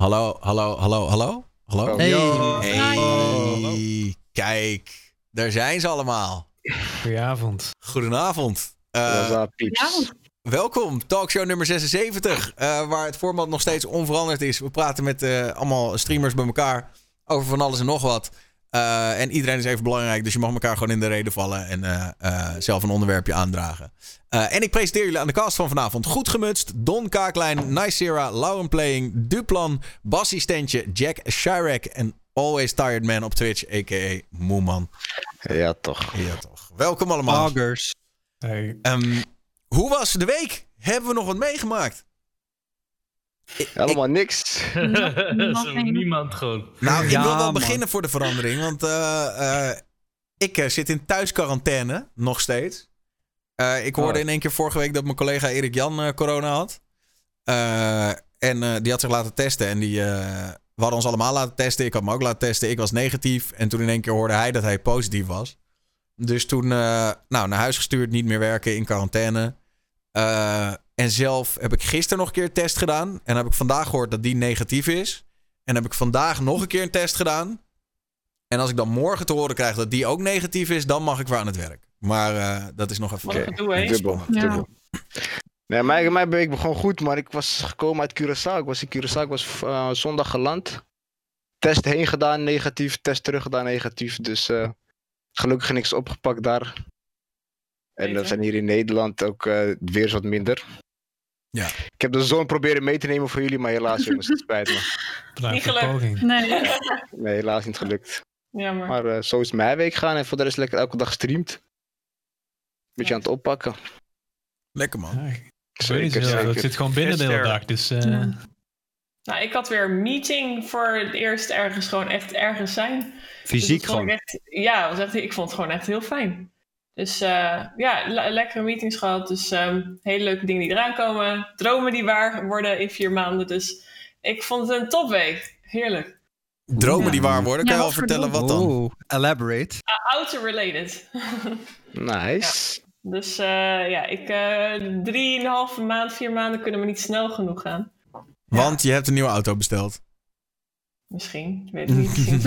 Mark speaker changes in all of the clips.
Speaker 1: Hallo, hallo, hallo, hallo? Hallo?
Speaker 2: Hey.
Speaker 1: Hey, kijk. Daar zijn ze allemaal.
Speaker 2: Goedenavond.
Speaker 1: Goedenavond. Eh, welkom, talkshow nummer 76. eh, waar het format nog steeds onveranderd is. We praten met eh, allemaal streamers bij elkaar over van alles en nog wat. Eh, en iedereen is even belangrijk, dus je mag elkaar gewoon in de reden vallen en eh, eh, zelf een onderwerpje aandragen. Eh, en ik presenteer jullie aan de cast van vanavond. Goed gemutst, Don Kaaklijn, Nicera, Lauren Playing, Duplan, Bassie Stentje, Jack Chirac en Always Tired Man op Twitch, a.k.a. Moeman.
Speaker 3: Ja, toch.
Speaker 1: Ja toch. Welkom allemaal.
Speaker 4: Augers.
Speaker 2: Hey.
Speaker 1: Ehm, hoe was de week? Hebben we nog wat meegemaakt?
Speaker 3: Helemaal niks.
Speaker 5: Zo niemand gewoon.
Speaker 1: Nou, ik
Speaker 4: Ja,
Speaker 1: wil wel
Speaker 4: man.
Speaker 1: beginnen voor de verandering. Want eh, eh, ik eh, zit in thuisquarantaine, nog steeds. Eh, ik hoorde
Speaker 3: Oh.
Speaker 1: in één keer vorige week dat mijn collega Erik Jan eh, corona had. Eh, en eh, die had zich laten testen. En die, eh, we hadden ons allemaal laten testen. Ik had me ook laten testen. Ik was negatief. En toen in één keer hoorde hij dat hij positief was. Dus toen eh, nou, naar huis gestuurd, niet meer werken, in quarantaine. En zelf heb ik gisteren nog een keer een test gedaan. En heb ik vandaag gehoord dat die negatief is. En heb ik vandaag nog een keer een test gedaan. En als ik dan morgen te horen krijg dat die ook negatief is, dan mag ik weer aan het werk. Maar eh, dat is nog even.
Speaker 5: Hè?
Speaker 3: Dubbel,
Speaker 6: Ja.
Speaker 3: dubbel. Nee, mijn, mijn week begon goed, maar ik was gekomen uit Curaçao. Ik was in Curaçao, ik was eh, zondag geland. Test heen gedaan, negatief. Test terug gedaan, negatief. Dus eh, gelukkig niks opgepakt daar. En we zijn hier in Nederland ook eh, weer eens wat minder.
Speaker 1: Ja.
Speaker 3: Ik heb de zon proberen mee te nemen voor jullie, maar helaas jongens, het spijt me.
Speaker 5: Niet gelukt.
Speaker 2: poging.
Speaker 6: Nee.
Speaker 3: Nee, helaas niet gelukt.
Speaker 5: Jammer.
Speaker 3: Maar eh, zo is mijn week gaan en voor de rest lekker elke dag gestreamd. Beetje aan het oppakken.
Speaker 1: Lekker man.
Speaker 2: Ja,
Speaker 3: Zeker,
Speaker 2: ja, dat
Speaker 3: zeker.
Speaker 2: zit gewoon binnen de hele dag. Dus eh,
Speaker 6: Ja.
Speaker 5: Nou, ik had weer een meeting voor het eerst ergens gewoon echt ergens zijn. Dus
Speaker 4: Fysiek
Speaker 5: vond
Speaker 4: gewoon.
Speaker 5: ik echt, ja, was echt, ik vond het gewoon echt heel fijn. Dus eh, ja, le- lekkere meetings gehad. Dus ehm, hele leuke dingen die eraan komen. Dromen die waar worden in vier maanden. Dus ik vond het een topweek. Heerlijk.
Speaker 1: Dromen die waar worden. Kan
Speaker 6: Ja,
Speaker 1: je wel vertellen wat dan?
Speaker 4: Oeh, elaborate.
Speaker 5: Uh, Auto-related.
Speaker 3: Nice.
Speaker 5: dus eh, ja, ik, eh drieënhalve maand, vier maanden kunnen me niet snel genoeg gaan.
Speaker 1: Want je hebt een nieuwe auto besteld.
Speaker 5: Misschien, ik weet het niet.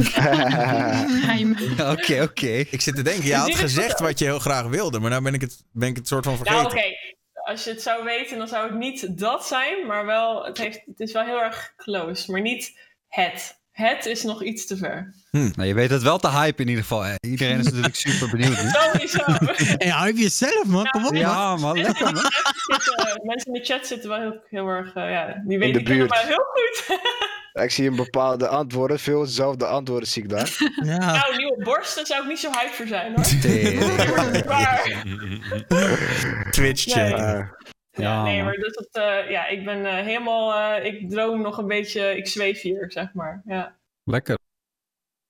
Speaker 4: Oké, oké.
Speaker 1: Ik zit te denken, je had gezegd wat je heel graag wilde. Maar nou ben ik het, ben ik het soort van vergeten.
Speaker 5: Nou, oké. Als je het zou weten, dan zou het niet dat zijn, maar wel, het, heeft, het is wel heel erg close. Maar niet het. Het is nog iets te ver.
Speaker 4: Nou, je weet het wel te hype in ieder geval. hè. Iedereen is natuurlijk super benieuwd.
Speaker 5: Sowieso.
Speaker 7: Hey, hype jezelf, man. Kom op, man.
Speaker 4: Ja, man, lekker man.
Speaker 5: Zitten- mensen in de chat zitten wel heel, heel erg, eh, ja, die weten
Speaker 3: buurt.
Speaker 5: mij heel goed.
Speaker 3: ik zie een bepaalde antwoorden, veel dezelfde antwoorden zie ik daar.
Speaker 7: Ja.
Speaker 5: nou, nieuwe borsten zou ik niet zo hype voor zijn hoor.
Speaker 4: Tering. Ja,
Speaker 5: nee, maar dus dat, eh, ja, ik ben eh, helemaal, eh, ik droom nog een beetje, ik zweef hier, zeg maar. Ja.
Speaker 4: Lekker.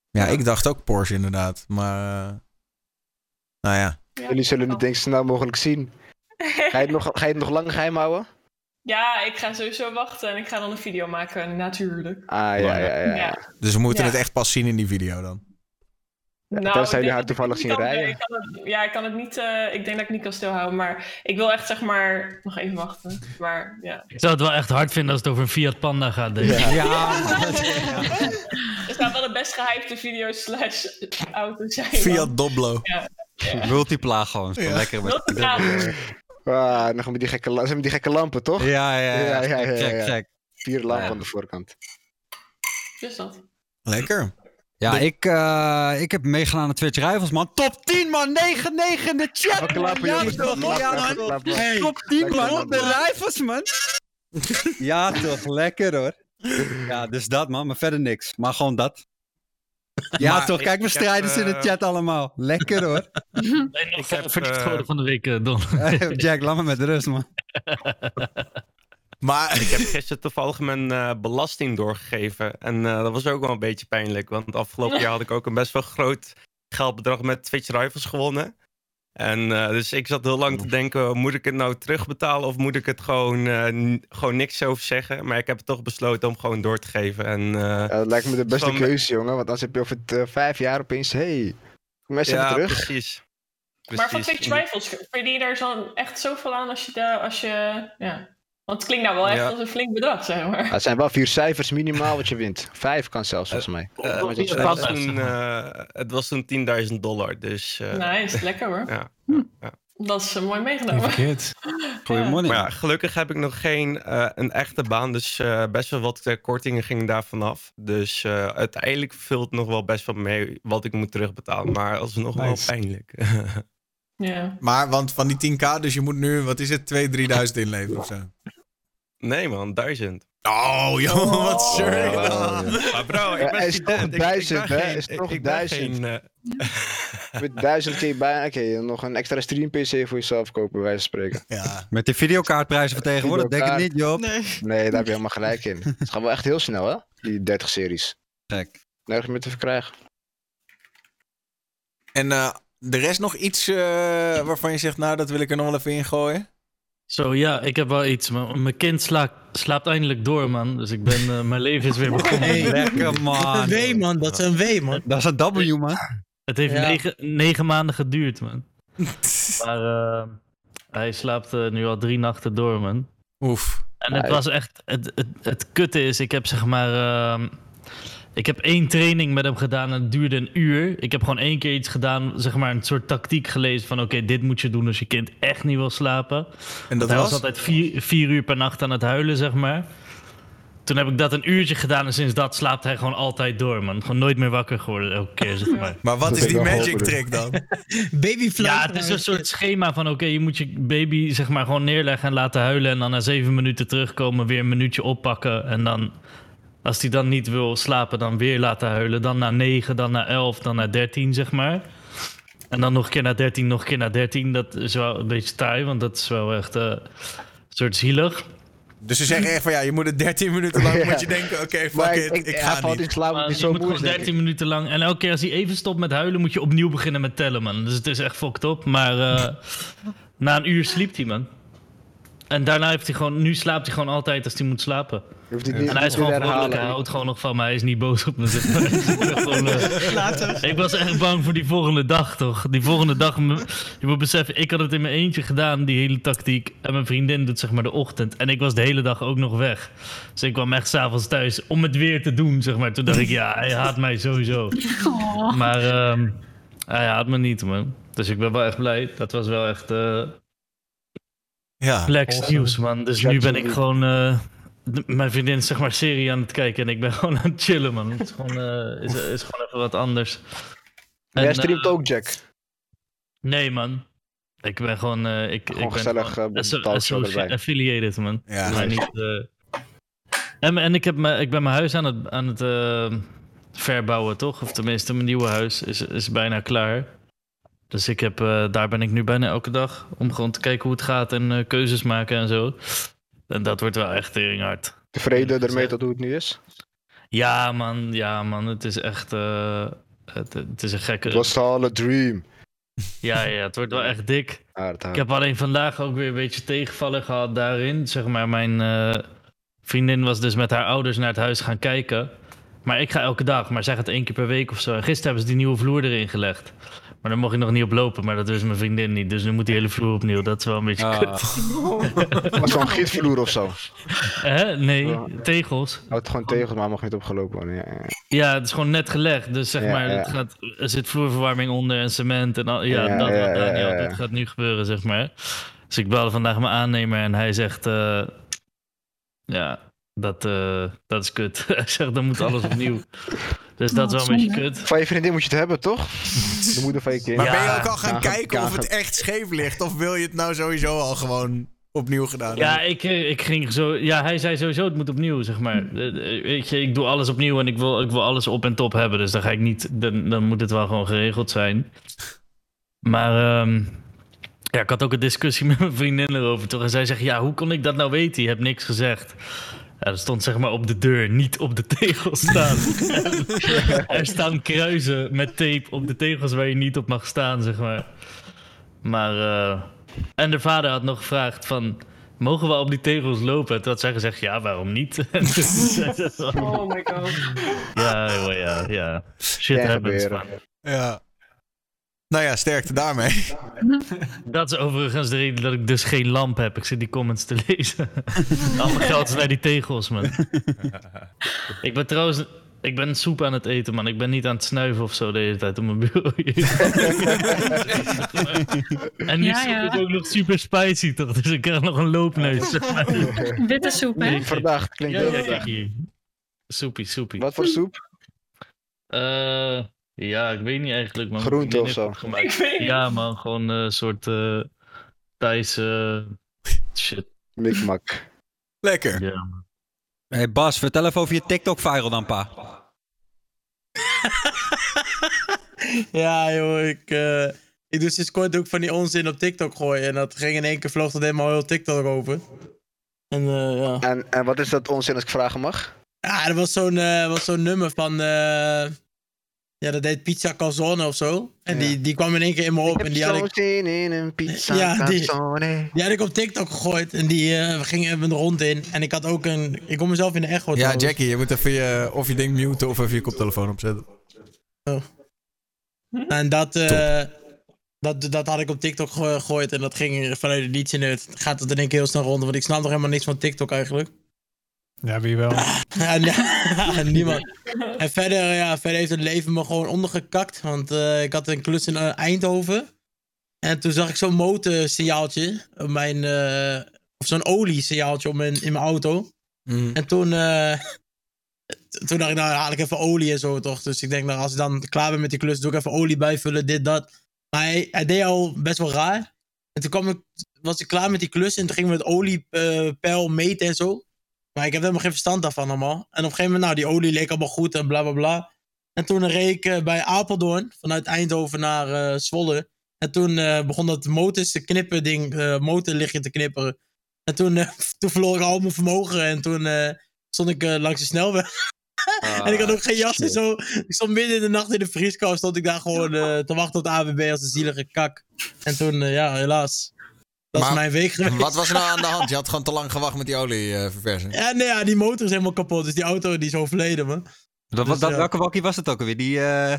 Speaker 1: Ja, ik dacht ook Porsche inderdaad. Maar, nou ja.
Speaker 3: jullie zullen het denk ik zo snel mogelijk zien. Ga je het nog, ga je het nog lang geheim houden?
Speaker 5: Ja, ik ga sowieso wachten en ik ga dan een video maken, natuurlijk.
Speaker 3: Ah, ja, ja, ja. ja.
Speaker 5: Ja.
Speaker 1: Dus we moeten
Speaker 5: Ja.
Speaker 1: het echt pas zien in die video dan.
Speaker 5: Nou,
Speaker 3: tenzij jullie
Speaker 5: denk
Speaker 3: haar
Speaker 5: dat
Speaker 3: toevallig zien
Speaker 5: kan-
Speaker 3: rijden.
Speaker 5: Ik het, ja, ik kan het niet. eh, ik denk dat ik niet kan stilhouden, maar ik wil echt zeg maar nog even wachten. Maar ja.
Speaker 8: Ik zou het wel echt hard vinden als het over een Fiat Panda gaat. Denk ik.
Speaker 3: Ja.
Speaker 4: Ja,
Speaker 5: Het gaat wel de best gehypte video slash auto zijn.
Speaker 1: Fiat Doblo.
Speaker 4: multipla gewoon. Lekker met
Speaker 5: Multipla.
Speaker 3: Ah, nog met die gekke, zijn met die gekke lampen, toch?
Speaker 4: Ja, ja, ja.
Speaker 3: Ja, ja. Vier lampen
Speaker 4: Ja.
Speaker 3: aan de voorkant.
Speaker 5: Dus dat.
Speaker 1: Lekker.
Speaker 4: Ja, ik, eh, ik heb meegedaan aan Twitch Rivals, man. Top 10, man. 9-9 in de chat.
Speaker 3: Welke lampen,
Speaker 4: Ja,
Speaker 3: jongens?
Speaker 4: toch, ja, man.
Speaker 7: Hey.
Speaker 4: Top 10,
Speaker 3: Lekker,
Speaker 4: man.
Speaker 3: man.
Speaker 4: Op de Rivals, man. Ja, toch. Lekker, hoor. Ja, dus dat, man. Maar verder niks. Maar gewoon dat. Ja,
Speaker 9: Maar
Speaker 4: toch. Kijk mijn
Speaker 9: ik heb,
Speaker 4: strijders in de
Speaker 9: eh,
Speaker 4: chat allemaal. Lekker, hoor.
Speaker 9: Ik heb,
Speaker 8: geworden van de week, Don.
Speaker 4: Jack, laat me met rust, man.
Speaker 1: Maar
Speaker 9: Ik heb gisteren toevallig mijn eh, belasting doorgegeven. En eh, dat was ook wel een beetje pijnlijk. Want afgelopen jaar had ik ook een best wel groot geldbedrag met Twitch Rivals gewonnen. En eh, dus ik zat heel lang te denken, moet ik het nou terugbetalen of moet ik het gewoon, eh, gewoon niks over zeggen? Maar ik heb het toch besloten om gewoon door te geven. En eh,
Speaker 3: Ja, dat lijkt me de beste
Speaker 9: Van-
Speaker 3: keuze, jongen. Want anders heb je over het, vijf jaar opeens... hey, kom eens even
Speaker 9: ja,
Speaker 3: terug.
Speaker 9: precies.
Speaker 5: Maar van
Speaker 9: Precies.
Speaker 5: Twitch Rivals verdien je daar zo echt zoveel aan als je, daar als je ja. Want het klinkt nou wel echt
Speaker 9: Ja.
Speaker 5: als een flink bedrag, zeg maar.
Speaker 3: Het zijn wel vier cijfers minimaal wat je wint. Vijf kan zelfs, volgens mij.
Speaker 9: Eh,
Speaker 5: Oh,
Speaker 9: het, was
Speaker 5: is
Speaker 9: toen, eh, het was toen 10.000 dollar, dus... eh,
Speaker 5: Nice, lekker hoor.
Speaker 9: ja.
Speaker 5: Dat is eh, mooi
Speaker 2: Niet
Speaker 5: meegenomen.
Speaker 2: verkeerd.
Speaker 4: Goeie
Speaker 5: Ja.
Speaker 9: Maar ja, gelukkig heb ik nog geen eh, een echte baan, dus eh, best wel wat eh, kortingen gingen daar vanaf. Dus eh, uiteindelijk vult nog wel best wel mee wat ik moet terugbetalen, maar alsnog wel
Speaker 2: Nice.
Speaker 9: pijnlijk.
Speaker 5: Ja.
Speaker 1: Maar, want van die 10k, dus je moet nu, wat is het, 2.000, 3.000 inleveren of zo?
Speaker 9: nee man, duizend.
Speaker 1: Oh, joh, wat zeur ik
Speaker 3: Oh, ja.
Speaker 9: Maar bro, ik
Speaker 3: Ja,
Speaker 9: ben
Speaker 3: is
Speaker 9: student.
Speaker 3: toch
Speaker 9: ik- ik
Speaker 3: duizend, hè?
Speaker 9: geen-
Speaker 3: Is
Speaker 9: ik-
Speaker 3: toch
Speaker 9: ik ben
Speaker 3: duizend?
Speaker 9: geen, eh,
Speaker 3: Met duizend keer bijna. Oké, nog een extra stream PC voor jezelf kopen, bij wijze van spreken.
Speaker 1: Ja.
Speaker 4: Met de videokaartprijzen van tegenwoordig, denk ik niet, Job.
Speaker 7: Nee.
Speaker 3: Nee, daar heb je helemaal gelijk in. Het gaat wel echt heel snel, hè? Die 30 series.
Speaker 4: Gek.
Speaker 3: Nergens meer te verkrijgen.
Speaker 1: En eh, de rest nog iets eh, waarvan je zegt, nou, dat wil ik er nog wel even in gooien?
Speaker 8: Zo, ja, ik heb wel iets. maar Mijn kind sla- slaapt eindelijk door, man. Dus ik ben, eh, mijn leven is weer begonnen.
Speaker 7: Hey.
Speaker 4: Lekker,
Speaker 7: Dat is
Speaker 4: man.
Speaker 7: een W, man. Dat is een W, man.
Speaker 4: Dat is een W, man.
Speaker 8: Het heeft
Speaker 7: Ja.
Speaker 8: negen, negen maanden geduurd, man. Maar eh, hij slaapt nu al drie nachten door, man.
Speaker 1: Oef.
Speaker 8: En het was echt... Het, het, het kutte is, ik heb zeg maar... ik heb één training met hem gedaan en het duurde een uur. Ik heb gewoon één keer iets gedaan, zeg maar een soort tactiek gelezen van... Oké, dit moet je doen als je kind echt niet wil slapen.
Speaker 1: En dat
Speaker 8: hij was
Speaker 1: was?
Speaker 8: altijd vier, vier uur per nacht aan het huilen, zeg maar. Toen heb ik dat een uurtje gedaan en sinds dat slaapt hij gewoon altijd door, man. Gewoon nooit meer wakker geworden elke keer, zeg maar.
Speaker 1: Maar wat is die magic trick dan?
Speaker 7: Baby
Speaker 8: Ja, het is een soort schema van oké, je moet je baby zeg maar gewoon neerleggen en laten huilen. En dan na zeven minuten terugkomen, weer een minuutje oppakken. En dan, als hij dan niet wil slapen, dan weer laten huilen. Dan naar negen, dan naar elf, dan naar dertien, zeg maar. En dan nog een keer naar dertien, nog een keer naar dertien. Dat is wel een beetje taai, want dat is wel echt eh, een soort zielig.
Speaker 1: Dus ze zeggen echt van, ja, je moet het 13 minuten lang,
Speaker 3: Ja.
Speaker 1: moet je denken, oké, fuck
Speaker 3: Maar
Speaker 1: it, ik, ga
Speaker 3: valt
Speaker 1: niet.
Speaker 3: in slaap,
Speaker 8: Maar je
Speaker 3: zo
Speaker 8: moet
Speaker 3: moe.
Speaker 8: gewoon 13 minuten lang. En elke keer als hij even stopt met huilen, moet je opnieuw beginnen met tellen, man. Dus het is echt fucked op. Maar eh, na een uur sliep hij, man. En daarna heeft hij gewoon, nu slaapt hij gewoon altijd als hij moet slapen.
Speaker 3: Niet
Speaker 8: En hij is gewoon vrolijk, hij houdt gewoon nog van me. Hij is niet boos op me. zeg maar. Ik ben gewoon, eh, ik was echt bang voor die volgende dag, toch? Die volgende dag, je moet beseffen, ik had het in mijn eentje gedaan, die hele tactiek. En mijn vriendin doet zeg maar de ochtend. En ik was de hele dag ook nog weg. Dus ik kwam echt s'avonds thuis om het weer te doen, zeg maar. Toen dacht ik, ja, hij haat mij sowieso.
Speaker 6: Oh.
Speaker 8: Maar ehm, hij haat me niet, man. Dus ik ben wel echt blij. Dat was wel echt eh
Speaker 1: Ja.
Speaker 8: Lex
Speaker 2: Awesome.
Speaker 8: nieuws, man. Dus nu ben ik gewoon... eh, mijn vriendin is zeg maar serie aan het kijken en ik ben gewoon aan het chillen, man. Het is gewoon, eh, is, is gewoon even wat anders.
Speaker 3: Jij
Speaker 8: En,
Speaker 3: streamt
Speaker 8: eh,
Speaker 3: ook, Jack.
Speaker 8: Nee, man. Ik ben gewoon... eh, ik,
Speaker 3: Gewoon
Speaker 8: ik ben
Speaker 3: gezellig,
Speaker 8: affiliated, man.
Speaker 1: Ja.
Speaker 8: Maar niet... eh, En, en ik, heb me, ik ben mijn huis aan het, aan het eh, verbouwen, toch? Of tenminste, mijn nieuwe huis is, is bijna klaar. Dus ik heb, eh, daar ben ik nu bijna elke dag. Om gewoon te kijken hoe het gaat en eh, keuzes maken en zo. En dat wordt wel echt hard.
Speaker 3: Tevreden ermee tot hoe het nu is?
Speaker 8: Ja, man. Ja, man. Het is echt... eh, het, het is een gekke...
Speaker 3: Het was al een dream.
Speaker 8: Ja, ja, het wordt wel echt dik. Ik heb alleen vandaag ook weer een beetje tegenvallen gehad daarin. Zeg maar, mijn vriendin was dus met haar ouders naar het huis gaan kijken. Maar ik ga elke dag, maar zij gaat één keer per week of zo. En gisteren hebben ze die nieuwe vloer erin gelegd. Maar daar mocht ik nog niet op lopen, maar dat wist mijn vriendin niet. Dus nu moet die hele vloer opnieuw. Dat is wel een beetje kut.
Speaker 3: Was zo'n gietvloer of zo.
Speaker 8: Hè? Nee,
Speaker 3: Ja.
Speaker 8: tegels.
Speaker 3: Houdt gewoon tegen, maar mag niet opgelopen worden. Ja, ja.
Speaker 8: Ja, het is gewoon net gelegd. Dus zeg
Speaker 3: Ja,
Speaker 8: maar,
Speaker 3: ja.
Speaker 8: Het gaat, er zit vloerverwarming onder en cement. En al, ja,
Speaker 3: Ja,
Speaker 8: dat,
Speaker 3: ja,
Speaker 8: wat
Speaker 3: ja,
Speaker 8: Daniel,
Speaker 3: ja, ja.
Speaker 8: dat gaat nu gebeuren, zeg maar. Dus ik belde vandaag mijn aannemer en hij zegt... eh, ja, dat, eh, dat is kut. hij zegt, dan moet alles opnieuw. Dus dat is wel een beetje kut.
Speaker 3: Van je vriendin moet je het hebben, toch? De moeder van je kind.
Speaker 1: Maar
Speaker 8: Ja,
Speaker 1: ben je ook al gaan kijken of het echt scheef ligt? Of wil je het nou sowieso al gewoon opnieuw gedaan
Speaker 8: Ja,
Speaker 1: hebben?
Speaker 8: ik, eh, ik ging zo. Ja, hij zei sowieso het moet opnieuw, zeg maar. Eh, eh, Weet je, ik doe alles opnieuw en ik wil, ik wil alles op en top hebben. Dus dan ga ik niet. Dan, dan moet het wel gewoon geregeld zijn. Maar ehm, ja, ik had ook een discussie met mijn vriendin erover. Toch? En zij zegt: Ja, hoe kon ik dat nou weten? Je hebt niks gezegd. Ja, er stond zeg maar op de deur, niet op de tegels staan. er staan kruisen met tape op de tegels waar je niet op mag staan, zeg maar. Maar. eh, en de vader had nog gevraagd van... Mogen we op die tegels lopen? En toen had zij gezegd, ja, waarom niet?
Speaker 5: Oh my god.
Speaker 8: ja, ja, ja. Shit happens, man.
Speaker 1: Ja. Nou ja, sterkte daarmee.
Speaker 8: Dat is overigens de reden dat ik dus geen lamp heb. Ik zit die comments te lezen. Al mijn geld is naar die tegels, man. ik ben trouwens... Ik ben soep aan het eten, man. Ik ben niet aan het snuiven of zo de hele tijd op mijn bureau. en die
Speaker 6: Ja,
Speaker 8: soep
Speaker 6: ja.
Speaker 8: is ook nog super spicy, toch? Dus ik krijg nog een loopneus.
Speaker 6: Witte soep, hè?
Speaker 8: Nee.
Speaker 3: Verdacht, klinkt
Speaker 8: ja,
Speaker 3: heel
Speaker 8: ja,
Speaker 3: verdacht.
Speaker 8: Soepie, soepie.
Speaker 3: Wat voor soep?
Speaker 8: Eh, ja, ik weet niet eigenlijk. Maar
Speaker 3: Groente of zo?
Speaker 8: Ja, man. Gewoon een soort eh Thaise shit.
Speaker 3: Mikmak.
Speaker 1: Lekker.
Speaker 8: Ja, man.
Speaker 4: Hey Bas, vertel even over je TikTok-viral dan, pa.
Speaker 7: Ja, joh, ik, eh, ik doe sinds kort ook van die onzin op TikTok gooien. En dat ging in één keer vloog dat helemaal heel TikTok open. En eh, ja.
Speaker 3: En, en wat is dat onzin als ik vragen mag?
Speaker 7: Ja, er was zo'n eh, was zo'n nummer van. Eh, ja, dat deed Pizza Calzone of zo. En
Speaker 3: Ja.
Speaker 7: die, die kwam in één keer in me op. En die had, ik,
Speaker 3: zin in een pizza
Speaker 7: Ja, die-
Speaker 3: calzone.
Speaker 7: die had ik op TikTok gegooid. En die eh, we gingen even de rond in. En ik had ook een. Ik kon mezelf in de echo.
Speaker 1: Ja,
Speaker 7: trouwens.
Speaker 1: Jackie, je moet even je, of je ding muten of even je koptelefoon opzetten.
Speaker 7: En dat, eh, dat, dat had ik op TikTok ge- gegooid. En dat ging vanuit het liedje. En het gaat het in één keer heel snel rond. Want ik snap nog helemaal niks van TikTok eigenlijk.
Speaker 2: Ja, wie wel.
Speaker 7: Ja, nee, niemand. En verder, ja, verder heeft het leven me gewoon ondergekakt. Want eh, ik had een klus in eh, Eindhoven. En toen zag ik zo'n motorsignaaltje op mijn... eh, of zo'n oliesignaaltje op mijn, in mijn auto.
Speaker 1: Mhm.
Speaker 7: En toen... eh, toen dacht ik, nou haal ik even olie en zo toch. Dus ik denk, nou, als ik dan klaar ben met die klus, doe ik even olie bijvullen, dit, dat. Maar hij, hij deed al best wel raar. En toen kwam ik, was ik klaar met die klus en toen gingen we het oliepeil meten en zo. Maar ik heb helemaal geen verstand daarvan allemaal. En op een gegeven moment, nou, die olie leek allemaal goed en bla bla bla. En toen reed ik eh, bij Apeldoorn, vanuit Eindhoven naar eh, Zwolle. En toen eh, begon dat motors te knippen, ding, eh motorlichtje te knipperen. En toen, toen verloor ik al mijn vermogen en toen stond ik langs de snelweg. en ik had ook geen jas en
Speaker 3: shit.
Speaker 7: zo. Ik stond midden in de nacht in de vrieskou, stond ik daar gewoon te wachten op de AWB als een zielige kak. En toen, ja, helaas. Dat
Speaker 1: Maar
Speaker 7: is mijn week geweest.
Speaker 1: Wat was er nou aan de hand? Je had gewoon te lang gewacht met die olieverversing.
Speaker 7: Ja, nee, ja, die motor is helemaal kapot. Dus die auto die is overleden, man.
Speaker 4: Dat,
Speaker 7: Dus,
Speaker 4: dat,
Speaker 7: ja.
Speaker 4: Welke wakkie was het ook alweer? Die, eh,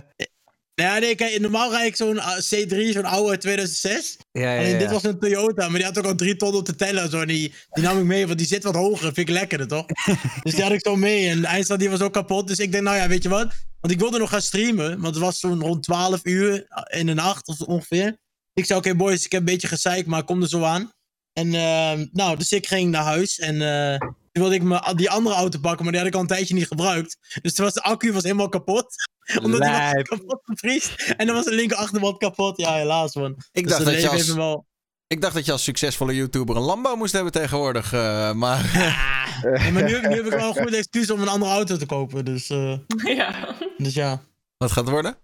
Speaker 7: Nou ja, nee, kijk, normaal rijd ik zo'n ah, C3, zo'n oude uit 2006.
Speaker 4: Ja, ja,
Speaker 7: Alleen
Speaker 4: ja.
Speaker 7: dit was een Toyota, maar die had ook al drie ton op te tellen. en Zo, en die, die nam ik mee, want die zit wat hoger. Vind ik lekkerder, toch? dus die had ik zo mee. En de eindstand die was ook kapot. Dus ik denk, nou ja, weet je wat? Want ik wilde nog gaan streamen. Want het was zo'n rond 12 uur in de nacht of ongeveer. Ik zei, oké boys, ik heb een beetje gezeik, maar ik kom er zo aan. En ehm, nou, dus ik ging naar huis. En eh, toen wilde ik me, die andere auto pakken, maar die had ik al een tijdje niet gebruikt. Dus toen was de accu was helemaal kapot. Omdat die was kapot gevriesd. En dan was de linker achterband kapot. Ja, helaas man.
Speaker 1: Ik
Speaker 7: Dus
Speaker 1: dacht, dat je als,
Speaker 7: wel...
Speaker 1: ik dacht dat je als succesvolle YouTuber een Lambo moest hebben tegenwoordig. eh, maar
Speaker 7: Ja, maar nu, nu heb ik wel een goed excuus om een andere auto te kopen. Dus, eh,
Speaker 5: Ja.
Speaker 7: dus ja.
Speaker 1: wat gaat het worden?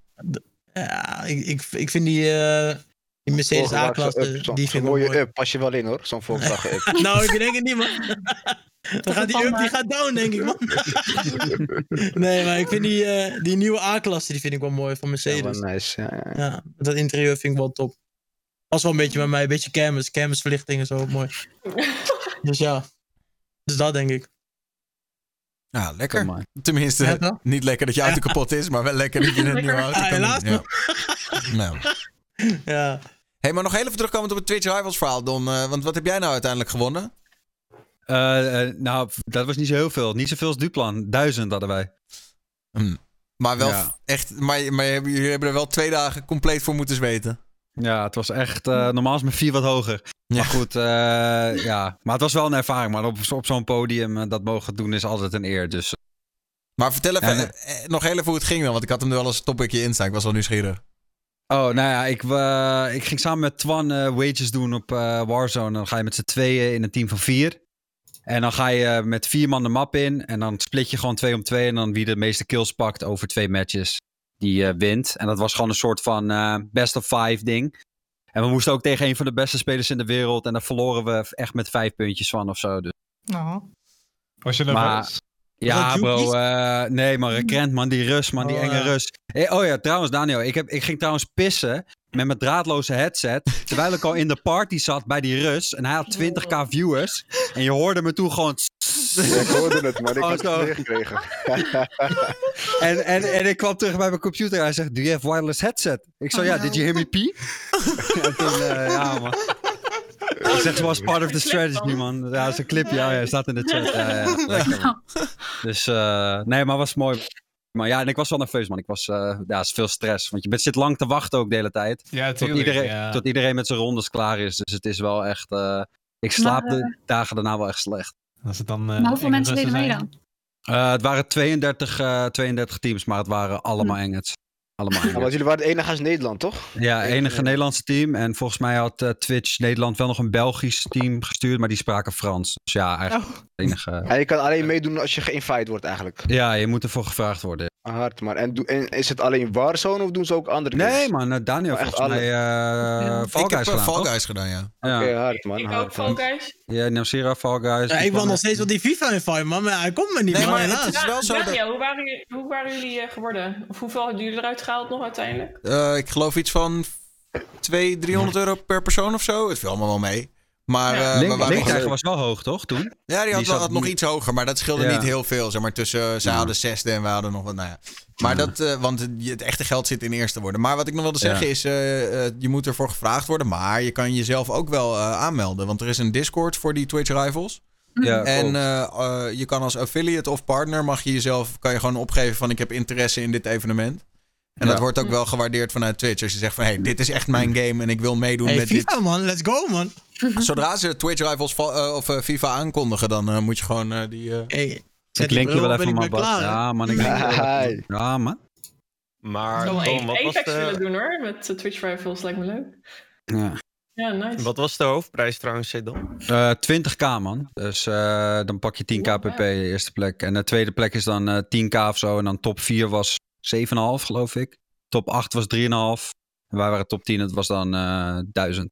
Speaker 7: ja ik, ik, ik vind die, eh, die Mercedes A-klasse, die vind ik wel
Speaker 3: mooie
Speaker 7: mooi.
Speaker 3: up, pas je wel in hoor, zo'n Volkswagen up.
Speaker 7: Nou, ik denk het niet, man. Dan gaat die up, die gaat down, denk ik, man. nee, maar ik vind die, eh, die nieuwe A-klasse, die vind ik wel mooi van
Speaker 3: Ja,
Speaker 7: Mercedes.
Speaker 3: wel nice. Ja, ja, ja.
Speaker 7: Ja, dat interieur vind ik wel top. Was wel een beetje bij mij, een beetje kermis, kermisverlichting en zo, mooi. Dus ja, dus dat denk ik.
Speaker 1: Ja, lekker.
Speaker 4: On.
Speaker 1: Tenminste,
Speaker 7: Ja,
Speaker 1: niet lekker dat je auto kapot is, maar wel lekker dat je een nieuwe auto
Speaker 7: Ah,
Speaker 1: kan
Speaker 7: helaas,
Speaker 1: doen. Ja. Nou.
Speaker 7: Ja.
Speaker 1: Hey, maar nog heel even terugkomend op het Twitch Rivals verhaal, Don. eh, want wat heb jij nou uiteindelijk gewonnen?
Speaker 4: Eh, eh, nou, dat was niet zo heel veel. Niet zoveel als Duplan. Duizend hadden wij.
Speaker 1: Hm. Maar wel
Speaker 4: Ja.
Speaker 1: echt, maar, maar jullie hebben er wel twee dagen compleet voor moeten zweten.
Speaker 4: Ja, het was echt... eh, normaal is mijn vier wat hoger.
Speaker 1: Ja.
Speaker 4: Maar goed, eh, ja. Maar het was wel een ervaring. Maar op, op zo'n podium dat mogen doen is altijd een eer. Dus
Speaker 1: Maar vertel even,
Speaker 4: Ja,
Speaker 1: nog heel even hoe het ging dan, want ik had hem er wel als topicje in staan. Ik was wel nieuwsgierig.
Speaker 4: Oh, nou ja, ik, eh, ik ging samen met Twan eh, wages doen op eh, Warzone. Dan ga je met z'n tweeën in een team van vier. En dan ga je met vier man de map in. En dan split je gewoon twee om twee. En dan wie de meeste kills pakt over twee matches, die eh, wint. En dat was gewoon een soort van eh, best of five ding. En we moesten ook tegen een van de beste spelers in de wereld. En daar verloren we echt met vijf puntjes van of zo. Dus.
Speaker 2: Was je nerveus?
Speaker 4: Ja, bro. Eh, nee, maar Krent, man. Die Rus, man. Die
Speaker 7: Oh,
Speaker 4: enge. Rus. Hey, oh ja, trouwens, Daniel. Ik, heb, ik ging trouwens pissen. met mijn draadloze headset. Terwijl ik al in de party zat bij die Rus. En hij had 20k viewers. En je hoorde me toen gewoon...
Speaker 3: Ja, ik hoorde het, maar ik
Speaker 4: Oh,
Speaker 3: had het meegekregen.
Speaker 4: En, en, en ik kwam terug bij mijn computer en hij zegt, do you have wireless headset? Ik zo, ja, did you hear me pee? en toen, eh, ja man. Ik zeg, was part of the strategy, man. Ja, dat is een clipje, ja, ja, staat in de chat. Ja, ja, lekker, man. Dus, eh, nee, maar was mooi. Maar ja, en ik was wel nerveus, man. Ik was, eh ja, het is veel stress. Want je bent, zit lang te wachten ook de hele tijd.
Speaker 2: Ja,
Speaker 4: Tot iedereen,
Speaker 2: ja.
Speaker 4: tot iedereen met zijn rondes klaar is. Dus het is wel echt... eh, ik slaap
Speaker 6: Maar,
Speaker 4: de dagen daarna wel echt slecht.
Speaker 2: Als het dan, eh,
Speaker 6: Maar hoeveel mensen deden mee dan?
Speaker 4: Eh, het waren 32, eh, 32 teams, maar het waren allemaal Engels. Allemaal
Speaker 3: Ja, want jullie waren de enige uit Nederland, toch?
Speaker 4: Ja, enige Nederlandse team. En volgens mij had eh, Twitch Nederland wel nog een Belgisch team gestuurd, maar die spraken Frans. Dus ja, eigenlijk het enige...
Speaker 3: En je kan alleen meedoen als je geïnvite wordt eigenlijk.
Speaker 4: Ja, je moet ervoor gevraagd worden.
Speaker 3: Hard, man. En, doe- en is het alleen Warzone of doen ze ook andere
Speaker 4: Nee,
Speaker 3: games?
Speaker 4: man, eh, Daniel
Speaker 3: Maar echt
Speaker 4: volgens mij eh Fall
Speaker 1: ik heb
Speaker 4: Guys
Speaker 1: eh,
Speaker 4: gedaan,
Speaker 1: Fall? Guys gedaan, ja.
Speaker 4: Ja,
Speaker 3: Oké, hard, man.
Speaker 5: Ik
Speaker 3: hard,
Speaker 5: ook Fall. Guys.
Speaker 4: ja Nelsira, Fall Guys.
Speaker 7: Ja, ik wil nog steeds wel die FIFA invite, man. Maar hij komt me niet,
Speaker 1: Nee,
Speaker 7: man.
Speaker 1: maar het is wel zo dat...
Speaker 5: Daniel, hoe waren, jullie, hoe waren jullie eh, geworden? Of hoeveel hadden jullie eruit gehaald nog uiteindelijk?
Speaker 1: Eh, ik geloof iets van 200, 300 euro per persoon of zo. Het viel allemaal wel mee. Maar
Speaker 5: Ja.
Speaker 1: eh, we
Speaker 4: Link, was wel hoog, toch, toen?
Speaker 1: Ja, die had,
Speaker 4: die
Speaker 1: wel-
Speaker 4: zat
Speaker 1: had nog iets hoger, maar dat scheelde
Speaker 4: Ja.
Speaker 1: niet heel veel. Zeg maar tussen, zij
Speaker 4: Ja.
Speaker 1: hadden zesde en wij hadden nog wat. Nou ja. Maar
Speaker 4: Ja.
Speaker 1: dat, eh, want het, het echte geld zit in eerste worden. Maar wat ik nog wilde
Speaker 4: Ja.
Speaker 1: zeggen is, eh, eh, je moet ervoor gevraagd worden, maar je kan jezelf ook wel eh, aanmelden. Want er is een Discord voor die Twitch Rivals.
Speaker 4: Ja,
Speaker 1: En eh, eh, je kan als affiliate of partner mag je jezelf kan je gewoon opgeven van ik heb interesse in dit evenement. En dat wordt ook wel gewaardeerd vanuit Twitch. Als je zegt van hey, dit is echt mijn game en ik wil meedoen
Speaker 7: Hey,
Speaker 1: met
Speaker 7: FIFA,
Speaker 1: dit.
Speaker 7: man. Let's go, man.
Speaker 1: Zodra ze Twitch Rivals va- eh, of eh, FIFA aankondigen, dan eh, moet je gewoon die. eh,
Speaker 7: Hey,
Speaker 4: Ik link je wel even, man. Ja, man. Ik link je. Ja, man.
Speaker 9: Maar
Speaker 5: Ik zou wel
Speaker 9: Tom,
Speaker 5: even
Speaker 9: wat was,
Speaker 5: Apex willen
Speaker 9: de,
Speaker 5: doen hoor, met Twitch Rivals, lijkt me leuk.
Speaker 4: Ja.
Speaker 5: Ja, nice.
Speaker 9: wat was de hoofdprijs trouwens, Sedon?
Speaker 4: Eh 20k, man. Dus eh, dan pak je 10k pp, de eerste plek. En de tweede plek is dan eh 10k of zo. En dan top 4 was 7,5, geloof ik. Top 8 was 3,5. En wij waren top 10, het was dan eh 1000.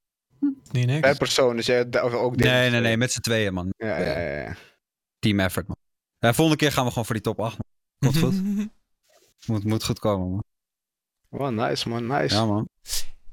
Speaker 2: Niet niks.
Speaker 3: Per persoon, dus jij ook dit.
Speaker 4: Nee, nee, nee, met z'n tweeën, man.
Speaker 3: Ja, ja, ja. ja.
Speaker 4: Team effort, man. Ja, volgende keer gaan we gewoon voor die top 8. Man. Komt goed. Moet, moet goed komen, man.
Speaker 3: Wow, nice, man. Nice.
Speaker 4: Ja, man.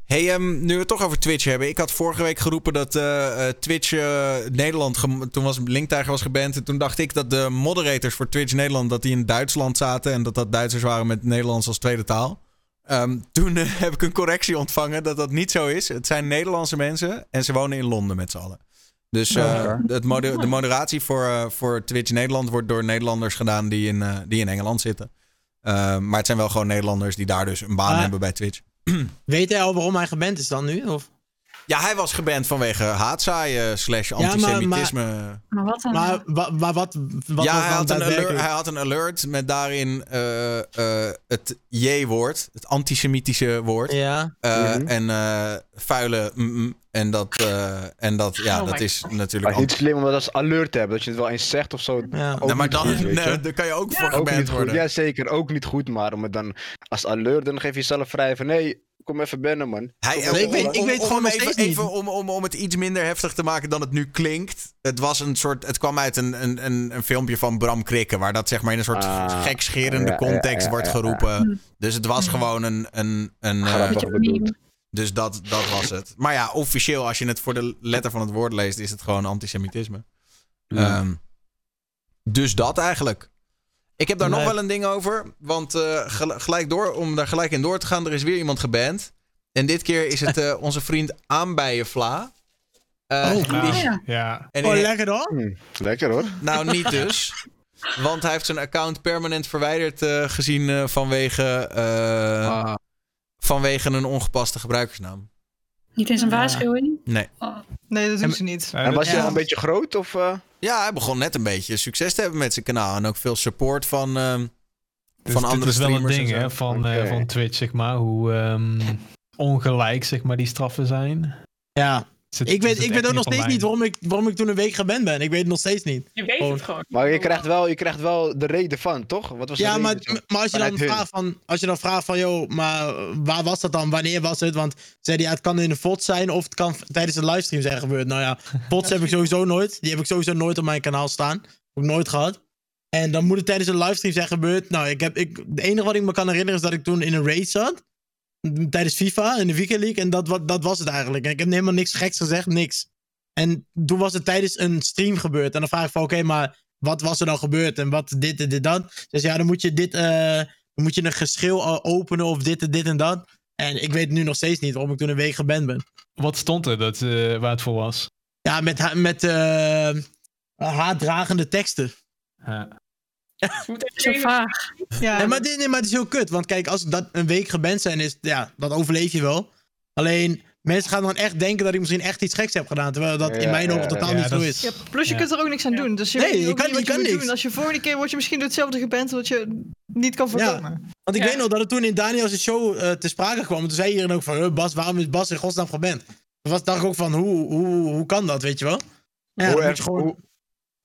Speaker 1: Hey, ehm, nu we het toch over Twitch hebben. Ik had vorige week geroepen dat eh, eh, Twitch eh, Nederland... Toen was Linktijger was geband. En toen dacht ik dat de moderators voor Twitch Nederland... dat die in Duitsland zaten. En dat dat Duitsers waren met Nederlands als tweede taal. Ehm, toen heb ik een correctie ontvangen dat dat niet zo is. Het zijn Nederlandse mensen. En ze wonen in Londen met z'n allen. Dus het de moderatie voor, voor Twitch Nederland... wordt door Nederlanders gedaan die in, die in Engeland zitten. Eh, maar het zijn wel gewoon Nederlanders die daar dus een baan
Speaker 7: Ah.
Speaker 1: hebben bij Twitch.
Speaker 7: Weet hij al waarom hij geband is dan nu? Of?
Speaker 1: Ja, hij was geband vanwege haatzaaien slash
Speaker 7: maar- maar-
Speaker 1: antisemitisme.
Speaker 6: Maar wat dan?
Speaker 7: Maar wa, wa- wat, wat
Speaker 1: ja,
Speaker 7: was
Speaker 1: hij
Speaker 7: dan
Speaker 1: had, een alert, hij had een alert met daarin eh, eh, het J-woord, het antisemitische woord.
Speaker 7: Ja.
Speaker 1: Eh,
Speaker 3: Mhm.
Speaker 1: En eh, vuile mm, en dat, eh, en dat, ja,
Speaker 5: Oh
Speaker 1: dat is
Speaker 3: Maar
Speaker 1: natuurlijk...
Speaker 3: het is niet slim om dat als alert te hebben. Dat je het wel eens zegt of zo.
Speaker 7: ja.
Speaker 1: Nou, maar dan,
Speaker 3: goed,
Speaker 1: nee, daar kan je ook voor geband worden.
Speaker 3: Ja, zeker. Ook niet goed. Maar om het dan als alert, dan geef je jezelf vrij van... Nee, kom even binnen, man.
Speaker 1: Hij,
Speaker 7: ik weet- ik weet
Speaker 1: om
Speaker 7: gewoon nog
Speaker 1: even,
Speaker 7: steeds niet.
Speaker 1: even om, om, om het iets minder heftig te maken dan het nu klinkt. Het was een soort. Het kwam uit een, een, een, een filmpje van Bram Krikke. Waar dat zeg maar in een soort
Speaker 3: Ah,
Speaker 1: gekscherende
Speaker 3: ja, ja,
Speaker 1: context
Speaker 3: ja,
Speaker 1: wordt
Speaker 3: ja, ja.
Speaker 1: geroepen. Dus het was gewoon een. een, een eh, dus dat, dat was het. Maar ja, officieel, als je het voor de letter van het woord leest, is het gewoon antisemitisme.
Speaker 4: Ja.
Speaker 1: Ehm, dus dat eigenlijk. Ik heb daar nog wel een ding over. Want eh, gel- gelijk door, om daar gelijk in door te gaan, er is weer iemand geband. En dit keer is het eh, onze vriend Aanbijenvla. Eh,
Speaker 7: Oh,
Speaker 1: die-
Speaker 2: Nou,
Speaker 6: ja.
Speaker 2: ja.
Speaker 1: en
Speaker 7: Oh, lekker hoor.
Speaker 3: Hm, lekker hoor.
Speaker 1: nou, niet dus. Want hij heeft zijn account permanent verwijderd eh, gezien eh, vanwege, eh,
Speaker 4: Ah,
Speaker 1: vanwege een ongepaste gebruikersnaam.
Speaker 6: Niet eens een waarschuwing?
Speaker 1: Nee.
Speaker 6: Oh.
Speaker 10: Nee, dat
Speaker 7: En-
Speaker 10: doen ze niet.
Speaker 3: En was
Speaker 7: Ja.
Speaker 3: al een beetje groot? Of, eh?
Speaker 1: Ja, hij begon net een beetje succes te hebben met zijn kanaal. En ook veel support van, ehm,
Speaker 2: Dus
Speaker 1: van andere
Speaker 2: is wel een
Speaker 1: streamers.
Speaker 2: ding hè, van, eh, van Twitch, zeg maar. Hoe ehm, ongelijk zeg maar, die straffen zijn.
Speaker 7: Ja.
Speaker 2: Zit-
Speaker 7: Ik weet, ik weet ook nog steeds niet waarom ik, waarom ik toen een week geband ben. Ik weet het nog steeds niet.
Speaker 5: Je weet het gewoon.
Speaker 3: Maar je krijgt, wel, je krijgt wel de reden van, toch? Wat was
Speaker 7: Ja, maar, maar als, je dan vraagt van, als je dan vraagt van, joh, maar waar was dat dan? Wanneer was het? Want zei hij, ja, het kan in een VOD zijn of het kan tijdens een livestream zijn gebeurd. Nou ja, VODs heb ik sowieso nooit. Die heb ik sowieso nooit op mijn kanaal staan. Ik nooit gehad. En dan moet het tijdens een livestream zijn gebeurd. Nou, ik heb, ik, het enige wat ik me kan herinneren is dat ik toen in een race zat. Tijdens FIFA in de Weekend League. En dat, wa- dat was het eigenlijk. En ik heb helemaal niks geks gezegd, niks. En toen was het tijdens een stream gebeurd. En dan vraag ik van, oké, maar wat was er dan gebeurd? En wat dit en dit dat? Dus ja, dan moet je dit, eh, dan moet je een geschil eh, openen of dit en dit en dat. En ik weet nu nog steeds niet waarom ik toen een week geband ben.
Speaker 2: Wat stond er dat, eh, waar het voor was?
Speaker 7: Ja, met, met eh, haatdragende teksten.
Speaker 2: Ja.
Speaker 5: Je moet even
Speaker 6: Zo vaag.
Speaker 10: Ja,
Speaker 7: Nee, maar, dit, nee, maar het is heel kut. Want kijk, als dat een week geband zijn is, ja, dat overleef je wel. Alleen, mensen gaan dan echt denken dat ik misschien echt iets geks heb gedaan. Terwijl dat in
Speaker 3: Ja,
Speaker 7: mijn ogen totaal
Speaker 2: ja,
Speaker 7: niet zo is.
Speaker 10: Ja, plus je
Speaker 2: Ja.
Speaker 10: kunt er ook niks aan doen. Dus je
Speaker 7: Nee,
Speaker 10: weet
Speaker 7: je kan-
Speaker 10: niet
Speaker 7: je kan niks.
Speaker 10: doen. Als je volgende keer word je misschien door hetzelfde geband wat je niet kan voorkomen.
Speaker 7: Want ik
Speaker 5: Ja.
Speaker 7: weet nog dat het toen in Daniels show eh, te sprake kwam. Toen zei iedereen ook van, "Huh, Bas, waarom is Bas in godsnaam geband? Toen was, dacht ik ook van, hoe, hoe, hoe kan dat, weet je wel? Ja,
Speaker 3: Hoe erg-
Speaker 7: gewoon...
Speaker 3: hoe-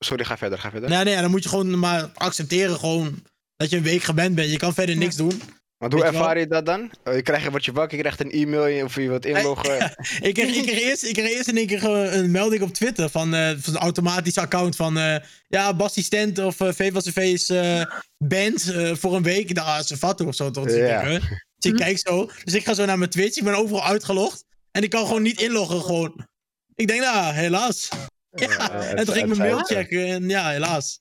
Speaker 3: Sorry, ga verder, ga verder.
Speaker 7: Nee, nee, dan moet je gewoon maar accepteren gewoon dat je een week geband bent. Je kan verder niks doen.
Speaker 3: Want hoe ervaar je dat dan? Eh, Je krijgt, word je wakker, je krijgt een e-mail of je wilt inloggen.
Speaker 7: Ik kreeg, ik, kreeg eerst, ik kreeg eerst in één keer een melding op Twitter van, eh van een automatisch account van... eh, ja, Basti Stent of uh, VVC is eh band eh, voor een week. Nou, dat is een fatu of zo toch? Dus,
Speaker 3: Ja.
Speaker 7: ik, dus ik kijk zo. Dus ik ga zo naar mijn Twitch. Ik ben overal uitgelogd. En ik kan gewoon niet inloggen gewoon. Ik denk, nou, helaas. Ja, en toen ging ik mijn mail checken en ja, helaas.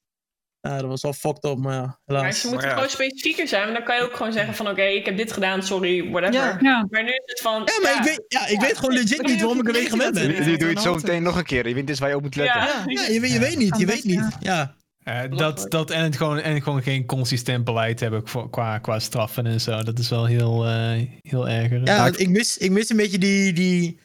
Speaker 7: Ja, dat was wel fucked up, maar ja,
Speaker 5: Maar
Speaker 7: helaas.
Speaker 5: ze moeten
Speaker 9: Maar ja.
Speaker 5: gewoon specifieker zijn. Want dan kan je ook gewoon zeggen van oké, ik heb dit gedaan, sorry, whatever.
Speaker 10: Ja.
Speaker 6: Ja.
Speaker 5: Maar nu is het van...
Speaker 7: Ja, maar ik weet, ja, ik
Speaker 5: Ja.
Speaker 7: weet gewoon legit niet waarom ik week
Speaker 10: niet
Speaker 7: gewend ben.
Speaker 10: wat
Speaker 3: doe
Speaker 10: er
Speaker 3: je het zo meteen nog een keer. Je weet is waar je op moet letten.
Speaker 5: Ja.
Speaker 7: Ja, je, weet- je weet niet, je weet niet. Ja.
Speaker 2: Eh, dat, dat en, het gewoon, en gewoon geen consistent beleid hebben voor- qua, qua straffen en zo. Dat is wel heel, eh heel erg.
Speaker 7: Ja,
Speaker 4: ik-
Speaker 7: ik mis, ik mis een beetje die, die,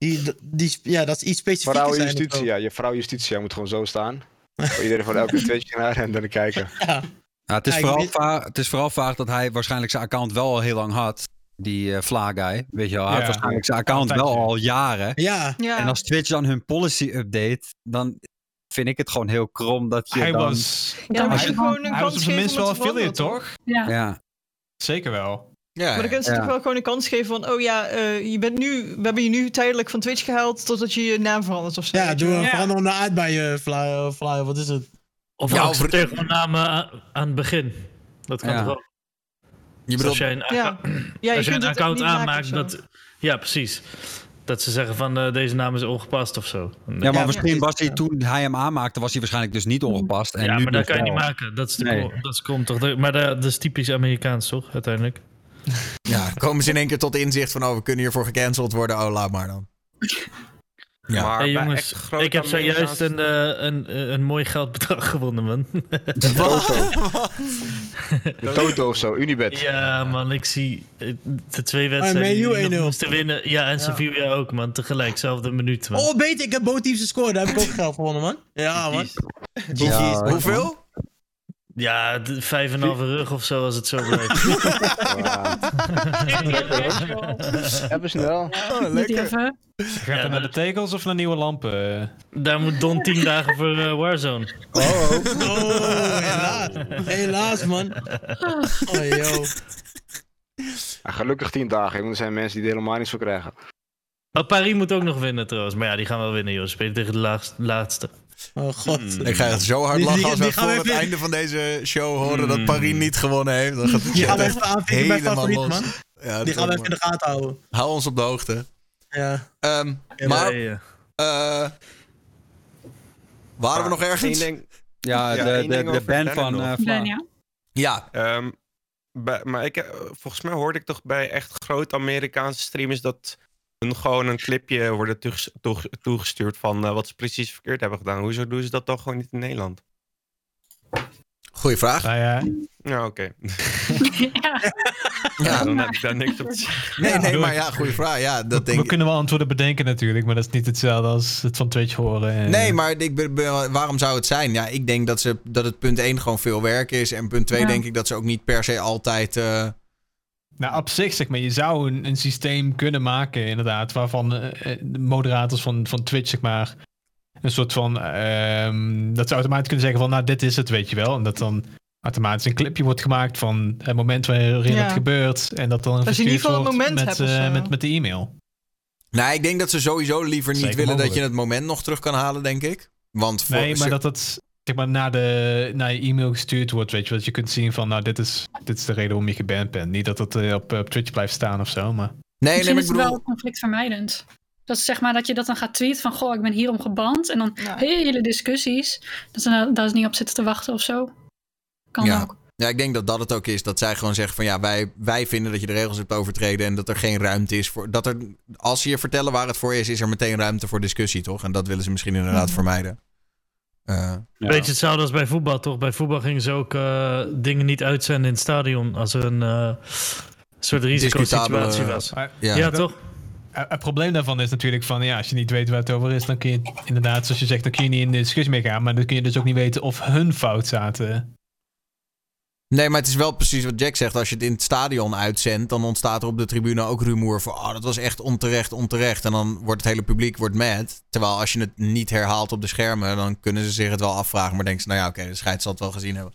Speaker 7: die, die, ja, dat is iets specifieker.
Speaker 3: Vrouwenjustitie, ja. Je vrouwenjustitie moet gewoon zo staan. Voor iedereen van elke Twitch naar en dan kijken.
Speaker 7: Ja.
Speaker 4: Ja, het, is
Speaker 7: Ja,
Speaker 4: vooral
Speaker 7: weet-
Speaker 4: va- het is vooral vaag dat hij waarschijnlijk zijn account wel al heel lang had. Die eh Fla guy, weet je wel. Hij
Speaker 2: Ja.
Speaker 4: had waarschijnlijk zijn account wel al jaren.
Speaker 7: Ja,
Speaker 10: Ja.
Speaker 4: En als Twitch dan hun policy update, dan vind ik het gewoon heel krom dat je
Speaker 2: Hij
Speaker 4: dan...
Speaker 2: was,
Speaker 10: Dan moet
Speaker 2: hij,
Speaker 10: je gewoon een
Speaker 2: hij was op zijn minst wel affiliate, toch?
Speaker 6: Ja.
Speaker 4: Ja,
Speaker 2: Zeker wel.
Speaker 1: Ja,
Speaker 10: Maar dan kunnen ze
Speaker 4: Ja.
Speaker 10: toch wel gewoon een kans geven van, oh ja, eh, je bent nu, we hebben je nu tijdelijk van Twitch gehaald totdat je je naam verandert of zo.
Speaker 7: ja doe een
Speaker 5: Ja.
Speaker 7: verander naar uit bij je flyer, flyer, wat is het?
Speaker 8: Of
Speaker 1: Ja,
Speaker 8: accepteer gewoon namen aan, aan het begin. Dat kan
Speaker 4: Ja.
Speaker 8: toch wel.
Speaker 1: je
Speaker 8: Dus
Speaker 1: bedoelt,
Speaker 8: als jij een,
Speaker 10: Ja, ja je
Speaker 8: als je
Speaker 10: kunt
Speaker 8: een account aanmaakt, dat... Ja, precies. Dat ze zeggen van eh, deze naam is ongepast of zo.
Speaker 4: ja maar
Speaker 7: Ja,
Speaker 4: misschien
Speaker 7: ja.
Speaker 4: was hij toen hij hem aanmaakte, was hij waarschijnlijk dus niet ongepast. En
Speaker 8: ja,
Speaker 4: nu
Speaker 8: maar dat
Speaker 4: dus
Speaker 8: kan je niet maken. Dat is, de
Speaker 4: Nee.
Speaker 8: dat is kom toch. Maar dat, dat is typisch Amerikaans, toch? Uiteindelijk.
Speaker 1: Ja, komen ze in één keer tot inzicht van, oh, we kunnen hiervoor gecanceld worden. Oh, laat maar dan. Ja.
Speaker 9: Maar
Speaker 8: hey jongens, ik heb zojuist een, eh, een, eh, een mooi geldbedrag gewonnen, man.
Speaker 3: De Toto of zo, Unibet.
Speaker 8: ja, man, ik zie eh, de twee
Speaker 7: Man
Speaker 8: wedstrijden die we nog
Speaker 7: 1-0.
Speaker 8: moesten winnen. Ja, en Sevilla ook, man. Tegelijk, zelfde minuut, man.
Speaker 7: Oh, beter, ik heb bootteams gescoord. Daar heb ik ook geld gewonnen, man. Ja, man.
Speaker 8: GG's.
Speaker 4: Ja,
Speaker 1: Hoeveel?
Speaker 8: Ja, vijf en een halve rug of zo als het zo blijft.
Speaker 3: Even snel.
Speaker 1: Oh, lekker.
Speaker 6: even.
Speaker 2: Gaat
Speaker 8: Ja,
Speaker 2: naar de tegels of naar nieuwe lampen?
Speaker 8: Daar moet Don tien dagen voor eh, Warzone.
Speaker 7: Oh, helaas. Helaas, man. Oh, yo.
Speaker 3: Ja, gelukkig 10 dagen, want er zijn mensen die er helemaal niets voor krijgen.
Speaker 8: Oh, Paris moet ook nog winnen trouwens. Maar ja, die gaan wel winnen, joh. Ze spelen tegen de laagst- laatste.
Speaker 7: Oh, god.
Speaker 8: Hmm.
Speaker 1: Ik ga echt zo hard
Speaker 7: Die-
Speaker 1: lachen
Speaker 7: die-
Speaker 1: als we voor het
Speaker 7: even-
Speaker 1: einde van deze show horen dat
Speaker 8: Mm.
Speaker 1: Paris niet gewonnen heeft. Dan gaat het
Speaker 7: Die gaan we
Speaker 1: echt
Speaker 7: even aanvinken bij favoriet,
Speaker 1: los.
Speaker 7: man.
Speaker 1: Ja,
Speaker 7: Die gaan we even in de gaten houden.
Speaker 1: Hou ons op de hoogte.
Speaker 7: Ja.
Speaker 1: Ehm,
Speaker 7: Ja,
Speaker 1: maar,
Speaker 8: ja.
Speaker 1: eh, waren we nog ergens?
Speaker 3: Ding,
Speaker 4: Ja,
Speaker 3: Ja,
Speaker 4: de, de,
Speaker 3: ding
Speaker 4: de band van eh.
Speaker 6: Ben, ja.
Speaker 1: Ja,
Speaker 9: Ehm, bij- maar ik, eh, volgens mij hoorde ik toch bij echt grote Amerikaanse streamers dat hun gewoon een clipje worden toeges- toege- toegestuurd van eh, wat ze precies verkeerd hebben gedaan. Hoezo doen ze dat toch gewoon niet in Nederland?
Speaker 1: goeie vraag.
Speaker 2: Nou ja,
Speaker 9: Ja, oké.
Speaker 6: ja.
Speaker 1: Ja,
Speaker 9: Dan heb ik daar niks op te zeggen.
Speaker 1: nee, nee, maar ja, goede vraag. Ja, dat denk
Speaker 2: we kunnen wel antwoorden bedenken natuurlijk, maar dat is niet hetzelfde als het van Twitch horen. en-
Speaker 1: Nee, maar ik ben, ben- waarom zou het zijn? Ja, ik denk dat, ze, dat het punt 1 gewoon veel werk is. En punt 2
Speaker 6: Ja.
Speaker 1: denk ik dat ze ook niet per se altijd... eh,
Speaker 2: Nou, op zich zeg maar, je zou een, een systeem kunnen maken, inderdaad, waarvan eh, eh, de moderators van, van Twitch, zeg maar, een soort van, ehm, dat ze automatisch kunnen zeggen van, nou, dit is het, weet je wel. En dat dan automatisch een clipje wordt gemaakt van het moment waarin
Speaker 10: Ja.
Speaker 2: het gebeurt. En dat dan
Speaker 10: Dat je in ieder
Speaker 2: verstuurd
Speaker 10: geval een
Speaker 2: wordt
Speaker 10: moment
Speaker 2: met,
Speaker 10: hebt
Speaker 2: eh, met, met de e-mail.
Speaker 1: Nou, ik denk dat ze sowieso liever niet
Speaker 2: Zeker
Speaker 1: willen dat je het moment nog terug kan halen, denk ik. Want voor,
Speaker 2: Nee, maar dat het zeg maar, naar, de, naar je e-mail gestuurd wordt, weet je. Dat je kunt zien van, nou, dit is dit is de reden waarom je geband bent. Niet dat het eh, op, op Twitch blijft staan of zo, maar...
Speaker 1: Nee,
Speaker 6: Misschien
Speaker 1: nee,
Speaker 6: is het
Speaker 1: bedoel...
Speaker 6: wel conflictvermijdend. Dat is zeg maar dat je dat dan gaat tweeten van... Goh, ik ben hierom geband. En dan hele discussies. Dat ze daar- daar niet op zitten te wachten of zo. Kan
Speaker 1: ja.
Speaker 6: ook.
Speaker 1: Ja, ik denk dat dat het ook is. Dat zij gewoon zeggen van ja, wij, wij vinden dat je de regels hebt overtreden. En dat er geen ruimte is voor. Dat er, als ze je vertellen waar het voor is, is er meteen ruimte voor discussie, toch? En dat willen ze misschien inderdaad
Speaker 8: Mhm.
Speaker 1: vermijden. Eh,
Speaker 8: Beetje hetzelfde als bij voetbal, toch? Bij voetbal gingen ze ook eh, dingen niet uitzenden in het stadion als er een eh, soort risicosituatie was. Ja,
Speaker 2: dat-
Speaker 8: toch?
Speaker 2: Het probleem daarvan is natuurlijk van, ja, als je niet weet waar het over is, dan kun je inderdaad, zoals je zegt, dan kun je niet in de discussie mee gaan, maar dan kun je dus ook niet weten of hun fout zaten.
Speaker 1: Nee, maar het is wel precies wat Jack zegt. Als je het in het stadion uitzendt, dan ontstaat er op de tribune ook rumoer voor. Oh, dat was echt onterecht, onterecht. En dan wordt het hele publiek wordt mad. Terwijl als je het niet herhaalt op de schermen, dan kunnen ze zich het wel afvragen. Maar denken ze, nou ja, oké, de scheids zal het wel gezien hebben.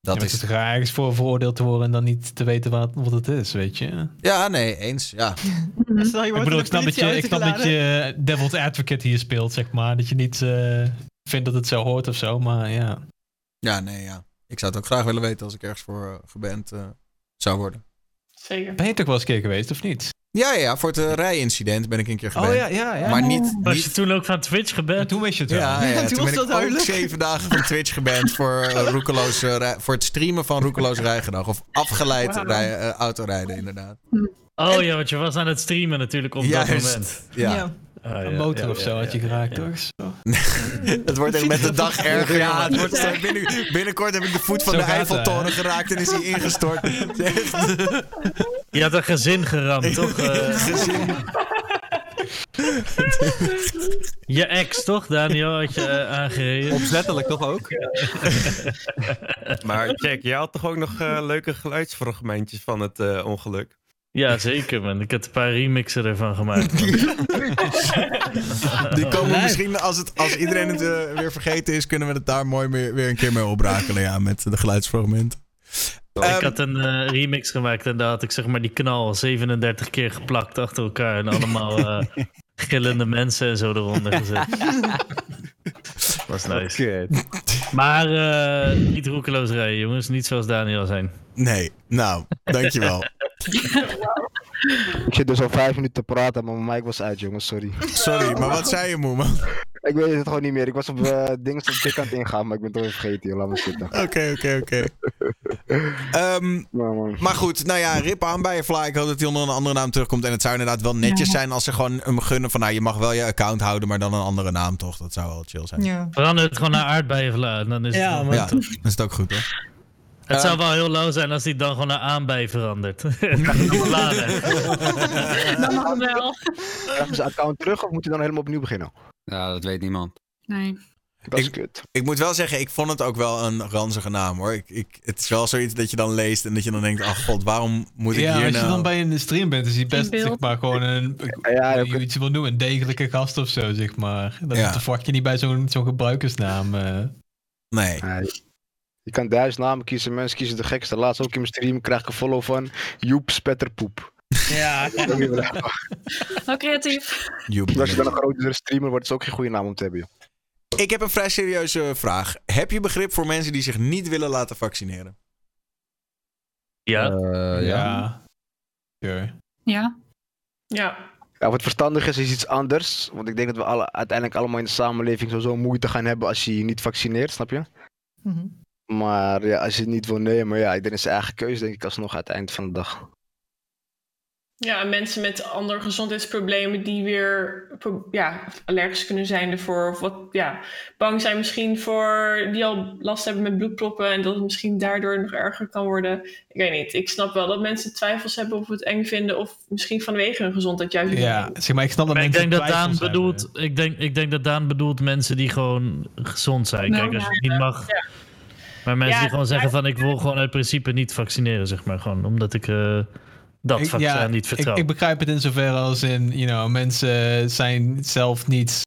Speaker 1: Dat
Speaker 2: ja,
Speaker 1: is
Speaker 2: het is toch ergens voor veroordeeld te worden en dan niet te weten wat, wat het is, weet je.
Speaker 1: Ja, nee, eens. Ja.
Speaker 10: Stel, je
Speaker 2: Ik bedoel, ik snap, dat je, ik snap dat je devil's advocate hier speelt, zeg maar. Dat je niet eh, vindt dat het zo hoort of zo, maar ja.
Speaker 1: Ja, nee, ja. Ik zou het ook graag willen weten als ik ergens voor eh, geband eh, zou worden.
Speaker 5: Zeker.
Speaker 2: Ben je toch wel eens een keer geweest, of niet?
Speaker 1: Ja, ja, ja, voor het eh, rijincident ben ik een keer geband.
Speaker 2: Oh, ja, ja, ja.
Speaker 1: Maar niet...
Speaker 8: Was
Speaker 1: niet
Speaker 8: je toen ook van Twitch geband?
Speaker 2: toen wist je het wel.
Speaker 1: Ja, ja,
Speaker 10: toen
Speaker 1: toen,
Speaker 10: was
Speaker 1: ben
Speaker 10: dat
Speaker 1: ik ook
Speaker 10: duidelijk.
Speaker 1: zeven dagen van Twitch geband voor, eh, roekeloos, eh, voor het streamen van roekeloos rijgedrag. Of afgeleid rij, eh, autorijden, inderdaad.
Speaker 8: Oh ja, want je was aan het streamen natuurlijk op dat
Speaker 1: Juist,
Speaker 8: moment.
Speaker 1: Ja.
Speaker 8: Ah, ja,
Speaker 2: Een motor
Speaker 8: ja,
Speaker 2: of zo
Speaker 8: ja,
Speaker 2: had je geraakt,
Speaker 8: ja.
Speaker 2: toch? Zo.
Speaker 1: Het wordt echt met de dag erger. Ja, het wordt binnen, binnenkort heb ik de voet van
Speaker 2: Zo
Speaker 1: de Eiffeltoren geraakt en is hij ingestort.
Speaker 8: Je had een gezin geramd, toch? Eh,
Speaker 1: gezien.
Speaker 8: je ex, toch, Daniel, had je eh, aangereden?
Speaker 4: Opzettelijk toch ook?
Speaker 9: Maar Jack, jij had toch ook nog eh, leuke geluidsfragmentjes van het eh, ongeluk?
Speaker 8: Ja, zeker, man. Ik heb een paar remixen ervan gemaakt.
Speaker 1: Die komen misschien, als, het, als iedereen het eh, weer vergeten is, kunnen we het daar mooi weer, weer een keer mee oprakelen. Ja, met de geluidsfragmenten.
Speaker 8: ik
Speaker 1: Ehm,
Speaker 8: had een eh, remix gemaakt en daar had ik zeg maar die knal 37 keer geplakt achter elkaar. En allemaal eh, gillende mensen en zo eronder gezet. Was nice. Maar eh, niet roekeloos rijden, jongens. Niet zoals Daniel zijn.
Speaker 1: Nee, nou, dankjewel.
Speaker 3: Ik zit dus al vijf minuten te praten, maar mijn mic was uit, jongens, sorry.
Speaker 1: Sorry, maar wat zei je, Moeman?
Speaker 3: Ik weet het gewoon niet meer. Ik was op uh, dingen op dik aan het ingaan, maar ik ben het alweer vergeten. joh. Laat me zitten.
Speaker 1: Oké, oké, oké. Ehm,
Speaker 3: Nou.
Speaker 1: Maar goed, nou ja, rip aan bij je fly. Ik hoop dat hij onder een andere naam terugkomt. En het zou inderdaad wel netjes
Speaker 6: Ja.
Speaker 1: zijn als ze gewoon hem gunnen van... Nou, je mag wel je account houden, maar dan een andere naam toch? Dat zou wel chill zijn.
Speaker 10: Ja.
Speaker 8: Verander het gewoon naar aardbeienvla. Dan is
Speaker 7: Ja,
Speaker 8: het.
Speaker 1: Ja, dan is het ook goed hoor.
Speaker 8: Het zou wel heel lauw zijn als hij dan gewoon naar aanbij verandert.
Speaker 6: Dan mag het wel.
Speaker 3: Krijgen ze zijn account terug of moet hij dan helemaal opnieuw beginnen?
Speaker 4: Ja, dat weet niemand.
Speaker 6: Nee.
Speaker 3: Dat is
Speaker 1: Ik-
Speaker 3: kut.
Speaker 1: Ik moet wel zeggen, ik vond het ook wel een ranzige naam hoor. Ik, ik, het is wel zoiets dat je dan leest en dat je dan denkt... Ach god, waarom moet ik
Speaker 2: Ja,
Speaker 1: hier
Speaker 2: als je
Speaker 1: nou...
Speaker 2: dan bij een stream bent, is hij best zeg maar gewoon een,
Speaker 3: ja,
Speaker 2: je iets wil noemen, een degelijke gast of zo, zeg maar. Dat,
Speaker 1: Ja.
Speaker 2: verwacht je niet bij zo'n zo'n gebruikersnaam. eh.
Speaker 1: Nee.
Speaker 3: Nee. Je kan duizend namen kiezen, mensen kiezen de gekste. Laatst ook in mijn stream krijg ik een follow van Joep Spetterpoep.
Speaker 7: Ja.
Speaker 6: Wel creatief.
Speaker 1: Joep.
Speaker 3: Als je dan een grotere streamer wordt, is het ook geen goede naam om te hebben. joh.
Speaker 1: Ik heb een vrij serieuze vraag. Heb je begrip voor mensen die zich niet willen laten vaccineren?
Speaker 8: Ja.
Speaker 4: Eh, ja.
Speaker 2: ja.
Speaker 6: Ja.
Speaker 5: Ja.
Speaker 3: Ja, wat verstandig is, is iets anders. Want ik denk dat we alle, uiteindelijk allemaal in de samenleving sowieso moeite gaan hebben als je je niet vaccineert, snap je?
Speaker 10: Mhm.
Speaker 3: Maar ja, als je het niet wil nemen, ja, ik denk dat is zijn eigen keuze, denk ik, alsnog aan het eind van de dag.
Speaker 5: Ja, en mensen met andere gezondheidsproblemen die weer ja, allergisch kunnen zijn ervoor. Of wat, ja, bang zijn misschien voor, die al last hebben met bloedproppen. En dat het misschien daardoor nog erger kan worden. Ik weet niet. Ik snap wel dat mensen twijfels hebben of we het eng vinden. Of misschien vanwege hun gezondheid juist
Speaker 2: Ja, zeg maar, ik snap dat
Speaker 8: Maar ik
Speaker 2: mensen
Speaker 8: denk dat Daan
Speaker 2: twijfels
Speaker 8: bedoelt,
Speaker 2: hebben.
Speaker 8: ik denk, ik denk dat Daan bedoelt mensen die gewoon gezond zijn.
Speaker 6: Nou,
Speaker 8: Kijk, als je het niet mag. Maar mensen
Speaker 5: Ja,
Speaker 8: die gewoon zeggen van ik wil gewoon uit principe niet vaccineren, zeg maar. Gewoon omdat ik eh, dat
Speaker 2: Ik-
Speaker 8: vaccin
Speaker 2: ja,
Speaker 8: niet vertrouw.
Speaker 2: Ik, ik begrijp het in zoverre als in, you know, mensen zijn zelf niet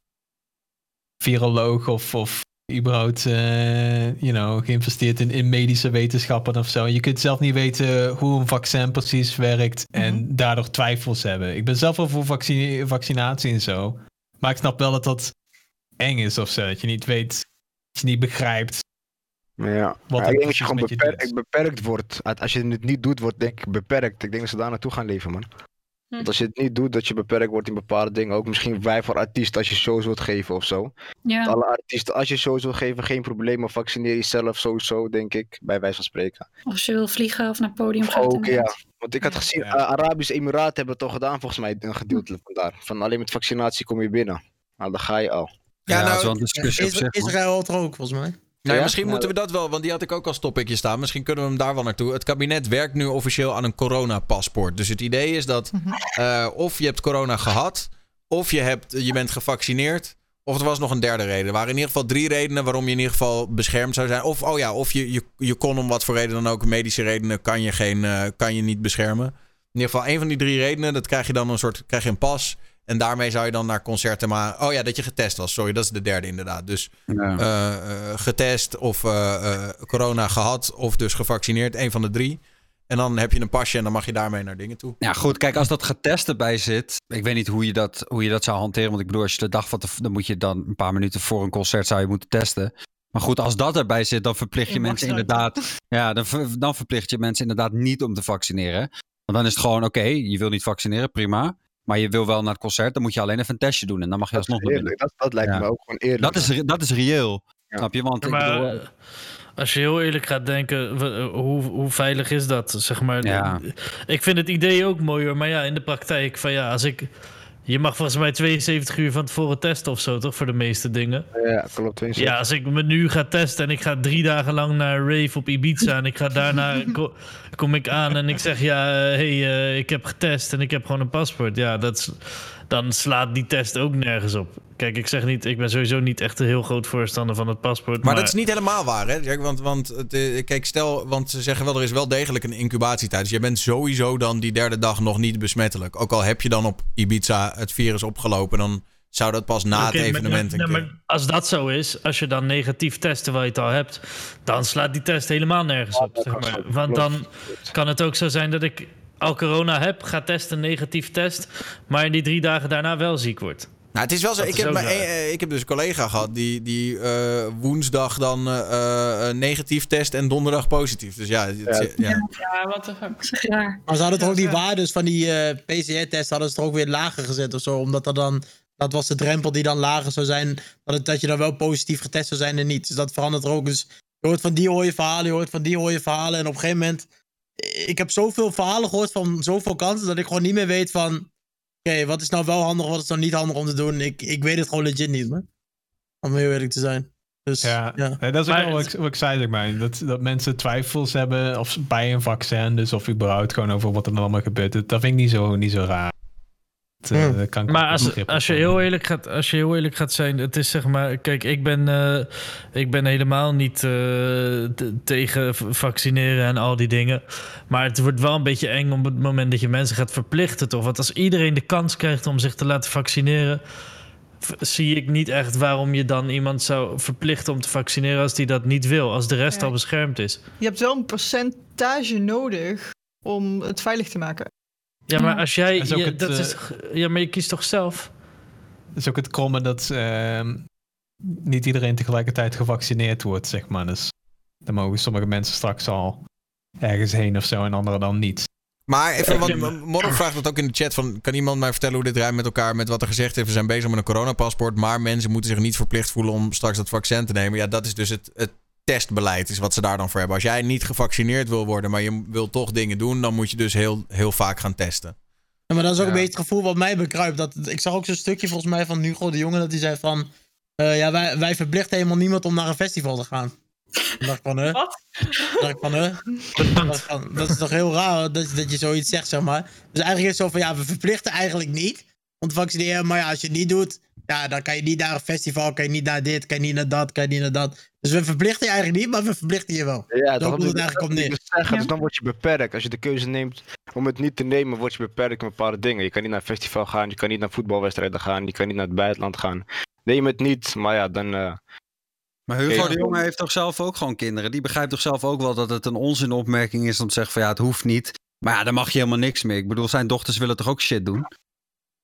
Speaker 2: viroloog of, of überhaupt, eh, you know, geïnvesteerd in, in medische wetenschappen of zo. Je kunt zelf niet weten hoe een vaccin precies werkt en daardoor twijfels hebben. Ik ben zelf wel voor vaccine- vaccinatie en zo. Maar ik snap wel dat dat eng is of zo. Dat je niet weet, dat je niet begrijpt
Speaker 3: Ja,
Speaker 2: Wat
Speaker 3: Ja, ik denk dat je gewoon
Speaker 2: je
Speaker 3: beperkt, beperkt wordt. Als je het niet doet, wordt denk ik beperkt. Ik denk dat ze daar naartoe gaan leven, man.
Speaker 5: Hm.
Speaker 3: Want als je het niet doet, dat je beperkt wordt in bepaalde dingen. Ook misschien wij voor artiesten als je shows wilt geven of zo.
Speaker 6: Ja.
Speaker 3: Alle artiesten, als je shows wilt geven, geen probleem. Maar vaccineer jezelf sowieso, denk ik. Bij wijze van spreken.
Speaker 6: Of als je wil vliegen of naar het podium gaat.
Speaker 3: Ook ja. Want ik had gezien,
Speaker 2: Ja.
Speaker 3: eh, Arabische Emiraten hebben het toch gedaan volgens mij. Een gedeelte vandaar. Van alleen met vaccinatie kom je binnen. Nou, dan ga je al.
Speaker 1: Ja,
Speaker 4: Ja,
Speaker 1: nou,
Speaker 4: dat is wel een discussie op
Speaker 7: Is-
Speaker 4: zich. man.
Speaker 7: Israël had er ook, volgens mij.
Speaker 1: Nou,
Speaker 3: Ja?
Speaker 1: misschien moeten we dat wel, want die had ik ook als topicje staan. Misschien kunnen we hem daar wel naartoe. Het kabinet werkt nu officieel aan een coronapaspoort. Dus het idee is dat eh, of je hebt corona gehad, of je, hebt, je bent gevaccineerd, of er was nog een derde reden. Er waren in ieder geval drie redenen waarom je in ieder geval beschermd zou zijn. Of, oh ja, of je, je, je kon om wat voor reden dan ook, medische redenen, kan je, geen, eh, kan je niet beschermen. In ieder geval, een van die drie redenen, dat krijg je dan een soort, krijg je een pas. En daarmee zou je dan naar concerten maar... Oh ja, dat je getest was. Sorry, dat is de derde inderdaad. Dus
Speaker 4: Ja.
Speaker 1: eh, eh, getest of eh, eh, corona gehad of dus gevaccineerd. Een van de drie. En dan heb je een pasje en dan mag je daarmee naar dingen toe.
Speaker 4: Ja, goed. Kijk, als dat getest erbij zit. Ik weet niet hoe je dat, hoe je dat zou hanteren. Want ik bedoel, als je de dag van dan moet je dan een paar minuten voor een concert zou je moeten testen. Maar goed, als dat erbij zit, dan verplicht je mensen inderdaad. Ja, dan, dan verplicht je mensen inderdaad niet om te vaccineren. Want dan is het gewoon, oké, je wil niet vaccineren, prima. Maar je wil wel naar het concert, dan moet je alleen even een testje doen. En dan mag je
Speaker 3: Dat,
Speaker 4: alsnog naar binnen.
Speaker 3: dat, dat lijkt
Speaker 4: Ja.
Speaker 3: me ook gewoon eerlijk.
Speaker 4: Dat is, dat is reëel.
Speaker 3: Ja.
Speaker 4: Snap je? Want
Speaker 8: Ja,
Speaker 4: ik
Speaker 8: maar
Speaker 4: bedoel,
Speaker 8: als je heel eerlijk gaat denken, hoe, hoe veilig is dat? Zeg maar,
Speaker 4: Ja.
Speaker 8: Ik vind het idee ook mooi hoor, maar ja, in de praktijk, van ja, als ik. Je mag volgens mij 72 uur van tevoren testen of zo, toch? Voor de meeste dingen.
Speaker 3: Ja, klopt. eens.
Speaker 8: Ja, als ik me nu ga testen en ik ga drie dagen lang naar rave op Ibiza en ik ga daarna ko- kom ik aan en ik zeg ja, hé, hey, eh, ik heb getest en ik heb gewoon een paspoort. Ja, dat dan slaat die test ook nergens op. Kijk, ik zeg niet, ik ben sowieso niet echt een heel groot voorstander van het paspoort.
Speaker 1: Maar, dat is niet helemaal waar, hè? Kijk, Want, want het, eh, kijk, stel, want ze zeggen wel, er is wel degelijk een incubatietijd. Dus je bent sowieso dan die derde dag nog niet besmettelijk. Ook al heb je dan op Ibiza het virus opgelopen, dan zou dat pas na het
Speaker 8: maar-
Speaker 1: evenement. keer-
Speaker 8: maar als dat zo is, als je dan negatief test terwijl je het al hebt, dan slaat die test helemaal nergens op. Zeg maar. Want dan kan het ook zo zijn dat ik al corona heb, ga testen, negatief test, maar in die drie dagen daarna wel ziek wordt.
Speaker 1: Nou, het is wel zo. Ik heb, maar, eh, eh, ik heb dus een collega gehad die, die eh, woensdag dan negatief test en donderdag positief. Dus ja, het- ja.
Speaker 5: Ja, wat de fuck.
Speaker 7: Maar ze hadden toch ook die waardes van die eh, PCR-test hadden ze toch ook weer lager gezet of zo. Omdat er dan, dat was de drempel die dan lager zou zijn. Dat, het, dat je dan wel positief getest zou zijn en niet. Dus dat verandert er ook. Dus je hoort van die hoor je verhalen, je hoort van die hoor je verhalen. En op een gegeven moment, ik heb zoveel verhalen gehoord van zoveel kanten. Dat ik gewoon niet meer weet van, oké, wat is nou wel handig, wat is nou niet handig om te doen. Ik, ik weet het gewoon legit niet, man. Om heel eerlijk te zijn. Dus
Speaker 2: Ja,
Speaker 7: ja.
Speaker 2: Nee, dat is ook
Speaker 8: Maar
Speaker 2: wel wat ik, wat ik zei, zeg maar. Dat, dat mensen twijfels hebben of bij een vaccin, dus of überhaupt gewoon over wat er allemaal gebeurt. Dat vind ik niet zo, niet zo raar. Eh,
Speaker 7: Hmm.
Speaker 2: kan
Speaker 8: Maar als, als, je heel eerlijk gaat, als je heel eerlijk gaat zijn, het is zeg maar, kijk, ik ben, eh, ik ben helemaal niet eh, tegen vaccineren en al die dingen. Maar het wordt wel een beetje eng op het moment dat je mensen gaat verplichten, toch? Want als iedereen de kans krijgt om zich te laten vaccineren, zie ik niet echt waarom je dan iemand zou verplichten om te vaccineren als die dat niet wil, als de rest
Speaker 10: Ja.
Speaker 8: al beschermd is.
Speaker 10: Je hebt wel een percentage nodig om het veilig te maken.
Speaker 8: Ja, maar als jij,
Speaker 2: Dat is
Speaker 8: je-
Speaker 2: het,
Speaker 8: dat
Speaker 2: eh,
Speaker 8: is, toch- ja, maar je kiest toch zelf?
Speaker 2: Het is ook het kromme dat ehm, niet iedereen tegelijkertijd gevaccineerd wordt, zeg maar. Dus dan mogen sommige mensen straks al ergens heen of zo en anderen dan niet.
Speaker 1: Maar even, want Modder vraagt dat ook in de chat van... kan iemand mij vertellen hoe dit rijmt met elkaar met wat er gezegd heeft? We zijn bezig met een coronapaspoort, maar mensen moeten zich niet verplicht voelen om straks dat vaccin te nemen. Ja, dat is dus het, het testbeleid, is wat ze daar dan voor hebben. Als jij niet gevaccineerd wil worden, maar je wil toch dingen doen... dan moet je dus heel, heel vaak gaan testen.
Speaker 7: Ja, maar dat is ook
Speaker 2: Ja.
Speaker 7: een beetje het gevoel wat mij bekruipt. Dat, ik zag ook zo'n stukje volgens mij van Hugo de Jonge, dat hij zei van... eh, ja, wij, wij verplichten helemaal niemand om naar een festival te gaan. Dan dacht ik van, hè?
Speaker 5: Wat?
Speaker 7: dacht ik van, hè? Dat is toch heel raar dat, dat je zoiets zegt, zeg maar. Dus eigenlijk is het zo van, ja, we verplichten eigenlijk niet om te vaccineren. Maar ja, als je het niet doet, ja, dan kan je niet naar een festival, kan je niet naar dit, kan je niet naar dat, kan je niet naar dat. Dus we verplichten je eigenlijk niet, maar we verplichten je wel.
Speaker 3: Ja, dat
Speaker 7: komt het eigenlijk op neer.
Speaker 3: Dus, zeggen,
Speaker 6: Ja.
Speaker 3: dus dan word je beperkt. Als je de keuze neemt om het niet te nemen, word je beperkt in bepaalde dingen. Je kan niet naar een festival gaan, je kan niet naar voetbalwedstrijden gaan, je kan niet naar het buitenland gaan. Neem het niet, maar ja, dan... eh,
Speaker 4: Maar Hugo
Speaker 3: Ja.
Speaker 4: de Jonge heeft toch zelf ook gewoon kinderen? Die begrijpt toch zelf ook wel dat het een onzinopmerking is om te zeggen van ja, het hoeft niet. Maar ja, dan mag je helemaal niks meer. Ik bedoel, zijn dochters willen toch ook shit doen?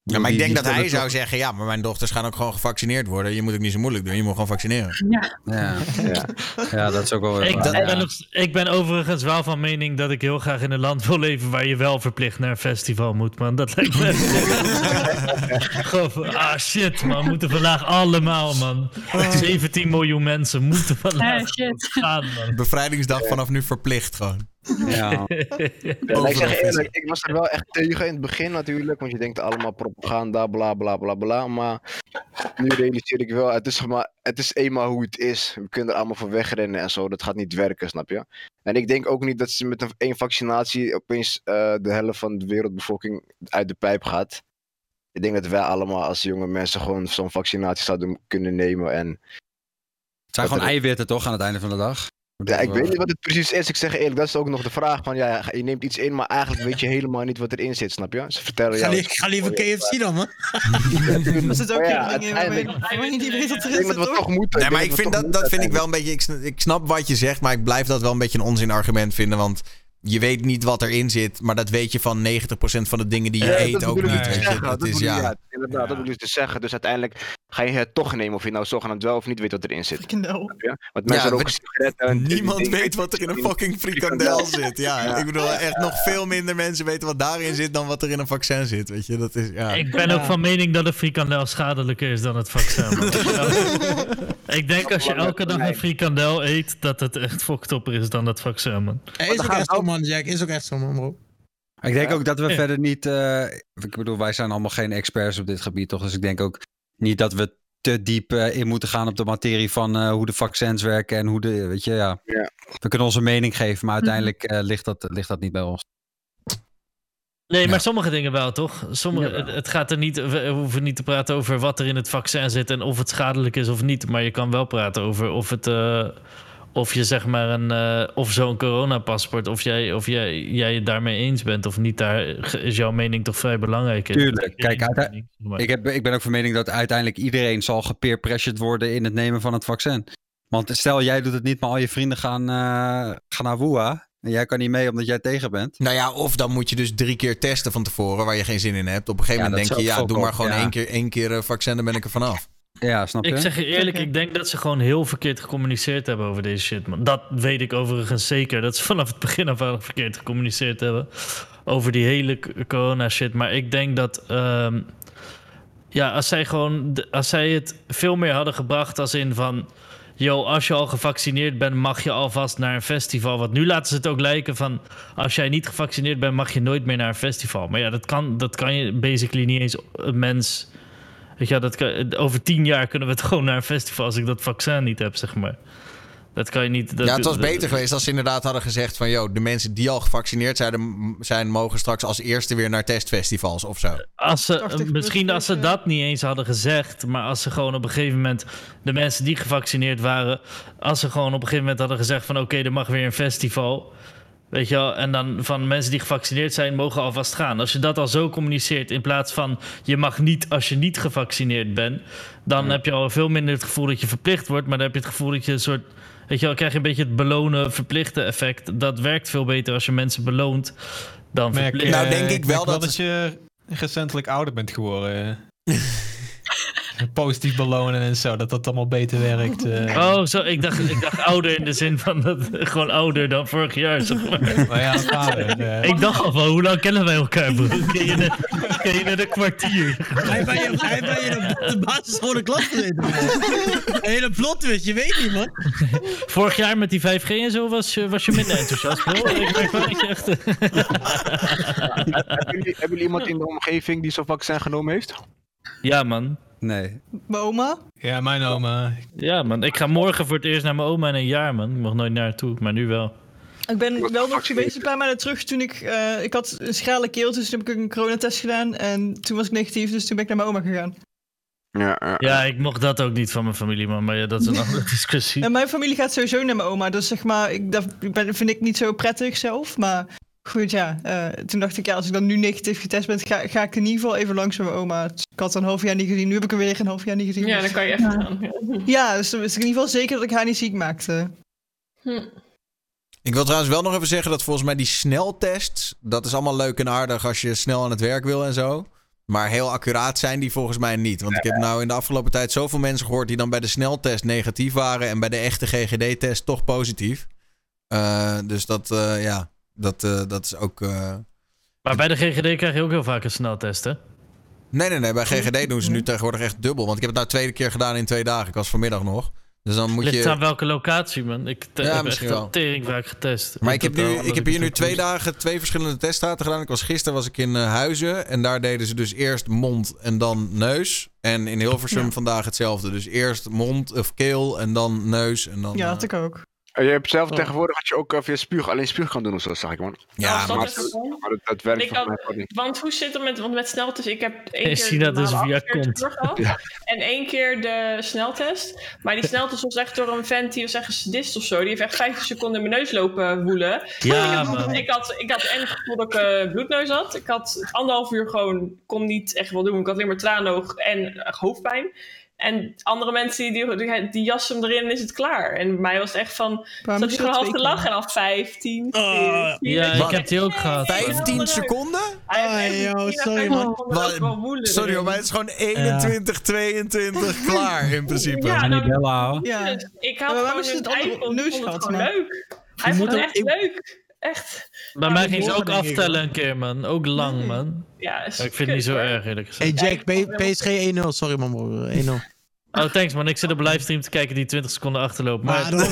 Speaker 1: Ja, maar ik denk dat hij zou zeggen: ja, maar mijn dochters gaan ook gewoon gevaccineerd worden. Je moet ook niet zo moeilijk doen. Je moet gewoon vaccineren.
Speaker 6: Ja.
Speaker 4: Ja. ja, dat is ook wel weer
Speaker 8: Ik, ben nog- ik ben overigens wel van mening dat ik heel graag in een land wil leven waar je wel verplicht naar een festival moet, man. Dat lijkt me. Gewoon van, ah shit, man. We moeten vandaag allemaal, man. 17 miljoen mensen moeten vandaag
Speaker 6: Eh, shit.
Speaker 8: gaan, man.
Speaker 1: Bevrijdingsdag vanaf nu verplicht gewoon.
Speaker 4: Ja.
Speaker 3: Ja, ik zeg eerlijk, ik was er wel echt tegen in het begin natuurlijk, want je denkt allemaal propaganda, bla bla bla bla. Maar nu realiseer ik wel, het is, maar, het is eenmaal hoe het is. We kunnen er allemaal voor wegrennen en zo, dat gaat niet werken, snap je? En ik denk ook niet dat ze met een één vaccinatie opeens eh, de helft van de wereldbevolking uit de pijp gaat. Ik denk dat wij allemaal als jonge mensen gewoon zo'n vaccinatie zouden kunnen nemen. En
Speaker 4: Het zijn gewoon eiwitten toch aan het einde van de dag?
Speaker 3: Ja, ik weet niet wat het precies is. Ik zeg eerlijk, dat is ook nog de vraag van, ja, je neemt iets in, maar eigenlijk weet je helemaal niet wat erin zit, snap je? Ze vertellen
Speaker 7: Ga,
Speaker 3: jou...
Speaker 7: li- ga liever KFC dan, man.
Speaker 10: Er zit ook
Speaker 3: ja,
Speaker 10: niet weet wat
Speaker 3: Ik
Speaker 10: erin
Speaker 3: denk
Speaker 10: zit,
Speaker 3: dat we
Speaker 10: toch?
Speaker 3: toch moeten.
Speaker 1: Nee, maar ik vind dat, dat vind ik wel een beetje. Ik snap, ik snap wat je zegt, maar ik blijf dat wel een beetje een onzin argument vinden. Want je weet niet wat erin zit, maar dat weet je van 90% van de dingen die je
Speaker 3: Ja,
Speaker 1: eet
Speaker 3: dat
Speaker 1: ook niet.
Speaker 3: zeggen,
Speaker 1: Dat
Speaker 3: dat
Speaker 1: is ja.
Speaker 3: Inderdaad, dat bedoel ik te zeggen. Dus uiteindelijk ga je het toch nemen of je nou zogenaamd wel of niet weet wat erin zit.
Speaker 10: Frikandel.
Speaker 3: Want mensen
Speaker 1: Ja,
Speaker 3: roken sigaretten. en-
Speaker 1: Niemand weet wat er in een fucking frikandel zit. Ja, ik bedoel, echt nog veel minder mensen weten wat daarin zit dan wat er in een vaccin zit. Weet je, dat is ja.
Speaker 8: Ik ben ook van mening dat een frikandel schadelijker is dan het vaccin. ik denk als je elke dag een frikandel eet, dat het echt foktopper is dan het vaccin, man.
Speaker 7: Is man, Jack. Is ook echt zo, man, bro.
Speaker 4: Ik denk ook dat we
Speaker 8: Ja.
Speaker 4: verder niet. eh, ik bedoel, wij zijn allemaal geen experts op dit gebied, toch? Dus ik denk ook niet dat we te diep eh, in moeten gaan op de materie van eh, hoe de vaccins werken en hoe de. Weet je, ja.
Speaker 3: Ja.
Speaker 4: We kunnen onze mening geven, maar
Speaker 6: Mhm.
Speaker 4: uiteindelijk eh, ligt, dat, ligt dat niet bij ons.
Speaker 8: Nee, maar
Speaker 1: Ja.
Speaker 8: sommige dingen wel, toch? Sommige, het, het gaat er niet, we hoeven niet te praten over wat er in het vaccin zit en of het schadelijk is of niet. Maar je kan wel praten over of het. eh, of je zeg maar een. eh, of zo'n coronapaspoort. Of jij, of jij, jij het daarmee eens bent of niet. Daar is jouw mening toch vrij belangrijk in.
Speaker 4: Tuurlijk. Kijk. Ik, heb, ik ben ook van mening dat uiteindelijk iedereen zal gepeer-pressured worden in het nemen van het vaccin. Want stel, jij doet het niet, maar al je vrienden gaan, eh, gaan naar WUA. En jij kan niet mee omdat jij tegen bent.
Speaker 1: Nou ja, of dan moet je dus drie keer testen van tevoren waar je geen zin in hebt. Op een gegeven
Speaker 4: Ja,
Speaker 1: moment denk je, ja, doe maar gewoon
Speaker 4: ja.
Speaker 1: één keer, één keer eh, vaccin, dan ben ik er vanaf.
Speaker 4: Ja, snap je?
Speaker 8: Ik zeg je eerlijk, ik denk dat ze gewoon heel verkeerd gecommuniceerd hebben over deze shit. Man. Dat weet ik overigens zeker. Dat ze vanaf het begin af aan verkeerd gecommuniceerd hebben. Over die hele corona shit. Maar ik denk dat. ehm, ja, als zij gewoon. Als zij het veel meer hadden gebracht als in van. Yo, als je al gevaccineerd bent, mag je alvast naar een festival. Want nu laten ze het ook lijken van... als jij niet gevaccineerd bent, mag je nooit meer naar een festival. Maar ja, dat kan, dat kan je basically niet eens een mens... Weet je, dat kan, over tien jaar kunnen we het gewoon naar een festival... als ik dat vaccin niet heb, zeg maar. Dat kan je niet... Dat,
Speaker 1: ja, het was
Speaker 8: dat-
Speaker 1: beter geweest als ze inderdaad hadden gezegd van... joh, de mensen die al gevaccineerd zijn, zijn mogen straks als eerste weer naar testfestivals of zo.
Speaker 8: Als ze,
Speaker 10: 80
Speaker 8: misschien als ze dat niet eens hadden gezegd, maar als ze gewoon op een gegeven moment de mensen die gevaccineerd waren, als ze gewoon op een gegeven moment hadden gezegd van oké, er mag weer een festival, weet je wel, en dan van mensen die gevaccineerd zijn mogen alvast gaan. Als je dat al zo communiceert in plaats van je mag niet als je niet gevaccineerd bent, dan heb je al veel minder het gevoel dat je verplicht wordt, maar dan heb je het gevoel dat je een soort Weet je wel, krijg je een beetje het belonen, verplichte effect. Dat werkt veel beter als je mensen beloont dan
Speaker 2: Merk,
Speaker 8: verplicht.
Speaker 1: Nou, denk ik wel
Speaker 2: merk
Speaker 1: dat-
Speaker 2: je recentelijk ouder bent geworden. Positief belonen en zo, dat dat allemaal beter werkt. eh.
Speaker 8: Oh, zo, ik dacht, ik dacht ouder in de zin van dat, gewoon ouder dan vorig jaar. Zeg maar.
Speaker 2: Maar ja, vader. eh.
Speaker 8: Ik dacht al van, hoe lang kennen wij elkaar, bro? Ken je net, ken je net een kwartier?
Speaker 7: Hij bij je, hij bij je de, de basisschool de klas. Een hele plot twist, je weet niet, man.
Speaker 8: Vorig jaar met die 5G en zo was je, was je minder enthousiast, bro. Ik merk wel dat je echt... eh,
Speaker 3: hebben, jullie, hebben jullie iemand in de omgeving die zo'n vaccin genomen heeft?
Speaker 8: Ja, man.
Speaker 4: Nee.
Speaker 10: Mijn oma?
Speaker 2: Ja, mijn oma.
Speaker 8: Ja, man. Ik ga morgen voor het eerst naar mijn oma in een jaar, man. Ik mag nooit naartoe, maar nu wel.
Speaker 10: Ik ben wel nog geweest een paar maanden terug toen ik... eh, ik had een schrale keel, dus toen heb ik een coronatest gedaan. En toen was ik negatief, dus toen ben ik naar mijn oma gegaan.
Speaker 3: Ja, ja.
Speaker 8: Ja, ik mocht dat ook niet van mijn familie, man. Maar ja, dat is een andere discussie.
Speaker 10: En mijn familie gaat sowieso naar mijn oma. Dus zeg maar, ik, dat ik ben, vind ik niet zo prettig zelf. Maar goed, ja. eh, toen dacht ik, ja, als ik dan nu negatief getest ben, ga, ga ik in ieder geval even langs bij mijn oma. Dus ik had haar een half jaar niet gezien. Nu heb ik hem weer een half jaar niet gezien.
Speaker 5: Ja, dan kan je even
Speaker 6: Ja.
Speaker 5: gaan.
Speaker 10: Ja, dus dan wist ik in ieder geval zeker dat ik haar niet ziek maakte.
Speaker 5: Hm.
Speaker 1: Ik wil trouwens wel nog even zeggen dat volgens mij die sneltests... dat is allemaal leuk en aardig als je snel aan het werk wil en zo. Maar heel accuraat zijn die volgens mij niet. Want ik heb nou in de afgelopen tijd zoveel mensen gehoord die dan bij de sneltest negatief waren en bij de echte GGD-test toch positief. Eh, dus dat, eh, ja, dat, eh, dat is ook. eh,
Speaker 8: Maar bij de GGD krijg je ook heel vaak een sneltest, hè?
Speaker 1: Nee, nee, nee. Bij GGD doen ze nu tegenwoordig echt dubbel. Want ik heb het nou tweede keer gedaan in twee dagen. Ik was vanmiddag nog. Dus dan moet
Speaker 8: Ligt
Speaker 1: je.
Speaker 8: aan welke locatie, man. Ik te-
Speaker 1: Ja,
Speaker 8: heb echt
Speaker 1: misschien wel.
Speaker 8: al tering vaak getest.
Speaker 1: Maar ik heb, nu, ik heb hier nu twee dagen twee verschillende teststaten gedaan. Ik was, gisteren was ik in eh, Huizen en daar deden ze dus eerst mond en dan neus. En in Hilversum vandaag hetzelfde. Dus eerst mond of keel en dan neus en dan...
Speaker 10: Ja,
Speaker 1: eh,
Speaker 10: had ik ook.
Speaker 3: En je hebt zelf
Speaker 10: Oh.
Speaker 3: tegenwoordig dat je ook eh, via spuug, alleen spuug kan doen of zo, zag ik man.
Speaker 1: Ja,
Speaker 3: maar, dat, dat werkt
Speaker 5: had-
Speaker 3: mij niet.
Speaker 5: Want hoe zit het met, want met sneltest? Ik heb één
Speaker 8: Ik
Speaker 5: keer
Speaker 8: zie dat
Speaker 5: de
Speaker 8: dus via
Speaker 5: 48
Speaker 8: kont.
Speaker 5: uur gehad.
Speaker 3: Ja.
Speaker 5: En één keer de sneltest. Maar die sneltest was echt door een vent die was echt een sadist of zo. Die heeft echt 15 seconden in mijn neus lopen woelen.
Speaker 8: Ja,
Speaker 5: ik, had,
Speaker 8: man.
Speaker 5: ik, had, ik had en het gevoel dat ik eh, bloedneus had. Ik had anderhalf uur gewoon, kon niet echt wel doen. Ik had alleen maar traanoog en eh, hoofdpijn. En andere mensen die, die, die jassen hem erin en is het klaar. En bij mij was het echt van,
Speaker 10: Waarom
Speaker 5: zat
Speaker 10: je
Speaker 5: gewoon half te lachen. En al 15,
Speaker 7: Oh,
Speaker 5: 14.
Speaker 8: Ja, ik heb die ook gehad.
Speaker 1: 15 seconden?
Speaker 7: Ah, joh, sorry, man.
Speaker 1: Sorry hoor, maar het is gewoon 21, 22 klaar in principe.
Speaker 5: Ja, nou,
Speaker 4: houden.
Speaker 10: Ja.
Speaker 5: dus ik had gewoon
Speaker 10: het
Speaker 5: een het
Speaker 10: maar?
Speaker 5: leuk. Hij vond het echt leuk. Echt.
Speaker 8: Bij mij ging ze ook aftellen een keer, man. Ook lang, man.
Speaker 5: Ja, is
Speaker 8: ik vind het niet zo erg, eerlijk gezegd.
Speaker 7: Hey Jack, P- PSG 1-0. Sorry man, bro. 1-0.
Speaker 8: Oh, thanks, man. Ik zit op livestream te kijken die 20 seconden achterloopt.
Speaker 7: Maar dan... kan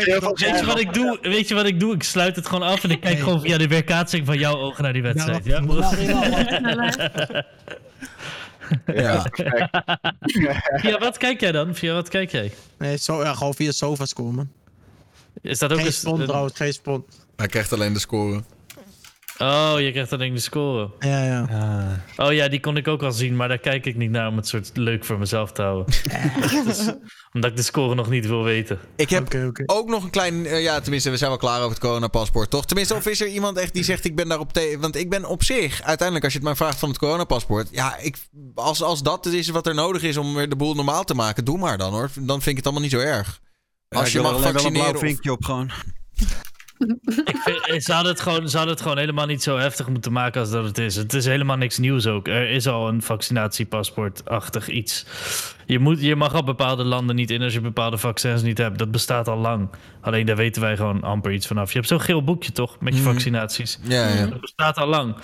Speaker 7: je lekker
Speaker 8: weet je wat ik doe? Weet je wat ik doe? Ik sluit het gewoon af en ik kijk gewoon via de weerkaatsing van jouw ogen naar die wedstrijd. Ja,
Speaker 1: Ja.
Speaker 8: Via wat kijk jij dan? Via wat kijk jij?
Speaker 7: Nee, zo, ja, gewoon via sofa scoren, man.
Speaker 8: Is dat ook
Speaker 7: Geen
Speaker 8: een...
Speaker 7: spon trouwens, geen spon.
Speaker 1: Hij krijgt alleen de score.
Speaker 8: Oh, je krijgt ik de score.
Speaker 7: Ja, ja.
Speaker 8: Oh ja, die kon ik ook al zien, maar daar kijk ik niet naar om het soort leuk voor mezelf te houden. Dus, omdat ik de score nog niet wil weten.
Speaker 1: Ik heb
Speaker 7: Oké, oké.
Speaker 1: ook nog een klein... eh, ja, tenminste, we zijn wel klaar over het coronapaspoort, toch? Tenminste, of is er iemand echt die zegt ik ben daarop tegen... Want ik ben op zich, uiteindelijk als je het mij vraagt van het coronapaspoort... Ja, ik, als, als dat is wat er nodig is om weer de boel normaal te maken, doe maar dan hoor. Dan vind ik het allemaal niet zo erg. Als je mag
Speaker 4: een
Speaker 1: vaccineren...
Speaker 4: blauw
Speaker 1: of-
Speaker 4: vinkje op gewoon.
Speaker 8: Ik vind, eh, ze, hadden het gewoon, ze hadden het gewoon helemaal niet zo heftig moeten maken als dat het is. Het is helemaal niks nieuws ook. Er is al een vaccinatiepaspoortachtig iets. Je, moet, je mag al bepaalde landen niet in als je bepaalde vaccins niet hebt. Dat bestaat al lang. Alleen daar weten wij gewoon amper iets vanaf. Je hebt zo'n geel boekje toch, met je
Speaker 1: Mhm.
Speaker 8: vaccinaties.
Speaker 1: Ja, ja.
Speaker 8: Dat bestaat al lang.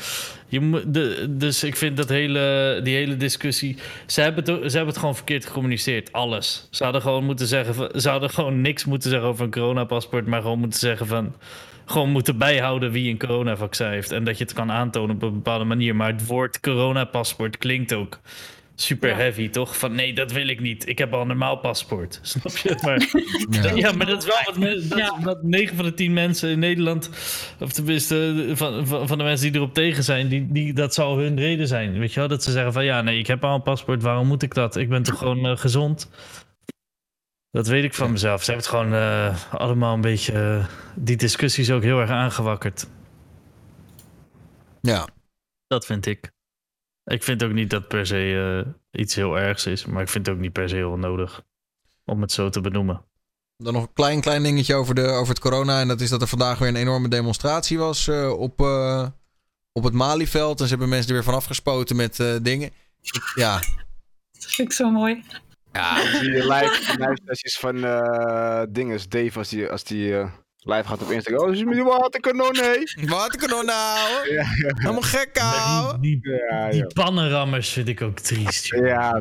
Speaker 8: Je dus ik vind dat hele, die hele discussie. Ze hebben, het, ze hebben het gewoon verkeerd gecommuniceerd. Alles. Ze hadden gewoon moeten zeggen. Ze gewoon niks moeten zeggen over een coronapaspoort. Maar gewoon moeten zeggen van. Gewoon moeten bijhouden wie een coronavaccin heeft. En dat je het kan aantonen op een bepaalde manier. Maar het woord coronapaspoort klinkt ook super
Speaker 5: Ja.
Speaker 8: heavy, toch? Van nee, dat wil ik niet. Ik heb al een normaal paspoort. Snap je? Maar, ja. maar dat is wel wat, dat,
Speaker 6: Ja.
Speaker 8: wat 9 van de 10 mensen in Nederland, of tenminste van, van, van de mensen die erop tegen zijn, die, die, dat zal hun reden zijn. Weet je wel? Dat ze zeggen van ja, nee, ik heb al een paspoort, waarom moet ik dat? Ik ben toch gewoon eh, gezond? Dat weet ik van mezelf. Ze hebben het gewoon eh, allemaal een beetje, eh, die discussies ook heel erg aangewakkerd.
Speaker 1: ja.
Speaker 8: Dat vind ik. Ik vind ook niet dat per se eh, iets heel ergs is, maar ik vind het ook niet per se heel nodig om het zo te benoemen.
Speaker 1: Dan nog een klein, klein dingetje over, de, over het corona. En dat is dat er vandaag weer een enorme demonstratie was eh, op, eh, op het Malieveld. En ze hebben mensen er weer van afgespoten met eh, dingen. Ik- Ja,
Speaker 6: Dat vind ik zo mooi.
Speaker 3: Die live, live sessies van eh dinges, Dave, als die, als die eh, live gaat op Instagram. Oh, is met die waterkanon, nee.
Speaker 1: wat kan nou nou?
Speaker 3: Ja, ja,
Speaker 1: Helemaal gek, ouwe.
Speaker 8: Die, die,
Speaker 3: ja.
Speaker 8: die pannenrammers vind ik ook triest. joh.
Speaker 3: Ja.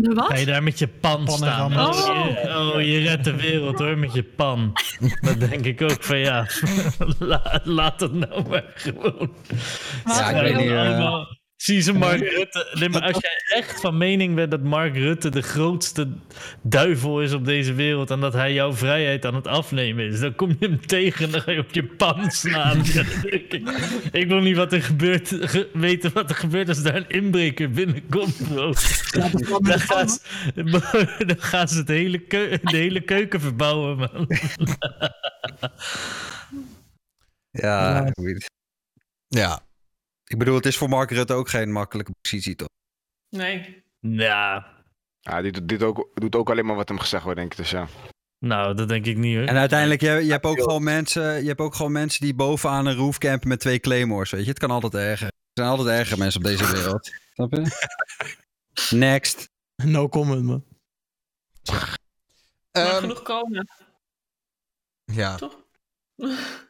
Speaker 6: De wat?
Speaker 8: Ga je daar met je pan staan? Oh, je, oh, je redt de wereld hoor, met je pan. Dat denk ik ook van ja, la- laat het nou maar gewoon.
Speaker 1: Ja, ik
Speaker 8: Ja,
Speaker 1: weet niet.
Speaker 4: eh,
Speaker 8: allemaal- Zie ze Mark Rutte. Nee, maar als jij echt van mening bent dat Mark Rutte de grootste duivel is op deze wereld en dat hij jouw vrijheid aan het afnemen is, dan kom je hem tegen en dan ga je op je pan slaan. Ik, ik wil niet wat er gebeurt, ge- weten wat er gebeurt als daar een inbreker binnenkomt, bro. Dan gaan ze, dan gaan ze het hele keu- de hele keuken verbouwen, man.
Speaker 4: Ja.
Speaker 1: Ja,
Speaker 4: Ik bedoel, het is voor Mark Rutte ook geen makkelijke positie, toch?
Speaker 5: Nee.
Speaker 8: Ja,
Speaker 3: Ja, doet, dit ook, doet ook alleen maar wat hem gezegd wordt, denk ik. Dus ja.
Speaker 8: Nou, dat denk ik niet hoor.
Speaker 4: En uiteindelijk, je, je, hebt ook gewoon mensen, je hebt ook gewoon mensen die bovenaan een roof campen met twee claymores, weet je. Het kan altijd erger. Er zijn altijd erger mensen op deze wereld. Snap je? Next.
Speaker 7: No comment, man.
Speaker 1: Ehm,
Speaker 5: genoeg komen.
Speaker 1: ja.
Speaker 5: Toch?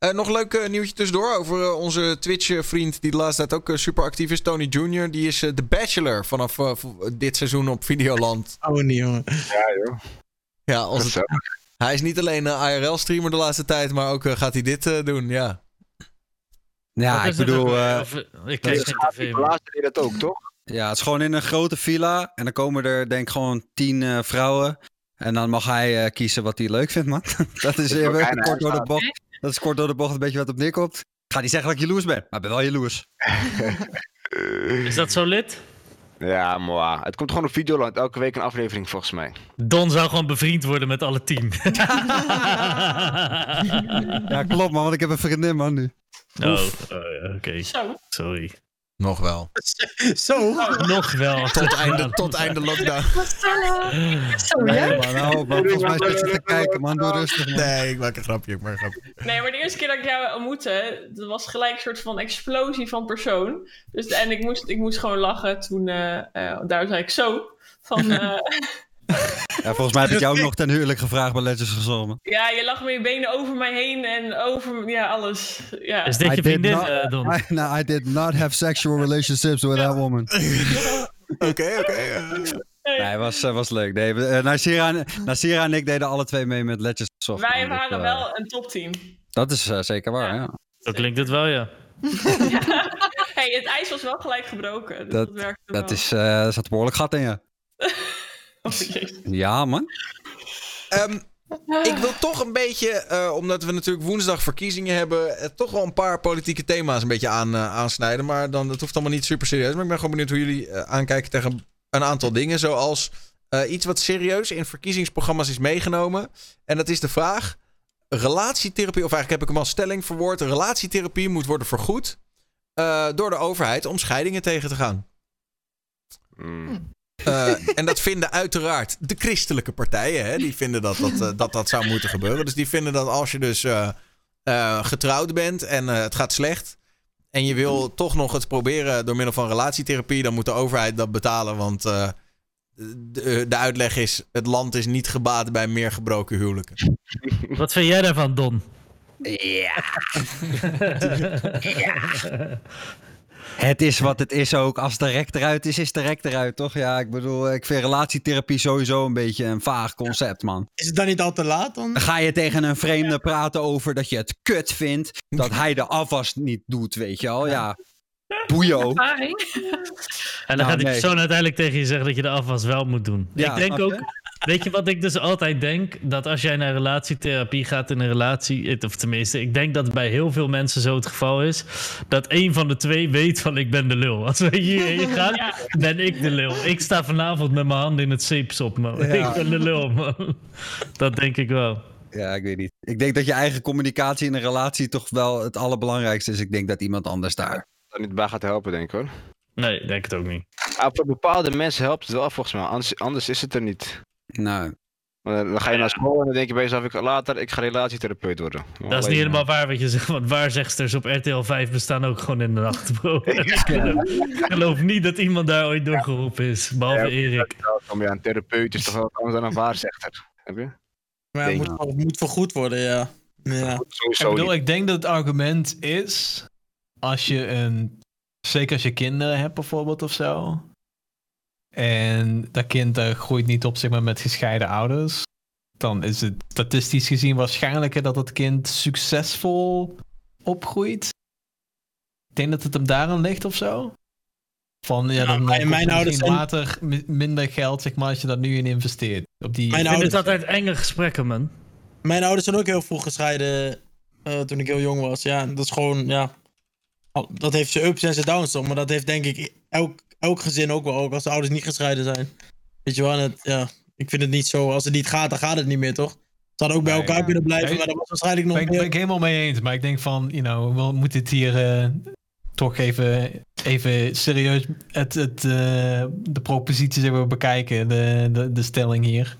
Speaker 1: Eh, nog een leuk eh, nieuwtje tussendoor over eh, onze Twitch-vriend die de laatste tijd ook super actief is, Tony Jr. Die is The Bachelor vanaf dit seizoen op Videoland.
Speaker 7: Oh, niet, jongen.
Speaker 3: Ja, joh.
Speaker 1: Ja, als het- hij is niet alleen een IRL-streamer de laatste tijd, maar ook gaat hij dit doen, ja.
Speaker 4: Ja, ik bedoel,
Speaker 8: Of, ik
Speaker 4: is-
Speaker 8: geen tv.
Speaker 3: deed dat ook, toch?
Speaker 4: ja, het is gewoon in een grote villa. En dan komen er denk ik gewoon tien eh, vrouwen. En dan mag hij eh, kiezen wat hij leuk vindt, man. dat is even kort door de bocht. Dat is kort door de bocht een beetje wat op neerkomt. Ik ga niet zeggen dat ik jaloers ben, maar ik ben wel jaloers.
Speaker 8: Is dat zo lid?
Speaker 3: Ja, maar het komt gewoon op Videoland. Elke week een aflevering, volgens mij.
Speaker 8: Don zou gewoon bevriend worden met alle tien.
Speaker 4: Ja, klopt man, want ik heb een vriendin man nu.
Speaker 8: Oh, oh, ja, oké.
Speaker 5: Zo.
Speaker 8: Sorry.
Speaker 1: Nog wel.
Speaker 7: Zo.
Speaker 8: Nog wel.
Speaker 1: Tot einde, tot einde lockdown.
Speaker 6: Zo,
Speaker 4: Nee
Speaker 6: ja?
Speaker 4: man, man. Volgens mij zit je te kijken man, doe rustig man.
Speaker 1: Nee, ik maak een grapje, ik maak een grapje.
Speaker 5: Nee, maar de eerste keer dat ik jou ontmoette, dat was gelijk een soort van explosie van persoon. Dus, en ik moest, ik moest gewoon lachen toen, eh, eh, daar zei ik zo. Van, eh,
Speaker 4: Ja, volgens mij heb ik jou ook nog ten huwelijk gevraagd bij Legends gezongen.
Speaker 5: ja, je lag met je benen over mij heen en over, ja, alles. Ja.
Speaker 8: Is dit
Speaker 4: I
Speaker 8: je
Speaker 4: did
Speaker 8: vriendin,
Speaker 4: not-
Speaker 8: eh, Don?
Speaker 4: I, no, I did not have sexual relationships with that woman.
Speaker 1: Oké, oké. eh.
Speaker 4: Nee, was, eh, was leuk. Nee, eh, Nasira, Nasira en ik deden alle twee mee met Legends Soft.
Speaker 5: Wij.
Speaker 4: Dat,
Speaker 5: waren wel een topteam.
Speaker 4: Dat is eh, zeker waar, ja.
Speaker 8: Zo klinkt het wel, ja.
Speaker 5: hey, het ijs was wel gelijk gebroken. Dus dat,
Speaker 4: Dat,
Speaker 5: werkte
Speaker 4: dat
Speaker 5: wel.
Speaker 4: is, eh er zat een behoorlijk gat in je.
Speaker 5: Oh.
Speaker 4: Ja, man.
Speaker 1: Ehm, ik wil toch een beetje, eh, omdat we natuurlijk woensdag verkiezingen hebben, eh, toch wel een paar politieke thema's een beetje aan, eh, aansnijden. Maar dan, dat hoeft allemaal niet super serieus. Maar ik ben gewoon benieuwd hoe jullie aankijken tegen een aantal dingen. Zoals eh, iets wat serieus in verkiezingsprogramma's is meegenomen. En dat is de vraag: relatietherapie, of eigenlijk heb ik hem als stelling verwoord: relatietherapie moet worden vergoed eh, door de overheid om scheidingen tegen te gaan.
Speaker 3: Mm.
Speaker 1: Eh, en dat vinden uiteraard de christelijke partijen. Hè? Die vinden dat dat, eh, dat dat zou moeten gebeuren. Dus die vinden dat als je dus eh, eh, getrouwd bent en eh, het gaat slecht. En je wil toch nog het proberen door middel van relatietherapie. Dan moet de overheid dat betalen. Want eh, de, de uitleg is: het land is niet gebaat bij meer gebroken huwelijken.
Speaker 8: Wat vind jij daarvan, Don?
Speaker 4: Het is wat het is ook. Als de rek eruit is, is de rek eruit, toch? Ja, ik bedoel, ik vind relatietherapie sowieso een beetje een vaag concept, man.
Speaker 7: Is het dan niet al te laat dan?
Speaker 4: Ga je tegen een vreemde praten over dat je het kut vindt dat hij de afwas niet doet, weet je wel? Ja, boeio.
Speaker 8: En dan
Speaker 4: Nou,
Speaker 8: gaat die
Speaker 4: nee.
Speaker 8: persoon uiteindelijk tegen je zeggen dat je de afwas wel moet doen.
Speaker 4: Ja,
Speaker 8: ik denk ook,
Speaker 4: je?
Speaker 8: weet je wat ik dus altijd denk? Dat als jij naar relatietherapie gaat in een relatie, of tenminste, ik denk dat het bij heel veel mensen zo het geval is, dat een van de twee weet van ik ben de lul. Als we hierheen gaan,
Speaker 5: Ja.
Speaker 8: ben ik de lul. Ik sta vanavond met mijn handen in het zeepsop, man.
Speaker 4: Ja.
Speaker 8: Ik ben de lul, man. Dat denk ik wel.
Speaker 4: Ja, ik weet niet. Ik denk dat je eigen communicatie in een relatie toch wel het allerbelangrijkste is. Ik denk dat iemand anders daar.
Speaker 3: Dat niet bij gaat helpen, denk ik hoor.
Speaker 8: Nee, ik denk het ook niet.
Speaker 3: Maar voor bepaalde mensen helpt het wel volgens mij. Anders, anders is het er niet.
Speaker 4: Nou,
Speaker 3: dan ga je naar school en dan denk je bij jezelf, ik, later, ik ga relatietherapeut worden.
Speaker 8: Dat is niet helemaal waar wat je zegt, want waarzegsters op RTL 5 bestaan ook gewoon in de nacht, bro. Ik geloof- ik geloof niet dat iemand daar ooit doorgeroepen is, behalve
Speaker 3: Ja,
Speaker 8: Erik.
Speaker 3: eh, Om ja, een therapeut is toch wel anders dan een waarzegster. Heb je?
Speaker 7: Maar het moet, het moet vergoed worden, ja. ja.
Speaker 2: Ik bedoel,
Speaker 3: niet.
Speaker 2: ik denk dat het argument is, als je een, zeker als je kinderen hebt bijvoorbeeld of zo, en dat kind eh, groeit niet op zeg maar, met gescheiden ouders, dan is het statistisch gezien waarschijnlijker dat het kind succesvol opgroeit. Ik denk dat het hem daaraan ligt of zo. Van ja,
Speaker 7: Ja,
Speaker 2: dan,
Speaker 7: mijn- ouders zijn-
Speaker 2: later mi- minder geld zeg maar, als je dat nu in investeert. Op die,
Speaker 7: Mijn
Speaker 8: Ik vind het
Speaker 7: ouders,
Speaker 8: altijd enge gesprekken, man.
Speaker 7: mijn ouders zijn ook heel vroeg gescheiden eh, toen ik heel jong was. Ja, dat is gewoon, ja. Al- Dat heeft zijn ups en zijn downs, maar dat heeft denk ik elk, elk gezin ook wel. Ook als de ouders niet gescheiden zijn. Weet je wel, het, ja. Ik vind het niet zo, als het niet gaat, dan gaat het niet meer, toch? Ze hadden ook bij elkaar kunnen blijven,
Speaker 2: Nee.
Speaker 7: maar dat was waarschijnlijk nog
Speaker 2: ben, ik-
Speaker 7: meer.
Speaker 2: ben ik helemaal mee eens. Maar ik denk van, you know, we moeten het hier eh, toch even, even serieus het, het, eh, de propositie zeg maar, bekijken. De, de, de stelling hier.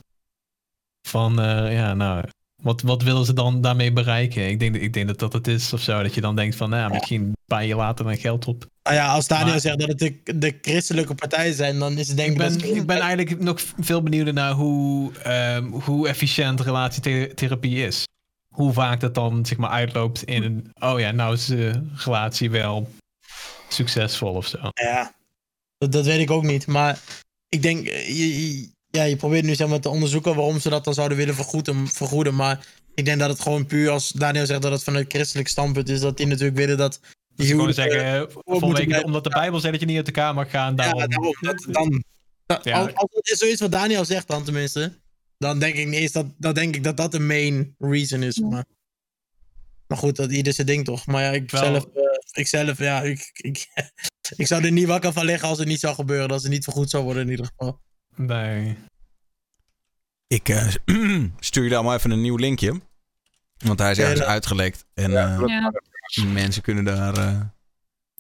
Speaker 2: Van, eh, ja, nou, wat, wat willen ze dan daarmee bereiken? Ik denk, ik denk dat dat het is of zo. Dat je dan denkt van, nou, ja, misschien paar jaar later dan geld op.
Speaker 7: Nou ja, als Daniel
Speaker 2: Maar-
Speaker 7: zegt dat het de, de christelijke partijen zijn, dan is het denk
Speaker 2: Ik
Speaker 7: ik
Speaker 2: ben,
Speaker 7: best-
Speaker 2: ik ben eigenlijk nog veel benieuwder naar hoe, ehm, hoe efficiënt relatietherapie is. Hoe vaak dat dan zeg maar uitloopt in een, oh ja, nou is de relatie wel succesvol of zo.
Speaker 7: Ja, dat, dat weet ik ook niet. Maar ik denk, eh, je, je- ja, je probeert nu zeg maar te onderzoeken waarom ze dat dan zouden willen vergoeden. vergoeden maar ik denk dat het gewoon puur, als Daniel zegt dat het vanuit christelijk standpunt is, dat die natuurlijk willen dat die
Speaker 2: Gewoon
Speaker 7: huwelijken
Speaker 2: zeggen, eh, vanwege,
Speaker 7: blijven.
Speaker 2: omdat de Bijbel zegt dat je niet uit elkaar mag gaan. Daarom.
Speaker 7: Ja, daarom. Dat, dan, dat-
Speaker 2: Ja.
Speaker 7: als, als het is zoiets wat Daniel zegt dan tenminste, dan denk ik niet eens dat, dan denk ik dat dat de main reason is. Maar, maar goed, dat ieder zijn ding toch. Maar ja, ik
Speaker 2: Wel-
Speaker 7: zelf, eh, ik zelf, ja, ik, ik, ik zou er niet wakker van liggen als het niet zou gebeuren. Dat het niet vergoed zou worden in ieder geval.
Speaker 2: Nee.
Speaker 1: Ik eh, stuur je allemaal even een nieuw linkje. Want hij is ergens uitgelekt. En eh,
Speaker 6: Ja.
Speaker 1: mensen kunnen daar eh,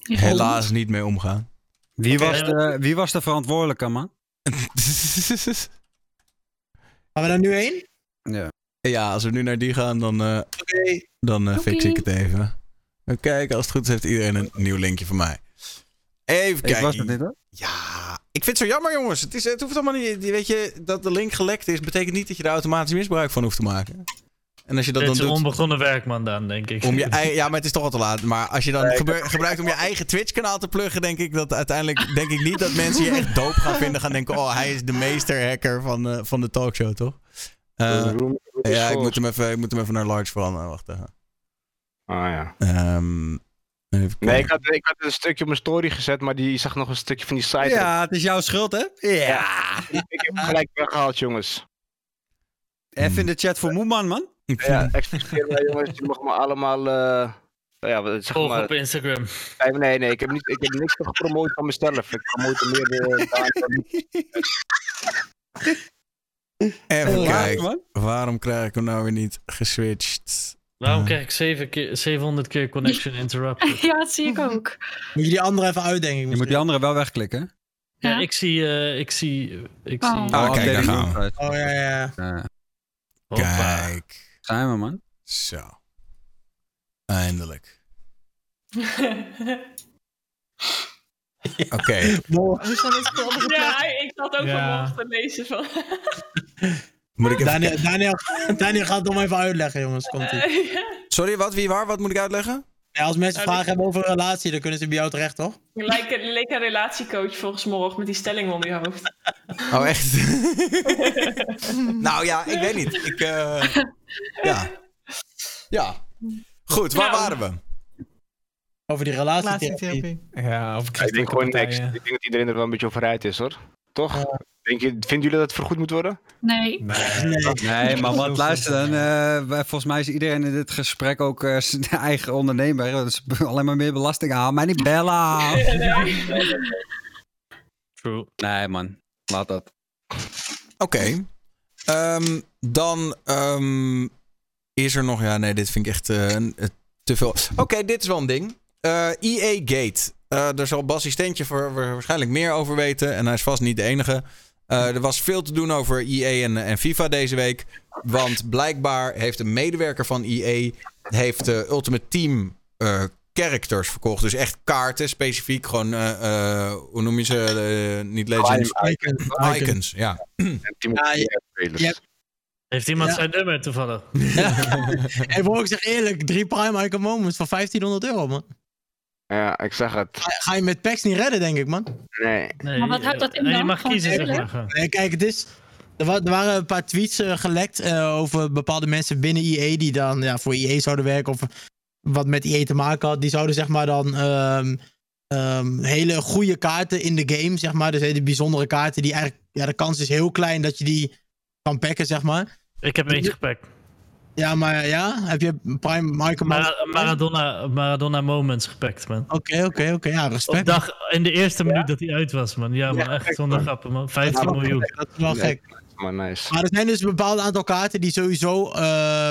Speaker 1: helaas niet mee omgaan.
Speaker 4: Wie, was de, wie was de verantwoordelijke, man?
Speaker 7: Gaan we daar nu heen?
Speaker 4: Ja.
Speaker 1: ja, als we nu naar die gaan, dan, eh,
Speaker 7: Oké.
Speaker 1: dan fix ik het even. Even kijken, als het goed is, heeft iedereen een nieuw linkje van mij. Even
Speaker 4: Ik
Speaker 1: kijken.
Speaker 4: was het niet, hoor.
Speaker 1: Ja, ik vind het zo jammer, jongens. Het, is, het hoeft allemaal niet. Weet je, dat de link gelekt is, betekent niet dat je er automatisch misbruik van hoeft te maken. En als je dat
Speaker 8: Dit
Speaker 1: dan
Speaker 8: is
Speaker 1: doet.
Speaker 8: onbegonnen werk, man, dan, denk ik.
Speaker 1: Om je ja, maar het is toch al te laat. Maar als je dan gebruikt om je eigen Twitch-kanaal te pluggen, denk ik dat uiteindelijk denk ik niet dat mensen je echt doop gaan vinden. Gaan denken, oh, hij is de meester-hacker van, eh, van de talkshow, toch? Eh, ja, ik moet, hem even, ik moet hem even naar large veranderen. Wacht even.
Speaker 3: Ah ja.
Speaker 1: Ehm, even
Speaker 3: Nee, ik had, ik had een stukje op mijn story gezet, maar die zag nog een stukje van die site.
Speaker 4: Ja, het is jouw schuld, hè? Ja.
Speaker 3: Ik heb hem gelijk weggehaald, jongens.
Speaker 4: Even in de chat voor Moeman, man.
Speaker 3: Ja, excuseer mij, jongens. Jullie mogen me allemaal. eh ja, zeg
Speaker 8: Volg
Speaker 3: maar.
Speaker 8: op Instagram.
Speaker 3: Nee, nee, nee. Ik heb, niet, ik heb niks gepromoot van mezelf. Ik promote meer de.
Speaker 1: Even kijken.
Speaker 4: man.
Speaker 1: Waarom krijg ik hem nou weer niet geswitcht?
Speaker 8: Waarom krijg ik zeven keer, 700 keer connection interrupted?
Speaker 6: Ja, dat zie ik ook.
Speaker 7: Moet je die andere even uitdenken?
Speaker 4: Je moet die andere wel wegklikken.
Speaker 8: Ja,
Speaker 6: Ja.
Speaker 8: ik zie... eh, ik zie, ik
Speaker 6: Oh.
Speaker 8: zie
Speaker 1: Ah, kijk, daar gaan we.
Speaker 7: Oh ja, ja.
Speaker 1: Kijk.
Speaker 4: zijn we, man.
Speaker 1: Zo. Eindelijk. Oké.
Speaker 10: Plek?
Speaker 5: Ja, ik zat ook
Speaker 2: Ja.
Speaker 5: vanmorgen te lezen van...
Speaker 1: Moet ik even
Speaker 7: Daniel, Daniel, Daniel gaat het om even uitleggen, jongens. Komt ie.
Speaker 5: Eh,
Speaker 1: Sorry, wat? Wie, waar? Wat moet ik uitleggen?
Speaker 7: Ja, als mensen
Speaker 5: Nou,
Speaker 7: vragen hebben over een relatie, dan kunnen ze bij jou terecht, toch?
Speaker 5: je lijkt een, leek een relatiecoach volgens morgen met die stelling om je hoofd.
Speaker 1: Oh, echt? nou ja, ik weet niet. Ik, eh, ja. Ja. Goed, waar
Speaker 5: Nou.
Speaker 1: waren we?
Speaker 7: Over die relatietherapie.
Speaker 10: Relatietherapie.
Speaker 2: Ja, of
Speaker 3: Ik denk gewoon niks. Ik denk dat iedereen er wel een beetje over uit is, hoor. Toch? Denk je, vinden jullie dat het vergoed moet worden?
Speaker 6: Nee.
Speaker 2: Nee.
Speaker 7: Nee.
Speaker 4: Nee, maar wat luister dan. eh, wij- volgens mij is iedereen in dit gesprek ook eh, zijn eigen ondernemer. Dus alleen maar meer belasting aan. Maar niet bellen.
Speaker 8: True.
Speaker 4: Nee, man. Laat dat.
Speaker 1: Oké. Ehm, dan ehm, is er nog... Ja, nee, dit vind ik echt eh, eh, te veel. Oké, dit is wel een ding. Eh, EA Gate. Eh daar zal Bassie Steentje voor, voor waarschijnlijk meer over weten. En hij is vast niet de enige. Eh, er was veel te doen over EA en, en FIFA deze week. Want blijkbaar heeft een medewerker van EA... heeft eh, Ultimate Team eh, characters verkocht. Dus echt kaarten, specifiek. Gewoon, eh, eh, hoe noem je ze? Niet Legends.
Speaker 7: Icons.
Speaker 1: Icons, ja.
Speaker 3: En
Speaker 7: Ja, je-
Speaker 8: Heeft iemand
Speaker 7: Ja.
Speaker 8: zijn nummer toevallig?
Speaker 7: Hey bro, ik zeg eerlijk, drie Prime Icon Moments voor 1500 euro, man.
Speaker 3: Ja, ik zeg het.
Speaker 7: Ga, ga je met packs niet redden, denk ik, man.
Speaker 3: Nee.
Speaker 8: Nee,
Speaker 6: Maar wat houdt dat in
Speaker 8: en je
Speaker 6: dan?
Speaker 8: mag kiezen, zeg maar.
Speaker 7: Nee, kijk, het is... Er, wa- er waren een paar tweets eh, gelekt eh, over bepaalde mensen binnen EA die dan ja, voor EA zouden werken of wat met EA te maken had. Die zouden zeg maar dan ehm, ehm, hele goede kaarten in de game, zeg maar. Dus hele bijzondere kaarten die eigenlijk... Ja, de kans is heel klein dat je die kan packen, zeg maar.
Speaker 8: Ik heb eentje gepakt.
Speaker 7: Ja, maar ja, heb je Prime Michael
Speaker 8: Mara- Maradona, Maradona Moments gepakt, man.
Speaker 7: Oké, oké, oké. Ja,
Speaker 8: Op
Speaker 7: respect.
Speaker 8: dag, in de eerste minuut dat hij uit was, man. Ja, man, echt zonder grappen, man. 15
Speaker 7: Ja, maar-
Speaker 8: miljoen.
Speaker 7: Dat is wel gek.
Speaker 3: Maar nice.
Speaker 7: Maar er zijn dus een bepaald aantal kaarten die sowieso. eh,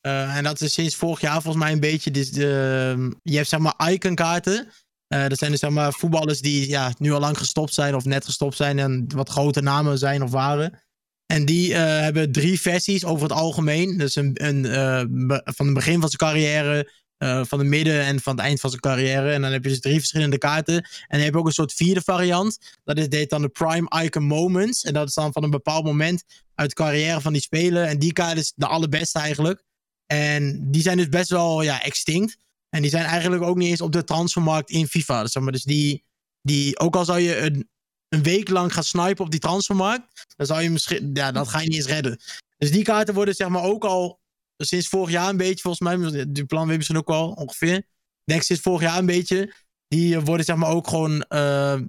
Speaker 7: eh, en dat is sinds vorig jaar volgens mij een beetje. Dus de, je hebt zeg maar icon-kaarten. Eh, dat zijn dus zeg maar voetballers die ja, nu al lang gestopt zijn of net gestopt zijn en wat grote namen zijn of waren. En die eh, hebben drie versies over het algemeen. Dus een, een, eh, van het begin van zijn carrière, eh, van het midden en van het eind van zijn carrière. En dan heb je dus drie verschillende kaarten. En dan heb je ook een soort vierde variant. Dat is, dan de Prime Icon Moments. En dat is dan van een bepaald moment uit de carrière van die speler. En die kaart is de allerbeste eigenlijk. En die zijn dus best wel ja, extinct. En die zijn eigenlijk ook niet eens op de transfermarkt in FIFA. Dus, maar, dus die, die, ook al zou je een, een week lang gaan snipen op die transfermarkt, dan zou je misschien, ja, dat ga je niet eens redden. Dus die kaarten worden zeg maar ook al sinds vorig jaar een beetje, volgens mij, die plan weet misschien ook wel ongeveer. Ik sinds vorig jaar een beetje. Die worden zeg maar ook gewoon eh,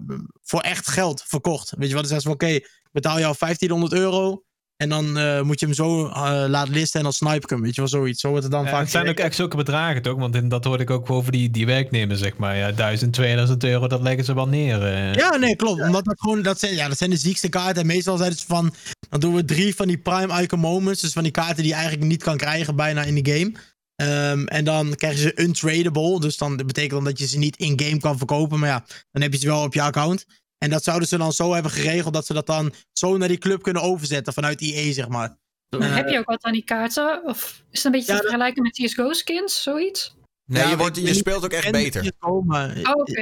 Speaker 7: voor echt geld verkocht. Weet je wat? Dan zeggen oké, betaal jou 1500 euro. En dan eh, moet je hem zo eh, laten listen en dan snipe ik hem. Weet je wel, zoiets. Zo wordt het dan
Speaker 2: Ja,
Speaker 7: vaak.
Speaker 2: het zijn ook echt zulke bedragen toch? Want in, dat hoorde ik ook over die, die werknemers, zeg maar. Ja, 1000, 2000 euro, dat leggen ze wel neer. eh.
Speaker 7: Ja, nee, klopt. Omdat dat gewoon, dat zijn, ja, dat zijn de ziekste kaarten. En meestal zijn het van, dan doen we drie van die prime icon moments. Dus van die kaarten die je eigenlijk niet kan krijgen bijna in de game. Ehm, en dan krijg je ze untradable. Dus dan, dat betekent dan dat je ze niet in-game kan verkopen. Maar ja, dan heb je ze wel op je account. En dat zouden ze dan zo hebben geregeld dat ze dat dan zo naar die club kunnen overzetten vanuit EA, zeg maar.
Speaker 6: Maar heb je ook wat aan die kaarten? Of is het een beetje te vergelijken met CSGO skins, zoiets?
Speaker 1: Nee,
Speaker 7: Ja,
Speaker 1: je, wordt, je speelt ook echt beter.
Speaker 7: CS:GO, maar-
Speaker 6: Oh, oké.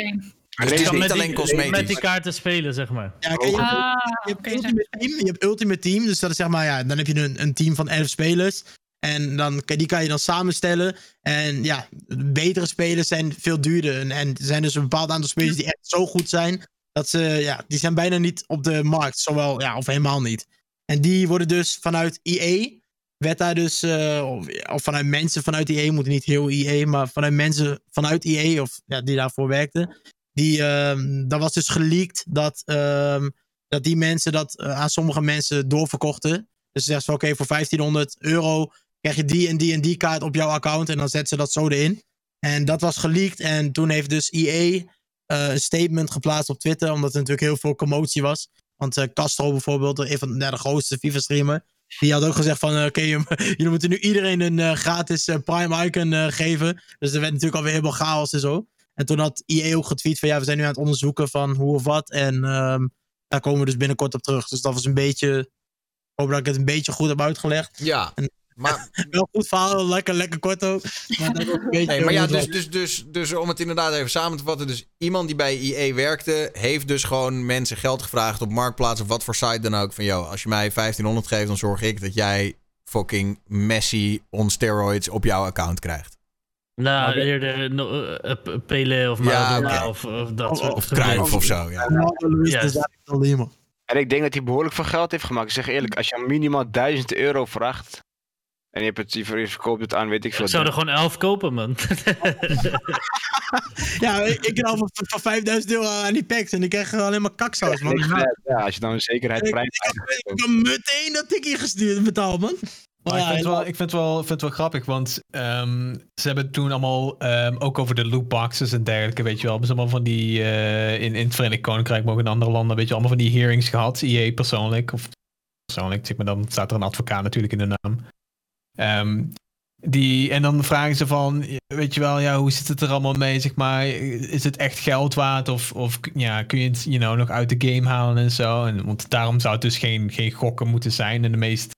Speaker 1: Dus het is niet
Speaker 8: met
Speaker 1: alleen
Speaker 8: die-
Speaker 1: cosmetisch.
Speaker 8: Met die kaarten spelen, zeg maar.
Speaker 7: Ja, kijk, je, hebt,
Speaker 6: Ah,
Speaker 7: je, hebt ultimate team, je hebt Ultimate Team. Dus dat is zeg maar, ja, dan heb je een, een team van 11 spelers. En dan, kan- die kan je dan samenstellen. En ja, betere spelers zijn veel duurder. En, en er zijn dus een bepaald aantal spelers die echt zo goed zijn. Dat ze, ja, die zijn bijna niet op de markt. Zowel, ja, of helemaal niet. En die worden dus vanuit EA. Werd daar dus, eh, of, vanuit mensen vanuit EA, moet niet heel EA, maar vanuit mensen vanuit EA, of ja, die daarvoor werkten. Die, ehm dat was dus geleakt dat, ehm, dat die mensen dat eh, aan sommige mensen doorverkochten. Dus ze zeggen van oké, voor 1500 euro krijg je die en die en die kaart op jouw account. En dan zetten ze dat zo erin. En dat was geleakt. En toen heeft dus eh, een statement geplaatst op Twitter. Omdat er natuurlijk heel veel commotie was. Want eh, Castro bijvoorbeeld, een van ja, de grootste FIFA-streamer. Die had ook gezegd van, eh, oké, jullie moeten nu iedereen een eh, gratis eh, Prime Icon eh, geven. Dus er werd natuurlijk alweer helemaal chaos en zo. En toen had EA ook getweet van, ja, we zijn nu aan het onderzoeken van hoe of wat. En ehm, daar komen we dus binnenkort op terug. Dus dat was een beetje, ik hoop dat ik het een beetje goed heb uitgelegd.
Speaker 1: Ja, maar...
Speaker 7: Wel goed verhaal, lekker, lekker kort ook. Maar, dat ook een beetje
Speaker 1: Nee, maar ja, dus, dus, dus, dus om het inderdaad even samen te vatten. Dus iemand die bij EA werkte, heeft dus gewoon mensen geld gevraagd op Marktplaats of wat voor site dan ook. Van, joh, als je mij 1500 geeft, dan zorg ik dat jij fucking Messi on steroids op jouw account krijgt.
Speaker 8: Nou, eerder no, eh, eh, Pele of
Speaker 1: Ja,
Speaker 8: Maradona of, of dat
Speaker 1: Of-
Speaker 8: soort
Speaker 1: of Cruijff of zo, ja.
Speaker 7: Lima.
Speaker 3: En ik denk dat hij behoorlijk veel geld heeft gemaakt. Ik zeg eerlijk, als je minimaal 1000 euro vraagt. En je, hebt het, je verkoopt het aan, weet ik veel.
Speaker 8: Ik zou er gewoon elf kopen, man.
Speaker 7: Ja, ik, ik kan al van, van 5000 euro aan die packs en ik krijg alleen maar kaksaus, man.
Speaker 3: Ja, als je dan een zekerheid
Speaker 7: Ik,
Speaker 3: prijs
Speaker 7: ik, heb- ik heb meteen dat tikkie gestuurd betaald, man.
Speaker 2: Maar ik vind, het wel, ik, vind het wel, ik vind het wel grappig, want ehm, ze hebben toen allemaal, ehm, ook over de lootboxes en dergelijke, weet je wel, hebben ze allemaal van die, eh, in, in het Verenigd Koninkrijk, maar ook in andere landen, weet je, allemaal van die hearings gehad, EA persoonlijk, of persoonlijk, zeg maar, dan staat er een advocaat natuurlijk in de naam. Ehm, die, en dan vragen ze van, weet je wel, ja, hoe zit het er allemaal mee, zeg maar, is het echt geld waard of, of ja, kun je het you know, nog uit de game halen en zo, en, want daarom zou het dus geen, geen gokken moeten zijn in de meest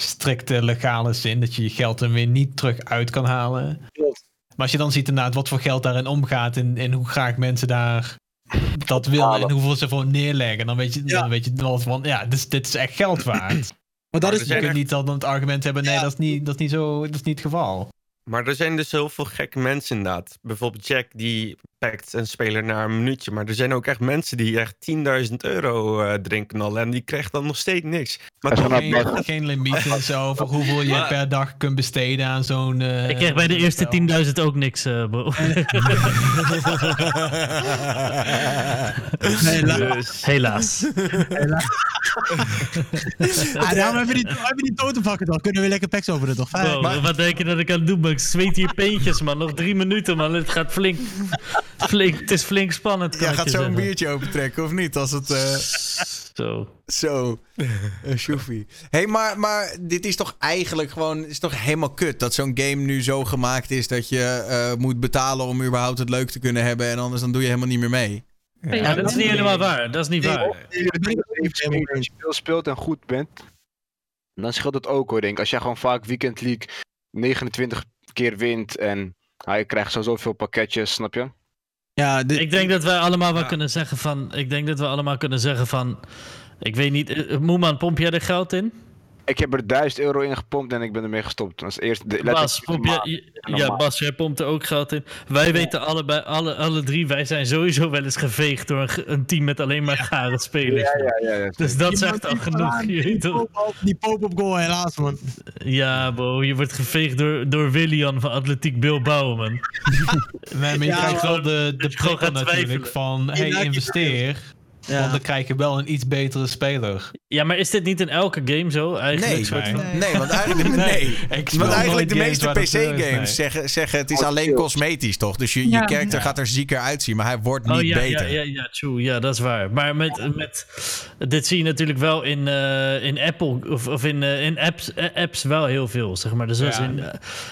Speaker 2: strikte legale zin. Dat je je geld er weer niet terug uit kan halen. Maar als je dan ziet inderdaad wat voor geld daarin omgaat en, en hoe graag mensen daar dat willen en hoeveel ze voor neerleggen, dan weet je, dan weet je wel van ja, dus dit is echt geld waard.
Speaker 7: Maar dat
Speaker 3: Maar
Speaker 7: is
Speaker 3: er
Speaker 2: niet dan het argument hebben, nee, dat, is niet, dat is niet zo, dat is niet het geval.
Speaker 9: Maar er zijn dus heel veel gekke mensen inderdaad. Bijvoorbeeld Jack die een speler naar een minuutje. Maar er zijn ook echt mensen die echt 10.000 euro eh drinken al. En die krijgen dan nog steeds niks. Maar toch,
Speaker 2: Geen,
Speaker 3: best.
Speaker 2: geen limiet en zo voor hoeveel je
Speaker 8: Maar-
Speaker 2: per dag kunt besteden aan zo'n... eh,
Speaker 8: ik kreeg bij de eerste
Speaker 2: spel.
Speaker 8: 10.000 ook niks, eh, bro.
Speaker 9: Dus,
Speaker 8: Helaas.
Speaker 7: ah, daarom hebben we die, hebben die totenvakken toch? Kunnen we lekker packs over toch? Fijn.
Speaker 8: Bro, wat denk je dat ik aan het doen ben? Ik zweet hier peentjes, man. Nog drie minuten, man. Het gaat flink. Flink het is flink spannend. kan
Speaker 1: Jij
Speaker 8: ik
Speaker 1: gaat
Speaker 8: je
Speaker 1: zo een
Speaker 8: zeggen.
Speaker 1: biertje opentrekken, of niet? Als het... eh,
Speaker 8: Zo.
Speaker 1: Zo, een shoefie. hey, maar, maar dit is toch eigenlijk gewoon... is toch helemaal kut dat zo'n game nu zo gemaakt is... dat je eh, moet betalen om überhaupt het leuk te kunnen hebben... en anders dan doe je helemaal niet meer mee.
Speaker 8: Ja, dat is niet helemaal waar. Dat is niet waar.
Speaker 3: als je veel speelt en goed bent, dan scheelt het ook hoor, denk ik. Als jij gewoon vaak Weekend League 29 keer wint en hij krijgt zo zoveel pakketjes, snap je?
Speaker 7: Ja, dit-
Speaker 8: Ik denk dat wij allemaal wel
Speaker 9: Ja.
Speaker 8: kunnen zeggen van. Ik denk dat we allemaal kunnen zeggen van. Ik weet niet, eh, Moeman, pomp jij er geld in?
Speaker 3: Ik heb er 1000 euro in gepompt en ik ben ermee gestopt. Dat is eerst de,
Speaker 8: Bas, pomp ja, Bas, jij pompt er ook geld in. Wij weten allebei, alle, alle drie, wij zijn sowieso wel eens geveegd door een, een team met alleen maar gare spelers.
Speaker 3: Ja, ja, ja.
Speaker 8: Dus dat zegt al genoeg. Je weet toch?
Speaker 7: Die pop-up goal, helaas, man.
Speaker 8: Ja, bro, je wordt geveegd door, door Willian van Atletiek Bilbao, man.
Speaker 2: Nee, maar je
Speaker 7: Ja,
Speaker 2: krijgt wel de, de prikkel natuurlijk van, hey, investeer.
Speaker 7: Ja.
Speaker 2: Want dan krijg je wel een iets betere speler.
Speaker 8: Ja, maar is dit niet in elke game zo? Eigenlijk
Speaker 1: Nee,
Speaker 8: soort van-
Speaker 2: nee.
Speaker 1: Nee, want eigenlijk, nee.
Speaker 2: Ik speel
Speaker 1: Want eigenlijk de meeste
Speaker 2: nee.
Speaker 1: PC-games zeggen, zeggen het is
Speaker 3: Oh,
Speaker 1: alleen
Speaker 3: chill.
Speaker 1: cosmetisch, toch? Dus je, je
Speaker 6: Ja.
Speaker 1: character
Speaker 2: Ja.
Speaker 1: gaat er zieker uitzien, maar hij wordt niet
Speaker 8: Oh ja, ja,
Speaker 1: beter.
Speaker 8: ja, ja, true. Ja, dat is waar. Maar met, met dit zie je natuurlijk wel in, eh, in Apple of, of in, eh, in apps, eh, apps wel heel veel, zeg maar. Dus
Speaker 2: Ja.
Speaker 8: in,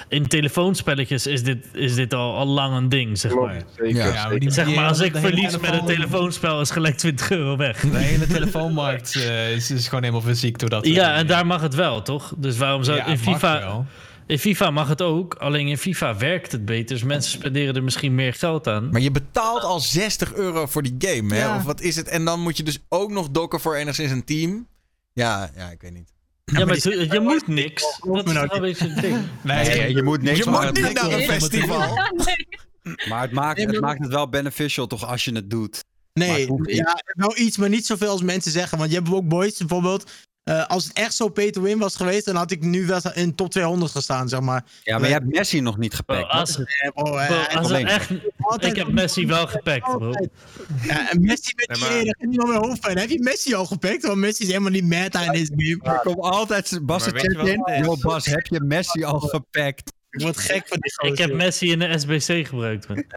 Speaker 8: in telefoonspelletjes is dit, is dit al, al lang een ding, zeg maar.
Speaker 3: Zeker.
Speaker 1: Ja.
Speaker 2: Ja, maar
Speaker 3: zeker.
Speaker 2: die-
Speaker 8: Zeg maar, als ik
Speaker 2: de
Speaker 8: verlies met een
Speaker 2: telefoon-
Speaker 8: telefoonspel, is gelijk 20 euro weg.
Speaker 2: De hele telefoonmarkt eh, is, is gewoon helemaal fysiek door dat.
Speaker 8: Ja, en daar mag het wel, toch? Dus waarom zou
Speaker 2: Ja,
Speaker 8: in FIFA,
Speaker 2: wel.
Speaker 8: in FIFA mag het ook, alleen in FIFA werkt het beter. Dus mensen spenderen er misschien meer geld aan.
Speaker 1: Maar je betaalt al 60 euro voor die game, hè?
Speaker 10: Ja.
Speaker 1: Of wat is het? En dan moet je dus ook nog dokken voor enigszins een team. Ja, ja, ik weet niet.
Speaker 8: ja, maar je, je moet niks. Dat is
Speaker 7: nou
Speaker 8: wel een beetje het ding.
Speaker 2: Nee,
Speaker 4: Nee, je moet niks
Speaker 1: je
Speaker 4: maar
Speaker 1: moet niet naar een festival.
Speaker 6: nee.
Speaker 4: maar het maakt, het maakt het wel beneficial toch als je het doet.
Speaker 7: Nee, ja, wel iets, maar niet zoveel als mensen zeggen. Want je hebt ook boys bijvoorbeeld. eh, als het echt zo pay to win was geweest, dan had ik nu wel in top 200 gestaan, zeg maar.
Speaker 4: Ja, maar je hebt Messi nog niet gepakt.
Speaker 8: als,
Speaker 7: Eh, oh, eh,
Speaker 8: bro, als
Speaker 4: probleem.
Speaker 8: echt, ik heb Messi wel gepakt, bro.
Speaker 7: Ja, en Messi met
Speaker 9: Nee,
Speaker 7: die ene, dat niet meer hoofdpijn. Heb je Messi al gepakt? Want Messi is helemaal niet meta in deze game.
Speaker 4: Er komt altijd Bas in. Yo Bas, heb je Messi al gepakt?
Speaker 7: Ik word gek van die
Speaker 8: Ik heb Messi in de SBC gebruikt, man.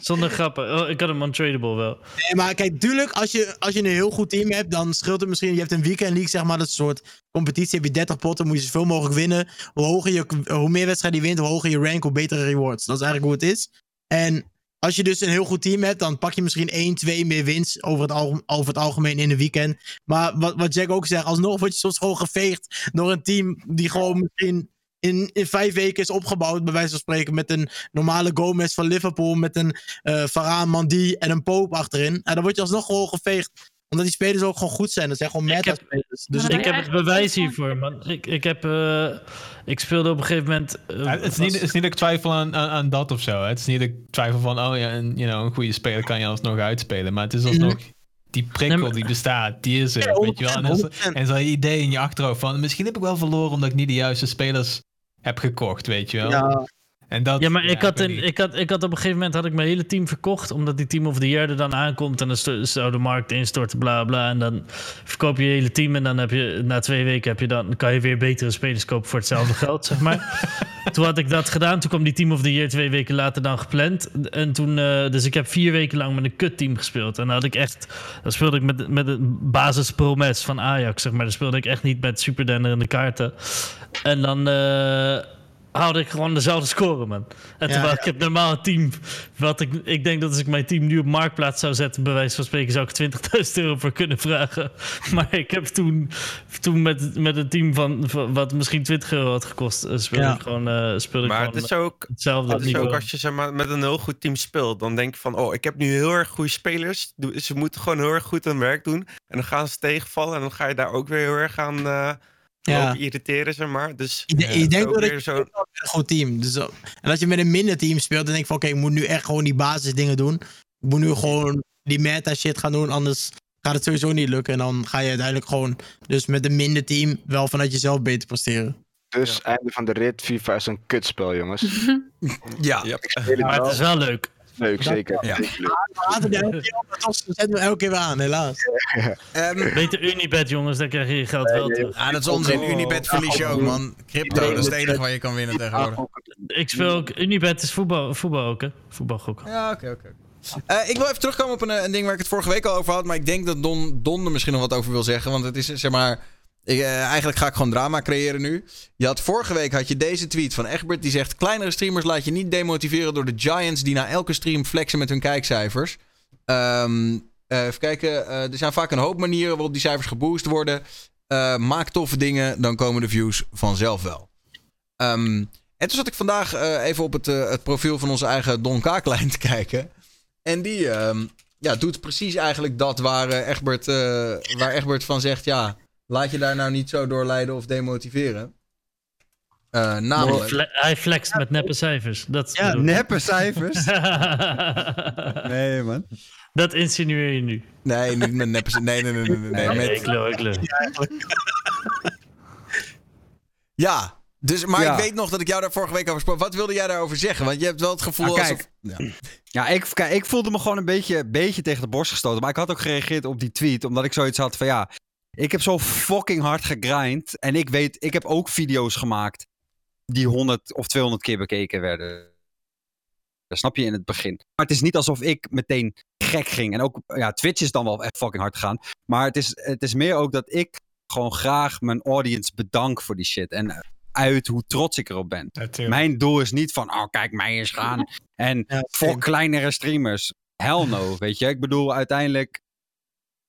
Speaker 8: Zonder grappen. Oh, ik had hem untradable wel.
Speaker 7: Nee, maar kijk, tuurlijk, als je, als je een heel goed team hebt, dan scheelt het misschien. Je hebt een weekend league, zeg maar, dat soort competitie. Heb je 30 potten, moet je zoveel mogelijk winnen. Hoe, hoger je, hoe meer wedstrijden je wint, hoe hoger je rank, hoe betere rewards. Dat is eigenlijk hoe het is. En als je dus een heel goed team hebt, dan pak je misschien 1, 2 meer winst over het, alge- over het algemeen in een weekend. Maar wat, wat Jack ook zegt, alsnog word je soms gewoon geveegd door een team die gewoon misschien in, in vijf weken is opgebouwd, bij wijze van spreken, met een normale Gomez van Liverpool, met een eh Varaan, Mandi en een Pope achterin. En dan word je alsnog gewoon geveegd. Omdat die spelers ook gewoon goed zijn. Dat zijn gewoon
Speaker 8: Ik
Speaker 7: meta
Speaker 8: heb-
Speaker 7: spelers. Dus
Speaker 8: ik heb het bewijs hiervoor, man. Ik, ik heb... eh, ik speelde op een gegeven moment... eh,
Speaker 2: Ja, het, is
Speaker 8: was-
Speaker 2: niet, het is niet dat ik twijfel aan, aan, aan dat of zo. hè. Het is niet dat ik twijfel van, oh ja, een, you know, een goede speler kan je alsnog uitspelen. Maar het is alsnog, die prikkel
Speaker 8: Nee, maar-
Speaker 2: die bestaat, die is er.
Speaker 7: Ja,
Speaker 2: weet je wel? En dan is-
Speaker 7: 100%.
Speaker 2: En zo'n idee in je achterhoofd van, misschien heb ik wel verloren omdat ik niet de juiste spelers heb gekocht, weet je wel. En dat,
Speaker 8: Ja, maar ik, had een, ik, had, ik had op een gegeven moment had ik mijn hele team verkocht. Omdat die team of the year er dan aankomt. En dan zou de markt instorten, bla bla. En dan verkoop je je hele team. En dan heb je na twee weken heb je dan, kan je weer betere spelers kopen voor hetzelfde geld, zeg maar. toen had ik dat gedaan. Toen kwam die team of the year twee weken later dan gepland. En toen, eh, dus ik heb vier weken lang met een kutteam gespeeld. En dan had ik echt, dan speelde ik met, met een basis promes van Ajax, zeg maar. Dan speelde ik echt niet met superdenderende kaarten. En dan eh, haalde ik gewoon dezelfde score, man. En terwijl
Speaker 7: ja.
Speaker 8: ik heb normaal een team, wat ik, ik denk dat als ik mijn team nu op marktplaats zou zetten, bij wijze van spreken, zou ik 20.000 euro voor kunnen vragen. Maar ik heb toen, toen met, met een team van, van wat misschien 20 euro had gekost, eh, speelde
Speaker 7: Ja.
Speaker 8: ik gewoon, eh, speelde ik
Speaker 9: Maar
Speaker 8: gewoon
Speaker 9: het is ook,
Speaker 8: hetzelfde
Speaker 9: het is
Speaker 8: niveau.
Speaker 9: ook als je zeg maar, met een heel goed team speelt, dan denk je van, oh, ik heb nu heel erg goede spelers. Ze moeten gewoon heel erg goed hun werk doen. En dan gaan ze tegenvallen en dan ga je daar ook weer heel erg aan eh
Speaker 7: Ja.
Speaker 9: irriteren, zeg maar. Dus ook
Speaker 7: wel dat je
Speaker 9: zo.
Speaker 7: een goed team. Dus, en als je met een minder team speelt, dan denk je van oké, ik moet nu echt gewoon die basisdingen doen. Ik moet nu gewoon die meta shit gaan doen, anders gaat het sowieso niet lukken. En dan ga je uiteindelijk gewoon dus met een minder team wel vanuit jezelf beter presteren.
Speaker 3: Dus einde van de rit, FIFA is een kutspel, jongens.
Speaker 1: Ja.
Speaker 9: Ja.
Speaker 3: Ik speel het
Speaker 8: Maar het is wel leuk.
Speaker 3: Leuk, zeker.
Speaker 1: Ja.
Speaker 3: leuk.
Speaker 7: We zetten we elke keer weer aan, helaas.
Speaker 1: Ehm,
Speaker 8: Beter Unibet, jongens, dan krijg je je geld wel terug.
Speaker 1: ah, dat is onzin. Unibet verlies je ook, man. Crypto, dat is het enige waar je kan winnen tegenwoordig.
Speaker 8: Ik speel ook, Unibet is voetbal, voetbal ook, hè? Voetbal gokken.
Speaker 1: Ja, oké, oké. Eh, ik wil even terugkomen op een, eh, een ding waar ik het vorige week al over had. Maar ik denk dat Don, Don er misschien nog wat over wil zeggen. Want het is, zeg maar... Eh, eigenlijk ga ik gewoon drama creëren nu. Je had vorige week had je deze tweet van Egbert. Die zegt... Kleinere streamers laat je niet demotiveren door de giants... die na elke stream flexen met hun kijkcijfers. Eh, even kijken. eh, er zijn vaak een hoop manieren waarop die cijfers geboost worden. Maak toffe dingen, dan komen de views vanzelf wel. Ehm, en toen zat ik vandaag even op het, het profiel van onze eigen Don Kaaklijn te kijken. En die ehm, ja, doet precies eigenlijk dat waar, Egbert, waar Egbert van zegt... ja, laat je daar nou niet zo door leiden of demotiveren. Eh, namelijk...
Speaker 8: Fle- hij flext met neppe cijfers. Dat
Speaker 4: Ja, neppe cijfers. nee, man.
Speaker 8: Dat insinueer je nu.
Speaker 1: Nee, niet met neppe... Nee, nee, nee, nee. nee, nee,
Speaker 8: Nee,
Speaker 1: met-
Speaker 8: ik lul, ik lul.
Speaker 1: Ja, dus, maar
Speaker 4: Ja.
Speaker 1: ik weet nog dat ik jou daar vorige week over sprak. Wat wilde jij daarover zeggen? Want je hebt wel het gevoel
Speaker 4: Nou,
Speaker 1: alsof...
Speaker 4: kijk.
Speaker 1: Ja.
Speaker 4: Ja, ik, kijk, ik voelde me gewoon een beetje, beetje tegen de borst gestoten. Maar ik had ook gereageerd op die tweet, omdat ik zoiets had van ja, ik heb zo fucking hard gegrind. En ik weet, ik heb ook video's gemaakt die 100 of 200 keer bekeken werden. Dat snap je in het begin. Maar het is niet alsof ik meteen gek ging. En ook, ja, Twitch is dan wel echt fucking hard gegaan. Maar het is, het is meer ook dat ik gewoon graag mijn audience bedank voor die shit. En uit hoe trots ik erop ben.
Speaker 2: Natuurlijk.
Speaker 4: Mijn doel is niet van, oh kijk mij eens gaan. En voor kleinere streamers. Hell no, weet je. Ik bedoel, uiteindelijk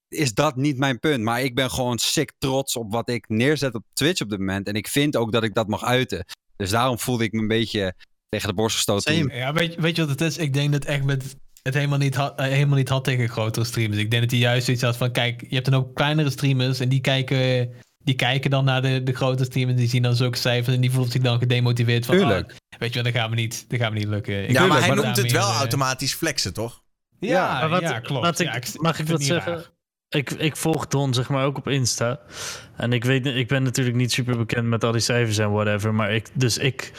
Speaker 4: is dat niet mijn punt. Maar ik ben gewoon sick trots op wat ik neerzet op Twitch op dit moment. En ik vind ook dat ik dat mag uiten. Dus daarom voelde ik me een beetje tegen de borst gestoten.
Speaker 2: Ja, weet, je- weet je wat het is? Ik denk dat echt met het helemaal niet, had, eh, helemaal niet had tegen grotere streamers. Ik denk dat hij juist zoiets had van, kijk, je hebt dan ook kleinere streamers en die kijken, die kijken dan naar de, de grote streamers, die zien dan zulke cijfers en die voelen zich dan gedemotiveerd van,
Speaker 4: Tuurlijk.
Speaker 2: ah, weet je wat, dat gaat me niet, dat gaat me niet lukken. Ik
Speaker 1: Ja, maar
Speaker 2: dat
Speaker 1: hij noemt het wel
Speaker 2: eh,
Speaker 1: automatisch flexen, toch?
Speaker 2: Ja,
Speaker 8: wat-
Speaker 2: ja, klopt.
Speaker 8: ik-
Speaker 2: Ja, ik-
Speaker 8: mag
Speaker 2: ik
Speaker 8: ik
Speaker 2: niet
Speaker 8: zeggen?
Speaker 2: raar.
Speaker 8: Ik, ik volg Don zeg maar ook op Insta. En ik weet, ik ben natuurlijk niet super bekend met al die cijfers en whatever. Maar ik, dus ik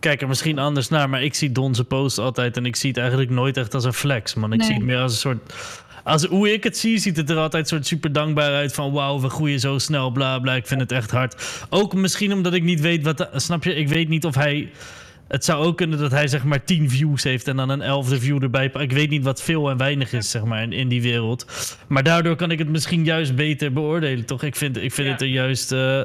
Speaker 8: kijk er misschien anders naar. Maar ik zie Don zijn post altijd. En ik zie het eigenlijk nooit echt als een flex. Man, ik
Speaker 6: Nee.
Speaker 8: zie het meer als een soort. Als, hoe ik het zie, ziet het er altijd soort super dankbaar uit. Van wauw, we groeien zo snel, bla bla. Ik vind het echt hard. Ook misschien omdat ik niet weet wat. snap je? Ik weet niet of hij. Het zou ook kunnen dat hij zeg maar 10 views heeft en dan een elfde view erbij. Ik weet niet wat veel en weinig is, zeg maar, in, in die wereld. Maar daardoor kan ik het misschien juist beter beoordelen, toch? Ik vind, ik vind het er juist. eh,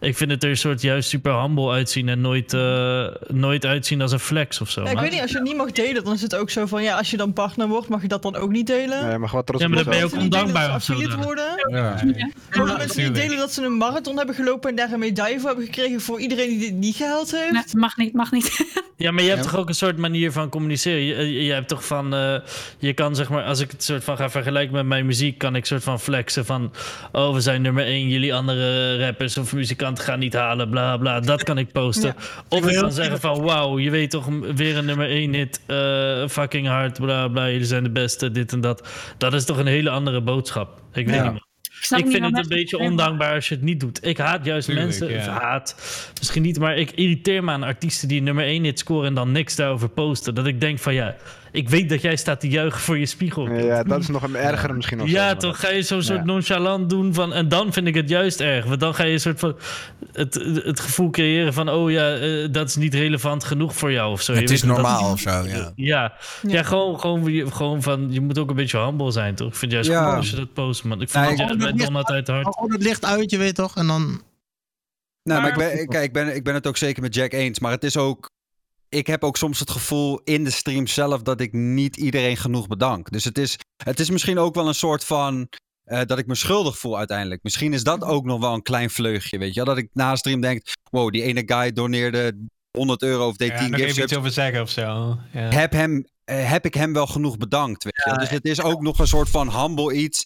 Speaker 8: ik vind het er een soort juist super humble uitzien en nooit, eh, nooit uitzien als een flex of zo.
Speaker 10: Ja, ik
Speaker 8: Maar-
Speaker 10: weet niet, als je het niet mag delen, dan is het ook zo van, ja, als je dan partner wordt, mag je dat dan ook niet delen?
Speaker 3: Nee, maar wat trots
Speaker 8: Ja, maar
Speaker 3: op
Speaker 8: dan ben je ook ondankbaar of zo.
Speaker 10: worden?
Speaker 4: Ja.
Speaker 10: Mensen niet
Speaker 2: natuurlijk.
Speaker 10: delen dat ze een marathon hebben gelopen en daar een medaille voor hebben gekregen voor iedereen die dit niet gehaald heeft?
Speaker 6: Nee, mag niet, mag niet.
Speaker 8: Ja, maar je hebt toch ook een soort manier van communiceren. Je, je, je hebt toch van, eh, je kan zeg maar, als ik het soort van ga vergelijken met mijn muziek, kan ik soort van flexen van, oh we zijn nummer één, jullie andere rappers of muzikanten gaan niet halen, bla bla. Dat kan ik posten. Of ik kan zeggen van, wauw, je weet toch weer een nummer één hit, eh, fucking hard, bla bla, jullie zijn de beste, dit en dat. Dat is toch een hele andere boodschap. Ik weet
Speaker 4: Ja.
Speaker 8: niet.
Speaker 6: Ik,
Speaker 8: vind het een beetje ondankbaar als je het niet doet. Ik haat juist
Speaker 2: Tuurlijk,
Speaker 8: mensen.
Speaker 2: ja.
Speaker 8: Haat. Misschien niet, maar ik irriteer me aan artiesten die nummer 1 hit scoren en dan niks daarover posten. Dat ik denk van ja, ik weet dat jij staat te juichen voor je spiegel.
Speaker 3: Ja, dat is nog een erger misschien. Zo,
Speaker 8: Ja, toch ga je zo'n soort
Speaker 3: Ja.
Speaker 8: nonchalant doen van. En dan vind ik het juist erg. Want dan ga je een soort van. Het, het gevoel creëren van. Oh ja, eh, dat is niet relevant genoeg voor jou of zo.
Speaker 1: Het is
Speaker 8: dat-
Speaker 1: normaal of zo, ja.
Speaker 8: Ja, ja. gewoon, gewoon, je- gewoon van. Je moet ook een beetje humble zijn, toch? Ik vind het juist
Speaker 4: Ja.
Speaker 8: goed als je dat post, man. Ik het
Speaker 4: ik-
Speaker 8: juist bij Don altijd hard.
Speaker 7: Gewoon het licht uit, je weet toch? En dan...
Speaker 4: Nou, maar ik ben, kijk, ik ben, ik ben het ook zeker met Jack eens. Maar het is ook. Ik heb ook soms het gevoel in de stream zelf dat ik niet iedereen genoeg bedank. Dus het is, het is misschien ook wel een soort van. eh, dat ik me schuldig voel uiteindelijk. Misschien is dat ook nog wel een klein vleugje. Weet je? wel? Dat ik na stream denk: wow, die ene guy doneerde 100 euro of deed
Speaker 2: Ja,
Speaker 4: 10
Speaker 2: nog
Speaker 4: gift
Speaker 2: even iets over zeggen of zo. Ja.
Speaker 4: Heb, hem, eh, heb ik hem wel genoeg bedankt? Weet je? wel? Dus het is ook nog een soort van humble iets.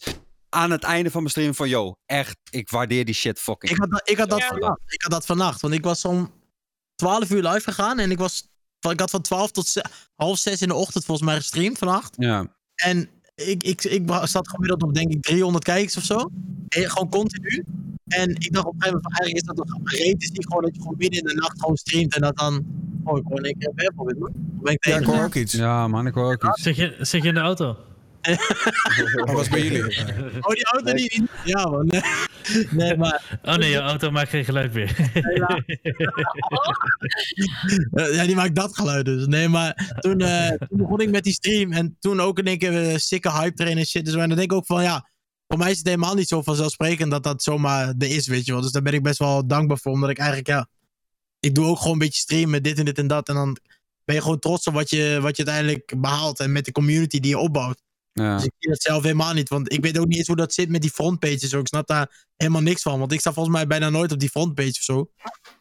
Speaker 4: Aan het einde van mijn stream van: yo, echt, ik waardeer die shit fucking.
Speaker 7: Ik had, dat- ik had dat
Speaker 5: Ja.
Speaker 7: vannacht. Ik had dat vannacht. Want ik was om 12 uur live gegaan. En ik, was, ik had van 12 tot half 6 in de ochtend volgens mij gestreamd vannacht.
Speaker 4: Ja.
Speaker 7: En ik, ik, ik zat gemiddeld op denk ik 300 kijkers of zo. En gewoon continu. En ik dacht op een gegeven moment van eigenlijk is dat toch realistisch gewoon dat je gewoon midden in de nacht gewoon streamt. En dat dan... Oh, ik hoor in één keer een. Dan ben ik
Speaker 1: Ja, ik hoor ook iets.
Speaker 4: ja, man, ik hoor ook iets.
Speaker 8: Zit je, zit je in de auto?
Speaker 1: Dat was bij jullie.
Speaker 7: Oh, die auto die... die- Ja man. Nee, maar...
Speaker 8: Oh nee, je auto maakt geen geluid meer.
Speaker 7: Ja, die maakt dat geluid dus. Nee, maar toen, eh, toen begon ik met die stream. En toen ook in één keer uh, sikke hype trainen en shit. Dus en dan denk ik ook van, ja... Voor mij is het helemaal niet zo vanzelfsprekend dat dat zomaar er is, weet je wel. Dus daar ben ik best wel dankbaar voor. Omdat ik eigenlijk, ja... Ik doe ook gewoon een beetje streamen, dit en dit en dat. En dan ben je gewoon trots op wat je, wat je uiteindelijk behaalt. En met de community die je opbouwt.
Speaker 4: Ja.
Speaker 7: Dus ik zie dat zelf helemaal niet. Want ik weet ook niet eens hoe dat zit met die frontpages. Ik snap daar helemaal niks van. Want ik sta volgens mij bijna nooit op die frontpage of zo.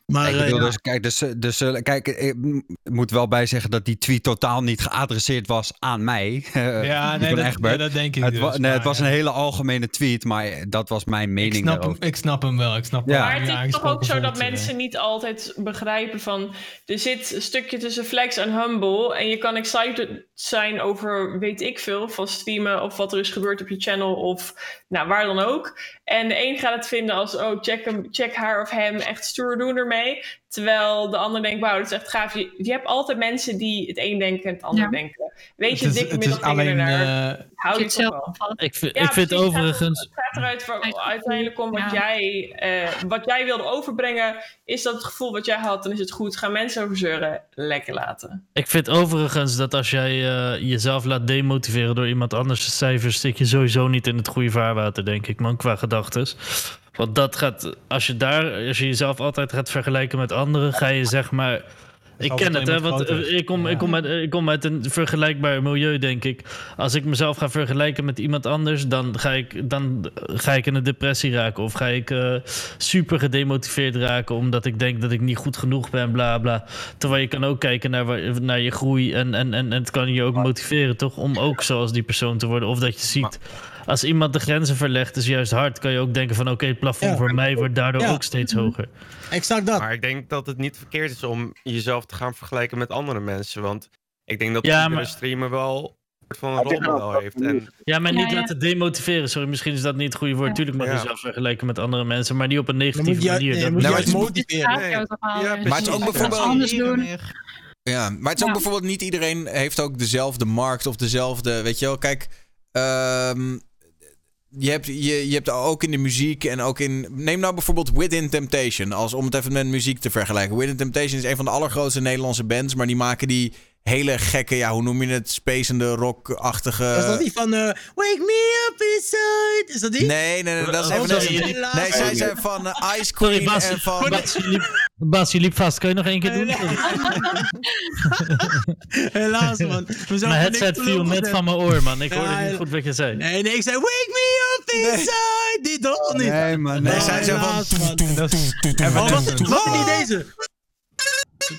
Speaker 7: Maar
Speaker 4: ik
Speaker 7: eh,
Speaker 4: bedoel,
Speaker 7: ja.
Speaker 4: dus, kijk, dus, dus, eh, kijk, ik moet wel bij zeggen dat die tweet totaal niet geadresseerd was aan mij.
Speaker 2: Ja, nee, dat,
Speaker 4: Egbert.
Speaker 2: ja, dat denk ik
Speaker 4: het,
Speaker 2: dus.
Speaker 4: wa- nee,
Speaker 2: maar,
Speaker 4: het was een hele algemene tweet, maar dat was mijn
Speaker 2: ik
Speaker 4: mening
Speaker 2: snap, hem, ik snap hem wel. Ik snap
Speaker 4: Ja.
Speaker 5: Maar het is toch ook zo dat
Speaker 2: eh.
Speaker 5: mensen niet altijd begrijpen van... Er zit een stukje tussen flex en humble. En je kan excited zijn over weet ik veel. Van streamen of wat er is gebeurd op je channel. Of nou, waar dan ook. En de een gaat het vinden als... Oh, check, hem, check haar of hem. Echt stoer doen ermee. Terwijl de ander denkt... Wauw, dat is echt gaaf. Je, je hebt altijd mensen die het een denken en het ander
Speaker 6: Ja.
Speaker 5: denken. Weet je, dikke
Speaker 2: het is
Speaker 5: middelvinger
Speaker 2: alleen...
Speaker 5: ernaar.
Speaker 2: eh,
Speaker 5: Hou
Speaker 6: je zelf
Speaker 5: wel.
Speaker 8: Ik vind,
Speaker 5: Ja,
Speaker 8: ik vind overigens...
Speaker 5: Het gaat eruit voor,
Speaker 6: Uit-
Speaker 5: uiteindelijk om wat,
Speaker 6: Ja.
Speaker 5: jij, eh, wat jij wilde overbrengen. Is dat het gevoel wat jij had, dan is het goed. Gaan mensen over zeuren, lekker laten.
Speaker 8: Ik vind overigens dat als jij eh, jezelf laat demotiveren door iemand anders' cijfers, zit je sowieso niet in het goede vaarwater, denk ik, man, qua gedachtes. Want dat gaat, als je daar, als je jezelf altijd gaat vergelijken met anderen, ga je zeg maar. Ik ken het, hè, want eh, ik kom,
Speaker 2: Ja.
Speaker 8: ik, kom uit, ik kom uit een vergelijkbaar milieu, denk ik. Als ik mezelf ga vergelijken met iemand anders, dan ga ik, dan ga ik in een depressie raken. Of ga ik eh, super gedemotiveerd raken, omdat ik denk dat ik niet goed genoeg ben, bla bla. Terwijl je kan ook kijken naar, naar je groei en, en, en, en het kan je ook motiveren, toch? Om ook zoals die persoon te worden. Of dat je ziet, als iemand de grenzen verlegt, is juist hard, kan je ook denken van oké, het plafond
Speaker 7: Ja.
Speaker 8: voor mij wordt daardoor
Speaker 7: Ja.
Speaker 8: ook steeds hoger.
Speaker 7: Exact dat.
Speaker 9: Maar ik denk dat het niet verkeerd is om jezelf te gaan vergelijken met andere mensen. Want ik denk dat
Speaker 8: Ja,
Speaker 9: iedere
Speaker 8: maar-
Speaker 9: streamer wel een soort van een rolmodel heeft. En
Speaker 8: Ja, maar niet
Speaker 6: ja.
Speaker 8: laten demotiveren. Sorry, misschien is dat niet het goede woord.
Speaker 6: Ja.
Speaker 8: Tuurlijk mag je
Speaker 9: Ja.
Speaker 8: jezelf vergelijken met andere mensen, maar niet op een negatieve
Speaker 7: je,
Speaker 8: manier.
Speaker 7: nee,
Speaker 8: Dat
Speaker 7: moet je
Speaker 1: Nou, het
Speaker 7: motiveren.
Speaker 9: Nee.
Speaker 6: Ja,
Speaker 1: Maar het is ook bijvoorbeeld-
Speaker 6: anders doen.
Speaker 10: Meer.
Speaker 1: Ja, maar het is ook
Speaker 6: Ja.
Speaker 1: bijvoorbeeld niet iedereen heeft ook dezelfde markt of dezelfde, weet je wel. Kijk, ehm, je, hebt, je, je hebt ook in de muziek en ook in... Neem nou bijvoorbeeld Within Temptation, als, om het even met muziek te vergelijken. Within Temptation is een van de allergrootste Nederlandse bands, maar die maken die hele gekke, ja, hoe noem je het, spacende, rock-achtige...
Speaker 7: Is dat die van eh, Wake me up inside? Is dat die?
Speaker 1: Nee, nee, nee, dat is
Speaker 8: Oh,
Speaker 1: even...
Speaker 8: sorry.
Speaker 1: Nee, nee, zij zijn van eh, Ice
Speaker 8: Sorry,
Speaker 1: Queen
Speaker 8: Bas.
Speaker 1: en van...
Speaker 8: Bas, je liep, Bas, je liep vast. Kun je nog één keer doen?
Speaker 7: Helaas, man.
Speaker 8: Mijn headset viel net van mijn oor, man. Ik
Speaker 7: Ja,
Speaker 8: hoorde niet goed wat je zei.
Speaker 7: Nee, nee, ik zei Wake me up inside! Die toch niet?
Speaker 4: Nee, man.
Speaker 1: Nee,
Speaker 4: Nee,
Speaker 1: zij zijn van...
Speaker 7: Oh, was, het niet deze?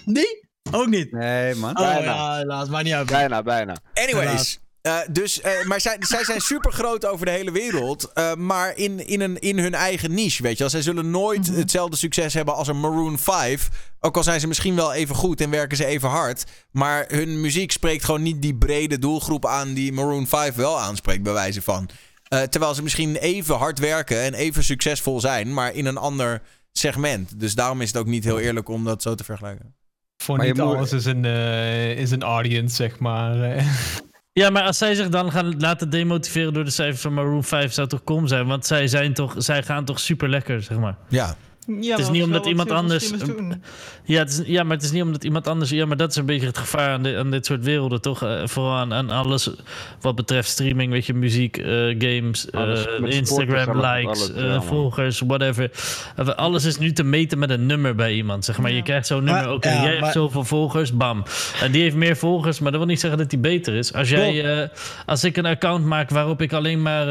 Speaker 7: Die? Ook niet.
Speaker 4: nee, man.
Speaker 7: Oh
Speaker 3: Bijna.
Speaker 7: ja, helaas, maar niet uit.
Speaker 3: Bijna, bijna.
Speaker 1: Anyways. Eh, dus, eh, maar zij, zij zijn super groot over de hele wereld. eh, maar in, in, een, in hun eigen niche, weet je wel. Zij zullen nooit
Speaker 7: Mhm.
Speaker 1: hetzelfde succes hebben als een Maroon 5. Ook al zijn ze misschien wel even goed en werken ze even hard. Maar hun muziek spreekt gewoon niet die brede doelgroep aan die Maroon 5 wel aanspreekt, bij wijze van. Eh, terwijl ze misschien even hard werken en even succesvol zijn, maar in een ander segment. Dus daarom is het ook niet heel eerlijk om dat zo te vergelijken.
Speaker 2: Voor
Speaker 4: Maar
Speaker 2: niet
Speaker 4: moet-
Speaker 2: alles is een, eh, is een audience, zeg maar.
Speaker 8: Ja, maar als zij zich dan gaan laten demotiveren door de cijfers van Maroon 5, zou toch kom zijn? Want zij, zijn toch, zij gaan toch super lekker, zeg maar.
Speaker 1: Ja.
Speaker 10: Ja,
Speaker 8: Het is niet
Speaker 10: dat
Speaker 8: omdat iemand anders-. Ja, het is, ja, maar het is niet omdat iemand anders. Ja, maar dat is een beetje het gevaar aan, dit- aan dit soort werelden, toch? Eh, vooral aan, aan alles wat betreft streaming, weet je, muziek, eh, games, eh, Instagram, likes, eh, volgers, whatever. Alles is nu te meten met een nummer bij iemand, zeg maar. Je krijgt zo'n nummer, oké,
Speaker 7: ja,
Speaker 8: jij
Speaker 7: maar-
Speaker 8: hebt zoveel volgers, bam. En die heeft meer volgers, maar dat wil niet zeggen dat die beter is. Als jij, eh, als ik een account maak waarop ik alleen maar,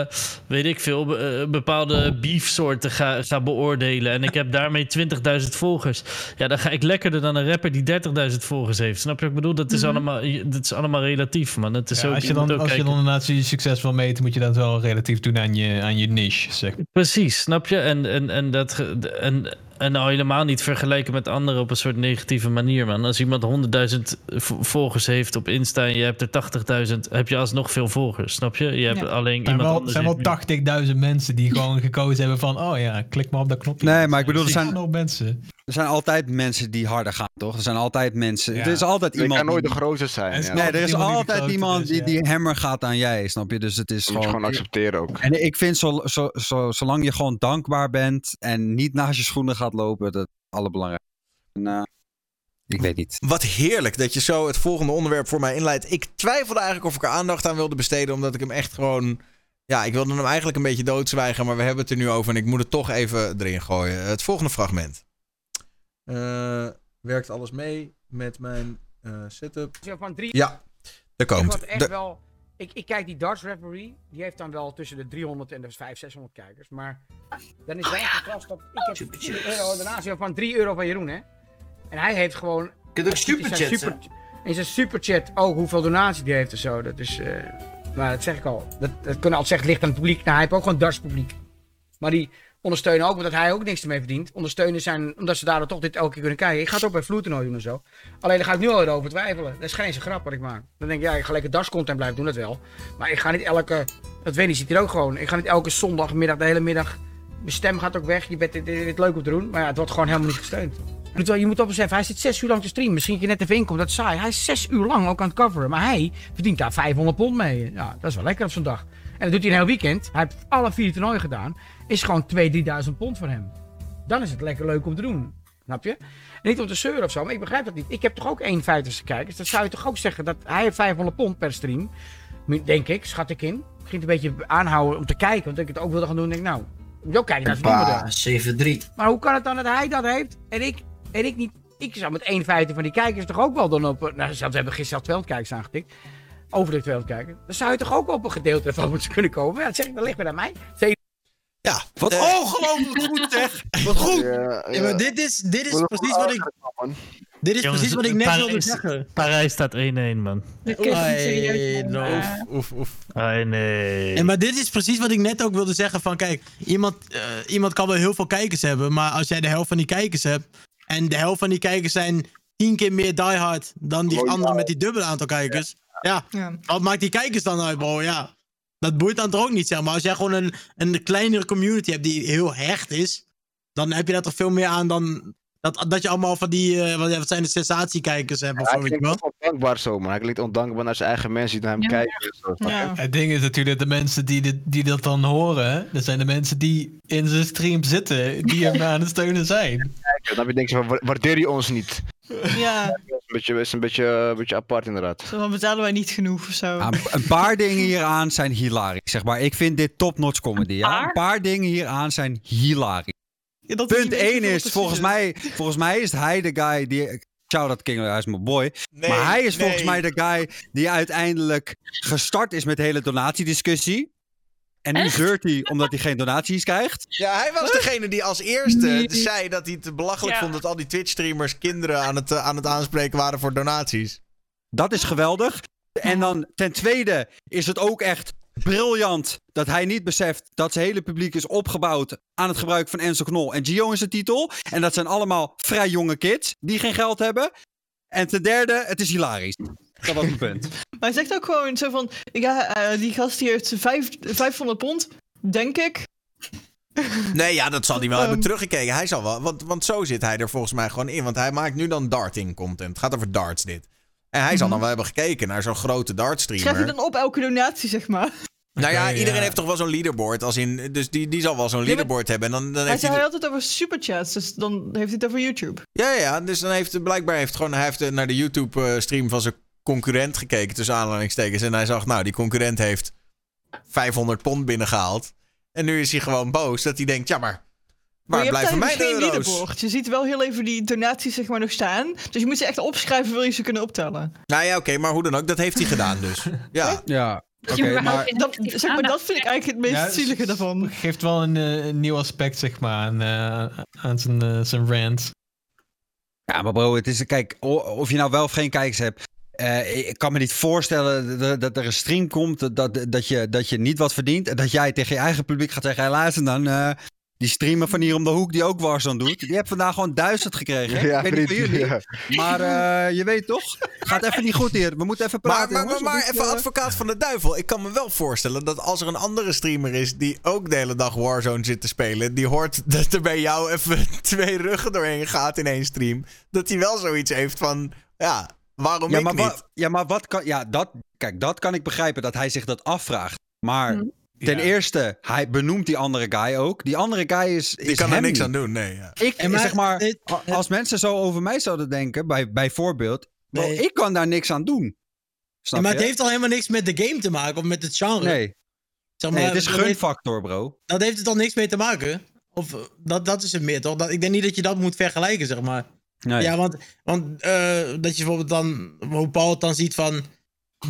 Speaker 8: eh, weet ik veel, be- bepaalde beefsoorten ga, ga beoordelen en ik heb daarmee 20.000 volgers, ja, dan ga ik lekkerder dan een rapper die 30.000 volgers heeft. Snap je wat ik bedoel? Dat is, allemaal, dat is allemaal relatief, man. Het is
Speaker 2: Ja,
Speaker 8: ook,
Speaker 2: als je dan, als je
Speaker 8: kijken-
Speaker 2: dan inderdaad je succes wil meten, moet je dat wel relatief doen aan je, aan je niche, zeg.
Speaker 8: Precies, snap je? En, en, en, dat, en, en nou helemaal niet vergelijken met anderen op een soort negatieve manier, man. Als iemand 100.000 v- volgers heeft op Insta en je hebt er 80.000, heb je alsnog veel volgers, snap je? Je hebt
Speaker 10: Ja.
Speaker 8: alleen
Speaker 2: Er zijn
Speaker 8: iemand
Speaker 2: wel,
Speaker 8: anders.
Speaker 2: zijn wel
Speaker 8: heeft meer-
Speaker 2: 80.000 mensen die gewoon gekozen hebben van... oh ja, klik maar op dat knopje.
Speaker 4: Nee, maar ik bedoel, er
Speaker 2: zijn mensen.
Speaker 4: Er zijn altijd mensen die harder gaan, toch? Er zijn altijd mensen.
Speaker 2: Ja.
Speaker 4: Er is altijd
Speaker 3: Je
Speaker 4: iemand.
Speaker 3: kan nooit de
Speaker 4: die-
Speaker 3: grootste zijn. Ja.
Speaker 4: Nee, er is
Speaker 2: iemand die
Speaker 4: altijd
Speaker 2: groter
Speaker 4: iemand
Speaker 2: is,
Speaker 4: die,
Speaker 2: ja.
Speaker 4: die hammer gaat aan jij, snap je? Dus het is
Speaker 3: moet je
Speaker 4: gewoon.
Speaker 3: gewoon accepteren ook.
Speaker 4: En ik vind, zo, zo, zo, zolang je gewoon dankbaar bent en niet naast je schoenen gaat lopen, dat is het allerbelangrijkste. En, eh, ik weet niet.
Speaker 1: Wat heerlijk dat je zo het volgende onderwerp voor mij inleidt. Ik twijfelde eigenlijk of ik er aandacht aan wilde besteden, omdat ik hem echt gewoon. Ja, ik wilde hem eigenlijk een beetje doodzwijgen, maar we hebben het er nu over en ik moet het toch even erin gooien. Het volgende fragment. Eh, werkt alles mee met mijn eh, setup?
Speaker 11: Zo van drie
Speaker 1: Ja, daar komt.
Speaker 11: echt wel ik, ik kijk die darts referee, die heeft dan wel tussen de 300 en de 500, 600 kijkers. Maar dan is wel een contrast dat ik heb 4 euro donatie van 3 euro van Jeroen, hè. En hij heeft gewoon...
Speaker 12: Kunt ook superchat,
Speaker 11: super, In zijn superchat ook hoeveel donatie die heeft en zo. Dat is, eh, maar dat zeg ik al. Dat, dat kunnen altijd zeggen, ligt aan het publiek. Nou, hij heeft ook gewoon darts publiek. Maar die ondersteunen ook, omdat hij ook niks ermee verdient. Ondersteunen zijn, omdat ze daardoor toch dit elke keer kunnen kijken. Ik ga het ook bij vloertoernooi doen en zo. Alleen daar ga ik nu al over twijfelen. Dat is geen een grap wat ik maak. Dan denk ik, ja, ik ga lekker darscontent blijven doen, dat wel. Maar ik ga niet elke, dat weet je, ziet hier ook gewoon. Ik ga niet elke zondagmiddag, de hele middag. Mijn stem gaat ook weg, je bent dit, dit, leuk om te doen. Maar ja, het wordt gewoon helemaal niet gesteund. Je moet op beseffen, hij zit zes uur lang te streamen. Misschien dat je net even inkomt, dat is saai. Hij is zes uur lang ook aan het coveren. Maar hij verdient daar 500 pond mee. Ja, dat is wel lekker op zo'n dag. En dat doet hij een heel weekend. Hij heeft alle vier toernooien gedaan. Is gewoon 2.000, 3.000 pond voor hem. Dan is het lekker leuk om te doen. Snap je? En niet om te zeuren of zo, maar ik begrijp dat niet. Ik heb toch ook 1,50 kijkers. Dan zou je toch ook zeggen dat hij heeft 500 pond per stream. Denk ik, schat ik in. Ik ging het een beetje aanhouden om te kijken. Want ik het ook wilde gaan doen. Denk ik, nou, moet ook kijken naar verdienen.
Speaker 12: 7-3.
Speaker 11: Maar hoe kan het dan dat hij dat heeft en ik, en ik niet? Ik zou met 1,50 van die kijkers toch ook wel dan op... Nou, zelfs, we hebben gisteren al 200 kijkers aangetikt. Over de 200 kijkers. Dan zou je toch ook op een gedeelte van moeten kunnen komen. Ja, dat zeg ik, dat ligt weer aan mij.
Speaker 1: Ja,
Speaker 4: Wat
Speaker 1: Eh,
Speaker 4: ongelooflijk goed zeg. Wat goed.
Speaker 7: Ja, maar dit is, dit is precies wat ik... Dit is
Speaker 8: Jongens,
Speaker 7: precies wat ik net
Speaker 8: Parijs-
Speaker 7: wilde zeggen.
Speaker 8: Parijs staat 1-1, man.
Speaker 7: No.
Speaker 1: Oef, oef.
Speaker 8: Ah, nee.
Speaker 7: Maar dit is precies wat ik net ook wilde zeggen. Van kijk, iemand, eh, iemand kan wel heel veel kijkers hebben. Maar als jij de helft van die kijkers hebt. En de helft van die kijkers zijn tien keer meer diehard dan die
Speaker 3: Oh, ja.
Speaker 7: anderen met die dubbele aantal kijkers. Ja,
Speaker 10: Ja.
Speaker 7: wat maakt die kijkers dan uit, bro? Ja, dat boeit dan toch ook niet, zeg maar. Als jij gewoon een, een kleinere community hebt die heel hecht is. Dan heb je daar toch veel meer aan dan... Dat, dat je allemaal van die, eh, wat, ja, wat zijn de sensatiekijkers hebt of
Speaker 3: Hij
Speaker 7: zo, weet je
Speaker 3: klinkt
Speaker 7: wel?
Speaker 3: ondankbaar zo, man. Hij klinkt ondankbaar naar zijn eigen mensen die naar hem
Speaker 6: Ja.
Speaker 3: kijken.
Speaker 10: Ja.
Speaker 2: Het ding is natuurlijk, de mensen die, dit, die dat dan horen, dat zijn de mensen die in zijn stream zitten, die hem aan het steunen zijn.
Speaker 3: Dan heb je denk je van, wa- waardeer je ons niet?
Speaker 10: Ja,
Speaker 3: Dat is een beetje, is een beetje, een beetje apart inderdaad.
Speaker 10: zo dan betalen wij niet genoeg of zo.
Speaker 4: Ja, een- paar dingen hieraan zijn hilarisch. Zeg maar. Ik vind dit top-notch comedy. Ja?
Speaker 6: Paar?
Speaker 4: Een paar dingen hieraan zijn hilarisch.
Speaker 10: Ja, dat
Speaker 4: Punt
Speaker 10: niet weet
Speaker 4: 1
Speaker 10: hoeveel
Speaker 4: is, volgens mij, volgens mij is hij de guy die... Shout-out King, hij is mijn boy.
Speaker 1: Nee,
Speaker 4: maar hij is volgens mij de guy die uiteindelijk gestart is met de hele donatiediscussie. En nu zeurt hij omdat hij geen donaties krijgt.
Speaker 1: Ja, hij was degene die als eerste
Speaker 6: Nee.
Speaker 1: zei dat hij het belachelijk
Speaker 5: Ja.
Speaker 1: vond dat al die Twitch-streamers kinderen aan het, eh, aan het aanspreken waren voor donaties.
Speaker 4: Dat is geweldig. En dan ten tweede is het ook echt briljant dat hij niet beseft dat zijn hele publiek is opgebouwd aan het gebruik van Enzo Knol en Gio in zijn titel. En dat zijn allemaal vrij jonge kids die geen geld hebben. En ten derde, het is hilarisch. Dat was mijn punt.
Speaker 10: Maar hij zegt ook gewoon zo van, ja, eh, die gast die heeft vijf, 500 pond, denk ik.
Speaker 1: Nee, ja, dat zal hij wel
Speaker 10: Ehm.
Speaker 1: hebben teruggekeken. Hij zal wel, want, want zo zit hij er volgens mij gewoon in. Want hij maakt nu dan darting content. Het gaat over darts dit. En hij zal dan wel hebben gekeken naar zo'n grote dart
Speaker 10: Schrijf
Speaker 1: streamer.
Speaker 10: je dan op elke donatie, zeg maar.
Speaker 1: Nou ja, iedereen
Speaker 2: ja.
Speaker 1: heeft toch wel zo'n leaderboard. Als in, dus die, die zal wel zo'n leaderboard hebben. En dan, dan
Speaker 10: Hij
Speaker 1: heeft
Speaker 10: zei
Speaker 1: hij...
Speaker 10: altijd over superchats, dus dan heeft hij het over YouTube.
Speaker 1: Ja, ja, dus dan heeft blijkbaar heeft gewoon, hij heeft eh, naar de YouTube-stream van zijn concurrent gekeken, tussen aanhalingstekens. En hij zag, nou, die concurrent heeft 500 pond binnengehaald. En nu is hij gewoon boos dat hij denkt, ja, maar
Speaker 10: Maar hebt
Speaker 1: blijven mijn
Speaker 10: geen
Speaker 1: euro's?
Speaker 10: Je ziet wel heel even die donaties zeg maar nog staan. Dus je moet ze echt opschrijven, wil je ze kunnen optellen.
Speaker 1: Nou ja, oké, maar hoe dan ook, dat heeft hij gedaan dus. Ja,
Speaker 4: Ja,
Speaker 6: Dat
Speaker 4: oké, maar...
Speaker 10: Dat, zeg maar, dat vind ik eigenlijk het meest
Speaker 2: Ja,
Speaker 10: zielige daarvan.
Speaker 2: Geeft wel een, eh, een nieuw aspect, zeg maar, aan, eh, aan zijn, eh, zijn rant.
Speaker 4: Ja, maar bro, het is, kijk, of je nou wel of geen kijkers hebt. Eh, ik kan me niet voorstellen dat, dat er een stream komt dat, dat, dat, je, dat je niet wat verdient. En dat jij tegen je eigen publiek gaat zeggen: hey, luister dan. eh, die streamer van hier om de hoek die ook Warzone doet. Die heeft vandaag gewoon duizend gekregen. hè?
Speaker 3: Ja,
Speaker 4: ik weet niet jullie.
Speaker 3: ja.
Speaker 4: Maar eh, je weet toch? Gaat even niet goed hier. We moeten even
Speaker 1: maar,
Speaker 4: praten.
Speaker 1: maar, maar, maar
Speaker 4: dit,
Speaker 1: even advocaat van de duivel. Ik kan me wel voorstellen dat als er een andere streamer is die ook de hele dag Warzone zit te spelen, die hoort dat er bij jou even twee ruggen doorheen gaat in één stream, dat hij wel zoiets heeft van, ja, waarom
Speaker 4: ja,
Speaker 1: ik
Speaker 4: maar
Speaker 1: niet?
Speaker 4: wat, ja, maar wat kan. Ja, dat, kijk, dat kan ik begrijpen dat hij zich dat afvraagt. Maar
Speaker 6: Hm.
Speaker 4: ten
Speaker 2: Ja.
Speaker 4: eerste, hij benoemt die andere guy ook. Die andere guy is.
Speaker 1: Die
Speaker 4: is
Speaker 1: kan er
Speaker 4: hem
Speaker 1: niks
Speaker 4: niet.
Speaker 1: aan doen, nee. Ja.
Speaker 4: Ik,
Speaker 7: En maar
Speaker 4: zeg maar, als mensen zo over mij zouden denken, bij, bijvoorbeeld, bro,
Speaker 7: Nee.
Speaker 4: ik kan daar niks aan doen.
Speaker 7: Ja,
Speaker 4: Snap
Speaker 7: maar
Speaker 4: je?
Speaker 7: het heeft al helemaal niks met de game te maken of met het genre.
Speaker 4: Nee,
Speaker 7: Zeg maar,
Speaker 4: nee, het is gunfactor, bro.
Speaker 7: dat heeft het al niks mee te maken. Of dat, dat is het meer, toch? Dat, ik denk niet dat je dat moet vergelijken, zeg maar.
Speaker 4: Nee.
Speaker 7: Ja, want, want eh, dat je bijvoorbeeld dan, hoe Paul het dan ziet van...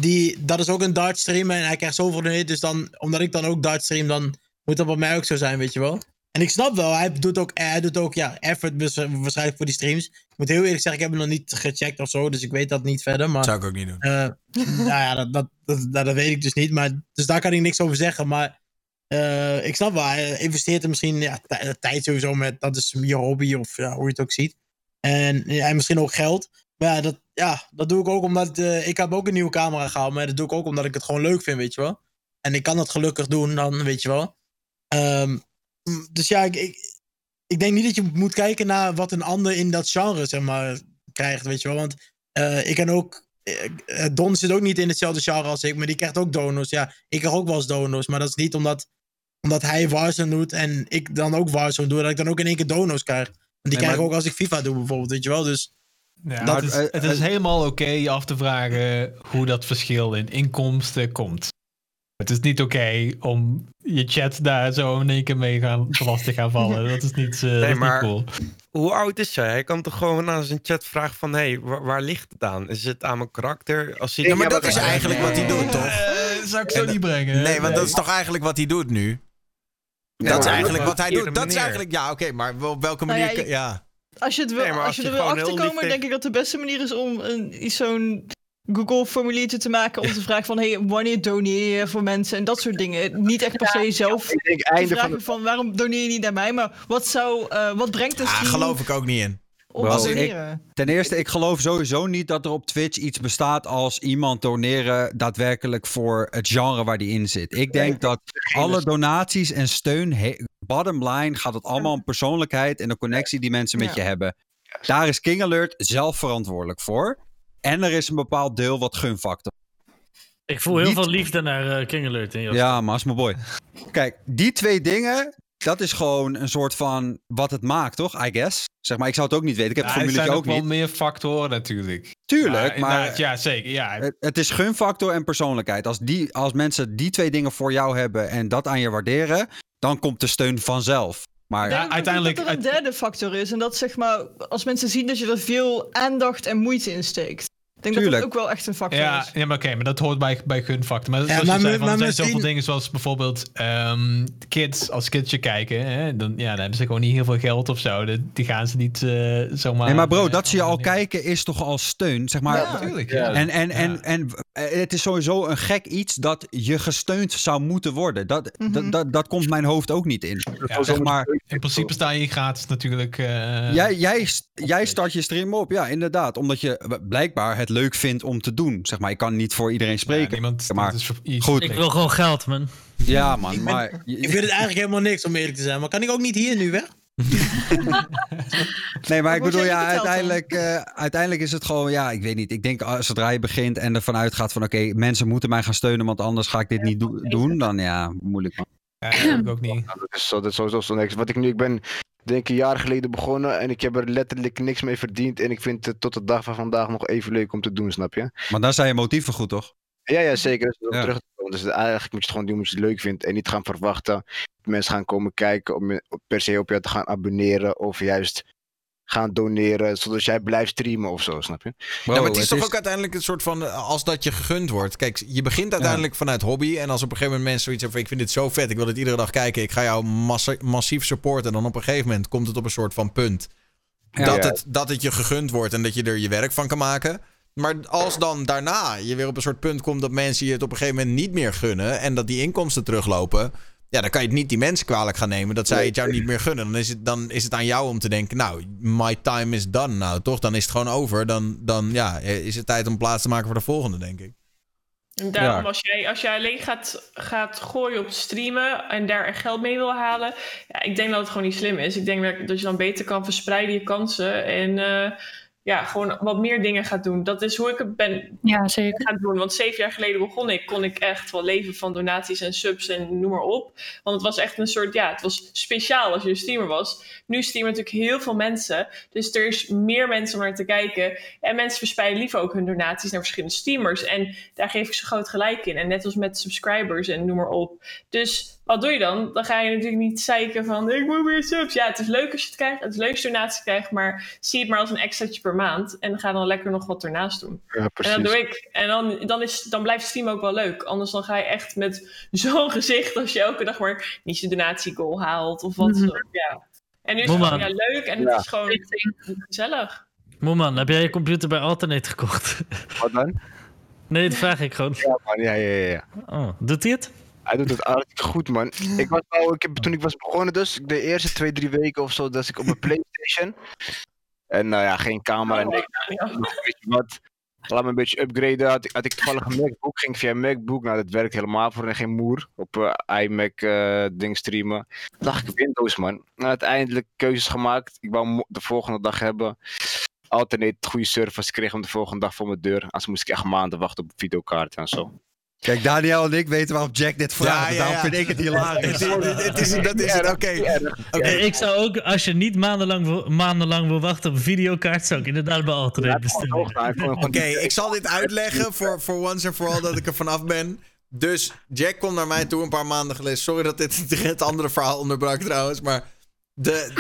Speaker 7: die, dat is ook een Dart stream en hij krijgt zoveel donated. Dus dan, omdat ik dan ook Dart stream, dan moet dat bij mij ook zo zijn, weet je wel. En ik snap wel, hij doet ook, hij doet ook ja, effort dus, eh, waarschijnlijk voor die streams. Ik moet heel eerlijk zeggen, ik heb hem nog niet gecheckt of zo, dus ik weet dat niet verder. Maar,
Speaker 1: zou ik ook niet doen.
Speaker 7: eh, nou ja, dat, dat, dat, dat, dat weet ik dus niet. Maar, dus daar kan ik niks over zeggen. Maar ik snap wel, hij investeert er misschien ja, tij- tijd sowieso met, dat is je hobby of ja, hoe je het ook ziet. En, en misschien ook geld. Maar ja, dat, ja, dat doe ik ook omdat eh, ik heb ook een nieuwe camera gehaald. Maar dat doe ik ook omdat ik het gewoon leuk vind, weet je wel. En ik kan dat gelukkig doen dan, weet je wel. Ehm, dus ja, ik, ik, ik denk niet dat je moet kijken naar wat een ander in dat genre, zeg maar, krijgt, weet je wel. Want eh, ik kan ook... eh, Don zit ook niet in hetzelfde genre als ik, maar die krijgt ook donos. Ja, ik krijg ook wel eens donos, maar dat is niet omdat, omdat hij Warzone doet en ik dan ook Warzone doe, dat ik dan ook in één keer donos krijg. Die
Speaker 2: Nee,
Speaker 7: krijg ik
Speaker 2: maar-
Speaker 7: ook als ik FIFA doe bijvoorbeeld, weet je wel. Dus
Speaker 2: Ja,
Speaker 7: dat
Speaker 2: het, is, het is helemaal oké je af te vragen hoe dat verschil in inkomsten komt. Het is niet oké om je chat daar zo in één keer mee gaan, vast te gaan vallen. Dat is niet, eh, dat is niet
Speaker 9: maar
Speaker 2: cool.
Speaker 9: hoe oud is hij? Hij kan toch gewoon aan zijn chat vragen van... hé, hey, waar, waar ligt het aan? Is het aan mijn karakter? Als hij
Speaker 1: Ja, maar dat is eigenlijk wat hij doet, toch?
Speaker 2: Eh, zou ik zo niet brengen.
Speaker 1: Nee, want dat is toch eigenlijk wat hij doet nu?
Speaker 9: Ja,
Speaker 1: dat is eigenlijk wat hij doet. Dat is eigenlijk, ja, oké, maar wel- op welke
Speaker 10: Nou
Speaker 1: manier?
Speaker 10: ja. Als je, het wil,
Speaker 9: Nee,
Speaker 10: als
Speaker 9: als
Speaker 10: je
Speaker 9: je
Speaker 10: er wil achterkomen, denk ik dat de beste manier is om een, iets zo'n Google-formuliertje te maken om te vragen van hey, wanneer doneer je voor mensen en dat soort dingen. Niet echt per se zelf
Speaker 3: Ik denk
Speaker 10: te
Speaker 3: einde van
Speaker 10: vragen
Speaker 3: de...
Speaker 10: van waarom doneer je niet naar mij, maar wat zou, eh, wat brengt een
Speaker 1: Ah, geloof ik ook niet in.
Speaker 4: Bro, ik-? Ten eerste, ik geloof sowieso niet dat er op Twitch iets bestaat als iemand doneren daadwerkelijk voor het genre waar die in zit. Ik denk dat alle donaties en steun, bottom line, gaat het allemaal om persoonlijkheid en de connectie die mensen met je hebben. Daar is King Alert zelf verantwoordelijk voor. En er is een bepaald deel wat gunfactor.
Speaker 8: Ik voel heel
Speaker 4: Niet-
Speaker 8: veel liefde naar eh, King Alert in jou.
Speaker 4: Ja, maar is mijn boy. Kijk, die twee dingen, dat is gewoon een soort van wat het maakt, toch? I guess. Zeg maar, ik zou het ook niet weten. Ik heb
Speaker 2: Ja,
Speaker 4: het
Speaker 2: er
Speaker 4: formuletje
Speaker 2: zijn
Speaker 4: ook
Speaker 2: ook wel
Speaker 4: niet.
Speaker 2: meer factoren natuurlijk.
Speaker 4: Tuurlijk, maar
Speaker 2: inderdaad, ja, zeker. Ja,
Speaker 4: het, het is gunfactor en persoonlijkheid. Als, die, als mensen die twee dingen voor jou hebben en dat aan je waarderen, dan komt de steun vanzelf. Maar
Speaker 10: Ik denk ook
Speaker 2: uiteindelijk-
Speaker 10: dat er een derde factor is. En dat zeg maar, als mensen zien dat je er veel aandacht en moeite in steekt. Ik denk dat
Speaker 4: Tuurlijk.
Speaker 10: dat ook wel echt een factor
Speaker 2: Ja,
Speaker 10: is.
Speaker 2: ja maar oké, maar dat hoort bij, bij gunfactor. Maar,
Speaker 7: Ja,
Speaker 2: zoals
Speaker 7: maar
Speaker 2: zei,
Speaker 7: me-
Speaker 2: van, er
Speaker 7: maar
Speaker 2: zijn
Speaker 7: misschien-
Speaker 2: zoveel dingen zoals bijvoorbeeld ehm, kids, als kids je kijken, hè, dan, ja, dan hebben ze gewoon niet heel veel geld of zo. Die, die gaan ze niet eh, zomaar...
Speaker 4: nee, maar bro, dat ze je al kijken is toch al steun, zeg maar.
Speaker 10: Ja.
Speaker 2: Natuurlijk,
Speaker 3: Ja.
Speaker 2: ja.
Speaker 4: En, en,
Speaker 2: Ja.
Speaker 4: en, en het is sowieso een gek iets dat je gesteund zou moeten worden. Dat,
Speaker 10: Mhm.
Speaker 4: dat, dat, dat komt mijn hoofd ook niet in.
Speaker 2: Ja,
Speaker 4: zeg maar,
Speaker 2: In principe sta je gratis natuurlijk. eh,
Speaker 4: jij, jij, jij start je stream op, ja, inderdaad. Omdat je blijkbaar het leuk vindt om te doen. Zeg maar, ik kan niet voor iedereen
Speaker 2: ja,
Speaker 4: spreken.
Speaker 2: niemand,
Speaker 4: maar
Speaker 2: dat is
Speaker 4: goed.
Speaker 8: Ik wil gewoon geld, man.
Speaker 4: Ja, man,
Speaker 7: Ik ben-
Speaker 4: maar...
Speaker 7: ik vind het eigenlijk helemaal niks om eerlijk te zijn. Maar kan ik ook niet hier nu weg?
Speaker 4: Nee, maar ik bedoel, ja, uiteindelijk, eh, uiteindelijk is het gewoon, ja, ik weet niet. Ik denk, als zodra je begint en ervan uitgaat van, oké, mensen moeten mij gaan steunen, want anders ga ik dit niet do- doen, dan ja, moeilijk man.
Speaker 2: Ja, dat heb ik ook niet.
Speaker 3: Dat is, zo, dat is sowieso zo niks. Wat ik nu, ik ben denk ik een jaar geleden begonnen en ik heb er letterlijk niks mee verdiend. En ik vind het tot de dag van vandaag nog even leuk om te doen, snap je?
Speaker 4: Maar dan zijn je motieven goed, toch?
Speaker 3: Ja, ja, zeker. Dus
Speaker 4: Ja.
Speaker 3: terug Dus eigenlijk moet je het gewoon doen omdat je het leuk vindt. En niet gaan verwachten dat mensen gaan komen kijken om per se op jou te gaan abonneren. Of juist gaan doneren, zodat jij blijft streamen of zo, snap je?
Speaker 1: Ja, maar het is toch ook uiteindelijk een soort van, eh, als dat je gegund wordt. Kijk, je begint uiteindelijk vanuit hobby. En als op een gegeven moment mensen zoiets hebben van, ik vind dit zo vet, ik wil dit iedere dag kijken. Ik ga jou massa- massief supporten. En dan op een gegeven moment komt het op een soort van punt.
Speaker 4: Ja.
Speaker 1: dat,
Speaker 3: Ja.
Speaker 1: het, dat het je gegund wordt en dat je er je werk van kan maken. Maar als dan daarna je weer op een soort punt komt dat mensen je het op een gegeven moment niet meer gunnen. En dat die inkomsten teruglopen. Ja, dan kan je het niet die mensen kwalijk gaan nemen dat zij het jou niet meer gunnen. Dan is, het, dan is het aan jou om te denken, nou, my time is done nou, toch? Dan is het gewoon over. Dan, dan ja, is het tijd om plaats te maken voor de volgende, denk ik.
Speaker 5: En daarom,
Speaker 4: Ja.
Speaker 5: als, jij, als jij alleen gaat, gaat gooien op streamen en daar geld mee wil halen, ja, ik denk dat het gewoon niet slim is. Ik denk dat, dat je dan beter kan verspreiden je kansen en eh, ja, gewoon wat meer dingen gaat doen. Dat is hoe ik het ben
Speaker 6: Ja, zeker.
Speaker 5: gaan doen. Want zeven jaar geleden begon ik, kon ik echt wel leven van donaties en subs en noem maar op. Want het was echt een soort, ja, het was speciaal als je een streamer was. Nu streamen natuurlijk heel veel mensen. Dus er is meer mensen om naar te kijken. En mensen verspreiden liever ook hun donaties naar verschillende streamers. En daar geef ik ze groot gelijk in. En net als met subscribers en noem maar op. Dus wat doe je dan? Dan ga je natuurlijk niet zeiken van ik moet meer subs. Ja, het is leuk als je het krijgt. Het is leuk als je donatie krijgt, maar zie het maar als een extraatje per maand. En ga dan lekker nog wat ernaast doen.
Speaker 3: Ja,
Speaker 5: En
Speaker 3: precies.
Speaker 5: dat doe ik. En dan, dan, is, dan blijft de stream ook wel leuk. Anders dan ga je echt met zo'n gezicht als je elke dag maar niet je donatiegoal haalt of wat.
Speaker 6: Mhm.
Speaker 5: zo. Ja. En nu is het gewoon ja, leuk en het is gewoon gezellig.
Speaker 8: Moeman, heb jij je computer bij Alternate gekocht?
Speaker 3: Wat dan?
Speaker 8: Nee, dat vraag ik gewoon.
Speaker 3: Ja, man, ja, ja, ja. ja.
Speaker 8: Oh, doet hij het?
Speaker 3: Hij doet het hartstikke goed, man. Ik was al, ik heb, toen ik was begonnen dus, de eerste twee, drie weken of zo, dat ik op mijn Playstation. En nou ja, geen camera en niks. Weet je wat? Laat me een beetje upgraden. Had ik, had ik toevallig een MacBook, ging via MacBook. Nou, dat werkt helemaal voor geen moer. Op eh, iMac eh, ding streamen. Dacht ik Windows, man. En uiteindelijk keuzes gemaakt. Ik wou de volgende dag hebben. Alternate goede service. Ik kreeg hem de volgende dag voor mijn deur. Anders moest ik echt maanden wachten op videokaart en zo.
Speaker 4: Kijk, Daniel en ik weten waarom Jack dit vraagt.
Speaker 1: Ja, ja,
Speaker 4: Daarom
Speaker 1: ja.
Speaker 4: vind ik het hilarisch.
Speaker 1: is, het is, dat is het, oké. Oké.
Speaker 8: Ik zou ook, als je niet maandenlang, wil- maandenlang wil wachten op een videokaart, zou ik inderdaad bij Alternate bestellen.
Speaker 1: Oké, ik zal dit uitleggen voor, voor once en for all dat ik er vanaf ben. Dus Jack komt naar mij toe een paar maanden geleden. Sorry dat dit het andere verhaal onderbrak trouwens, maar... De,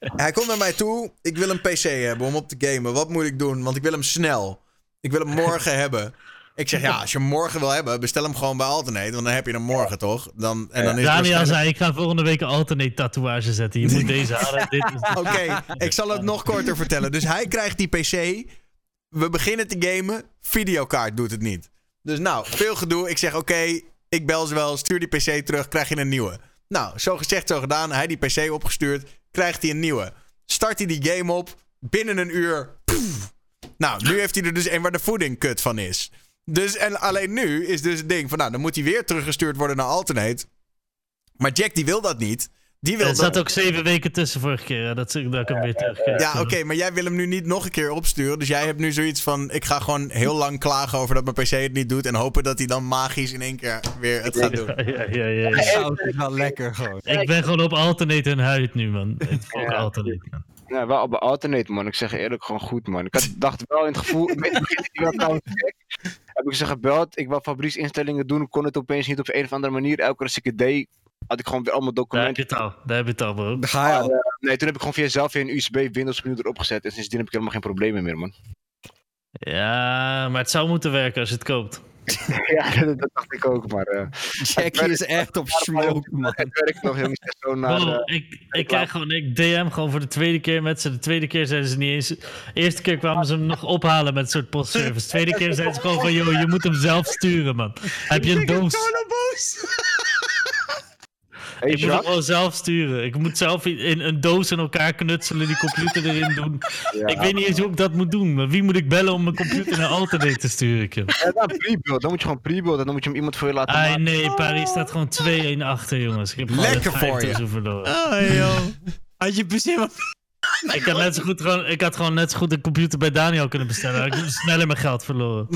Speaker 1: hij komt naar mij toe. Ik wil een PC hebben om op te gamen. Wat moet ik doen? Want ik wil hem snel. Ik wil hem morgen hebben. Ik zeg ja, als je hem morgen wil hebben, bestel hem gewoon bij Alternate. Want dan heb je hem morgen toch? Dan, en dan is
Speaker 8: Daniel
Speaker 1: waarschijnlijk-
Speaker 8: zei, ik ga volgende week een Alternate tatoeage zetten. Je moet deze halen. Dit is...
Speaker 1: Oké, ik zal het nog korter vertellen. Dus hij krijgt die PC. We beginnen te gamen. Videokaart doet het niet. Dus nou, veel gedoe. Ik zeg oké, ik bel ze wel. Stuur die PC terug, krijg je een nieuwe. Nou, zo gezegd, zo gedaan. Hij die PC opgestuurd, krijgt hij een nieuwe. Start hij die game op. Binnen een uur. poef. Nou, nu heeft hij er dus een waar de voeding kut van is. Dus, en alleen nu is dus het ding van, nou, dan moet hij weer teruggestuurd worden naar Alternate. Maar Jack, die wil dat niet. Die wil
Speaker 8: Er
Speaker 1: dat-
Speaker 8: zat ook zeven weken tussen vorige keer. hè, Dat, dat ik hem weer
Speaker 1: ja, oké, maar jij wil hem nu niet nog een keer opsturen. Dus jij hebt nu zoiets van: ik ga gewoon heel lang klagen over dat mijn PC het niet doet. En hopen dat hij dan magisch in één keer weer het gaat doen.
Speaker 8: Ja, ja, ja, ja.
Speaker 4: Is wel lekker gewoon.
Speaker 8: Ik ben gewoon op Alternate hun huid nu, man. Het ook Alternate, man.
Speaker 3: Ja, wel op alternate, man. Ik zeg eerlijk, gewoon goed, man. Ik had, dacht wel in het gevoel, in het begin dat ik wel trouwens gek. Heb ik ze gebeld, ik wou Fabrice instellingen doen, kon het opeens niet op een of andere manier. Elke keer als ik het deed, had ik gewoon weer allemaal
Speaker 8: Daar heb je
Speaker 3: documenten.
Speaker 8: het al. Daar heb je het al, bro.
Speaker 4: Ga je al.
Speaker 3: Maar, eh, nee, toen heb ik gewoon via zelf weer een USB Windows menu erop gezet. En sindsdien heb ik helemaal geen problemen meer, man.
Speaker 8: Ja, maar het zou moeten werken als je het koopt.
Speaker 3: ja, dat, dat dacht ik ook, maar... eh,
Speaker 4: Jackie is echt op smoke, man.
Speaker 3: het werkt nog heel niet zo naar...
Speaker 8: Bro,
Speaker 3: eh,
Speaker 8: ik, ik krijg gewoon, ik DM gewoon voor de tweede keer met ze. De tweede keer zeiden ze niet eens. De eerste keer kwamen ze hem nog ophalen met een soort postservice. De tweede keer zeiden ze gewoon van, joh, je moet hem zelf sturen, man. Heb je een doos?
Speaker 3: Hey,
Speaker 8: Ik moet hem gewoon zelf sturen. Ik moet zelf in een doos in elkaar knutselen, die computer erin doen.
Speaker 3: Ja.
Speaker 8: Ik weet niet eens hoe ik dat moet doen. Maar wie moet ik bellen om mijn computer naar Alternate te sturen?
Speaker 3: Ja, dan moet je gewoon pre-build. en Dan moet je hem iemand voor je laten maken.
Speaker 8: nee, Paris staat gewoon 2-1 achter, jongens. Ik heb
Speaker 1: Lekker voor je.
Speaker 8: 5 verloren.
Speaker 7: Oh, joh. Had je maar...
Speaker 8: Ik had, net zo goed gewoon, ik had gewoon net zo goed een computer bij Daniel kunnen bestellen. Ik heb sneller mijn geld verloren.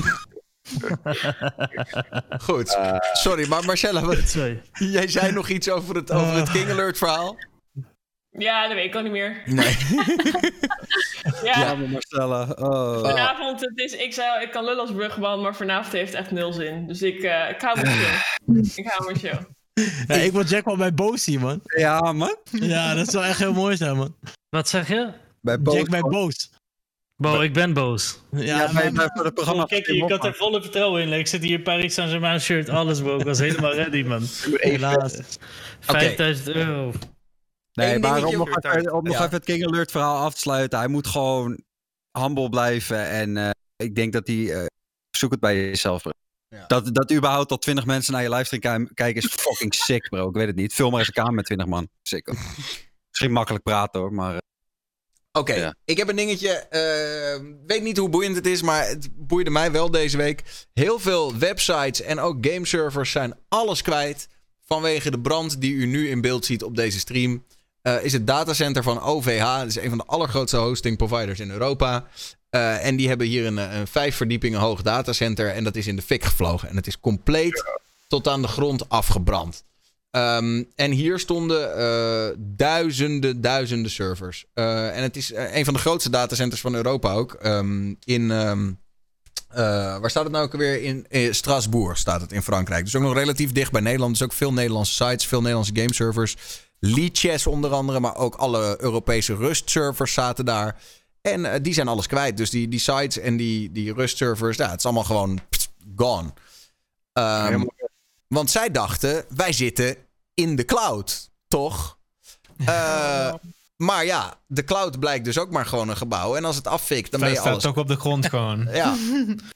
Speaker 1: Goed.
Speaker 3: Eh,
Speaker 1: Sorry, maar Marcella, wat- jij zei nog iets over het, over het King Alert verhaal?
Speaker 5: Ja, dat weet ik al niet meer.
Speaker 1: Nee.
Speaker 5: Ja,
Speaker 4: Ja, maar Marcella. Oh.
Speaker 5: vanavond, het is, ik, zou, ik kan lullen als brugman, maar vanavond heeft het echt nul zin. Dus ik, eh, ik hou mijn chill. Ik hou mijn.
Speaker 7: Ja, ik word Jack wel bij boos zien, man.
Speaker 4: Ja, man.
Speaker 7: Ja, dat zou echt heel mooi zijn, man.
Speaker 8: Wat zeg je?
Speaker 4: Bij Boos.
Speaker 7: Jack bij boos.
Speaker 8: Bo, ik ben boos.
Speaker 7: Ja,
Speaker 4: bij, voor het programma.
Speaker 8: kijk, ik had er volle vertrouwen in. Ik zit hier Paris Saint-Germain shirt, alles bro. Ik was helemaal ready, man.
Speaker 7: helaas.
Speaker 8: 5000 euro.
Speaker 4: Nee,
Speaker 1: Eén
Speaker 4: maar om nog, even, om nog
Speaker 1: Ja.
Speaker 4: even het King Alert verhaal af te sluiten. Hij moet gewoon humble blijven. En eh, ik denk dat hij... eh, zoek het bij jezelf, bro.
Speaker 1: Ja.
Speaker 4: Dat, dat überhaupt tot 20 mensen naar je livestream ki- kijken is fucking sick, bro. Ik weet het niet. Vul maar eens een kamer met 20 man. Sick. hoor. Misschien makkelijk praten, hoor. Maar
Speaker 1: Oké,
Speaker 4: Ja.
Speaker 1: ik heb een dingetje. eh, weet niet hoe boeiend het is, maar het boeide mij wel deze week. Heel veel websites en ook gameservers zijn alles kwijt. Vanwege de brand die u nu in beeld ziet op deze stream. eh, is het datacenter van OVH. Dat is een van de allergrootste hosting providers in Europa. Eh, en die hebben hier een, eh, een vijf verdiepingen hoog datacenter. En dat is in de fik gevlogen. En het is compleet tot aan de grond afgebrand. Ehm, en hier stonden eh, duizenden, duizenden servers. Eh, en het is eh, een van de grootste datacenters van Europa ook. Ehm, in, ehm, Eh, waar staat het nou ook alweer? In, in Strasbourg staat het in Frankrijk. Dus ook nog relatief dicht bij Nederland. Dus ook veel Nederlandse sites, veel Nederlandse gameservers. Lichess onder andere, maar ook alle Europese rustservers zaten daar. En die zijn alles kwijt. Dus die, die sites en die, die rustservers, ja, het is allemaal gewoon gone. Ehm, want zij dachten, wij zitten in de cloud, toch? Eh, maar ja, de cloud blijkt dus ook maar gewoon een gebouw. En als het afvikt, dan ben je
Speaker 2: staat
Speaker 1: alles...
Speaker 2: ook op de grond gewoon.
Speaker 1: Ja,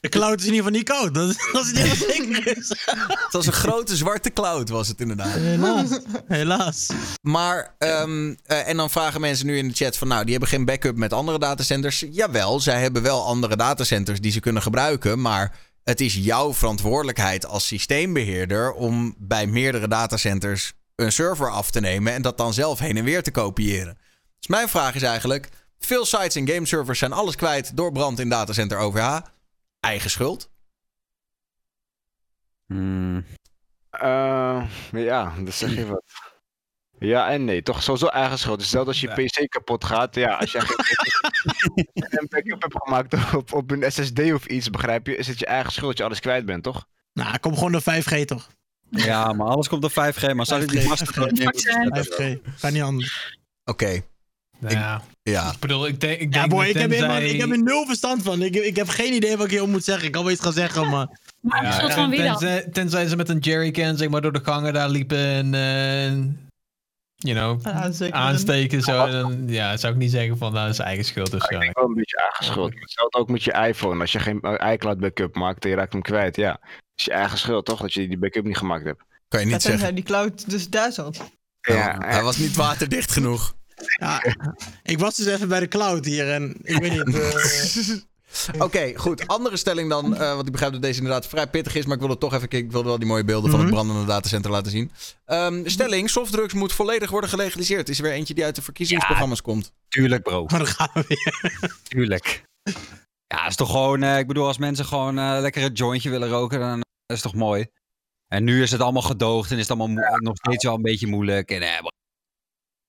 Speaker 7: De cloud is in ieder geval niet koud. Dat, is- dat is niet helemaal zeker is.
Speaker 1: het was een grote zwarte cloud, was het inderdaad.
Speaker 7: Helaas. Helaas.
Speaker 1: Maar, ehm, eh, en dan vragen mensen nu in de chat van, nou, die hebben geen backup met andere datacenters. Jawel, zij hebben wel andere datacenters die ze kunnen gebruiken, maar het is jouw verantwoordelijkheid als systeembeheerder om bij meerdere datacenters een server af te nemen en dat dan zelf heen en weer te kopiëren. Dus mijn vraag is eigenlijk, veel sites en gameservers zijn alles kwijt door brand in datacenter OVH. Eigen schuld.
Speaker 4: Hmm.
Speaker 3: Eh, ja, dat zeg je wat. Ja en nee, toch sowieso eigen schuld. Dus stel als je PC kapot gaat, ja, als je geen een backup hebt gemaakt op, op een SSD of iets, begrijp je, is het je eigen schuld dat je alles kwijt bent, toch?
Speaker 7: Nou, kom gewoon door 5G toch?
Speaker 4: Ja, maar alles komt op 5G. Maar zou je die
Speaker 7: 5G,
Speaker 4: master
Speaker 7: 5G. Kan niet anders.
Speaker 1: Oké.
Speaker 2: Ja.
Speaker 1: Ja.
Speaker 2: Ik bedoel, ik denk, ik
Speaker 7: Ja,
Speaker 2: denk
Speaker 7: boy,
Speaker 2: dat
Speaker 7: ik heb,
Speaker 2: tenzij-
Speaker 7: helemaal, ik heb er nul verstand van. Ik, ik heb geen idee wat ik hierom moet zeggen. Ik kan wel iets gaan zeggen, maar...
Speaker 6: Maar
Speaker 2: Ja,
Speaker 6: schuld van wie dan?
Speaker 2: tenzij, tenzij ze met een jerrycan zeg maar door de gangen daar liepen en eh, you know,
Speaker 10: Aansteken.
Speaker 2: aansteken zo. Dan, ja, zou ik niet zeggen van nou, dat is eigen schuld of zo.
Speaker 3: Ik wel een beetje eigen schuld. Hetzelfde ook met je iPhone. Als je geen iCloud backup maakt en je raakt hem kwijt, ja. is je eigen schuld, toch? Dat je die backup niet gemaakt hebt.
Speaker 1: Kan je
Speaker 10: Ja,
Speaker 1: niet zeggen.
Speaker 10: tenzij die cloud dus daar zat.
Speaker 3: Ja,
Speaker 1: Hij was niet waterdicht genoeg.
Speaker 7: Ja, ik was dus even bij de cloud hier en ik weet niet... eh,
Speaker 1: Oké, goed. Andere stelling dan. eh, want ik begrijp dat deze inderdaad vrij pittig is. Maar ik wilde toch even. Ik wilde wel die mooie beelden van het
Speaker 7: Mhm.
Speaker 1: brandende datacenter laten zien. Ehm, stelling: softdrugs moet volledig worden gelegaliseerd. Is er weer eentje die uit de verkiezingsprogramma's komt.
Speaker 4: Tuurlijk, bro.
Speaker 7: maar dan gaan we weer.
Speaker 4: Tuurlijk. Ja, is toch gewoon... eh, ik bedoel, als mensen gewoon eh, lekker een jointje willen roken, dan is het toch mooi. En nu is het allemaal gedoogd en is het allemaal nog steeds wel een beetje moeilijk. En, eh,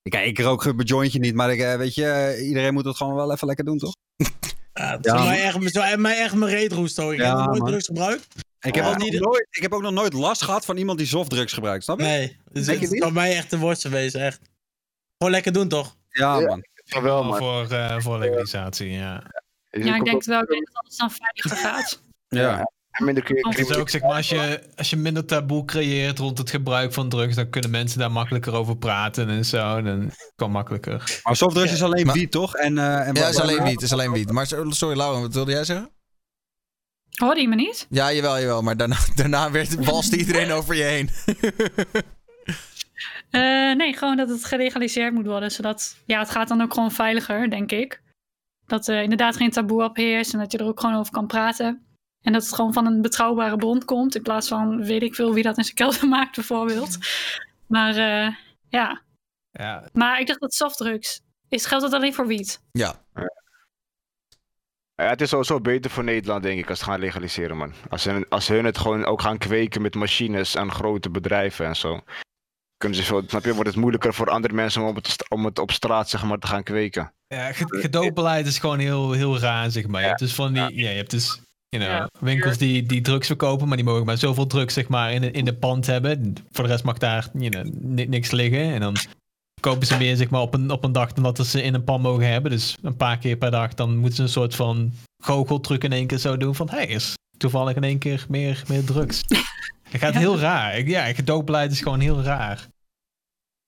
Speaker 4: Kijk, ik rook mijn jointje niet, maar ik, weet je, iedereen moet het gewoon wel even lekker doen, toch?
Speaker 7: Ja, het
Speaker 4: Ja,
Speaker 7: mij echt, het mij echt mijn reet roesten hoor. Ik
Speaker 4: Ja,
Speaker 7: heb nog nooit drugs gebruikt.
Speaker 4: Ik heb,
Speaker 7: Ja.
Speaker 4: ook nog nooit, ik heb ook nog nooit last gehad van iemand die softdrugs gebruikt, snap je?
Speaker 7: Nee, dus het
Speaker 4: niet?
Speaker 7: zou mij echt de worst geweest, echt. Gewoon lekker doen toch?
Speaker 4: Ja, man.
Speaker 3: Ja, wel, man.
Speaker 2: voor, eh, voor legalisatie, ja.
Speaker 6: Ja, ik denk het wel. Ik denk dat alles dan veiliger gaat.
Speaker 4: Ja.
Speaker 3: Minder kun je-
Speaker 2: Het is ook zeg maar, als je, als je minder taboe creëert rond het gebruik van drugs, dan kunnen mensen daar makkelijker over praten en zo. Dan kan makkelijker.
Speaker 4: Maar softdrugs is alleen wiet, toch? En, eh, en
Speaker 1: Ja, is alleen wiet. Is alleen wiet. Maar so- sorry, Lauren, wat wilde jij zeggen?
Speaker 6: Hoorde je me niet?
Speaker 1: Ja, jawel, jawel. Maar daarna, daarna werd, walste iedereen over je heen.
Speaker 6: Eh, nee, gewoon dat het gelegaliseerd moet worden. Zodat, ja, het gaat dan ook gewoon veiliger, denk ik. Dat er inderdaad geen taboe op heerst en dat je er ook gewoon over kan praten. En dat het gewoon van een betrouwbare bron komt. In plaats van weet ik veel wie dat in zijn kelder maakt, bijvoorbeeld. Maar eh, ja.
Speaker 2: Ja,
Speaker 6: Maar ik dacht dat softdrugs. Is, geldt dat alleen voor wiet?
Speaker 1: Ja.
Speaker 3: Ja, het is sowieso beter voor Nederland, denk ik, als ze gaan legaliseren, man. Als hun, als hun het gewoon ook gaan kweken met machines aan grote bedrijven en zo. Kunnen ze veel, snap je, wordt het moeilijker voor andere mensen om het, om het op straat zeg maar, te gaan kweken.
Speaker 2: ja ge- gedoogbeleid is gewoon heel, heel raar, zeg maar. Je hebt dus van die, ja, je hebt dus you know,
Speaker 5: Ja.
Speaker 2: winkels die, die drugs verkopen, maar die mogen maar zoveel drugs zeg maar, in, de, in de pand hebben. Voor de rest mag daar you know, niks liggen. En dan kopen ze meer zeg maar, op, een, op een dag dan dat ze in een pan mogen hebben. Dus een paar keer per dag, dan moeten ze een soort van goocheltruc in één keer zo doen van... hey, is toevallig in één keer meer, meer drugs. Het gaat heel raar. Ik- Ja, gedoogbeleid is gewoon heel raar.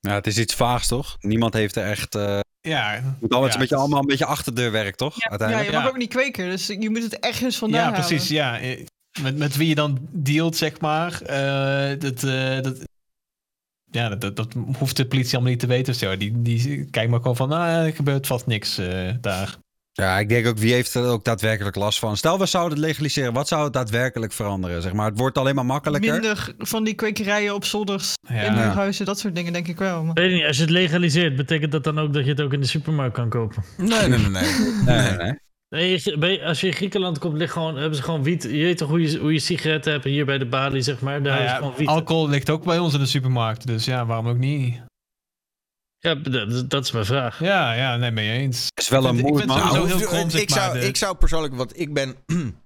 Speaker 4: Ja, het is iets vaags, toch? Niemand heeft er echt... eh
Speaker 2: Ja,
Speaker 4: het moet allemaal,
Speaker 2: ja,
Speaker 4: een beetje, allemaal een beetje achterdeurwerk, toch?
Speaker 10: Ja,
Speaker 4: Uiteindelijk.
Speaker 10: je mag
Speaker 2: Ja.
Speaker 10: ook niet kweken, dus je moet het ergens vandaan
Speaker 2: Ja,
Speaker 10: halen.
Speaker 2: precies. Ja. Eh, Met, met wie je dan dealt, zeg maar. eh, dat, eh, dat, ja, dat, dat, dat hoeft de politie allemaal niet te weten of zo. Die, die kijkt maar gewoon van, nou, er gebeurt vast niks eh, daar.
Speaker 4: Ja, ik denk ook, wie heeft er ook daadwerkelijk last van? Stel, we zouden het legaliseren. Wat zou het daadwerkelijk veranderen? Zeg maar, het wordt alleen maar makkelijker.
Speaker 10: Minder van die kwekerijen op zolders,
Speaker 2: Ja.
Speaker 10: in huurhuizen, dat soort dingen denk ik wel. Maar...
Speaker 8: Weet ik niet, als je het legaliseert, betekent dat dan ook dat je het ook in de supermarkt kan kopen?
Speaker 1: Nee, nee, nee. nee.
Speaker 4: Nee, nee, nee.
Speaker 8: Je- als je in Griekenland komt, ligt gewoon, hebben ze gewoon wiet. Je weet toch hoe je, hoe je sigaretten hebt hier bij de balie, zeg maar. Daar
Speaker 2: Nou
Speaker 8: is gewoon wiet.
Speaker 2: alcohol ligt ook bij ons in de supermarkt. Dus ja, waarom ook niet?
Speaker 8: Ja, dat, dat is mijn vraag.
Speaker 2: Ja, ja, nee, mee eens.
Speaker 4: Het is wel een
Speaker 2: vind
Speaker 4: man.
Speaker 2: sowieso
Speaker 1: Nou,
Speaker 2: heel
Speaker 1: hoeft-
Speaker 2: krom, zeg
Speaker 1: ik,
Speaker 2: maar,
Speaker 1: zou,
Speaker 2: de-
Speaker 1: ik zou persoonlijk, want ik ben.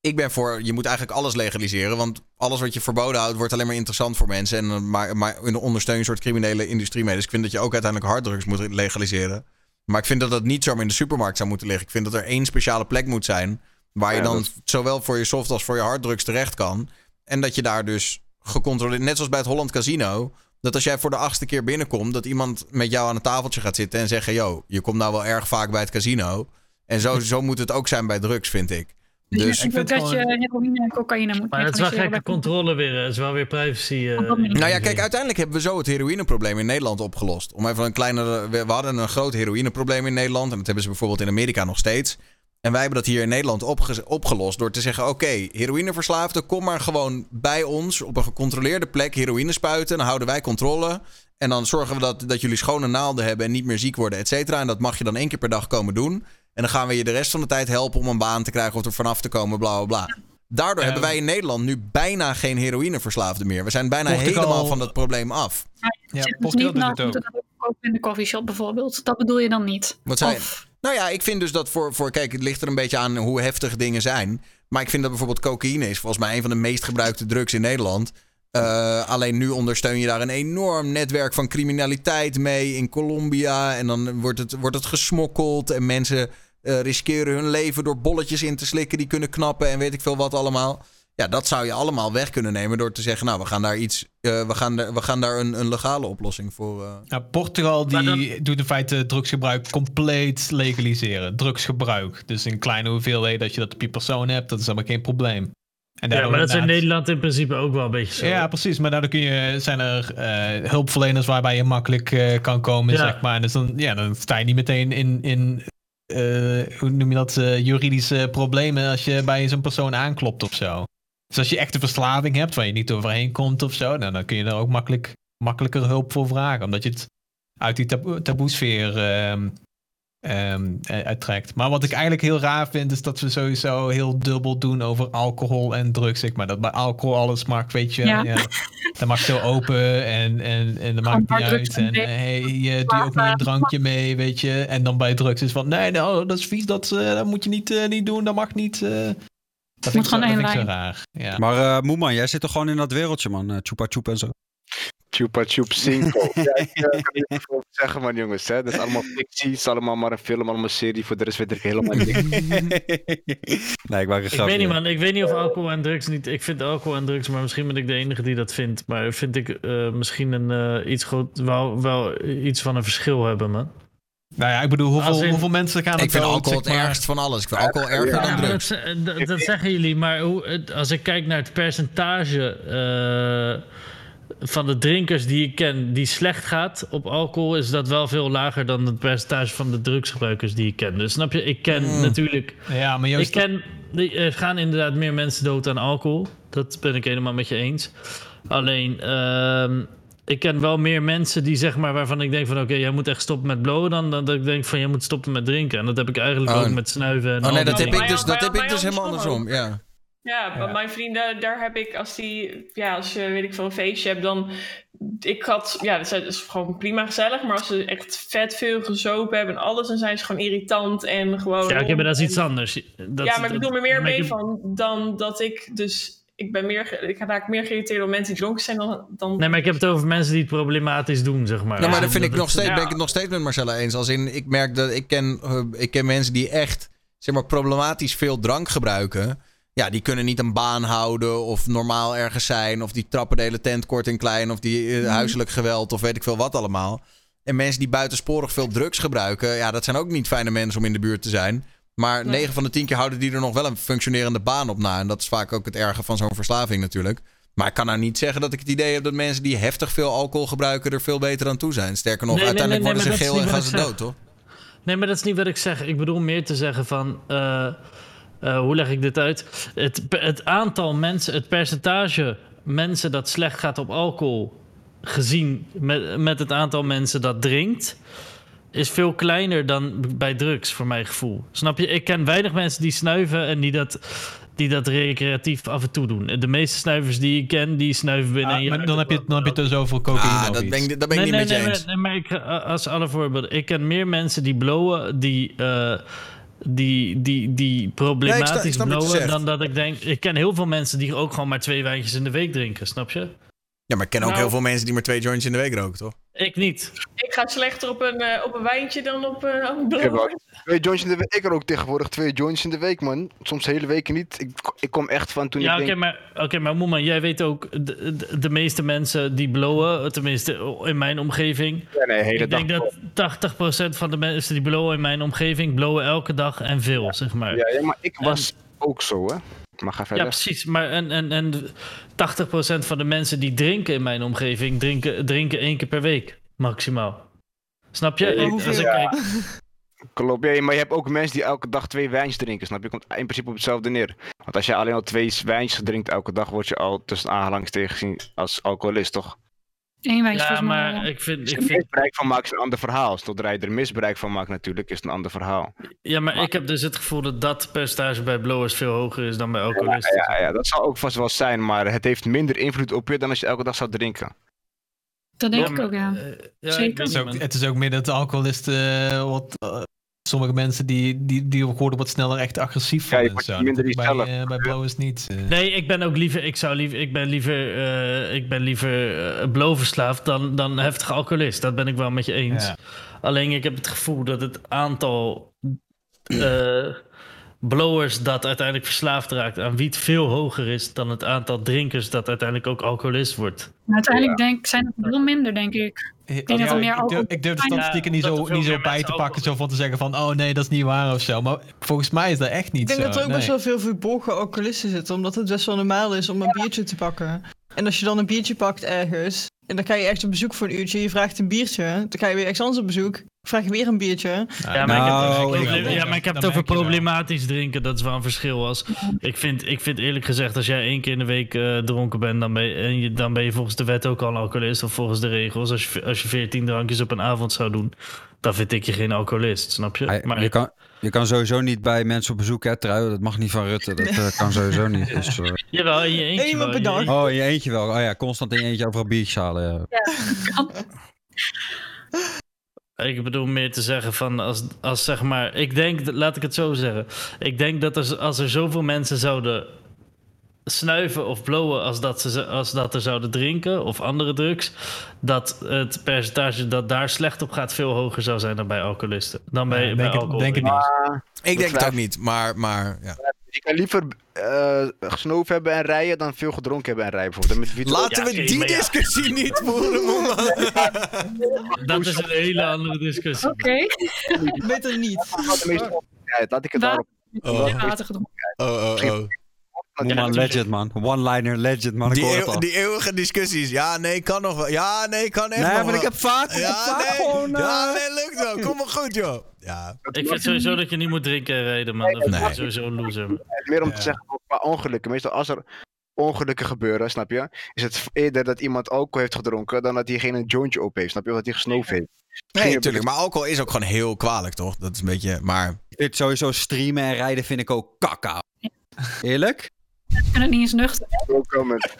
Speaker 1: ik ben voor, je moet eigenlijk alles legaliseren. Want alles wat je verboden houdt, wordt alleen maar interessant voor mensen. En, eh, maar, maar ondersteun je een soort criminele industrie mee. Dus ik vind dat je ook uiteindelijk harddrugs moet legaliseren. Maar ik vind dat dat niet zomaar in de supermarkt zou moeten liggen. Ik vind dat er één speciale plek moet zijn. Waar je dan
Speaker 3: dat-
Speaker 1: zowel voor je soft als voor je harddrugs terecht kan. En dat je daar dus gecontroleerd, net zoals bij het Holland Casino. Dat als jij voor de achtste keer binnenkomt, dat iemand met jou aan een tafeltje gaat zitten en zeggen: Yo, je komt nou wel erg vaak bij het casino. En zo, zo moet het ook zijn bij drugs, vind ik. Dus
Speaker 6: ik vind dat je heroïne en cocaïne moet
Speaker 8: Maar het is wel gekke controle weer. Het is wel weer privacy. eh.
Speaker 1: Nou ja, kijk, uiteindelijk hebben we zo het heroïneprobleem in Nederland opgelost. Om even een kleinere. We we hadden een groot heroïneprobleem in Nederland. En dat hebben ze bijvoorbeeld in Amerika nog steeds. En wij hebben dat hier in Nederland opge- opgelost door te zeggen: oké, heroïneverslaafden, kom maar gewoon bij ons op een gecontroleerde plek heroïne spuiten. Dan houden wij controle. En dan zorgen we dat, dat jullie schone naalden hebben en niet meer ziek worden, et cetera. En dat mag je dan één keer per dag komen doen. En dan gaan we je de rest van de tijd helpen om een baan te krijgen of er vanaf te komen, bla bla bla. Daardoor hebben wij in Nederland nu bijna geen heroïneverslaafden meer. We zijn bijna
Speaker 2: Portugal-
Speaker 1: helemaal van dat probleem af.
Speaker 2: Ja, Portugal doet het ook.
Speaker 6: Ook in de coffeeshop bijvoorbeeld. Dat bedoel je dan niet.
Speaker 1: Wat
Speaker 6: Of-
Speaker 1: Nou ja, ik vind dus dat voor, voor. Kijk, het ligt er een beetje aan hoe heftig dingen zijn. Maar ik vind dat bijvoorbeeld cocaïne is volgens mij een van de meest gebruikte drugs in Nederland. Eh, alleen nu ondersteun je daar een enorm netwerk van criminaliteit mee in Colombia. En dan wordt het, wordt het gesmokkeld. En mensen eh, riskeren hun leven door bolletjes in te slikken die kunnen knappen. En weet ik veel wat allemaal. Ja, dat zou je allemaal weg kunnen nemen door te zeggen: Nou, we gaan daar iets. eh, we, gaan daar, we gaan daar een, een legale oplossing voor. eh.
Speaker 2: Ja, Portugal die doet in feite drugsgebruik compleet legaliseren. Drugsgebruik. Dus in kleine hoeveelheden dat je dat op je persoon hebt, dat is helemaal geen probleem. En
Speaker 8: Ja, maar dat is in Nederland in principe ook wel een beetje zo.
Speaker 2: Ja, precies. Maar daardoor kun je, zijn er eh, hulpverleners waarbij je makkelijk eh, kan komen,
Speaker 8: Ja.
Speaker 2: zeg maar. Dus dan, ja, dan sta je niet meteen in, in eh, hoe noem je dat, juridische problemen als je bij zo'n persoon aanklopt of zo. Dus als je echt een verslaving hebt waar je niet overheen komt of zo, nou, dan kun je er ook makkelijk, makkelijker hulp voor vragen. Omdat je het uit die taboe, taboesfeer eh, uittrekt. Maar wat ik eigenlijk heel raar vind, is dat we sowieso heel dubbel doen over alcohol en drugs. Zeg maar dat bij alcohol alles mag, weet je.
Speaker 6: Ja.
Speaker 2: Ja. dat mag zo open en, en, en dat maakt niet uit.
Speaker 6: en
Speaker 2: eh, hey, je ook niet een drankje mee, weet je. En dan bij drugs is van, nee, nou, dat is vies, dat, eh, dat moet je niet, eh, niet doen, dat mag niet. Dat ik, zo,
Speaker 6: gewoon één
Speaker 2: ik
Speaker 6: lijn.
Speaker 2: raar. Ja.
Speaker 4: Maar eh Moeman, jij zit toch gewoon in dat wereldje, man. Eh, Chupa Chupa en zo.
Speaker 3: Chupa Chup Cinco. ja, ik eh, kan niet veel over zeggen, man, jongens. Hè. Dat is allemaal fictie. Het is allemaal maar een film, allemaal een serie. Voor de rest weet ik helemaal niks.
Speaker 4: nee, ik maak een
Speaker 8: Ik weet niet, man. Ik weet niet of alcohol en drugs niet. Ik vind alcohol en drugs, maar misschien ben ik de enige die dat vindt. Maar vind ik eh, misschien een eh, iets groot, wel, wel iets van een verschil hebben, man.
Speaker 2: Nou ja, ik bedoel, hoeveel,
Speaker 8: in-
Speaker 2: hoeveel mensen gaan
Speaker 1: Ik
Speaker 2: het
Speaker 1: vind
Speaker 2: dood,
Speaker 1: alcohol het ergst van alles. Ik vind alcohol erger
Speaker 8: Ja,
Speaker 1: dan drugs.
Speaker 8: dat, ze- dat, dat zeggen jullie, maar hoe, als ik kijk naar het percentage eh, van de drinkers die ik ken die slecht gaat op alcohol, is dat wel veel lager dan het percentage van de drugsgebruikers die ik ken. Dus snap je, ik ken
Speaker 2: Mm.
Speaker 8: natuurlijk.
Speaker 2: Ja, maar Joost,
Speaker 8: Ik ken, er gaan inderdaad meer mensen dood aan alcohol. Dat ben ik helemaal met je eens. Alleen, ehm, ik ken wel meer mensen die zeg maar waarvan ik denk van oké, jij moet echt stoppen met blowen dan, dan dat ik denk van jij moet stoppen met drinken. En dat heb ik eigenlijk
Speaker 1: Oh,
Speaker 8: ook met snuiven en
Speaker 1: Oh nee,
Speaker 8: die
Speaker 1: dat heb ik dus, dat heb ik dus helemaal
Speaker 5: andersom.
Speaker 1: Ja.
Speaker 5: Ja, maar mijn vrienden, daar heb ik, als die, ja, als je, weet ik veel, een feestje hebt, dan, ik had, ja, dat is- gewoon prima gezellig, maar als ze echt vet veel gezopen hebben en alles, dan zijn ze gewoon irritant en gewoon...
Speaker 8: Ja, oké, maar dat is iets anders. Dat,
Speaker 5: ja, maar ik bedoel me meer
Speaker 8: ik
Speaker 5: mee
Speaker 8: heb-
Speaker 5: van, dan dat ik dus, ik ben meer, ik raak meer geïrriteerd door mensen die dronken zijn dan... dan
Speaker 8: Nee, maar ik heb het over mensen die het problematisch doen, zeg maar.
Speaker 1: Nou, maar
Speaker 8: Ja,
Speaker 1: dat vind ik nog steeds,
Speaker 5: ja.
Speaker 1: ben ik het nog steeds met Marcella eens. Als in, ik merk dat ik ken, eh, ik ken mensen die echt, zeg maar, problematisch veel drank gebruiken. Ja, die kunnen niet een baan houden of normaal ergens zijn. Of die trappen de hele tent kort en klein. Of die eh, huiselijk geweld of weet ik veel wat allemaal. En mensen die buitensporig veel drugs gebruiken. Ja, dat zijn ook niet fijne mensen om in de buurt te zijn. Maar
Speaker 5: Nee.
Speaker 1: 9 van de 10 keer houden die er nog wel een functionerende baan op na. En dat is vaak ook het erge van zo'n verslaving natuurlijk. Maar ik kan nou niet zeggen dat ik het idee heb dat mensen die heftig veel alcohol gebruiken er veel beter aan toe zijn. Sterker nog,
Speaker 8: Nee,
Speaker 1: uiteindelijk
Speaker 8: nee, nee,
Speaker 1: worden ze geel en gaan ze dood, toch?
Speaker 8: Nee, maar dat is niet wat ik zeg. Ik bedoel meer te zeggen van... eh, eh, hoe leg ik dit uit? Het, het aantal mensen, het percentage mensen dat slecht gaat op alcohol... gezien met, met het aantal mensen dat drinkt... is veel kleiner dan bij drugs, voor mijn gevoel. Snap je? Ik ken weinig mensen die snuiven en die dat... Die dat recreatief af en toe doen. De meeste snuivers die ik ken, die snuiven binnen
Speaker 2: Ah,
Speaker 8: een jaar.
Speaker 2: maar dan heb je, dan heb je het dus over cocaïne
Speaker 1: Ah,
Speaker 2: of
Speaker 1: dat
Speaker 2: iets.
Speaker 1: ben ik, dat ben ik niet met je
Speaker 8: nee,
Speaker 1: eens.
Speaker 8: Nee, maar ik, eh, als alle voorbeelden. Ik ken meer mensen die blowen, die, eh, die, die, die
Speaker 1: Ja, ik
Speaker 8: problematisch
Speaker 1: ik je
Speaker 8: blowen, dan dat ik denk... Ik ken heel veel mensen die ook gewoon maar twee wijntjes in de week drinken, snap je?
Speaker 1: Ja, maar ik ken ook
Speaker 5: Nou.
Speaker 1: heel veel mensen die maar twee joints in de week roken, toch?
Speaker 8: Ik niet.
Speaker 5: Ik ga slechter op een, eh, op een wijntje dan op, eh, op een
Speaker 3: wel twee joints in de week. Ik rook tegenwoordig twee joints in de week, man. Soms hele weken niet. Ik, ik kom echt van toen
Speaker 8: Ja,
Speaker 3: ik
Speaker 8: oké,
Speaker 3: denk...
Speaker 8: maar, oké, maar Moeman, jij weet ook, de, de, de meeste mensen die blowen, tenminste in mijn omgeving.
Speaker 3: Ja, nee, hele
Speaker 8: ik denk
Speaker 3: dag
Speaker 8: dat 80% van de mensen die blowen in mijn omgeving, blowen elke dag en veel, zeg maar.
Speaker 3: Ja, ja, maar ik was ook zo, hè. Maar ga
Speaker 8: Ja,
Speaker 3: verder.
Speaker 8: precies. Maar en, en, en 80% van de mensen die drinken in mijn omgeving, drinken, drinken één keer per week, maximaal. Snap je?
Speaker 3: Ja,
Speaker 8: Ik- als ik
Speaker 3: Ja.
Speaker 8: kijk,
Speaker 3: Klopt, ja, maar je hebt ook mensen die elke dag twee wijntjes drinken, snap je? Komt in principe op hetzelfde neer. Want als je alleen al twee wijntjes drinkt elke dag, word je al tussen aanhalingstekens gezien als alcoholist, toch?
Speaker 8: Ja, maar ik vind, ik vind
Speaker 3: misbruik van maakt is een ander verhaal. Zodra je er misbruik van maakt natuurlijk, is het een ander verhaal.
Speaker 8: Ja, maar ik heb dus het gevoel dat dat percentage bij blowers veel hoger is dan bij alcoholisten.
Speaker 3: Ja, ja, dat zal ook vast wel zijn, maar het heeft minder invloed op je dan als je elke dag zou drinken.
Speaker 6: Dat denk
Speaker 8: Ja,
Speaker 6: ik
Speaker 8: maar,
Speaker 6: ook, ja.
Speaker 8: eh, ja,
Speaker 6: Zeker.
Speaker 2: Het is, ook, het is ook meer dat de alcoholisten eh, wat... eh, sommige mensen die, die, die worden wat sneller echt agressief
Speaker 3: Ja,
Speaker 2: van
Speaker 3: je wordt
Speaker 2: zo.
Speaker 3: minder
Speaker 2: bij, eh, bij blowers niet. eh.
Speaker 8: Nee, ik ben ook liever, ik zou liever, ik ben liever, eh, ik ben liever blowverslaafd dan, dan heftig alcoholist. Dat ben ik wel met je eens.
Speaker 2: Ja.
Speaker 8: Alleen ik heb het gevoel dat het aantal eh, blowers dat uiteindelijk verslaafd raakt aan wiet veel hoger is dan het aantal drinkers dat uiteindelijk ook alcoholist wordt.
Speaker 6: Maar uiteindelijk denk, zijn het veel minder, denk ik.
Speaker 2: Ik,
Speaker 6: denk dat er meer
Speaker 2: ik, durf, ik durf de
Speaker 6: Ja,
Speaker 2: statistieken niet zo, niet zo bij te pakken, zo van te zeggen van, oh nee, dat is niet waar of zo. Maar volgens mij is dat echt niet
Speaker 10: Ik denk
Speaker 2: zo.
Speaker 10: dat er ook
Speaker 2: nee.
Speaker 10: best wel veel verborgen alcoholisten zitten, omdat het best wel normaal is om een biertje te pakken. En als je dan een biertje pakt ergens, en dan ga je echt op bezoek voor een uurtje, je vraagt een biertje, dan ga je weer ergens anders op bezoek, vraag je weer een biertje.
Speaker 8: Ja, maar ik heb,
Speaker 4: Nou,
Speaker 8: ik-
Speaker 2: ik-
Speaker 8: ja, maar ik heb het over
Speaker 2: wel.
Speaker 8: problematisch drinken. Dat is wel een verschil. Als, ik, vind, ik vind eerlijk gezegd, als jij één keer in de week eh, dronken bent, dan ben, je, en je, dan ben je volgens de wet ook al een alcoholist. Of volgens de regels. Als je, als je 14 drankjes op een avond zou doen, dan vind ik je geen alcoholist. Snap je? Maar
Speaker 4: je, kan, je kan sowieso niet bij mensen op bezoek, hè, Trui. Dat mag niet van Rutte. Dat eh, kan sowieso niet. Dus, eh,
Speaker 8: jawel, in je eentje wel.
Speaker 4: Oh, in je eentje wel. Oh ja, constant in je eentje overal biertjes halen. Ja.
Speaker 8: Ik bedoel meer te zeggen van als, als zeg maar. Ik denk, laat ik het zo zeggen. Ik denk dat er, als er zoveel mensen zouden snuiven of blowen als dat, ze, als dat er zouden drinken of andere drugs, dat het percentage dat daar slecht op gaat veel hoger zou zijn dan bij alcoholisten. Dan bij,
Speaker 2: Ja,
Speaker 8: bij
Speaker 2: denk het niet.
Speaker 1: Ik denk het ook niet, maar, maar ja.
Speaker 3: Je kan liever eh gesnoven hebben en rijden dan veel gedronken hebben en rijden bijvoorbeeld. Met
Speaker 1: Laten
Speaker 8: Ja,
Speaker 1: we die
Speaker 8: ja.
Speaker 1: discussie niet voeren, man.
Speaker 8: Dat is een hele andere discussie.
Speaker 6: Oké.
Speaker 10: Beter niet.
Speaker 3: Laat ik het
Speaker 6: Wa-
Speaker 3: daarop.
Speaker 1: Oh,
Speaker 6: Water gedronken.
Speaker 1: oh, oh. oh.
Speaker 4: Moeman, legend, man. One-liner, legend, man.
Speaker 1: Die, eeuw- die eeuwige discussies. Ja, nee, kan nog wel. Ja, nee, kan echt
Speaker 4: Nee,
Speaker 1: nog
Speaker 4: maar ik heb vaak, ik heb
Speaker 1: Ja,
Speaker 4: vaak
Speaker 1: nee.
Speaker 4: gewoon... eh,
Speaker 1: Ja, nee, lukt wel. Kom maar goed, joh. Ja.
Speaker 8: Ik vind sowieso dat je niet moet drinken en rijden, man. Dat vind ik
Speaker 1: Nee.
Speaker 8: sowieso een loser.
Speaker 3: Meer om te zeggen qua ongelukken. Meestal als er ongelukken gebeuren, snap je? Is het eerder dat iemand alcohol heeft gedronken dan dat diegene een jointje op heeft. Snap je? Of dat hij gesnoven heeft.
Speaker 1: Nee, natuurlijk. Maar alcohol is ook gewoon heel kwalijk, toch? Dat is een beetje... Maar
Speaker 4: Ik vind sowieso streamen en rijden vind ik ook kakka. Eerlijk?
Speaker 6: Ik vind het niet eens nuchter.
Speaker 3: No comment.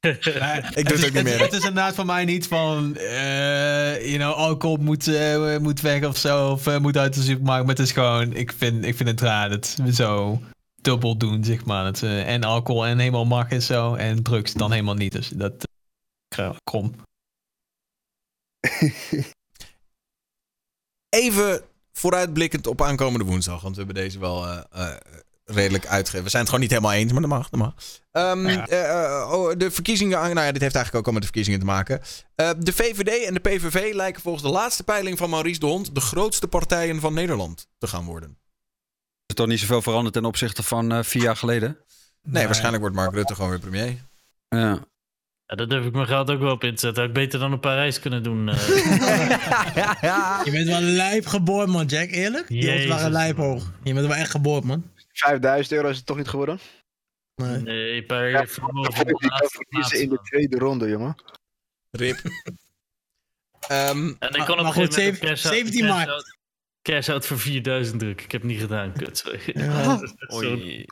Speaker 2: Nee,
Speaker 1: ik doe het
Speaker 2: is-
Speaker 1: ook niet meer.
Speaker 2: Het is inderdaad voor mij niet van, eh you know, alcohol moet, eh, moet weg of zo, of eh, moet uit de supermarkt. Maar het is gewoon, ik vind, ik vind het raar dat we zo dubbel doen, zeg maar. Dat, eh, en alcohol en helemaal mag en zo, en drugs dan helemaal niet. Dus dat, uh, krom.
Speaker 1: Even vooruitblikkend op aankomende woensdag. Want we hebben deze wel eh, eh, redelijk uitgegeven. We zijn het gewoon niet helemaal eens, maar dat mag. Dat mag. Ehm, eh, eh, oh, de verkiezingen... Nou ja, dit heeft eigenlijk ook al met de verkiezingen te maken. Eh, de VVD en de PVV lijken volgens de laatste peiling van Maurice de Hond... de grootste partijen van Nederland te gaan worden.
Speaker 4: Is toch niet zoveel veranderd ten opzichte van eh, vier jaar geleden?
Speaker 1: Nee, waarschijnlijk wordt Mark Rutte gewoon weer premier.
Speaker 4: Ja.
Speaker 8: Ja, daar durf ik mijn geld ook wel op in te zetten. Had ik beter dan op Parijs kunnen doen. eh.
Speaker 7: Je bent wel lijp geboord, man, Jack. Eerlijk? Die
Speaker 8: Jezus,
Speaker 7: waren lijp hoog. Je bent wel echt geboord, man.
Speaker 3: 5000 euro is het toch niet geworden?
Speaker 7: Nee.
Speaker 8: nee, per
Speaker 3: Ja,
Speaker 8: vermogen
Speaker 3: in de tweede ronde, jongen.
Speaker 1: Rip. Ehm,
Speaker 8: En ik
Speaker 7: Maar-
Speaker 8: kon op een gegeven moment
Speaker 7: zeven-
Speaker 8: een cash-out-
Speaker 7: 17 maart.
Speaker 8: cash-out- voor 4000 druk. Ik heb het niet gedaan, kut. sorry.
Speaker 7: Ja.
Speaker 9: Oei.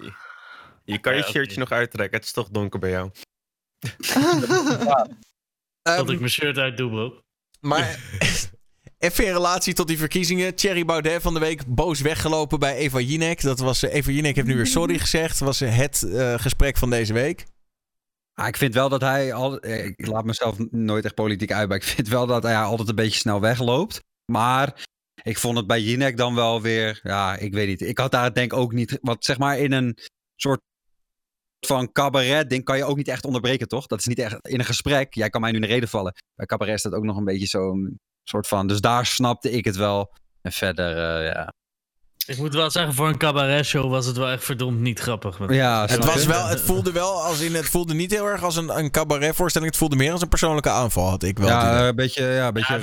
Speaker 9: Je kan je
Speaker 8: Ja,
Speaker 9: shirtje nog uittrekken. Het is toch donker bij jou.
Speaker 8: Dat
Speaker 1: ehm,
Speaker 8: ik mijn shirt uitdoe, bro.
Speaker 1: Maar Even in relatie tot die verkiezingen. Thierry Baudet van de week boos weggelopen bij Eva Jinek. Dat was, eh, Eva Jinek heeft nu weer sorry gezegd. Was eh, het eh, gesprek van deze week.
Speaker 4: Ah, ik vind wel dat hij al. Ik laat mezelf nooit echt politiek uit, maar ik vind wel dat hij altijd een beetje snel wegloopt. Maar ik vond het bij Jinek dan wel weer. Ja, ik weet niet. Ik had daar denk ook niet. Want zeg maar in een soort van cabaret ding kan je ook niet echt onderbreken, toch? Dat is niet echt in een gesprek. Jij kan mij nu in de reden vallen. Bij cabaret is dat ook nog een beetje zo'n soort van. Dus daar snapte ik het wel. En verder, eh, ja.
Speaker 8: Ik moet wel zeggen, voor een cabaret-show was het wel echt verdomd niet grappig.
Speaker 4: Ja,
Speaker 1: Het, was wel, het voelde wel als in. Het voelde niet heel erg als een, een cabaretvoorstelling. Het voelde meer als een persoonlijke aanval. Had ik wel.
Speaker 4: Ja, een beetje, ja, een beetje
Speaker 8: Ja,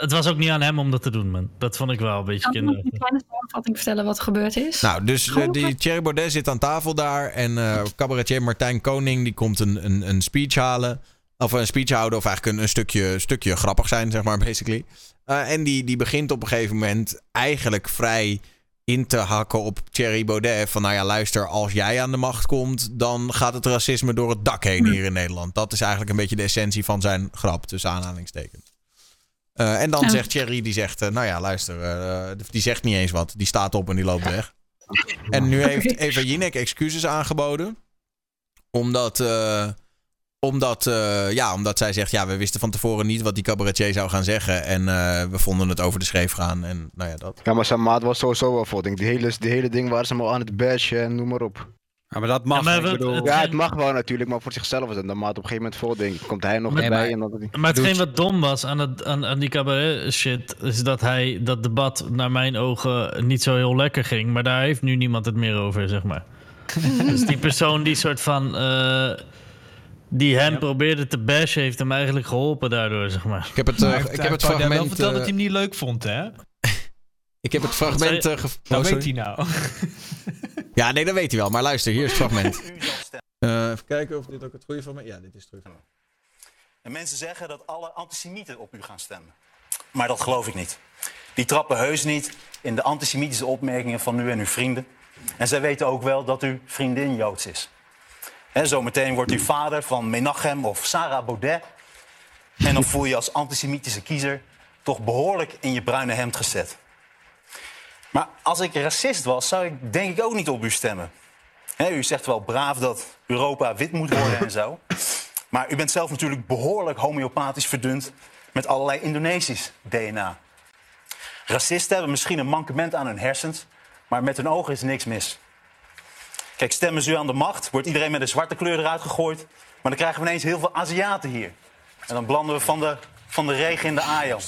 Speaker 8: het, was het ook niet aan hem om dat te doen, man. Dat vond ik wel een beetje
Speaker 6: Kan ik nog
Speaker 8: kinderachtig.
Speaker 6: een kleine samenvatting vertellen wat er gebeurd is?
Speaker 1: Nou, dus eh, die Thierry Baudet zit aan tafel daar. En eh cabaretier Martijn Koning die komt een, een, een speech halen. Of een speech houden, of eigenlijk een, een stukje, stukje grappig zijn, zeg maar, basically. Eh, en die, die begint op een gegeven moment eigenlijk vrij in te hakken op Thierry Baudet. Van nou ja, luister, als jij aan de macht komt, dan gaat het racisme door het dak heen hier in Nederland. Dat is eigenlijk een beetje de essentie van zijn grap, tussen aanhalingstekens. Eh, en dan zegt Thierry, die zegt, eh, nou ja, luister, die zegt niet eens wat. Die staat op en die loopt weg. En nu heeft Eva Jinek excuses aangeboden. Omdat, omdat, eh, ja, omdat zij zegt, ja, we wisten van tevoren niet wat die cabaretier zou gaan zeggen. En eh, we vonden het over de schreef gaan. En nou ja, dat.
Speaker 3: Ja, maar zijn maat was sowieso wel voor. Denk, die, hele, die hele ding waren ze maar aan het bashen en noem maar op.
Speaker 4: Ja, maar dat mag.
Speaker 8: Ja, maar het-
Speaker 3: Ja, het mag wel natuurlijk, maar voor zichzelf is het. Dan maat op een gegeven moment denk ik. Komt hij nog
Speaker 8: Maar-
Speaker 3: erbij en dan...
Speaker 8: Maar hetgeen wat dom was aan, het, aan, aan die cabaret shit, is dat hij dat debat naar mijn ogen niet zo heel lekker ging. Maar daar heeft nu niemand het meer over, zeg maar. dus die persoon die soort van. eh, die hem probeerde te bashen, heeft hem eigenlijk geholpen daardoor, zeg maar.
Speaker 1: Ik heb het, eh, ik heb het
Speaker 2: Baudet wel
Speaker 1: fragment.
Speaker 2: verteld dat
Speaker 1: eh,
Speaker 2: hij hem niet leuk vond, hè?
Speaker 1: ik heb het fragment. eh, gev-
Speaker 2: Dat
Speaker 1: oh,
Speaker 2: weet hij nou.
Speaker 1: Ja, nee, dat weet hij wel. Maar luister, hier is het fragment. Eh, even kijken of dit ook het goede van me. Ja, dit is terug.
Speaker 12: En mensen zeggen dat alle antisemieten op u gaan stemmen. Maar dat geloof ik niet. Die trappen heus niet in de antisemitische opmerkingen van u en uw vrienden. En zij weten ook wel dat uw vriendin Joods is. En zometeen wordt u vader van Menachem of Sarah Baudet. En dan voel je als antisemitische kiezer toch behoorlijk in je bruine hemd gezet. Maar als ik racist was, zou ik denk ik ook niet op u stemmen. U zegt wel braaf dat Europa wit moet worden en zo. Maar u bent zelf natuurlijk behoorlijk homeopathisch verdund met allerlei Indonesisch DNA. Racisten hebben misschien een mankement aan hun hersens, maar met hun ogen is niks mis. Kijk, stemmen ze u aan de macht, wordt iedereen met een zwarte kleur eruit gegooid. Maar dan krijgen we ineens heel veel Aziaten hier. En dan belanden we van de, van de regen in de Ajo.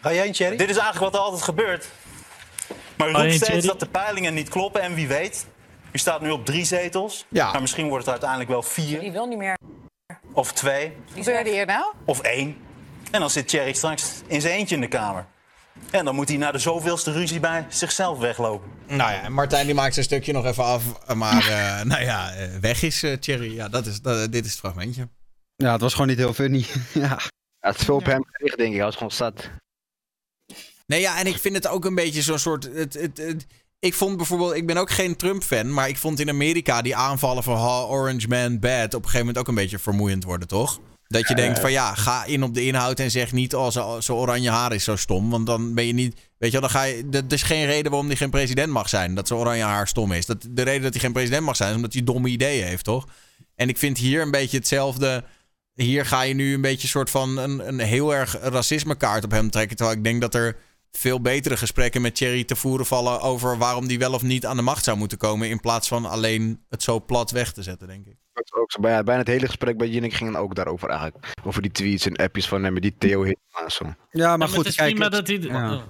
Speaker 13: Ga jij een Thierry?
Speaker 12: Dit is eigenlijk wat er altijd gebeurt. Maar u roept steeds dat de peilingen niet kloppen en wie weet. U staat nu op drie zetels.
Speaker 1: Ja.
Speaker 12: Maar misschien wordt het uiteindelijk wel vier
Speaker 14: Die wil niet meer.
Speaker 12: of twee.
Speaker 14: Wat gebeurde hier nou?
Speaker 12: Of één. En dan zit Thierry straks in zijn eentje in de kamer. En dan moet hij na de zoveelste ruzie bij zichzelf weglopen.
Speaker 1: Nou ja, en Martijn die maakt zijn stukje nog even af. Maar eh, nou ja, eh, weg is eh, Thierry. Ja, dat is, dat, dit is het fragmentje.
Speaker 4: ja, het was gewoon niet heel funny. ja.
Speaker 3: Ja, het is veel op hem gericht, denk ik. Hij was gewoon zat.
Speaker 1: Nee, ja, en ik vind het ook een beetje zo'n soort. Het, het, het- ik vond bijvoorbeeld, ik ben ook geen Trump-fan, maar ik vond in Amerika die aanvallen van ha, Orange Man bad op een gegeven moment ook een beetje vermoeiend worden, toch? Dat je denkt van ja, ga in op de inhoud en zeg niet, oh, zo, oranje haar is zo stom. Want dan ben je niet, weet je wel, dan ga je, dat is geen reden waarom hij geen president mag zijn. Dat zo oranje haar stom is. Dat, de reden dat hij geen president mag zijn is omdat hij domme ideeën heeft, toch? En ik vind hier een beetje hetzelfde. Hier ga je nu een beetje soort van een, een heel erg racismekaart op hem trekken. Terwijl ik denk dat er veel betere gesprekken met Thierry te voeren vallen over waarom die wel of niet aan de macht zou moeten komen. In plaats van alleen het zo plat weg te zetten, denk ik.
Speaker 3: Ook zo, bijna, bijna het hele gesprek bij Jinek ging dan ook daarover eigenlijk. Over die tweets en appjes van hem, die Theo zo.
Speaker 4: Ja, maar
Speaker 8: Ja,
Speaker 4: goed,
Speaker 8: het is
Speaker 4: kijk.
Speaker 8: prima dat hij...
Speaker 4: ja.
Speaker 8: oh.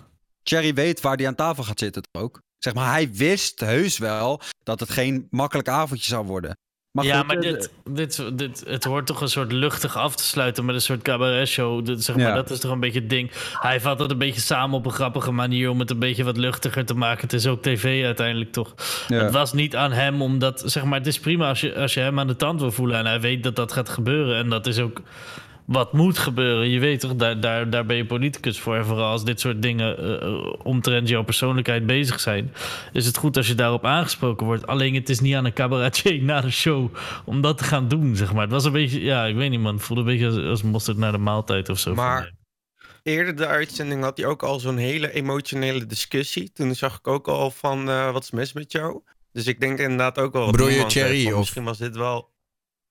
Speaker 4: Thierry weet waar hij aan tafel gaat zitten toch ook. Zeg maar, hij wist heus wel dat het geen makkelijk avondje zou worden. Maar
Speaker 8: ja,
Speaker 4: goed,
Speaker 8: maar
Speaker 4: eh,
Speaker 8: dit, dit, dit, het hoort toch een soort luchtig af te sluiten met een soort cabaret-show. Dit, zeg maar,
Speaker 4: Ja.
Speaker 8: Dat is toch een beetje het ding. Hij vat het een beetje samen op een grappige manier om het een beetje wat luchtiger te maken. Het is ook tv uiteindelijk toch.
Speaker 4: Ja.
Speaker 8: Het was niet aan hem omdat, zeg maar, het is prima als je, als je hem aan de tand wil voelen en hij weet dat dat gaat gebeuren. En dat is ook wat moet gebeuren. Je weet toch, daar, daar, daar ben je politicus voor. En vooral als dit soort dingen eh, eh, omtrent jouw persoonlijkheid bezig zijn, is het goed als je daarop aangesproken wordt. Alleen het is niet aan een cabaretier na de show om dat te gaan doen, zeg maar. Het was een beetje, ja, ik weet niet man, het voelde een beetje als, als mosterd naar de maaltijd of zo.
Speaker 15: Maar
Speaker 9: eerder de uitzending had hij ook al zo'n hele emotionele discussie. Toen zag ik ook al van, eh, wat is mis met jou? Dus ik denk inderdaad ook wel...
Speaker 1: Bedoel je
Speaker 9: van,
Speaker 1: of-
Speaker 9: Misschien was dit wel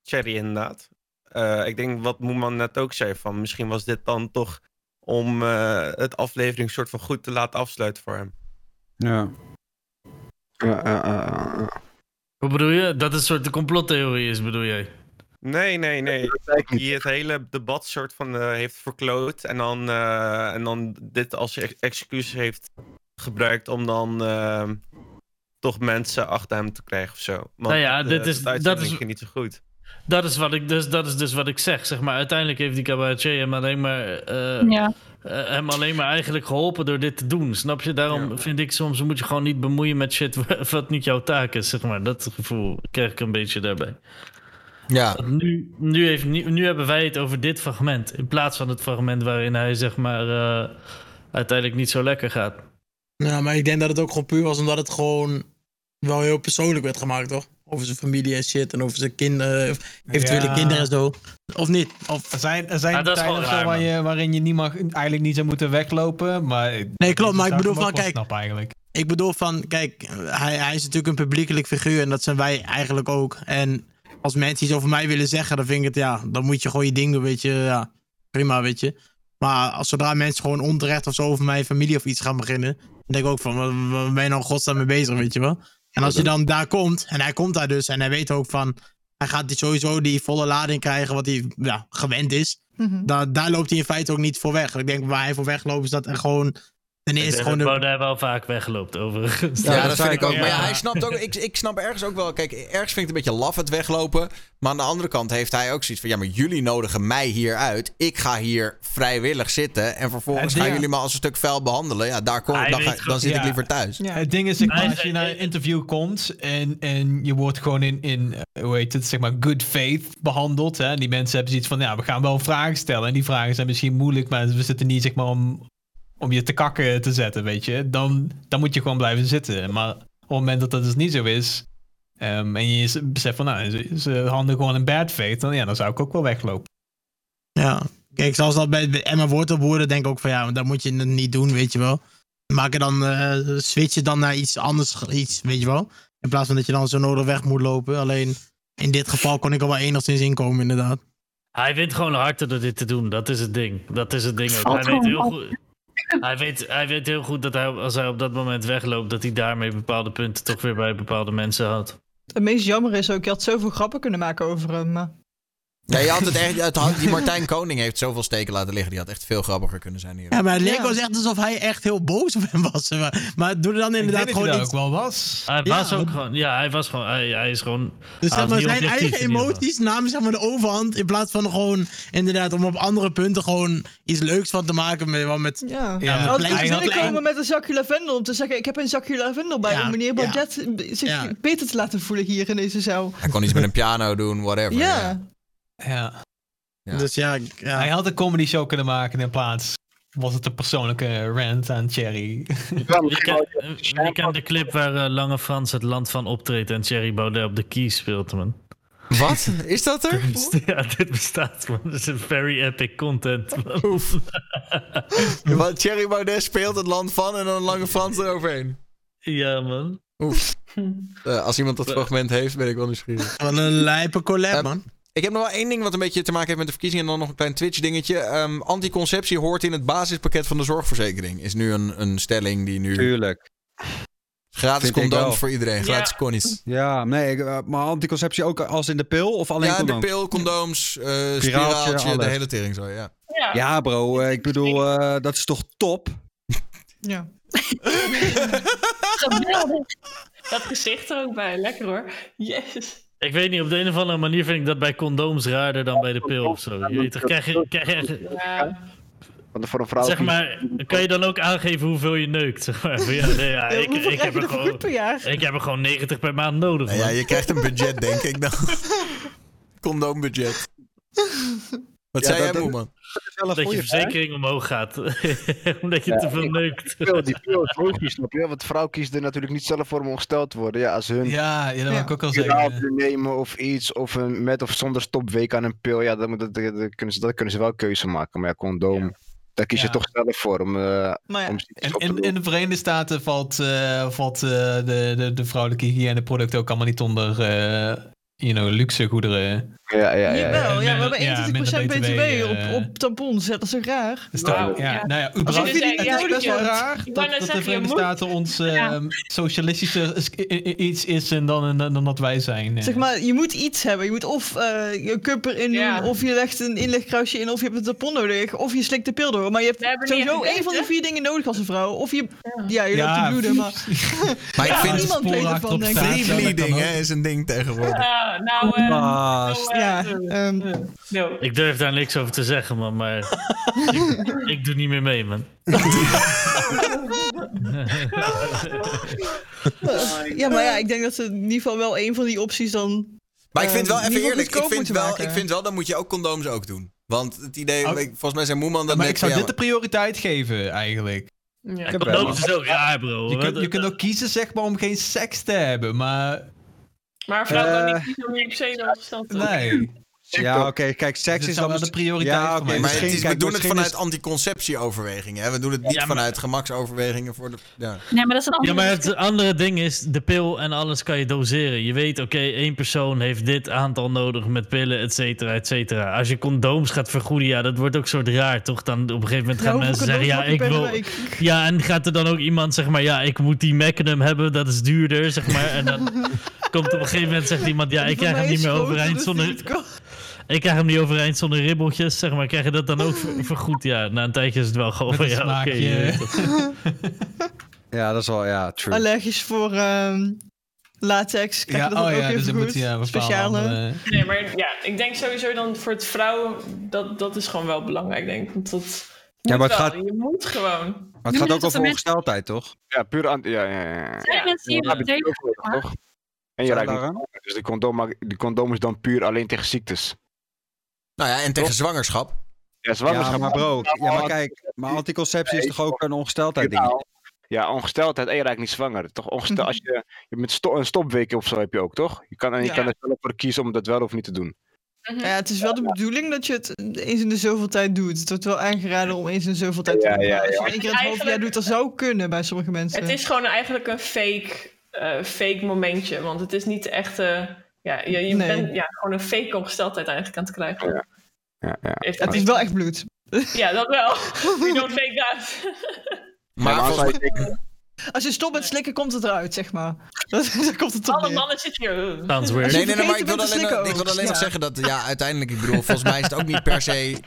Speaker 9: Cherry inderdaad. Eh, ik denk wat Moeman net ook zei, van misschien was dit dan toch om eh, het aflevering soort van goed te laten afsluiten voor hem.
Speaker 4: Ja.
Speaker 8: Hoe bedoel je? Dat het een soort de complottheorie is, bedoel jij?
Speaker 9: Nee, nee, nee. Die het hele debat soort van eh, heeft verkloot. En dan, eh, en dan dit als ex- excuus heeft gebruikt om dan toch mensen achter hem te krijgen of zo. Want
Speaker 8: Nou ja,
Speaker 9: de-
Speaker 8: dit is-
Speaker 9: de
Speaker 8: dat is-
Speaker 9: niet zo goed.
Speaker 8: Dat is, wat ik dus, dat is dus wat ik zeg. zeg maar. Uiteindelijk heeft die cabaretier hem alleen maar, eh,
Speaker 6: Ja.
Speaker 8: eh, hem alleen maar eigenlijk geholpen door dit te doen. Snap je? Daarom vind ik soms moet je gewoon niet bemoeien met shit wa- wat niet jouw taak is. Zeg maar. Dat gevoel krijg ik een beetje daarbij.
Speaker 1: Ja.
Speaker 8: Nu, nu, heeft, nu, nu hebben wij het over dit fragment. In plaats van het fragment waarin hij zeg maar eh, uiteindelijk niet zo lekker gaat.
Speaker 7: Ja, maar ik denk dat het ook gewoon puur was omdat het gewoon wel heel persoonlijk werd gemaakt, toch? Over zijn familie en shit en over zijn kinderen, eventuele
Speaker 2: Ja.
Speaker 7: kinderen en zo. Of niet? Of...
Speaker 2: Er zijn, er zijn tijden of zo
Speaker 7: raar,
Speaker 2: waar
Speaker 7: man.
Speaker 2: je, waarin je niet mag, eigenlijk niet zou moeten weglopen. Maar
Speaker 7: Nee, klopt, maar ik bedoel van, kijk,
Speaker 2: eigenlijk.
Speaker 7: Ik bedoel van, kijk, hij, hij is natuurlijk een publiekelijk figuur en dat zijn wij eigenlijk ook. En als mensen iets over mij willen zeggen, dan vind ik het, ja, dan moet je gewoon je ding doen, weet je. Ja, prima, weet je. Maar als zodra mensen gewoon onterecht of zo over mijn familie of iets gaan beginnen, dan denk ik ook van, waar, ben je nou godsnaam mee bezig, weet je wel. En als je dan daar komt, en hij komt daar dus, en hij weet ook van, hij gaat die sowieso die volle lading krijgen wat hij ja, gewend is.
Speaker 10: Mhm.
Speaker 7: Daar, daar loopt hij in feite ook niet voor weg. Ik denk waar hij voor wegloopt is dat er gewoon... Ten
Speaker 8: Ik
Speaker 7: eerste gewoon
Speaker 8: dat
Speaker 7: de,
Speaker 8: Baudet wel vaak wegloopt, overigens.
Speaker 1: Ja, dat vind ik ook. Maar ja, hij snapt ook. Ik, ik snap ergens ook wel. Kijk, ergens vind ik het een beetje laf het weglopen. Maar aan de andere kant heeft hij ook zoiets van: ja, maar jullie nodigen mij hier uit. Ik ga hier vrijwillig zitten. En vervolgens
Speaker 2: Ja,
Speaker 1: gaan
Speaker 2: ja.
Speaker 1: jullie me als een stuk vuil behandelen. Ja, daar kom,
Speaker 2: Hij
Speaker 1: dan, ga, dan zit ik liever thuis.
Speaker 2: Het ding is,
Speaker 8: Hij
Speaker 2: als je naar een interview komt en, en je wordt gewoon in, in eh, hoe heet het, zeg maar, good faith behandeld. Hè? En die mensen hebben zoiets van, ja, we gaan wel vragen stellen. En die vragen zijn misschien moeilijk, maar we zitten niet, zeg maar, om, om je te kakken te zetten, weet je. Dan, dan moet je gewoon blijven zitten. Maar op het moment dat dat dus niet zo is, ehm, en je beseft van, nou, ze, ze handelen gewoon in bad faith, dan, ja, dan zou ik ook wel weglopen.
Speaker 7: Ja, kijk, zoals dat bij, Emma Wortelboeren denk ik ook van ja, dat moet je niet doen, weet je wel. Maak er dan, eh switch je dan naar iets anders, iets, weet je wel. In plaats van dat je dan zo nodig weg moet lopen. Alleen in dit geval kon ik er wel enigszins inkomen, inderdaad.
Speaker 8: Hij wint gewoon harder door dit te doen. Dat is het ding. Dat is het ding ook. Hij weet, heel goed, hij, weet, hij weet heel goed dat hij, als hij op dat moment wegloopt, dat hij daarmee bepaalde punten toch weer bij bepaalde mensen houdt.
Speaker 10: Het meest jammer is ook, je had zoveel grappen kunnen maken over hem.
Speaker 1: Ja, je had het echt, het had, die Martijn Koning heeft zoveel steken laten liggen. Die had echt veel grappiger kunnen zijn hier.
Speaker 7: Ja, maar het leek
Speaker 10: Ja.
Speaker 7: wel echt alsof hij echt heel boos op hem was. Maar, maar doe er dan inderdaad gewoon iets...
Speaker 2: ook wel was.
Speaker 8: Hij
Speaker 7: Ja,
Speaker 8: was ook gewoon, ja, hij was gewoon, hij, hij is gewoon.
Speaker 7: Dus
Speaker 8: hij
Speaker 7: zeg maar, zijn eigen emoties namen zeg maar de overhand. In plaats van gewoon inderdaad om op andere punten gewoon iets leuks van te maken. Met, met,
Speaker 10: Ja,
Speaker 7: Ja, klein-
Speaker 10: binnenkomen met een zakje lavendel om te zeggen, ik heb een zakje lavendel bij
Speaker 7: Ja,
Speaker 10: om meneer
Speaker 7: ja.
Speaker 10: Baudet zich
Speaker 7: Ja.
Speaker 10: beter te laten voelen hier in deze zaal.
Speaker 1: Hij kon iets met een piano doen, whatever.
Speaker 10: Ja.
Speaker 2: Ja.
Speaker 1: Ja.
Speaker 7: Dus ja, ja.
Speaker 2: Hij had een comedy show kunnen maken in plaats was het een persoonlijke rant aan Thierry.
Speaker 8: Je kent, je kent de clip waar eh, Lange Frans het land van optreedt en Thierry Baudet op de keys speelt, man.
Speaker 1: Wat? Is dat er?
Speaker 8: Ja, dit bestaat, man. Dat is een very epic content, man.
Speaker 1: Wat Thierry Baudet speelt het land van en dan lange Frans eroverheen.
Speaker 8: Ja, man.
Speaker 1: Oef. Eh, als iemand dat fragment heeft, ben ik wel nieuwsgierig.
Speaker 7: Wat een lijpe collab, man.
Speaker 1: Ik heb nog wel één ding wat een beetje te maken heeft met de verkiezingen. En dan nog een klein Twitch-dingetje. Ehm, anticonceptie hoort in het basispakket van de zorgverzekering. Is nu een, een stelling die nu.
Speaker 4: Tuurlijk.
Speaker 1: Gratis condooms voor iedereen. Gratis
Speaker 8: Ja.
Speaker 1: connies.
Speaker 4: Ja, nee, eh, maar anticonceptie ook als in de pil of alleen
Speaker 1: Ja, de
Speaker 4: condooms?
Speaker 1: pil, condooms, eh
Speaker 4: Spiraaltje,
Speaker 1: spiraaltje, de hele tering zo, ja.
Speaker 5: Ja.
Speaker 4: Ja, bro, eh, ik bedoel, eh, dat is toch top?
Speaker 10: Ja.
Speaker 6: Geweldig.
Speaker 5: Dat gezicht er ook bij. Lekker hoor. Yes.
Speaker 8: Ik weet niet, op de een of andere manier vind ik dat bij condooms raarder dan bij de pil of zo. Je weet toch, krijg je, krijg je,
Speaker 5: Ja.
Speaker 3: Want voor een vrouw.
Speaker 8: zeg maar, kan je dan ook aangeven hoeveel je neukt? Zeg maar. Ja, nee, ja,
Speaker 10: Ja,
Speaker 8: ik, heb er gewoon, ik heb er gewoon 90 per maand nodig.
Speaker 1: Nou ja, je krijgt een budget, denk ik dan. Condoombudget. Wat
Speaker 3: Ja,
Speaker 1: zei
Speaker 3: dat-
Speaker 1: jij, Moeman?
Speaker 8: Dat je verzekering omhoog gaat. Omdat je te veel neukt.
Speaker 3: Die pil is logisch, snap je? Want vrouw kiest er natuurlijk niet zelf voor om ongesteld te worden. Ja, als hun
Speaker 2: Ja, ja dat wil ik ook al zeggen.
Speaker 3: nemen of iets, of een met of zonder stopweek aan een pil, ja, dat, dat, dat kunnen ze, dat kunnen ze wel keuze maken. Maar ja, condoom, Daar kies je
Speaker 2: Ja.
Speaker 3: toch zelf voor om,
Speaker 10: Maar ja,
Speaker 3: om
Speaker 2: En in, in de Verenigde Staten valt, eh, valt eh, de, de, de vrouwelijke hygiëneproducten ook allemaal niet onder eh you know, luxe goederen.
Speaker 3: Ja, ja, ja. ja.
Speaker 10: Jawel, ja, we hebben
Speaker 2: ja,
Speaker 10: 21%
Speaker 2: minder
Speaker 10: BTW,
Speaker 2: BTW,
Speaker 10: op,
Speaker 2: eh.
Speaker 10: op tampons. Dat is toch raar?
Speaker 2: Dus ja,
Speaker 5: ja.
Speaker 2: Nou ja, überhaupt,
Speaker 10: je het
Speaker 5: ja,
Speaker 10: is best wel raar.
Speaker 2: Dat, dat de
Speaker 5: je
Speaker 2: Verenigde
Speaker 5: moet-
Speaker 2: Staten ons socialistischer i- iets is en dan, dan, dan dat wij zijn.
Speaker 10: Zeg maar, je moet iets hebben. Je moet of eh, je cup erin doen,
Speaker 5: Ja.
Speaker 10: of je legt een inlegkruisje in, of je hebt een tampon nodig, of je slikt de pil door. Maar je hebt sowieso één van die
Speaker 5: hè?
Speaker 10: vier dingen nodig als een vrouw. Of je, ja, je loopt
Speaker 2: Ja,
Speaker 10: te bloeden, maar
Speaker 1: Maar ik
Speaker 10: Ja,
Speaker 1: vind
Speaker 10: niemand weet ervan, denk ik.
Speaker 1: is een ding tegenwoordig.
Speaker 5: Ja, nou, eh,
Speaker 10: ja,
Speaker 5: eh,
Speaker 10: ehm,
Speaker 5: eh, no.
Speaker 8: Ik durf daar niks over te zeggen, man, maar ik, ik doe niet meer mee, man.
Speaker 10: ja, maar ja, ik denk dat ze in ieder geval wel één van die opties dan.
Speaker 1: Maar ik vind wel, even eerlijk, ik vind wel,
Speaker 10: maken.
Speaker 1: ik vind wel, dan moet je ook condooms ook doen. Want het idee,
Speaker 2: Oh.
Speaker 1: volgens mij zijn Moeman dat
Speaker 2: maar
Speaker 1: net
Speaker 2: ik zou dit de prioriteit geven, eigenlijk.
Speaker 5: Ja.
Speaker 4: heb
Speaker 8: Condooms is ook raar, bro.
Speaker 2: Je kunt, je kunt ook kiezen zeg maar, om geen seks te hebben, maar
Speaker 5: Maar een vrouw kan
Speaker 4: Eh,
Speaker 5: niet je per se dan
Speaker 2: nee.
Speaker 4: Ja, oké, kijk, seks
Speaker 2: Dus
Speaker 4: is dan...
Speaker 2: wel de prioriteit
Speaker 4: Ja,
Speaker 2: mij
Speaker 1: Maar het is, we doen het vanuit anticonceptieoverwegingen. Hè? We doen het niet
Speaker 8: Ja, maar-
Speaker 1: vanuit gemaksoverwegingen voor de. Ja.
Speaker 6: Nee, maar dat is een
Speaker 8: Ja,
Speaker 6: andere
Speaker 8: maar het andere ding is, de pil en alles kan je doseren. Je weet, oké, één persoon heeft dit aantal nodig met pillen, et cetera, et cetera. Als je condooms gaat vergoeden, ja, dat wordt ook soort raar, toch? Dan op een gegeven moment gaan
Speaker 10: Ja,
Speaker 8: mensen zeggen, ja, ik wil... Ja, en gaat er dan ook iemand zeggen, maar ja, ik moet die Magnum hebben, dat is duurder, zeg maar. En dan komt op een gegeven moment, zegt iemand, ja, ik krijg hem niet meer overeind zonder... Ik krijg hem niet overeind zonder ribbeltjes, zeg maar. Krijg je dat dan ook ver- vergoed? Ja, na een tijdje is het wel gewoon van, ja, oké.
Speaker 4: Ja, dat is wel, ja, true.
Speaker 10: Allergisch voor ehm, latex. Krijg
Speaker 2: Ja,
Speaker 10: je dat
Speaker 2: oh
Speaker 10: ook
Speaker 2: ja,
Speaker 10: even
Speaker 2: dus
Speaker 10: goed?
Speaker 2: moet ja,
Speaker 10: Speciale.
Speaker 2: andere-
Speaker 5: Nee, maar ja, ik denk sowieso dan voor het vrouwen, dat, dat is gewoon wel belangrijk, denk ik. Want dat
Speaker 4: Ja, maar het
Speaker 5: wel.
Speaker 4: gaat,
Speaker 5: Je moet gewoon.
Speaker 4: maar het gaat ook over ongesteldheid, toch?
Speaker 3: Ja, puur aan. Ja, ja, ja.
Speaker 6: Zijn mensen
Speaker 3: ook nodig, toch? En je raakt niet Dus die condoom, maakt- die condoom is dan puur alleen tegen ziektes.
Speaker 1: Nou ja, en tegen zwangerschap.
Speaker 3: Ja, zwangerschap.
Speaker 4: Ja, maar bro, ja, maar kijk, maar anticonceptie is toch ook een ongesteldheid ding?
Speaker 3: Ja, ongesteldheid en je raakt niet zwanger. Toch ongestel,
Speaker 10: Mhm.
Speaker 3: als je, je met sto een stopweek of zo heb je ook, toch? Je kan, en je
Speaker 10: Ja.
Speaker 3: kan er zelf voor kiezen om dat wel of niet te doen.
Speaker 5: Mhm.
Speaker 10: Ja, het is wel de bedoeling dat je het eens in de zoveel tijd doet. Het wordt wel aangeraden om eens in de zoveel tijd te
Speaker 3: Ja,
Speaker 10: doen.
Speaker 3: ja,
Speaker 10: Maar Als je
Speaker 3: ja.
Speaker 10: één keer in het half jaar doet, dat zou kunnen bij sommige mensen.
Speaker 5: Het is gewoon eigenlijk een fake, eh, fake momentje. Want het is niet de echte. Ja, je, je
Speaker 10: Nee.
Speaker 5: bent ja, gewoon een fake ongesteldheid eigenlijk aan het krijgen.
Speaker 3: Ja. Ja, ja.
Speaker 5: Heeft
Speaker 10: Het is wel echt bloed.
Speaker 5: Ja, dat wel. We don't fake that.
Speaker 1: Maar
Speaker 3: als denken-
Speaker 10: Als je stopt met slikken, komt het eruit, zeg maar. Dan komt het
Speaker 5: Alle mannen zitten hier. uh.
Speaker 8: Sounds weird.
Speaker 10: je
Speaker 1: Nee, nee, nee, maar ik wil alleen, nog- ik wil alleen nog zeggen dat, ja, uiteindelijk, ik bedoel, volgens mij is het ook niet per se.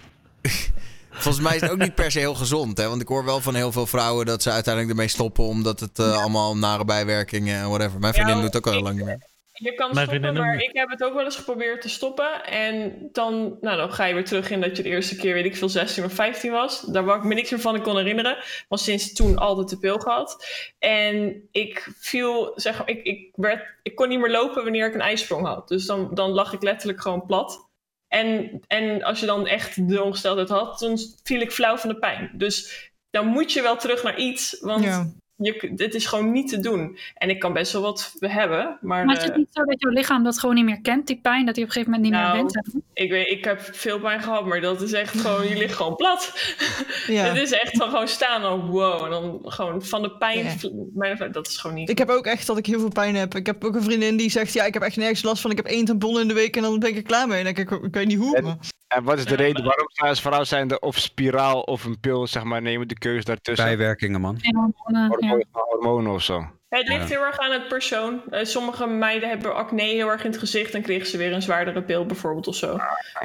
Speaker 1: Volgens mij is het ook niet per se heel gezond, hè? Want ik hoor wel van heel veel vrouwen dat ze uiteindelijk ermee stoppen omdat het eh, allemaal nare bijwerkingen en whatever. Mijn vriendin
Speaker 5: Ja,
Speaker 1: doet het ook al heel
Speaker 5: ik-
Speaker 1: lang niet meer.
Speaker 5: Je kan
Speaker 8: Mijn
Speaker 5: stoppen, maar ik heb het ook wel eens geprobeerd te stoppen. En dan, nou, dan ga je weer terug in dat je de eerste keer, weet ik veel, 16 of 15 was. Daar wou ik me niks meer van kon herinneren. Want sinds toen altijd de pil gehad. En ik viel, zeg maar, ik, ik, werd, ik kon niet meer lopen wanneer ik een ijsprong had. Dus dan, dan lag ik letterlijk gewoon plat. En, en als je dan echt de ongesteldheid had, dan viel ik flauw van de pijn. Dus dan moet je wel terug naar iets, want
Speaker 10: Ja.
Speaker 5: Je, dit is gewoon niet te doen. En ik kan best wel wat hebben, maar...
Speaker 6: Maar is
Speaker 5: eh,
Speaker 6: het niet zo dat jouw lichaam dat gewoon niet meer kent, die pijn, dat hij op een gegeven moment niet
Speaker 5: Nou,
Speaker 6: meer wint?
Speaker 5: ik, weet, ik heb veel pijn gehad, maar dat is echt gewoon, je ligt gewoon plat.
Speaker 10: Ja.
Speaker 5: Het is echt van gewoon staan, oh wow, en dan gewoon van de pijn,
Speaker 10: Ja.
Speaker 5: mijn- dat is gewoon niet.
Speaker 10: Ik heb ook echt dat ik heel veel pijn heb. Ik heb ook een vriendin die zegt, ja, ik heb echt nergens last van. Ik heb één tampon in de week en dan ben ik er klaar mee. En dan denk ik, ik weet niet hoe.
Speaker 3: En-
Speaker 10: Maar...
Speaker 3: En wat is de reden waarom zij als vrouw zijnde of spiraal of een pil, zeg maar, nemen de keuze daartussen?
Speaker 4: Bijwerkingen, man.
Speaker 6: Hormonen, ja.
Speaker 3: Hormonen, hormonen of zo.
Speaker 5: Het ligt
Speaker 4: Ja.
Speaker 5: heel erg aan het persoon. Eh, sommige meiden hebben acne heel erg in het gezicht en kregen ze weer een zwaardere pil bijvoorbeeld of zo.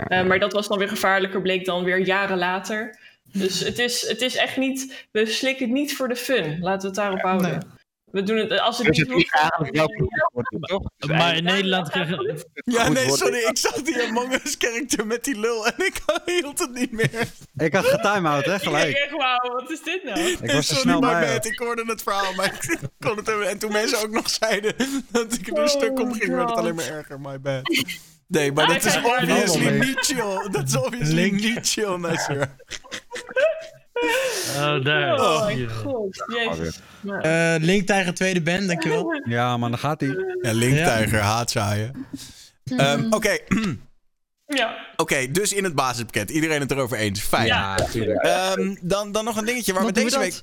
Speaker 5: Eh, maar dat was dan weer gevaarlijker, bleek dan weer jaren later. Dus het is, het is echt niet, we slikken het niet voor de fun. Laten we het daarop houden.
Speaker 10: Nee.
Speaker 5: We doen het, als het
Speaker 3: Dus
Speaker 5: niet
Speaker 3: het goed toch? Dus
Speaker 8: Maar in Nederland
Speaker 5: Ja,
Speaker 8: krijgen...
Speaker 1: Ja,
Speaker 3: goed
Speaker 1: nee, sorry, ik zag die Among Us character met die lul en ik hield het niet meer.
Speaker 4: Ik had getime-out, hè,
Speaker 5: ik
Speaker 4: gelijk.
Speaker 5: echt, wauw, wat is dit nou?
Speaker 4: Ik was
Speaker 1: sorry,
Speaker 4: snel
Speaker 1: my bad, ik hoorde het verhaal, maar ik kon het hebben. En toen mensen ook nog zeiden dat ik er een stuk om ging, werd het alleen maar erger, my bad. Nee, maar dat is obviously niet chill. Dat is obviously
Speaker 7: Link.
Speaker 1: niet chill, Nasser.
Speaker 8: Oh, daar.
Speaker 5: Oh, mijn god, jezus. Ja.
Speaker 7: Eh Link Tiger tweede band, dankjewel.
Speaker 4: Ja, man, dan gaat hij.
Speaker 1: Ja, linktijger, haatzaaien. Ehm Oké.
Speaker 5: Ja.
Speaker 1: Oké, dus in het basispakket. Iedereen het erover eens. Fijn.
Speaker 5: Ja,
Speaker 11: natuurlijk.
Speaker 1: Ehm, dan, dan nog een dingetje waar we deze
Speaker 10: we
Speaker 1: week...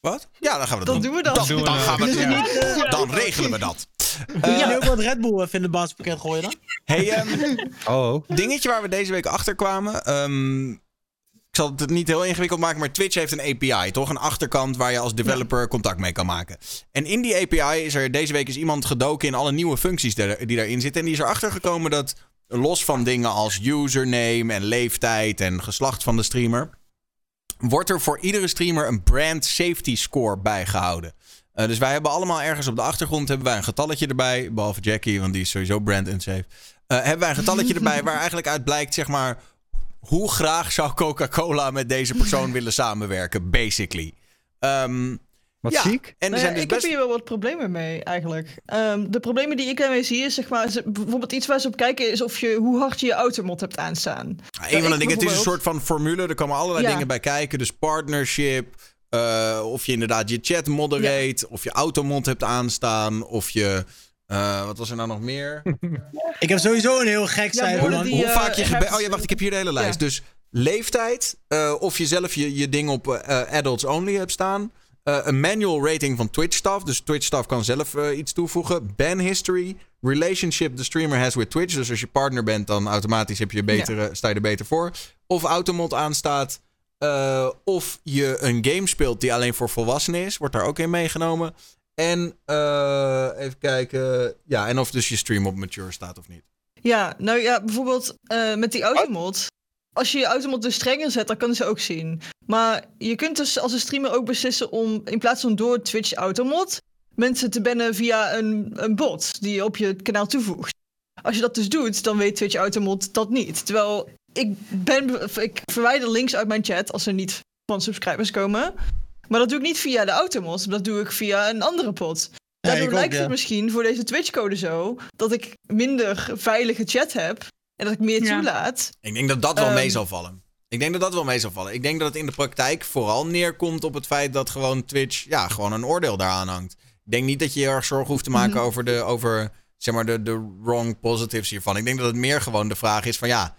Speaker 1: Wat? Ja, dan gaan we dat,
Speaker 10: Dan doen we dat.
Speaker 1: Dan,
Speaker 2: Doen we
Speaker 1: dan
Speaker 2: dat.
Speaker 1: gaan we
Speaker 7: Dus
Speaker 1: het
Speaker 7: niet, eh,
Speaker 1: Dan regelen we dat.
Speaker 7: Kun
Speaker 1: Eh,
Speaker 7: je ook wat Red Bull even in de basispakket gooien dan?
Speaker 1: hey, ehm,
Speaker 4: Oh,
Speaker 1: dingetje waar we deze week achter kwamen. ehm, ik zal het niet heel ingewikkeld maken, maar Twitch heeft een API, toch? Een achterkant waar je als developer contact mee kan maken. En in die API is er deze week is iemand gedoken in alle nieuwe functies die, die daarin zitten. En die is erachter gekomen dat los van dingen als username en leeftijd en geslacht van de streamer, wordt er voor iedere streamer een brand safety score bijgehouden. Eh, dus wij hebben allemaal ergens op de achtergrond hebben wij een getalletje erbij. Behalve Jackie, want die is sowieso brand unsafe. Eh hebben wij een getalletje erbij waar eigenlijk uit blijkt, zeg maar... hoe graag zou Coca-Cola met deze persoon willen samenwerken, basically. Ehm,
Speaker 4: wat
Speaker 1: ja,
Speaker 4: ziek.
Speaker 1: En er
Speaker 10: Nou ja,
Speaker 1: dus
Speaker 10: ik
Speaker 1: best...
Speaker 10: heb hier wel wat problemen mee, eigenlijk. Ehm, de problemen die ik daarmee zie is, zeg maar, is bijvoorbeeld iets waar ze op kijken is of je, hoe hard je je automod hebt aanstaan.
Speaker 1: Een van de dingen, het is een soort van formule. Er komen allerlei
Speaker 10: Ja.
Speaker 1: dingen bij kijken. Dus partnership. eh, of je inderdaad je chat moderate. Of je automod hebt aanstaan. Of je... eh, wat was er nou nog meer?
Speaker 7: Ik heb sowieso een heel gek
Speaker 10: Ja,
Speaker 7: cijfer,
Speaker 1: Hoe
Speaker 10: eh,
Speaker 1: vaak je gebe-
Speaker 10: heeft-
Speaker 1: Oh ja, wacht, ik heb hier de hele lijst. Dus leeftijd. eh, of je zelf je, je ding op eh, adults only hebt staan. eh, een manual rating van Twitch staff. Dus Twitch staff kan zelf eh, iets toevoegen. Ban history. Relationship the streamer has with Twitch. Dus als je partner bent, dan automatisch heb je betere, sta je er beter voor. Of automod aanstaat. eh, of je een game speelt die alleen voor volwassenen is. Wordt daar ook in meegenomen. En eh, even kijken. Ja, en of dus je stream op mature staat of niet.
Speaker 10: Ja, nou ja, bijvoorbeeld eh, met die automod. Als je je automod dus strenger zet, dan kunnen ze ook zien. Maar je kunt dus als een streamer ook beslissen om in plaats van door Twitch automod mensen te bannen via een, een bot die je op je kanaal toevoegt. Als je dat dus doet, dan weet Twitch automod dat niet. Terwijl ik ben, ik verwijder links uit mijn chat als er niet van subscribers komen. Maar dat doe ik niet via de automod, dat doe ik via een andere pot.
Speaker 7: Ja,
Speaker 10: Daardoor
Speaker 7: ook,
Speaker 10: lijkt
Speaker 7: ja.
Speaker 10: het misschien voor deze Twitch-code zo dat ik minder veilige chat heb en dat ik meer
Speaker 6: Ja.
Speaker 10: toelaat.
Speaker 1: Ik denk dat dat wel
Speaker 10: Ehm,
Speaker 1: mee zal vallen. Ik denk dat dat wel mee zal vallen. Ik denk dat het in de praktijk vooral neerkomt op het feit dat gewoon Twitch ja, gewoon een oordeel daaraan hangt. Ik denk niet dat je je erg zorgen hoeft te maken
Speaker 10: Mhm.
Speaker 1: over, de, over zeg maar, de, de wrong positives hiervan. Ik denk dat het meer gewoon de vraag is van ja,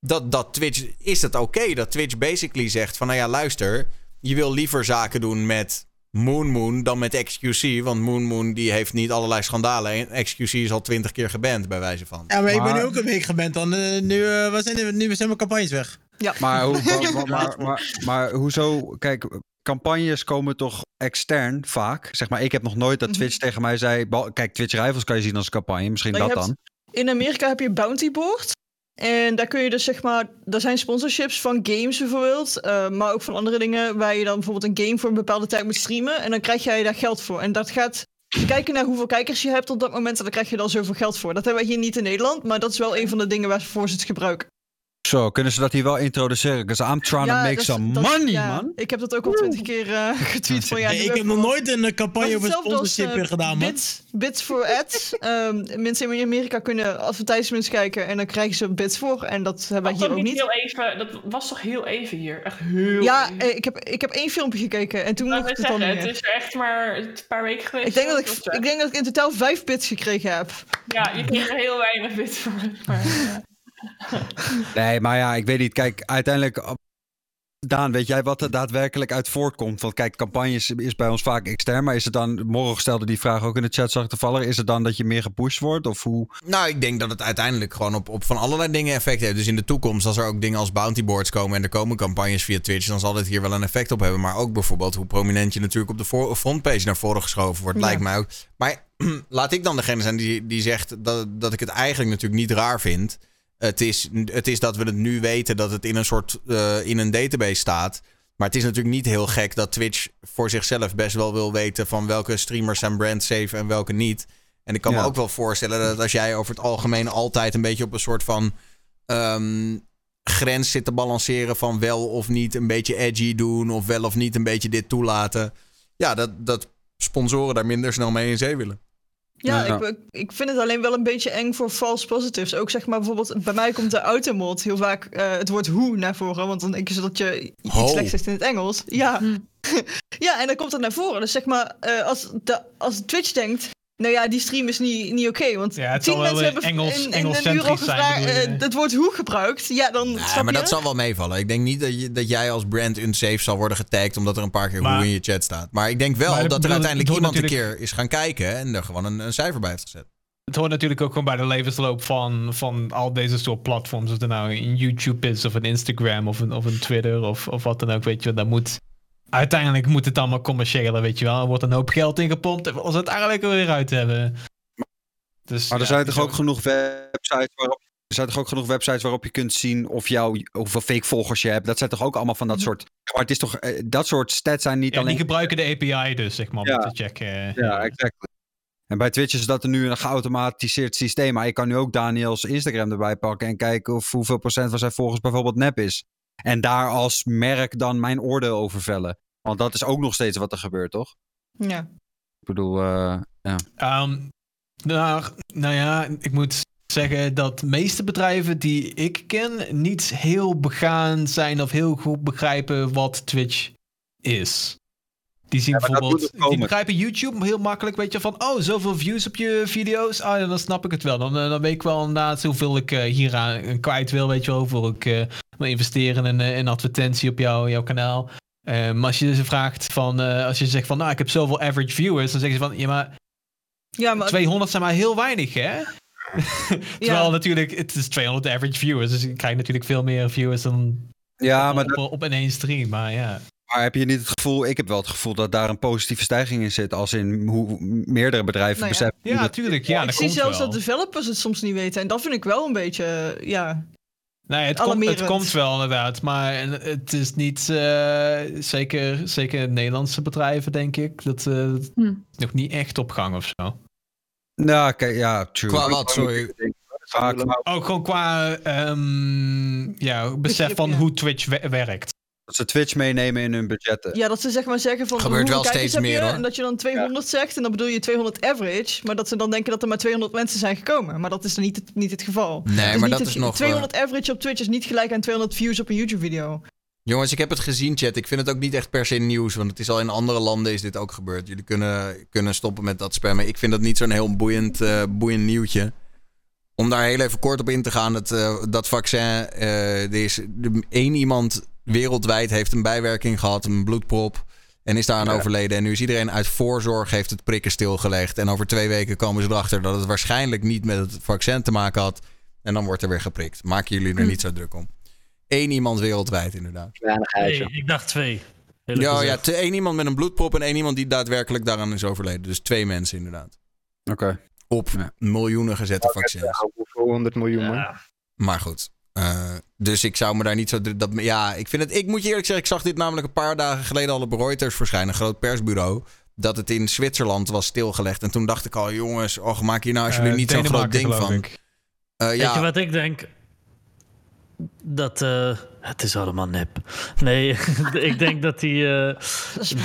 Speaker 1: dat, dat Twitch, is het oké dat Twitch basically zegt van nou ja, luister, je wil liever zaken doen met Moon Moon dan met XQC, want Moon Moon die heeft niet allerlei schandalen en XQC is al twintig keer geband bij wijze van.
Speaker 7: Ja, maar ik ben
Speaker 4: Maar-
Speaker 7: nu ook een week geband dan. Eh, nu, eh, waar zijn, de- nu zijn mijn campagnes weg.
Speaker 10: Ja.
Speaker 4: Maar, hoe, maar, maar, maar hoezo? Kijk, campagnes komen toch extern vaak. Zeg maar, ik heb nog nooit dat
Speaker 10: Mhm.
Speaker 4: Twitch tegen mij zei... "Bal- Kijk, Twitch Rivals kan je zien als campagne. Misschien
Speaker 10: Nou,
Speaker 4: dat
Speaker 10: hebt-
Speaker 4: dan.
Speaker 10: In Amerika heb je Bounty Board. En daar kun je dus zeg maar, er zijn sponsorships van games bijvoorbeeld, eh, maar ook van andere dingen waar je dan bijvoorbeeld een game voor een bepaalde tijd moet streamen en dan krijg jij daar geld voor. En dat gaat, kijken naar hoeveel kijkers je hebt op dat moment en dan krijg je dan zoveel geld voor. Dat hebben we hier niet in Nederland, maar dat is wel een van de dingen waarvoor ze het gebruiken.
Speaker 4: Zo, kunnen ze dat hier wel introduceren? Because I'm trying to make some
Speaker 10: dat is-
Speaker 4: money,
Speaker 10: ja,
Speaker 4: man.
Speaker 10: Ik heb dat ook al twintig keer eh, getweet van ja.
Speaker 7: Nee, ik heb nog nooit een eh, campagne
Speaker 10: als,
Speaker 7: sponsorship
Speaker 10: eh,
Speaker 7: gedaan, man.
Speaker 10: Bits, bits voor ads. Ehm, mensen in Amerika kunnen advertisements kijken en dan krijgen ze bits voor. En dat hebben wij hier
Speaker 5: dat
Speaker 10: ook
Speaker 5: niet heel even, dat was toch heel even hier? Echt heel
Speaker 10: Ja,
Speaker 5: even.
Speaker 10: eh, ik heb, ik heb één filmpje gekeken en toen
Speaker 5: Ik
Speaker 10: mocht
Speaker 5: wou
Speaker 10: het
Speaker 5: zeggen, het is er echt maar een paar weken geweest.
Speaker 10: Ik denk, dat ik, ik denk dat ik in totaal vijf bits gekregen heb.
Speaker 5: Ja, je kreeg er heel weinig bits voor. Maar, ja.
Speaker 4: Nee, maar ja, ik weet niet. Kijk, uiteindelijk... uh, Daan, weet jij wat er daadwerkelijk uit voortkomt? Want kijk, campagnes is bij ons vaak extern. Maar is het dan... Morgen stelde die vraag ook in de chat, zag ik toevallig. Is het dan dat je meer gepusht wordt? Of hoe...
Speaker 1: Nou, ik denk dat het uiteindelijk gewoon op, op van allerlei dingen effect heeft. Dus in de toekomst, als er ook dingen als bounty boards komen en er komen campagnes via Twitch, dan zal dit hier wel een effect op hebben. Maar ook bijvoorbeeld hoe prominent je natuurlijk op de voor- frontpage naar voren geschoven wordt,
Speaker 10: Ja.
Speaker 1: lijkt mij ook. Maar laat ik dan degene zijn die, die zegt dat, dat ik het eigenlijk natuurlijk niet raar vind. Het is, het is dat we het nu weten dat het in een soort eh, in een database staat. Maar het is natuurlijk niet heel gek dat Twitch voor zichzelf best wel wil weten van welke streamers zijn brand safe en welke niet. En ik kan me ook wel voorstellen dat als jij over het algemeen altijd een beetje op een soort van ehm, grens zit te balanceren van wel of niet een beetje edgy doen of wel of niet een beetje dit toelaten. Ja, dat, dat sponsoren daar minder snel mee in zee willen.
Speaker 10: Ja,
Speaker 4: Ja.
Speaker 10: Ik, ik vind het alleen wel een beetje eng voor false positives. Ook zeg maar bijvoorbeeld, bij mij komt de automod heel vaak eh, het woord hoe naar voren. Want dan denken ze dat je iets
Speaker 1: Ho.
Speaker 10: slecht zegt in het Engels. Ja. ja, en dan komt dat naar voren. Dus zeg maar, eh, als, de, als Twitch denkt, Nou ja, die stream is niet, niet oké, want
Speaker 2: Ja, het
Speaker 10: tien
Speaker 2: zal wel
Speaker 10: mensen hebben
Speaker 2: Engels-
Speaker 10: in, in
Speaker 2: Engels
Speaker 10: een uur al
Speaker 2: centrisch zijn,
Speaker 10: gevraagd, het woord hoe gebruikt. Ja, dan
Speaker 1: Ja, maar
Speaker 10: je?
Speaker 1: dat zal wel meevallen. Ik denk niet dat, je, dat jij als brand unsafe zal worden getagd omdat er een paar keer
Speaker 2: Maar-
Speaker 1: hoe in je chat staat. Maar ik denk wel dat er
Speaker 2: bedoel,
Speaker 1: uiteindelijk iemand een keer is gaan kijken en er gewoon een, een cijfer bij heeft gezet.
Speaker 2: Het hoort natuurlijk ook gewoon bij de levensloop van, van al deze soort platforms. Of het nou een YouTube is, of een Instagram, of een, of een Twitter, of, of wat dan ook. Weet je, dat moet. Uiteindelijk moet het allemaal commerciëler, weet je wel. Er wordt een hoop geld ingepompt en we het uiteindelijk er weer uit hebben. Dus,
Speaker 4: Maar er
Speaker 2: ja,
Speaker 4: zijn toch ook genoeg websites waarop. Er zijn toch ook genoeg websites waarop je kunt zien of jou, hoeveel fake volgers je hebt. Dat zijn toch ook allemaal van dat soort. Maar het is toch. eh, Dat soort stats zijn niet
Speaker 2: Ja,
Speaker 4: alleen.
Speaker 2: die gebruiken de API dus, zeg maar, om te checken.
Speaker 4: Ja, exact. En bij Twitch is dat er nu een geautomatiseerd systeem. Maar ik kan nu ook Daniels Instagram erbij pakken en kijken of hoeveel procent van zijn volgers bijvoorbeeld nep is. En daar als merk dan mijn oordeel over vellen. Want dat is ook nog steeds wat er gebeurt, toch?
Speaker 10: Ja.
Speaker 4: Ik bedoel, eh, ja.
Speaker 2: Ehm, nou, nou ja, ik moet zeggen dat de meeste bedrijven die ik ken niet heel begaan zijn of heel goed begrijpen wat Twitch is. Die zien
Speaker 4: Ja,
Speaker 2: bijvoorbeeld, die begrijpen YouTube heel makkelijk, weet je, van oh, zoveel views op je video's, ah ja, dan snap ik het wel. Dan, eh, dan weet ik wel inderdaad hoeveel ik eh, hieraan kwijt wil, weet je wel, hoeveel ik eh, wil investeren in eh, een advertentie op jou, jouw kanaal. Eh, maar als je ze vraagt van, eh, als je zegt van, nou, ik heb zoveel average viewers, dan zeggen ze van, ja, maar
Speaker 10: Ja, maar
Speaker 2: 200 zijn maar heel weinig, hè? Terwijl natuurlijk, het is 200 average viewers, dus ik krijg natuurlijk veel meer viewers dan
Speaker 4: ja,
Speaker 2: op,
Speaker 4: maar,
Speaker 2: op, op in één stream, maar ja.
Speaker 4: Maar heb je niet het gevoel, ik heb wel het gevoel dat daar een positieve stijging in zit. Als in hoe meerdere bedrijven
Speaker 10: Nou ja.
Speaker 4: beseffen.
Speaker 2: Ja,
Speaker 4: dat-
Speaker 2: tuurlijk, ja,
Speaker 10: ik zie zelfs
Speaker 2: wel.
Speaker 10: dat developers het soms niet weten. En dat vind ik wel een beetje, ja...
Speaker 2: Nee, het, komt, het komt wel inderdaad, maar het is niet, eh, zeker, zeker Nederlandse bedrijven denk ik, dat eh,
Speaker 6: Hm.
Speaker 2: nog niet echt op gang of zo.
Speaker 4: Nou, oké, ja, true.
Speaker 1: Qua wat, sorry?
Speaker 4: Vaak,
Speaker 2: Ook gewoon qua ehm, ja, besef van hoe Twitch we- werkt.
Speaker 4: Dat ze Twitch meenemen in hun budgetten.
Speaker 10: Ja, dat ze zeg maar zeggen van
Speaker 1: Gebeurt
Speaker 10: hoeveel
Speaker 1: wel
Speaker 10: kijkers
Speaker 1: steeds
Speaker 10: je?
Speaker 1: meer, hoor.
Speaker 10: En dat je dan 200 zegt en dan bedoel je 200 average. Maar dat ze dan denken dat er maar 200 mensen zijn gekomen. Maar dat is dan niet het, niet het geval.
Speaker 1: Nee, maar dat
Speaker 10: het-
Speaker 1: is nog,
Speaker 10: 200 average op Twitch is niet gelijk aan 200 views op een YouTube video.
Speaker 1: Jongens, ik heb het gezien, chat. Ik vind het ook niet echt per se nieuws, want het is al in andere landen is dit ook gebeurd. Jullie kunnen, kunnen stoppen met dat spammen. Ik vind dat niet zo'n heel boeiend, eh, boeiend nieuwtje. Om daar heel even kort op in te gaan, het, eh, dat vaccin, eh, er is de- één iemand wereldwijd heeft een bijwerking gehad, een bloedprop. En is daaraan overleden. En nu is iedereen uit voorzorg heeft het prikken stilgelegd. En over twee weken komen ze erachter dat het waarschijnlijk niet met het vaccin te maken had. En dan wordt er weer geprikt. Maken jullie er niet zo druk om. Eén iemand wereldwijd, inderdaad.
Speaker 8: Nee, ik dacht twee.
Speaker 1: Ja, ja één iemand met een bloedprop en één iemand die daadwerkelijk daaraan is overleden. Dus twee mensen inderdaad.
Speaker 4: Oké.
Speaker 1: Op miljoenen gezette vaccins.
Speaker 3: Hoeveel 100 miljoen.
Speaker 1: Maar goed. Eh, dus ik zou me daar niet zo... Dat, ja, ik vind het... Ik moet je eerlijk zeggen, ik zag dit namelijk een paar dagen geleden al op Reuters verschijnen. Een groot persbureau. Dat het in Zwitserland was stilgelegd. En toen dacht ik al, jongens, och, maak hier nou alsjeblieft
Speaker 2: Eh,
Speaker 1: niet zo'n groot ding van.
Speaker 2: ik.
Speaker 1: Eh,
Speaker 8: Weet
Speaker 1: ja,
Speaker 8: je wat ik denk? Dat, eh, het is allemaal nep. Nee, ik denk dat die... eh,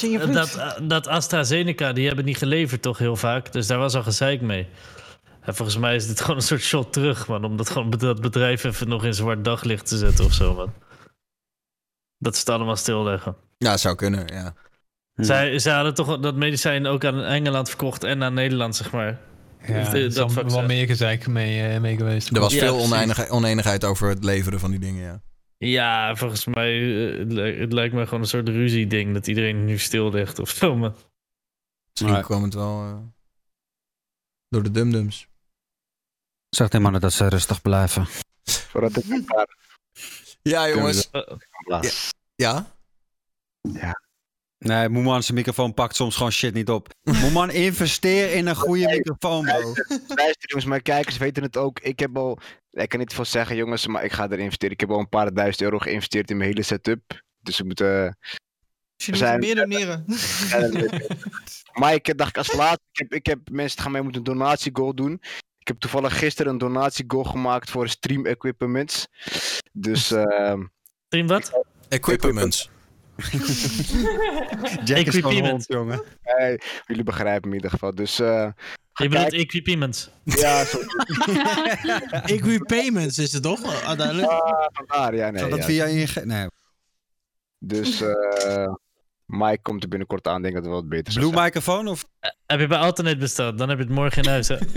Speaker 8: die dat, dat AstraZeneca, die hebben niet geleverd toch heel vaak. Dus daar was al gezeik mee. En volgens mij is dit gewoon een soort shot terug, man. Om dat, gewoon, dat bedrijf even nog in zwart daglicht te zetten of zo, man. Dat ze het allemaal stilleggen.
Speaker 1: ja, zou kunnen, ja.
Speaker 8: Zij, zij hadden toch dat medicijn ook aan Engeland verkocht en aan Nederland, zeg maar.
Speaker 2: Ja,
Speaker 8: Eh,
Speaker 2: er is
Speaker 8: dat
Speaker 2: wel, wel meer gezeik mee, eh, mee geweest.
Speaker 1: Er was
Speaker 8: Ja,
Speaker 1: veel oneenigheid over het leveren van die dingen, ja.
Speaker 8: Ja, volgens mij eh, het, lijkt, het lijkt me gewoon een soort ruzie-ding dat iedereen nu stil ligt of zo. Maar...
Speaker 1: Misschien kwam het wel eh, door de dumdums.
Speaker 4: Zeg tegen mannen dat ze rustig blijven.
Speaker 3: Voordat ik een paar...
Speaker 1: Ja, jongens.
Speaker 8: Eh,
Speaker 1: Ja?
Speaker 4: Nee, Moeman zijn microfoon pakt soms gewoon shit niet op. Moeman, investeer in een goede microfoon, bro.
Speaker 3: Luister jongens, mijn kijkers weten het ook. Ik heb al, ik kan niet veel zeggen jongens, maar ik ga erin investeren. Ik heb al een paar duizend euro geïnvesteerd in mijn hele setup. Dus we moeten...
Speaker 10: Dus je
Speaker 3: We
Speaker 10: moet
Speaker 3: zijn-
Speaker 10: meer doneren.
Speaker 3: maar ik dacht als laatste, ik heb, ik heb mensen gaan mij moeten een donatiegoal doen. Ik heb toevallig gisteren een donatiegoal gemaakt voor stream equipments. Dus ehm
Speaker 8: Stream wat?
Speaker 1: Equipments.
Speaker 4: Jack is gewoon
Speaker 8: Equipment.
Speaker 4: jongen.
Speaker 3: jullie begrijpen me in ieder geval. Dus eh,
Speaker 8: Je bedoelt equipment.
Speaker 3: ja, zo,
Speaker 7: Equipayments is het toch?
Speaker 3: Ah, vandaar, ja, nee.
Speaker 4: Zou dat
Speaker 3: ja.
Speaker 4: via ING... Nee.
Speaker 3: Dus eh, Mike komt er binnenkort aan, denk dat het wel wat beter
Speaker 4: Blue
Speaker 3: zijn.
Speaker 4: microfoon of?
Speaker 8: Heb je bij Alternate besteld? Dan heb je het morgen in huis. Hè?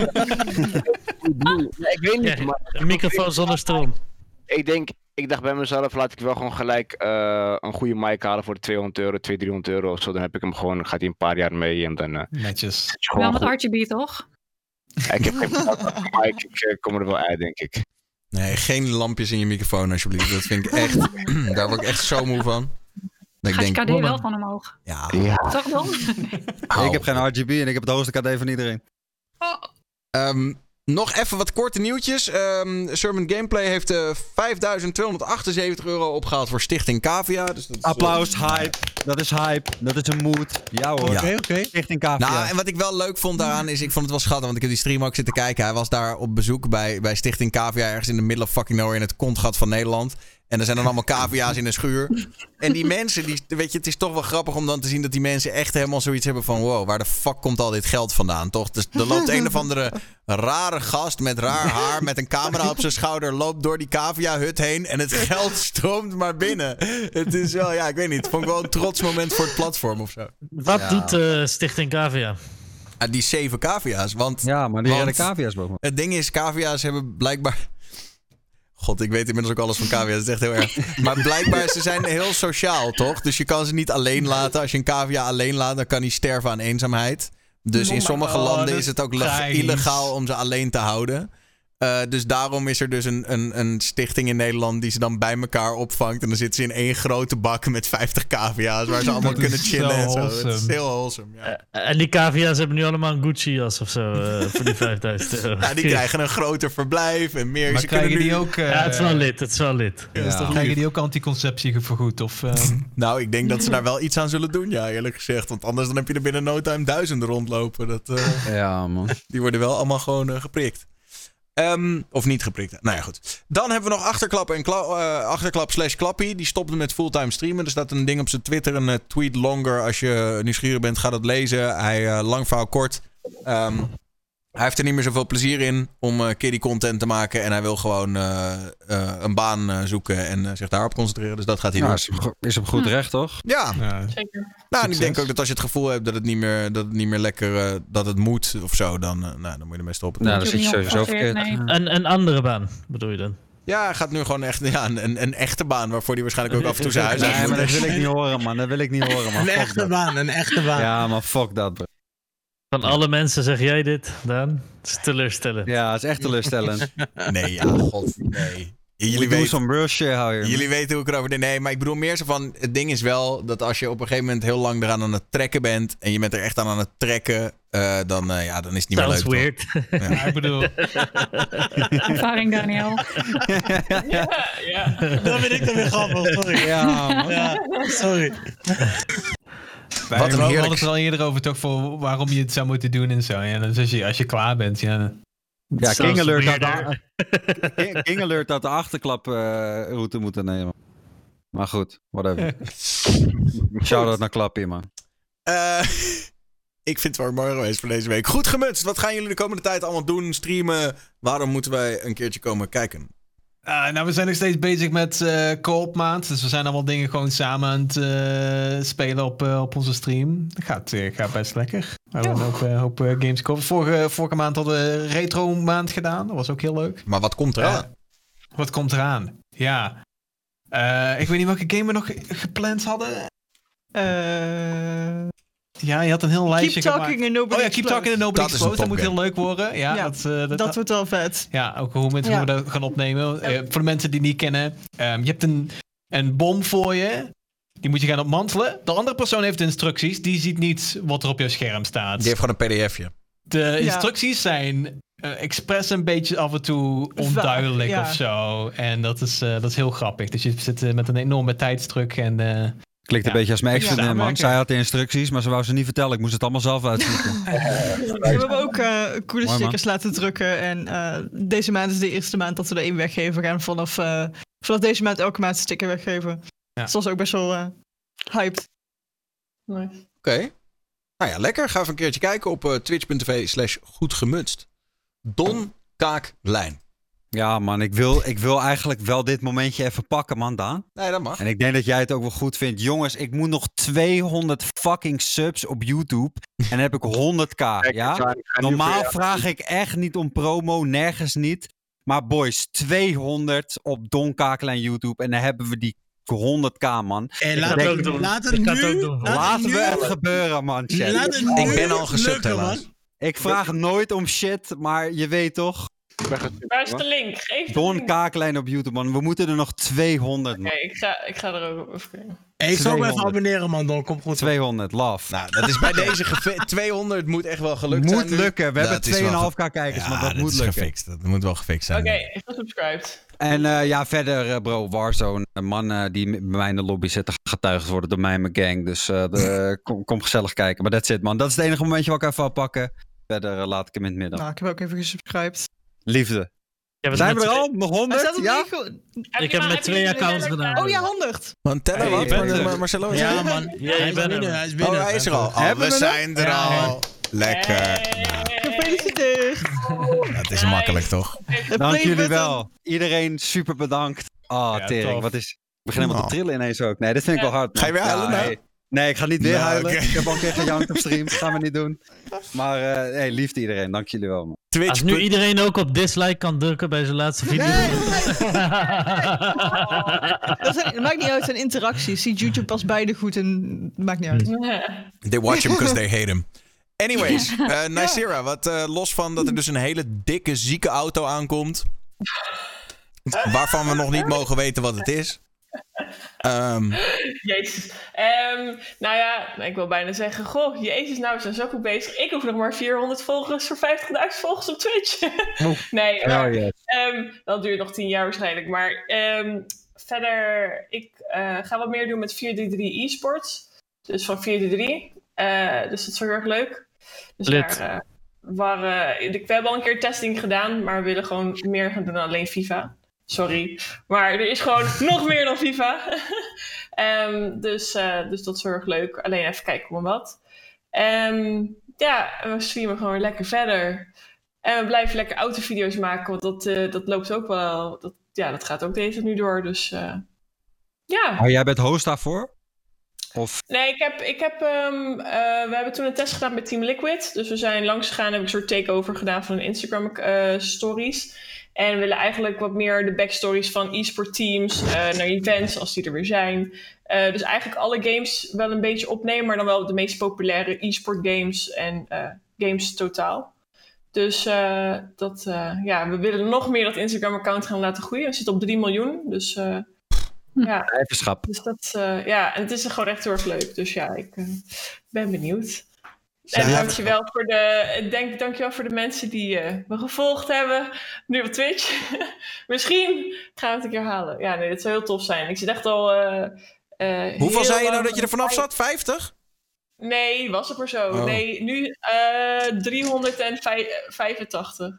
Speaker 3: Ja, ik weet niet,
Speaker 8: Ja,
Speaker 3: maar...
Speaker 8: Een microfoon zonder stroom.
Speaker 3: Ik denk, ik dacht bij mezelf, laat ik wel gewoon gelijk eh, een goede mic halen voor de 200 euro, 200, 300 euro of zo. Dan heb ik hem gewoon, gaat hij een paar jaar mee en dan... eh,
Speaker 2: Netjes.
Speaker 6: Wel met. RGB, toch?
Speaker 3: Ja, ik heb geen mic, ik eh, kom er wel uit, denk ik.
Speaker 1: Nee, geen lampjes in je microfoon alsjeblieft. Dat vind ik echt... daar word ik echt zo moe van. Dat
Speaker 6: Gaat je KD wel van omhoog.
Speaker 1: ja,
Speaker 3: Ja.
Speaker 6: Toch dan?
Speaker 4: Ik heb geen RGB en ik heb het hoogste KD van iedereen.
Speaker 1: Ehm, nog even wat korte nieuwtjes. Ehm Servant Gameplay heeft eh 5.278 euro opgehaald voor Stichting Cavia. Dus dat is, eh,
Speaker 4: Applaus, hype. Dat is hype. Dat is een mood. Ja hoor.
Speaker 1: Ja.
Speaker 7: Oké, oké.
Speaker 4: Richting KVA.
Speaker 1: Nou, en wat ik wel leuk vond daaraan is, ik vond het wel schattig, want ik heb die stream ook zitten kijken. Hij was daar op bezoek bij, bij Stichting Cavia, ergens in de middle of fucking nowhere in het kontgat van Nederland. En er zijn dan allemaal cavia's in een schuur. En die mensen, die, weet je, het is toch wel grappig om dan te zien dat die mensen echt helemaal zoiets hebben van, wow, waar de fuck komt al dit geld vandaan, toch? Dus er loopt een of andere rare gast met raar haar, met een camera op zijn schouder, loopt door die cavia-hut heen en het geld stroomt maar binnen. Het is wel, ja, ik weet niet, het vond ik wel een trots moment voor het platform of zo.
Speaker 8: Wat
Speaker 4: Ja.
Speaker 8: doet eh, Stichting Cavia?
Speaker 1: Ah, die zeven cavia's, want...
Speaker 4: Ja, maar die redden cavia's boven.
Speaker 1: Het ding is, cavia's hebben blijkbaar... God, ik weet inmiddels ook alles van cavia's. Dat is echt heel erg. Maar blijkbaar, ze zijn heel sociaal, toch? Dus je kan ze niet alleen laten. Als je een cavia alleen laat, dan kan hij sterven aan eenzaamheid. Dus in sommige
Speaker 2: Oh,
Speaker 1: landen
Speaker 2: dat
Speaker 1: is het ook illegaal om ze alleen te houden. Eh, dus daarom is er dus een, een, een stichting in Nederland die ze dan bij elkaar opvangt. En dan zitten ze in één grote bak met 50 cavia's waar ze allemaal
Speaker 2: Dat
Speaker 1: kunnen chillen en zo. Het is heel wholesome, ja.
Speaker 8: En die cavia's hebben nu allemaal een Gucci-jas of zo eh, voor die 5000 euro.
Speaker 1: Ja, die krijgen een groter verblijf en meer.
Speaker 2: Maar
Speaker 1: ze kunnen
Speaker 2: krijgen
Speaker 1: nu-
Speaker 2: die ook... eh,
Speaker 8: Ja, het is wel lid, het is wel lid.
Speaker 1: Ja,
Speaker 2: Krijgen
Speaker 1: lief?
Speaker 2: die ook anticonceptie vergoed? Of, ehm,
Speaker 1: Nou, ik denk dat ze daar wel iets aan zullen doen, ja, eerlijk gezegd. Want anders dan heb je er binnen no time duizenden rondlopen. Dat, eh,
Speaker 4: Ja, man.
Speaker 1: die worden wel allemaal gewoon eh, geprikt. Ehm, of niet geprikt. Nou ja, goed. Dan hebben we nog achterklap en eh, achterklap slash. Die stopte met fulltime streamen. Er staat een ding op zijn Twitter, een eh, tweet longer. Als je nieuwsgierig bent, ga dat lezen. Hij, eh, lang verhaal kort. Ehm, hij heeft er niet meer zoveel plezier in om eh kiddie content te maken. En hij wil gewoon eh, eh, een baan eh, zoeken en zich daarop concentreren. Dus dat gaat hij
Speaker 4: Ja,
Speaker 1: doen.
Speaker 4: is, op op goed recht, toch?
Speaker 1: Ja,
Speaker 2: ja.
Speaker 5: Zeker.
Speaker 1: nou, en ik denk ook dat als je het gevoel hebt dat het niet meer, dat het niet meer lekker eh, dat het moet of zo, dan, nou, dan moet je ermee stoppen.
Speaker 4: Nou,
Speaker 6: Doe
Speaker 4: dan zit je sowieso verkeerd.
Speaker 6: nee.
Speaker 8: Een, een andere baan, bedoel je dan?
Speaker 1: Ja, hij gaat nu gewoon echt ja, een, een, een echte baan waarvoor hij waarschijnlijk ook af en toe zijn huis uit
Speaker 4: Nee, maar dat wil ik niet horen, man. Dat wil ik niet horen, man.
Speaker 7: Een
Speaker 4: Fuck
Speaker 7: echte
Speaker 4: dat.
Speaker 7: baan, een echte baan.
Speaker 4: Ja, maar fuck dat, bro.
Speaker 8: Van alle mensen zeg jij dit, Daan? Het is teleurstellend.
Speaker 4: Ja, het is echt teleurstellend.
Speaker 1: Nee, ja, god, nee. Jullie weten,
Speaker 4: je.
Speaker 1: jullie weten hoe ik erover denk. Nee, maar ik bedoel meer zo van... Het ding is wel dat als je op een gegeven moment heel lang eraan aan het trekken bent... en je bent er echt aan aan het trekken... eh, dan, eh, ja, dan is het niet
Speaker 8: Sounds
Speaker 1: meer leuk.
Speaker 8: weird.
Speaker 2: Ja, ik bedoel,
Speaker 6: Ervaring, Daniel.
Speaker 5: Ja, ja.
Speaker 7: Dat vind ik dan weer grappig, sorry.
Speaker 4: Ja, man.
Speaker 7: Ja, sorry.
Speaker 2: Wij
Speaker 1: Wat een
Speaker 2: we hadden het er al eerder over, toch, voor waarom je het zou moeten doen en zo. Ja, dus als je, als je klaar bent, ja.
Speaker 4: Ja, King Alert, had de, King- Alert had de achterklap-route moeten nemen. Maar goed, whatever. Shout-out naar Klappie, man.
Speaker 1: Eh, ik vind het wel mooi geweest voor deze week. Goed gemutst. Wat gaan jullie de komende tijd allemaal doen? Streamen? Waarom moeten wij een keertje komen kijken?
Speaker 2: Ah, nou, we zijn nog steeds bezig met eh co-op maand. Dus we zijn allemaal dingen gewoon samen aan het eh, spelen op, eh, op onze stream. Dat gaat, gaat best lekker. We hebben een hoop, hoop games gekocht. Vorige, vorige maand hadden we retro maand gedaan. Dat was ook heel leuk.
Speaker 1: Maar wat komt eraan?
Speaker 2: Wat komt eraan? Ja. Eh, ik weet niet welke game we nog ge- gepland hadden. Ja, je had een heel lijstje
Speaker 10: keep
Speaker 2: gemaakt.
Speaker 10: talking and nobody
Speaker 2: Oh ja, Keep Talking and Nobody
Speaker 1: Dat is een
Speaker 2: Explode. Dat moet heel leuk worden. Ja,
Speaker 10: Ja,
Speaker 2: dat, eh, dat,
Speaker 10: dat wordt wel vet.
Speaker 2: ja, ook hoe mensen
Speaker 10: Ja.
Speaker 2: hoe we dat gaan opnemen. Eh, voor de mensen die het niet kennen. ehm, je hebt een, een bom voor je. Die moet je gaan opmantelen. De andere persoon heeft instructies. Die ziet niet wat er op jouw scherm staat.
Speaker 1: Die heeft gewoon een pdfje.
Speaker 2: De instructies zijn eh, expres een beetje af en toe onduidelijk
Speaker 10: ja.
Speaker 2: of zo. En dat is, eh, dat is heel grappig. Dus je zit met een enorme tijdsdruk. En, eh,
Speaker 4: Klinkt een
Speaker 2: Ja.
Speaker 4: beetje als mijn
Speaker 2: Ja,
Speaker 4: ex-vriendin, man. Zij had de instructies, maar ze wou ze niet vertellen. Ik moest het allemaal zelf uitzoeken.
Speaker 10: We hebben ook eh, coole stickers laten drukken. En eh, deze maand is de eerste maand dat we er één weggeven. We gaan vanaf, eh, vanaf deze maand elke maand een sticker weggeven. Dus dat is ook best wel eh, hyped.
Speaker 5: Nice.
Speaker 1: Oké. Nou ja, lekker. Ga even een keertje kijken op twitch.tv slash goedgemutst. Don Kaaklijn.
Speaker 4: Ja, man, ik wil, ik wil eigenlijk wel dit momentje even pakken, man, Daan.
Speaker 1: Nee, dat mag.
Speaker 4: En ik denk dat jij het ook wel goed vindt. Jongens, ik moet nog 200 fucking subs op YouTube. En dan heb ik 100k,
Speaker 3: Kijk, ik
Speaker 4: ja? Normaal vraag ik echt niet om promo, nergens niet. Maar boys, 200 op Don Kakel YouTube. En dan hebben we die 100k, man.
Speaker 7: En laat,
Speaker 4: denk-
Speaker 8: het ook doen.
Speaker 7: laat het nu.
Speaker 8: doen.
Speaker 4: Laten we het gebeuren, man. chat.
Speaker 7: Laat het nu
Speaker 1: Ik ben al gesubt, helaas.
Speaker 7: man.
Speaker 4: Ik vraag nooit om shit, maar je weet toch?
Speaker 5: Waar is de link? Geef
Speaker 4: Don
Speaker 5: link.
Speaker 4: Kakelijn op YouTube, man. We moeten er nog 200, man.
Speaker 5: Oké, ik, ga, ik ga er ook op even.
Speaker 7: Hey, ik zal me even
Speaker 4: 200.
Speaker 7: abonneren, man. Dan komt goed.
Speaker 4: 200, love.
Speaker 1: Nou, dat is bij deze geve- 200 moet echt wel gelukt zijn.
Speaker 4: moet lukken. We
Speaker 1: Dat
Speaker 4: hebben
Speaker 1: is wel
Speaker 4: 2,5k kijkers,
Speaker 1: Ja,
Speaker 4: maar dat,
Speaker 1: dat
Speaker 4: moet
Speaker 1: is
Speaker 4: lukken.
Speaker 1: gefixt. Dat moet wel gefixt zijn.
Speaker 5: Oké, ik ga subscribed.
Speaker 4: En eh, ja, verder, eh, bro, Warzone. Een man eh, die bij mij in de lobby zit, getuigd worden door mij en mijn gang. Dus eh, de- kom, kom gezellig kijken. Maar that's it, man. Dat is het enige momentje wat ik even wil pakken. Verder laat ik hem in het midden.
Speaker 10: Nou, ik heb ook even gesubscribed.
Speaker 4: Liefde.
Speaker 8: Het
Speaker 4: Zijn we er al? Nog
Speaker 10: Hij
Speaker 4: 100?
Speaker 10: staat op
Speaker 4: Ja?
Speaker 8: Ik heb met twee accounts gedaan.
Speaker 10: Oh ja, 100.
Speaker 1: Man, tellen
Speaker 4: Hey,
Speaker 1: wat? Marcelo is
Speaker 7: Ja, man.
Speaker 8: Ja, je
Speaker 7: hij is
Speaker 8: bent er.
Speaker 7: binnen, hij is binnen.
Speaker 1: Oh, hij is er al. Oh, we
Speaker 4: we
Speaker 1: zijn er
Speaker 7: Ja.
Speaker 1: al. Lekker.
Speaker 10: Gefeliciteerd.
Speaker 1: Dat is makkelijk, toch?
Speaker 4: Dank jullie wel. Iedereen super bedankt. Ah,
Speaker 8: Ja,
Speaker 4: tering.
Speaker 8: tof.
Speaker 4: Wat is... Ik begin helemaal te
Speaker 1: Nou.
Speaker 4: trillen ineens ook. Nee, dit vind ik
Speaker 5: Ja.
Speaker 4: wel hard. man.
Speaker 1: Ga je weer huilen,
Speaker 4: Ja,
Speaker 1: nou?
Speaker 4: Nee. Nee, ik ga niet weer
Speaker 1: Nou,
Speaker 4: huilen. Ik heb al een keer gejankt op stream. Dat gaan we niet doen. Maar eh hey, liefde iedereen. Dank jullie wel, man.
Speaker 1: Twitch.
Speaker 8: Als nu iedereen ook op dislike kan drukken bij zijn laatste video.
Speaker 10: Dat, zijn, dat maakt niet uit, zijn interacties. Ziet YouTube pas beide goed en maakt niet uit.
Speaker 1: They watch him because they hate him. Anyways, Nicera, wat eh, los van dat er dus een hele dikke, zieke auto aankomt. Waarvan we nog niet mogen weten wat het is. Ehm,
Speaker 5: Jezus. Ehm, nou ja, ik wil bijna zeggen, goh, jezus, nou we zijn zo goed bezig. Ik hoef nog maar 400 volgers voor 50.000 volgers op Twitch. nee, maar, ehm, dat duurt nog 10 jaar waarschijnlijk. Maar verder, ik eh, ga wat meer doen met 433 eSports. Dus van 433. Eh dus dat is heel erg leuk. Dus
Speaker 8: Lid.
Speaker 5: daar, waar, ik- we hebben al een keer testing gedaan, maar we willen gewoon meer gaan doen dan alleen FIFA. Sorry. Maar er is gewoon nog meer dan FIFA. Ehm, dus, eh, dus dat is heel erg leuk. Alleen even kijken hoe en wat. Ehm, ja, we streamen gewoon lekker verder. En we blijven lekker autovideo's maken, want dat, eh, dat loopt ook wel. Dat, ja, dat gaat ook deze nu door. Dus eh, ja.
Speaker 4: Oh, jij bent host daarvoor? Of...
Speaker 5: Nee, ik heb, ik heb, ehm, eh, we hebben toen een test gedaan met Team Liquid. Dus we zijn langs gegaan en heb ik een soort takeover gedaan van hun Instagram stories. En we willen eigenlijk wat meer de backstories van e-sport teams eh, naar events als die er weer zijn. Eh, dus eigenlijk alle games wel een beetje opnemen, maar dan wel de meest populaire e-sport games en eh, games totaal. Dus eh, dat, eh, ja, we willen nog meer dat Instagram-account gaan laten groeien. We zitten op 3 miljoen, dus eh, ja.
Speaker 4: Eigenschap.
Speaker 5: Dus dat, eh, ja, en het is gewoon echt heel erg leuk. Dus ja, ik ben benieuwd. En dankjewel voor de, denk, dankjewel voor de mensen die eh, me gevolgd hebben. Nu op Twitch. Misschien gaan we het een keer halen. Ja, nee, dit zou heel tof zijn. Ik zit echt al... eh, eh,
Speaker 1: hoeveel zei je nou dat je er vanaf zat? 50?
Speaker 5: Nee, was het maar zo.
Speaker 1: Oh.
Speaker 5: Nee, nu eh 385.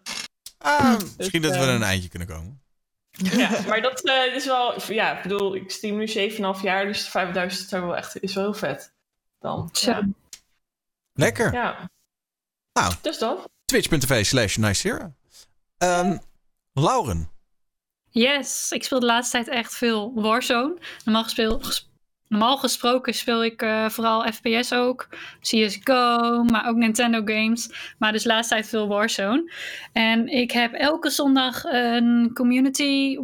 Speaker 1: Ah, misschien dat we er een eindje kunnen komen.
Speaker 5: Ja, maar dat eh, is wel... Ja, ik bedoel, ik stream nu 7,5 jaar. Dus 5000 is wel echt, is wel heel vet. Dan. Ja.
Speaker 1: Lekker.
Speaker 5: ja.
Speaker 1: Nou.
Speaker 5: Dus dat.
Speaker 1: Twitch.tv slash Nicera. Ehm Lauren.
Speaker 6: Yes, ik speel de laatste tijd echt veel Warzone. Normaal, gespeel, ges- normaal gesproken speel ik eh, vooral FPS ook, CSGO, maar ook Nintendo games. Maar dus de laatste tijd veel Warzone. En ik heb elke zondag een community...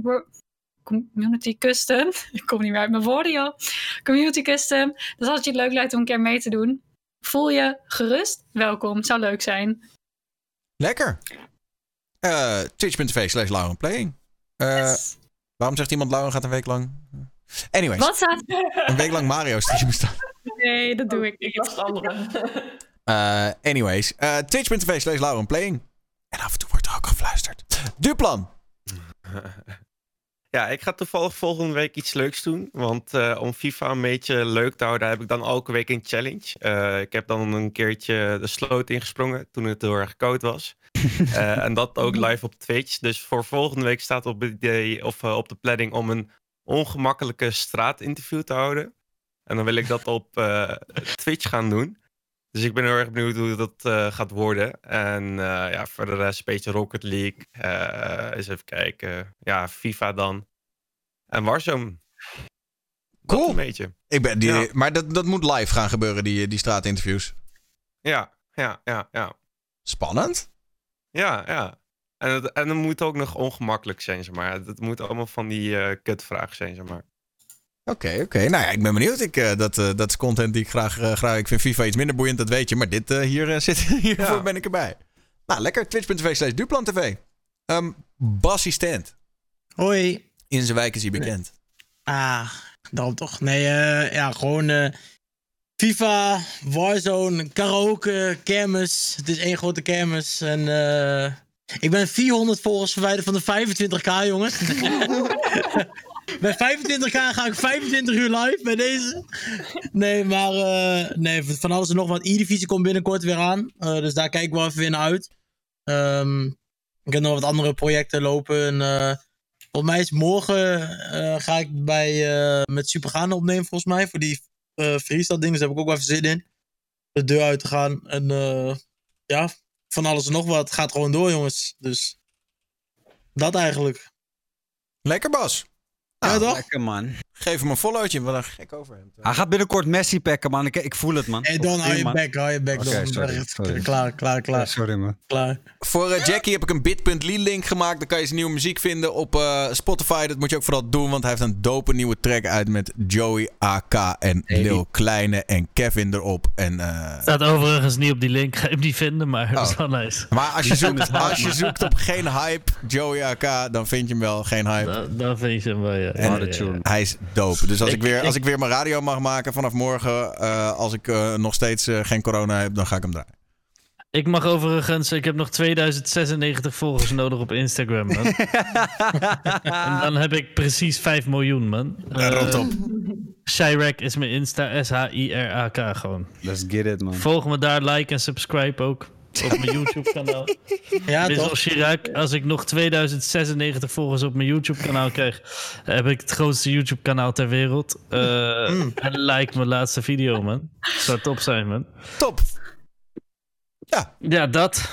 Speaker 6: Community custom. Ik kom niet meer uit mijn woorden, joh. Community custom. Dus als je het leuk lijkt om een keer mee te doen, voel je gerust welkom. Zou leuk zijn.
Speaker 1: Lekker. Eh Twitch.tv slash Lauren Playing. Eh, Waarom zegt iemand Lauren gaat een week lang? Anyways.
Speaker 6: Wat staat
Speaker 1: Een week lang Mario streamen staan.
Speaker 6: Nee, dat doe ik
Speaker 5: Ik was de andere.
Speaker 1: Eh, anyways. eh Twitch.tv slash Lauren Playing. En af en toe wordt er ook gefluisterd. Duplan.
Speaker 9: Ja, ik ga toevallig volgende week iets leuks doen. Want eh, om FIFA een beetje leuk te houden, heb ik dan elke week een challenge. Eh, ik heb dan een keertje de sloot ingesprongen toen het heel erg koud was. Eh, en dat ook live op Twitch. Dus voor volgende week staat op, idee, of, op de planning om een ongemakkelijke straatinterview te houden. En dan wil ik dat op Twitch gaan doen. Dus ik ben heel erg benieuwd hoe dat eh, gaat worden. En eh, ja, voor de rest een beetje Rocket League. eh eens even kijken. Ja, FIFA dan. En Warzone. Dat
Speaker 1: Cool.
Speaker 9: een beetje.
Speaker 1: Ik ben die,
Speaker 9: Ja.
Speaker 1: Maar dat, dat moet live gaan gebeuren, die, die straatinterviews.
Speaker 9: Ja, ja, ja, ja.
Speaker 1: Spannend.
Speaker 9: Ja, ja. En het, en het moet ook nog ongemakkelijk zijn, zeg maar. Het moet allemaal van die kutvragen zijn, zeg maar.
Speaker 1: Oké, oké. Nou ja, ik ben benieuwd. Ik, eh, dat, eh, dat is content die ik graag, eh, graag... Ik vind FIFA iets minder boeiend, dat weet je. Maar dit eh, hier zit, hiervoor
Speaker 9: Ja.
Speaker 1: ben ik erbij. Nou, lekker. Twitch.tv slash Duplan TV. Ehm Bassie Stand.
Speaker 7: Hoi.
Speaker 1: In zijn wijk is hij bekend.
Speaker 7: Ah, daarom toch. Nee, eh, ja, gewoon eh, FIFA, Warzone, karaoke, kermis. Het is één grote kermis. En eh, ik ben 400 volgers verwijderd van de 25k, jongens. Bij 25k ga ik 25 uur live bij deze. Nee, maar eh, nee, van alles en nog wat. E-divisie komt binnenkort weer aan. Eh, dus daar kijk ik even naar uit. Ehm, ik heb nog wat andere projecten lopen. En, eh, volgens mij is morgen ga ik bij, met Supergaande opnemen, volgens mij. Voor die freestyle dingen. Dus daar heb ik ook wel even zin in. De deur uit te gaan. En ja, van alles en nog wat. Het gaat gewoon door, jongens. Dus dat eigenlijk.
Speaker 1: Lekker, Bas.
Speaker 7: Ja,
Speaker 1: Nou,
Speaker 7: toch?
Speaker 4: Lekker, man.
Speaker 1: Geef hem een followtje. Wat een gek over hem.
Speaker 4: Hij gaat binnenkort Messi pakken, man. Ik, ik voel het, man.
Speaker 7: Hey, Don, hou je bek, hou je bek.
Speaker 4: Oké,
Speaker 7: Don.
Speaker 4: sorry, sorry.
Speaker 7: Klaar, klaar, klaar.
Speaker 4: Sorry, man.
Speaker 7: klaar.
Speaker 1: Voor eh, Jackie heb ik een bit.ly link gemaakt. Dan kan je zijn nieuwe muziek vinden op eh, Spotify. Dat moet je ook vooral doen, want hij heeft een dope nieuwe track uit met Joey AK en Lil Kleine en Kevin erop. En, eh,
Speaker 8: Staat overigens niet op die link. Ga je hem niet vinden, maar dat is
Speaker 1: Oh.
Speaker 8: wel nice.
Speaker 1: maar als je, zoekt, als je zoekt op geen hype, Joey AK, dan vind je hem wel. Geen hype.
Speaker 8: Dan, dan vind je hem wel, ja.
Speaker 1: En
Speaker 8: Ja, ja, ja.
Speaker 1: hij is dope. Dus als ik,
Speaker 8: Ik-
Speaker 1: weer,
Speaker 8: ik-
Speaker 1: als ik weer mijn radio mag maken vanaf morgen, eh, als ik eh, nog steeds eh, geen corona heb, dan ga ik hem draaien.
Speaker 8: Ik mag overigens, ik heb nog 2096 volgers nodig op Instagram, man. en dan heb ik precies 5 miljoen, man.
Speaker 1: Ja, op.
Speaker 8: Chirac is mijn Insta, S-H-I-R-A-K gewoon.
Speaker 4: Let's get it, man.
Speaker 8: Volg me daar, like en subscribe ook. Op mijn YouTube-kanaal.
Speaker 7: Ja, toch?
Speaker 8: Chirac, als ik nog 2096 volgers op mijn YouTube-kanaal krijg, heb ik het grootste YouTube-kanaal ter wereld. Eh,
Speaker 7: Mm.
Speaker 8: En like mijn laatste video, man. Zou top zijn, man.
Speaker 1: Top. Ja.
Speaker 8: Ja, dat.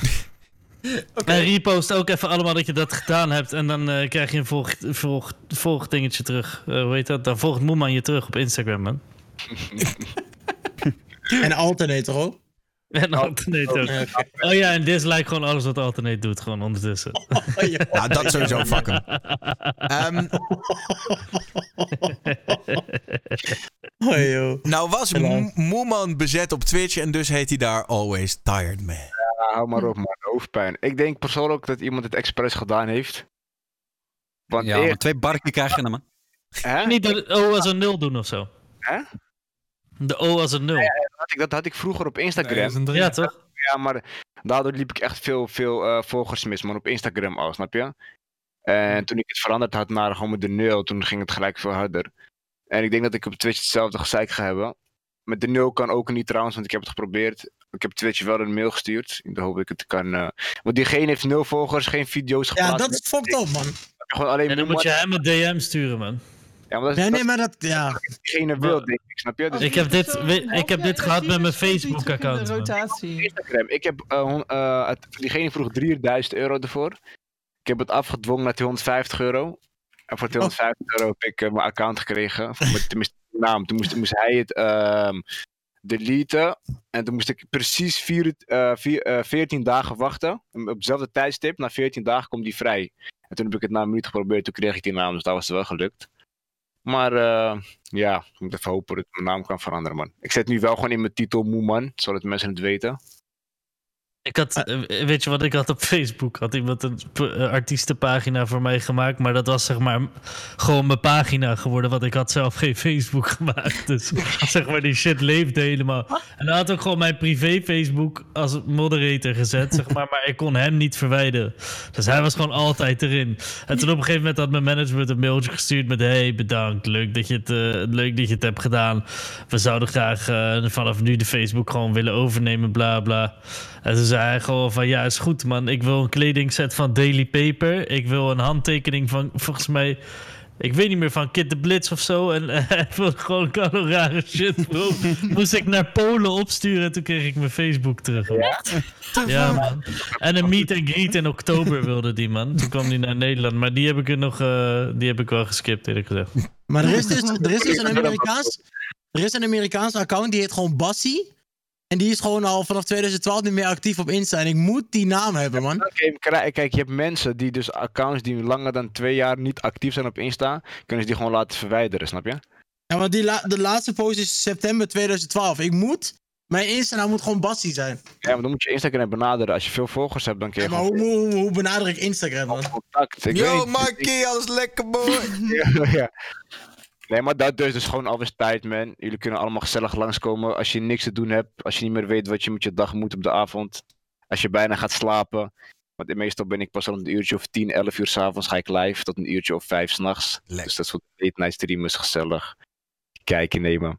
Speaker 8: En repost ook even allemaal dat je dat gedaan hebt. En dan eh, krijg je een volg, volg, volgdingetje terug. Eh, hoe heet dat? Dan volgt Moeman je terug op Instagram, man.
Speaker 7: En Alternator ook.
Speaker 8: En Alternate ook.
Speaker 7: Ja, oké.
Speaker 8: Oh ja, en dislike gewoon alles wat Alternate doet, gewoon ondertussen.
Speaker 7: Oh, ja.
Speaker 1: Nou, dat sowieso, fuck hem. Ehm,
Speaker 7: Oh, joh.
Speaker 1: nou was Mo- Moeman bezet op Twitch en dus heet hij daar Always Tired Man.
Speaker 3: Ja, hou maar op, man. Hoofdpijn. Ik denk persoonlijk dat iemand het expres gedaan heeft. Want
Speaker 4: Ja,
Speaker 3: eer-
Speaker 4: maar twee barkie krijg je dan, man.
Speaker 3: Hè?
Speaker 8: Niet de O als een nul doen of zo.
Speaker 3: Hè?
Speaker 8: De O als een nul.
Speaker 3: Dat had ik, dat had ik vroeger op Instagram.
Speaker 8: Ja, toch?
Speaker 3: Ja, maar daardoor liep ik echt veel, veel eh, volgers mis, man. Op Instagram al, snap je? En toen ik het veranderd had naar gewoon met de nul, toen ging het gelijk veel harder. En ik denk dat ik op Twitch hetzelfde gezeik ga hebben. Met de nul kan ook niet trouwens, want ik heb het geprobeerd. Ik heb Twitch wel een mail gestuurd. Ik hoop ik het kan. eh, Want diegene heeft nul volgers, geen video's geplaatst.
Speaker 7: Ja, dat is fucked up, man.
Speaker 3: Gewoon alleen
Speaker 8: En dan moet je hem een DM sturen, man.
Speaker 3: Ja, maar dat is,
Speaker 7: Nee,
Speaker 3: dat
Speaker 7: nee, maar dat, ja.
Speaker 3: diegene wil, denk ik, snap je? Dus
Speaker 8: Ik heb dit, we- ik heb dit gehad met mijn Facebook-account.
Speaker 10: De
Speaker 8: man.
Speaker 10: rotatie.
Speaker 3: Instagram. Ik heb, eh, eh, het, diegene vroeg 3000 euro ervoor. Ik heb het afgedwongen naar 250 euro. En voor 250 euro heb ik eh, mijn account gekregen. Met- tenminste, mijn naam. Toen moest, moest hij het ehm deleten. En toen moest ik precies vier, eh, vier, eh, 14 dagen wachten. En Op hetzelfde tijdstip. Na 14 dagen komt die vrij. En toen heb ik het na een minuut geprobeerd. Toen kreeg ik die naam. Dus dat was het wel gelukt. Maar eh, ja, ik moet even hopen dat mijn naam kan veranderen, man. Ik zet nu wel gewoon in mijn titel Moeman. Zodat mensen het weten.
Speaker 8: Ik had, eh, weet je wat ik had op Facebook? Had iemand een eh, artiestenpagina voor mij gemaakt, maar dat was zeg maar gewoon mijn pagina geworden, want ik had zelf geen Facebook gemaakt. Dus zeg maar, die shit leefde helemaal. En dan had ik gewoon mijn privé Facebook als moderator gezet, zeg maar, maar ik kon hem niet verwijderen. Dus hij was gewoon altijd erin. En toen op een gegeven moment had mijn management een mailtje gestuurd met hey, bedankt, leuk dat je het, eh, leuk dat je het hebt gedaan. We zouden graag vanaf nu de Facebook gewoon willen overnemen, bla bla. En toen zei hij gewoon van ja, is goed man. Ik wil een kledingset van Daily Paper. Ik wil een handtekening van volgens mij Ik weet niet meer van Kid de Blitz of zo. En eh, hij vond gewoon alle rare shit, bro. Moest ik naar Polen opsturen en toen kreeg ik mijn Facebook terug. man. Ja, man. En een meet and greet in oktober wilde die, man. Toen kwam hij naar Nederland. Maar die heb ik, er nog, eh, die heb ik wel geskipt, eerlijk gezegd.
Speaker 7: Maar er is dus, er is dus een Amerikaans... Er is een Amerikaanse account, die heet gewoon Bassie. En die is gewoon al vanaf 2012 niet meer actief op Insta. En ik moet die naam hebben, man.
Speaker 3: Kijk, kijk, je hebt mensen die dus accounts die langer dan twee jaar niet actief zijn op Insta, kunnen ze die gewoon laten verwijderen, snap je?
Speaker 7: Ja, want die la- de laatste post is september 2012. Ik moet... Mijn Insta moet gewoon Bassie zijn.
Speaker 3: Ja, maar dan moet je Instagram benaderen. Als je veel volgers hebt, dan kun je
Speaker 7: Maar
Speaker 3: gewoon
Speaker 7: hoe, hoe, hoe benader ik Instagram, man?
Speaker 3: contact. Ik
Speaker 1: Yo,
Speaker 3: weet.
Speaker 1: Mikey, alles lekker, boy.
Speaker 3: ja, ja. Nee, maar dat dus, dus gewoon alweer tijd, man. Jullie kunnen allemaal gezellig langskomen. Als je niks te doen hebt, als je niet meer weet wat je met je dag moet op de avond. Als je bijna gaat slapen. Want meestal ben ik pas rond een uurtje of 10, 11 uur s'avonds ga ik live. Tot een uurtje of 5 s'nachts. Dus dat soort late night gezellig. Kijken nemen.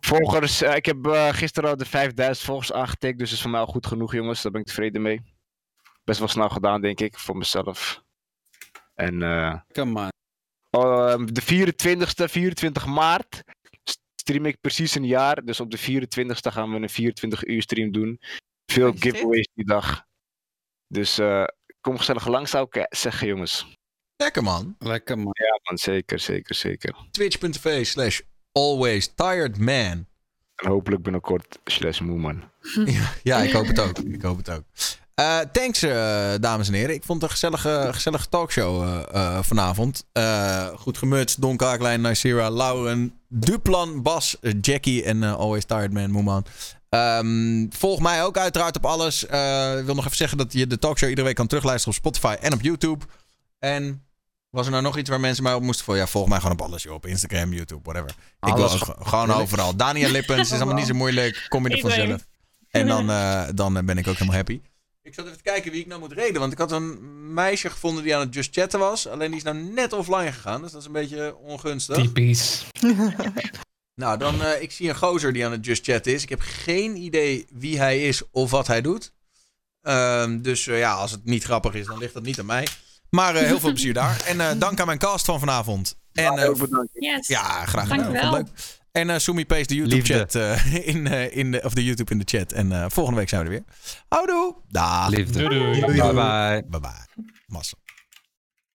Speaker 3: Volgers, eh, ik heb eh, gisteren al de 5000 volgers aangetikt. Dus dat is voor mij al goed genoeg, jongens. Daar ben ik tevreden mee. Best wel snel gedaan, denk ik, voor mezelf. En eh,
Speaker 4: Come on.
Speaker 3: Ehm, de 24ste, 24 maart, stream ik precies een jaar. Dus op de 24ste gaan we een 24 uur stream doen. Veel giveaways die dag. Dus eh, kom gezellig langs, zou ik eh, zeggen, jongens.
Speaker 1: Lekker, man.
Speaker 4: Lekker, man.
Speaker 3: Ja, man, zeker, zeker, zeker.
Speaker 1: Twitch.tv slash always tired man.
Speaker 3: En hopelijk binnenkort slash moe, man.
Speaker 1: Ja, ja, ik hoop het ook. Ik hoop het ook. Eh, thanks, eh, dames en heren. Ik vond het een gezellige, gezellige talkshow eh, vanavond. Goed gemutst. Don Kaaklijn, Nicera, Lauren, Duplan, Bas, Jackie en Always Tired Man, Moeman. Ehm, volg mij ook uiteraard op alles. Ik wil nog even zeggen dat je de talkshow iedere week kan terugluisteren op Spotify en op YouTube. En was er nou nog iets waar mensen mij op moesten volgen? Ja, volg mij gewoon op alles, joh. Op Instagram, YouTube, whatever. ik
Speaker 4: Alles
Speaker 1: ook
Speaker 4: gewoon.
Speaker 1: gewoon overal. Daniel Lippens is allemaal niet zo moeilijk. Kom je er vanzelf. En dan, eh, dan ben ik ook helemaal happy. Ik zat even te kijken wie ik nou moet reden. Want ik had een meisje gevonden die aan het just chatten was. Alleen die is nou net offline gegaan. Dus dat is een beetje ongunstig.
Speaker 2: Typisch.
Speaker 1: Nou, dan, eh, ik zie een gozer die aan het just chat is. Ik heb geen idee wie hij is of wat hij doet. Ehm, dus eh, ja, als het niet grappig is, dan ligt dat niet aan mij. Maar eh, heel veel plezier daar. En eh, dank aan mijn cast van vanavond. En, eh,
Speaker 6: Yes.
Speaker 1: ja, graag gedaan. Leuk. En eh Sumi paste de
Speaker 4: Liefde.
Speaker 1: YouTube-chat eh, in, eh, in de, of de YouTube in de chat. En eh, volgende week zijn we er weer. Houdoe. Dag.
Speaker 4: Liefde.
Speaker 2: Doei, doei.
Speaker 4: Bye bye.
Speaker 1: Bye bye. Massa.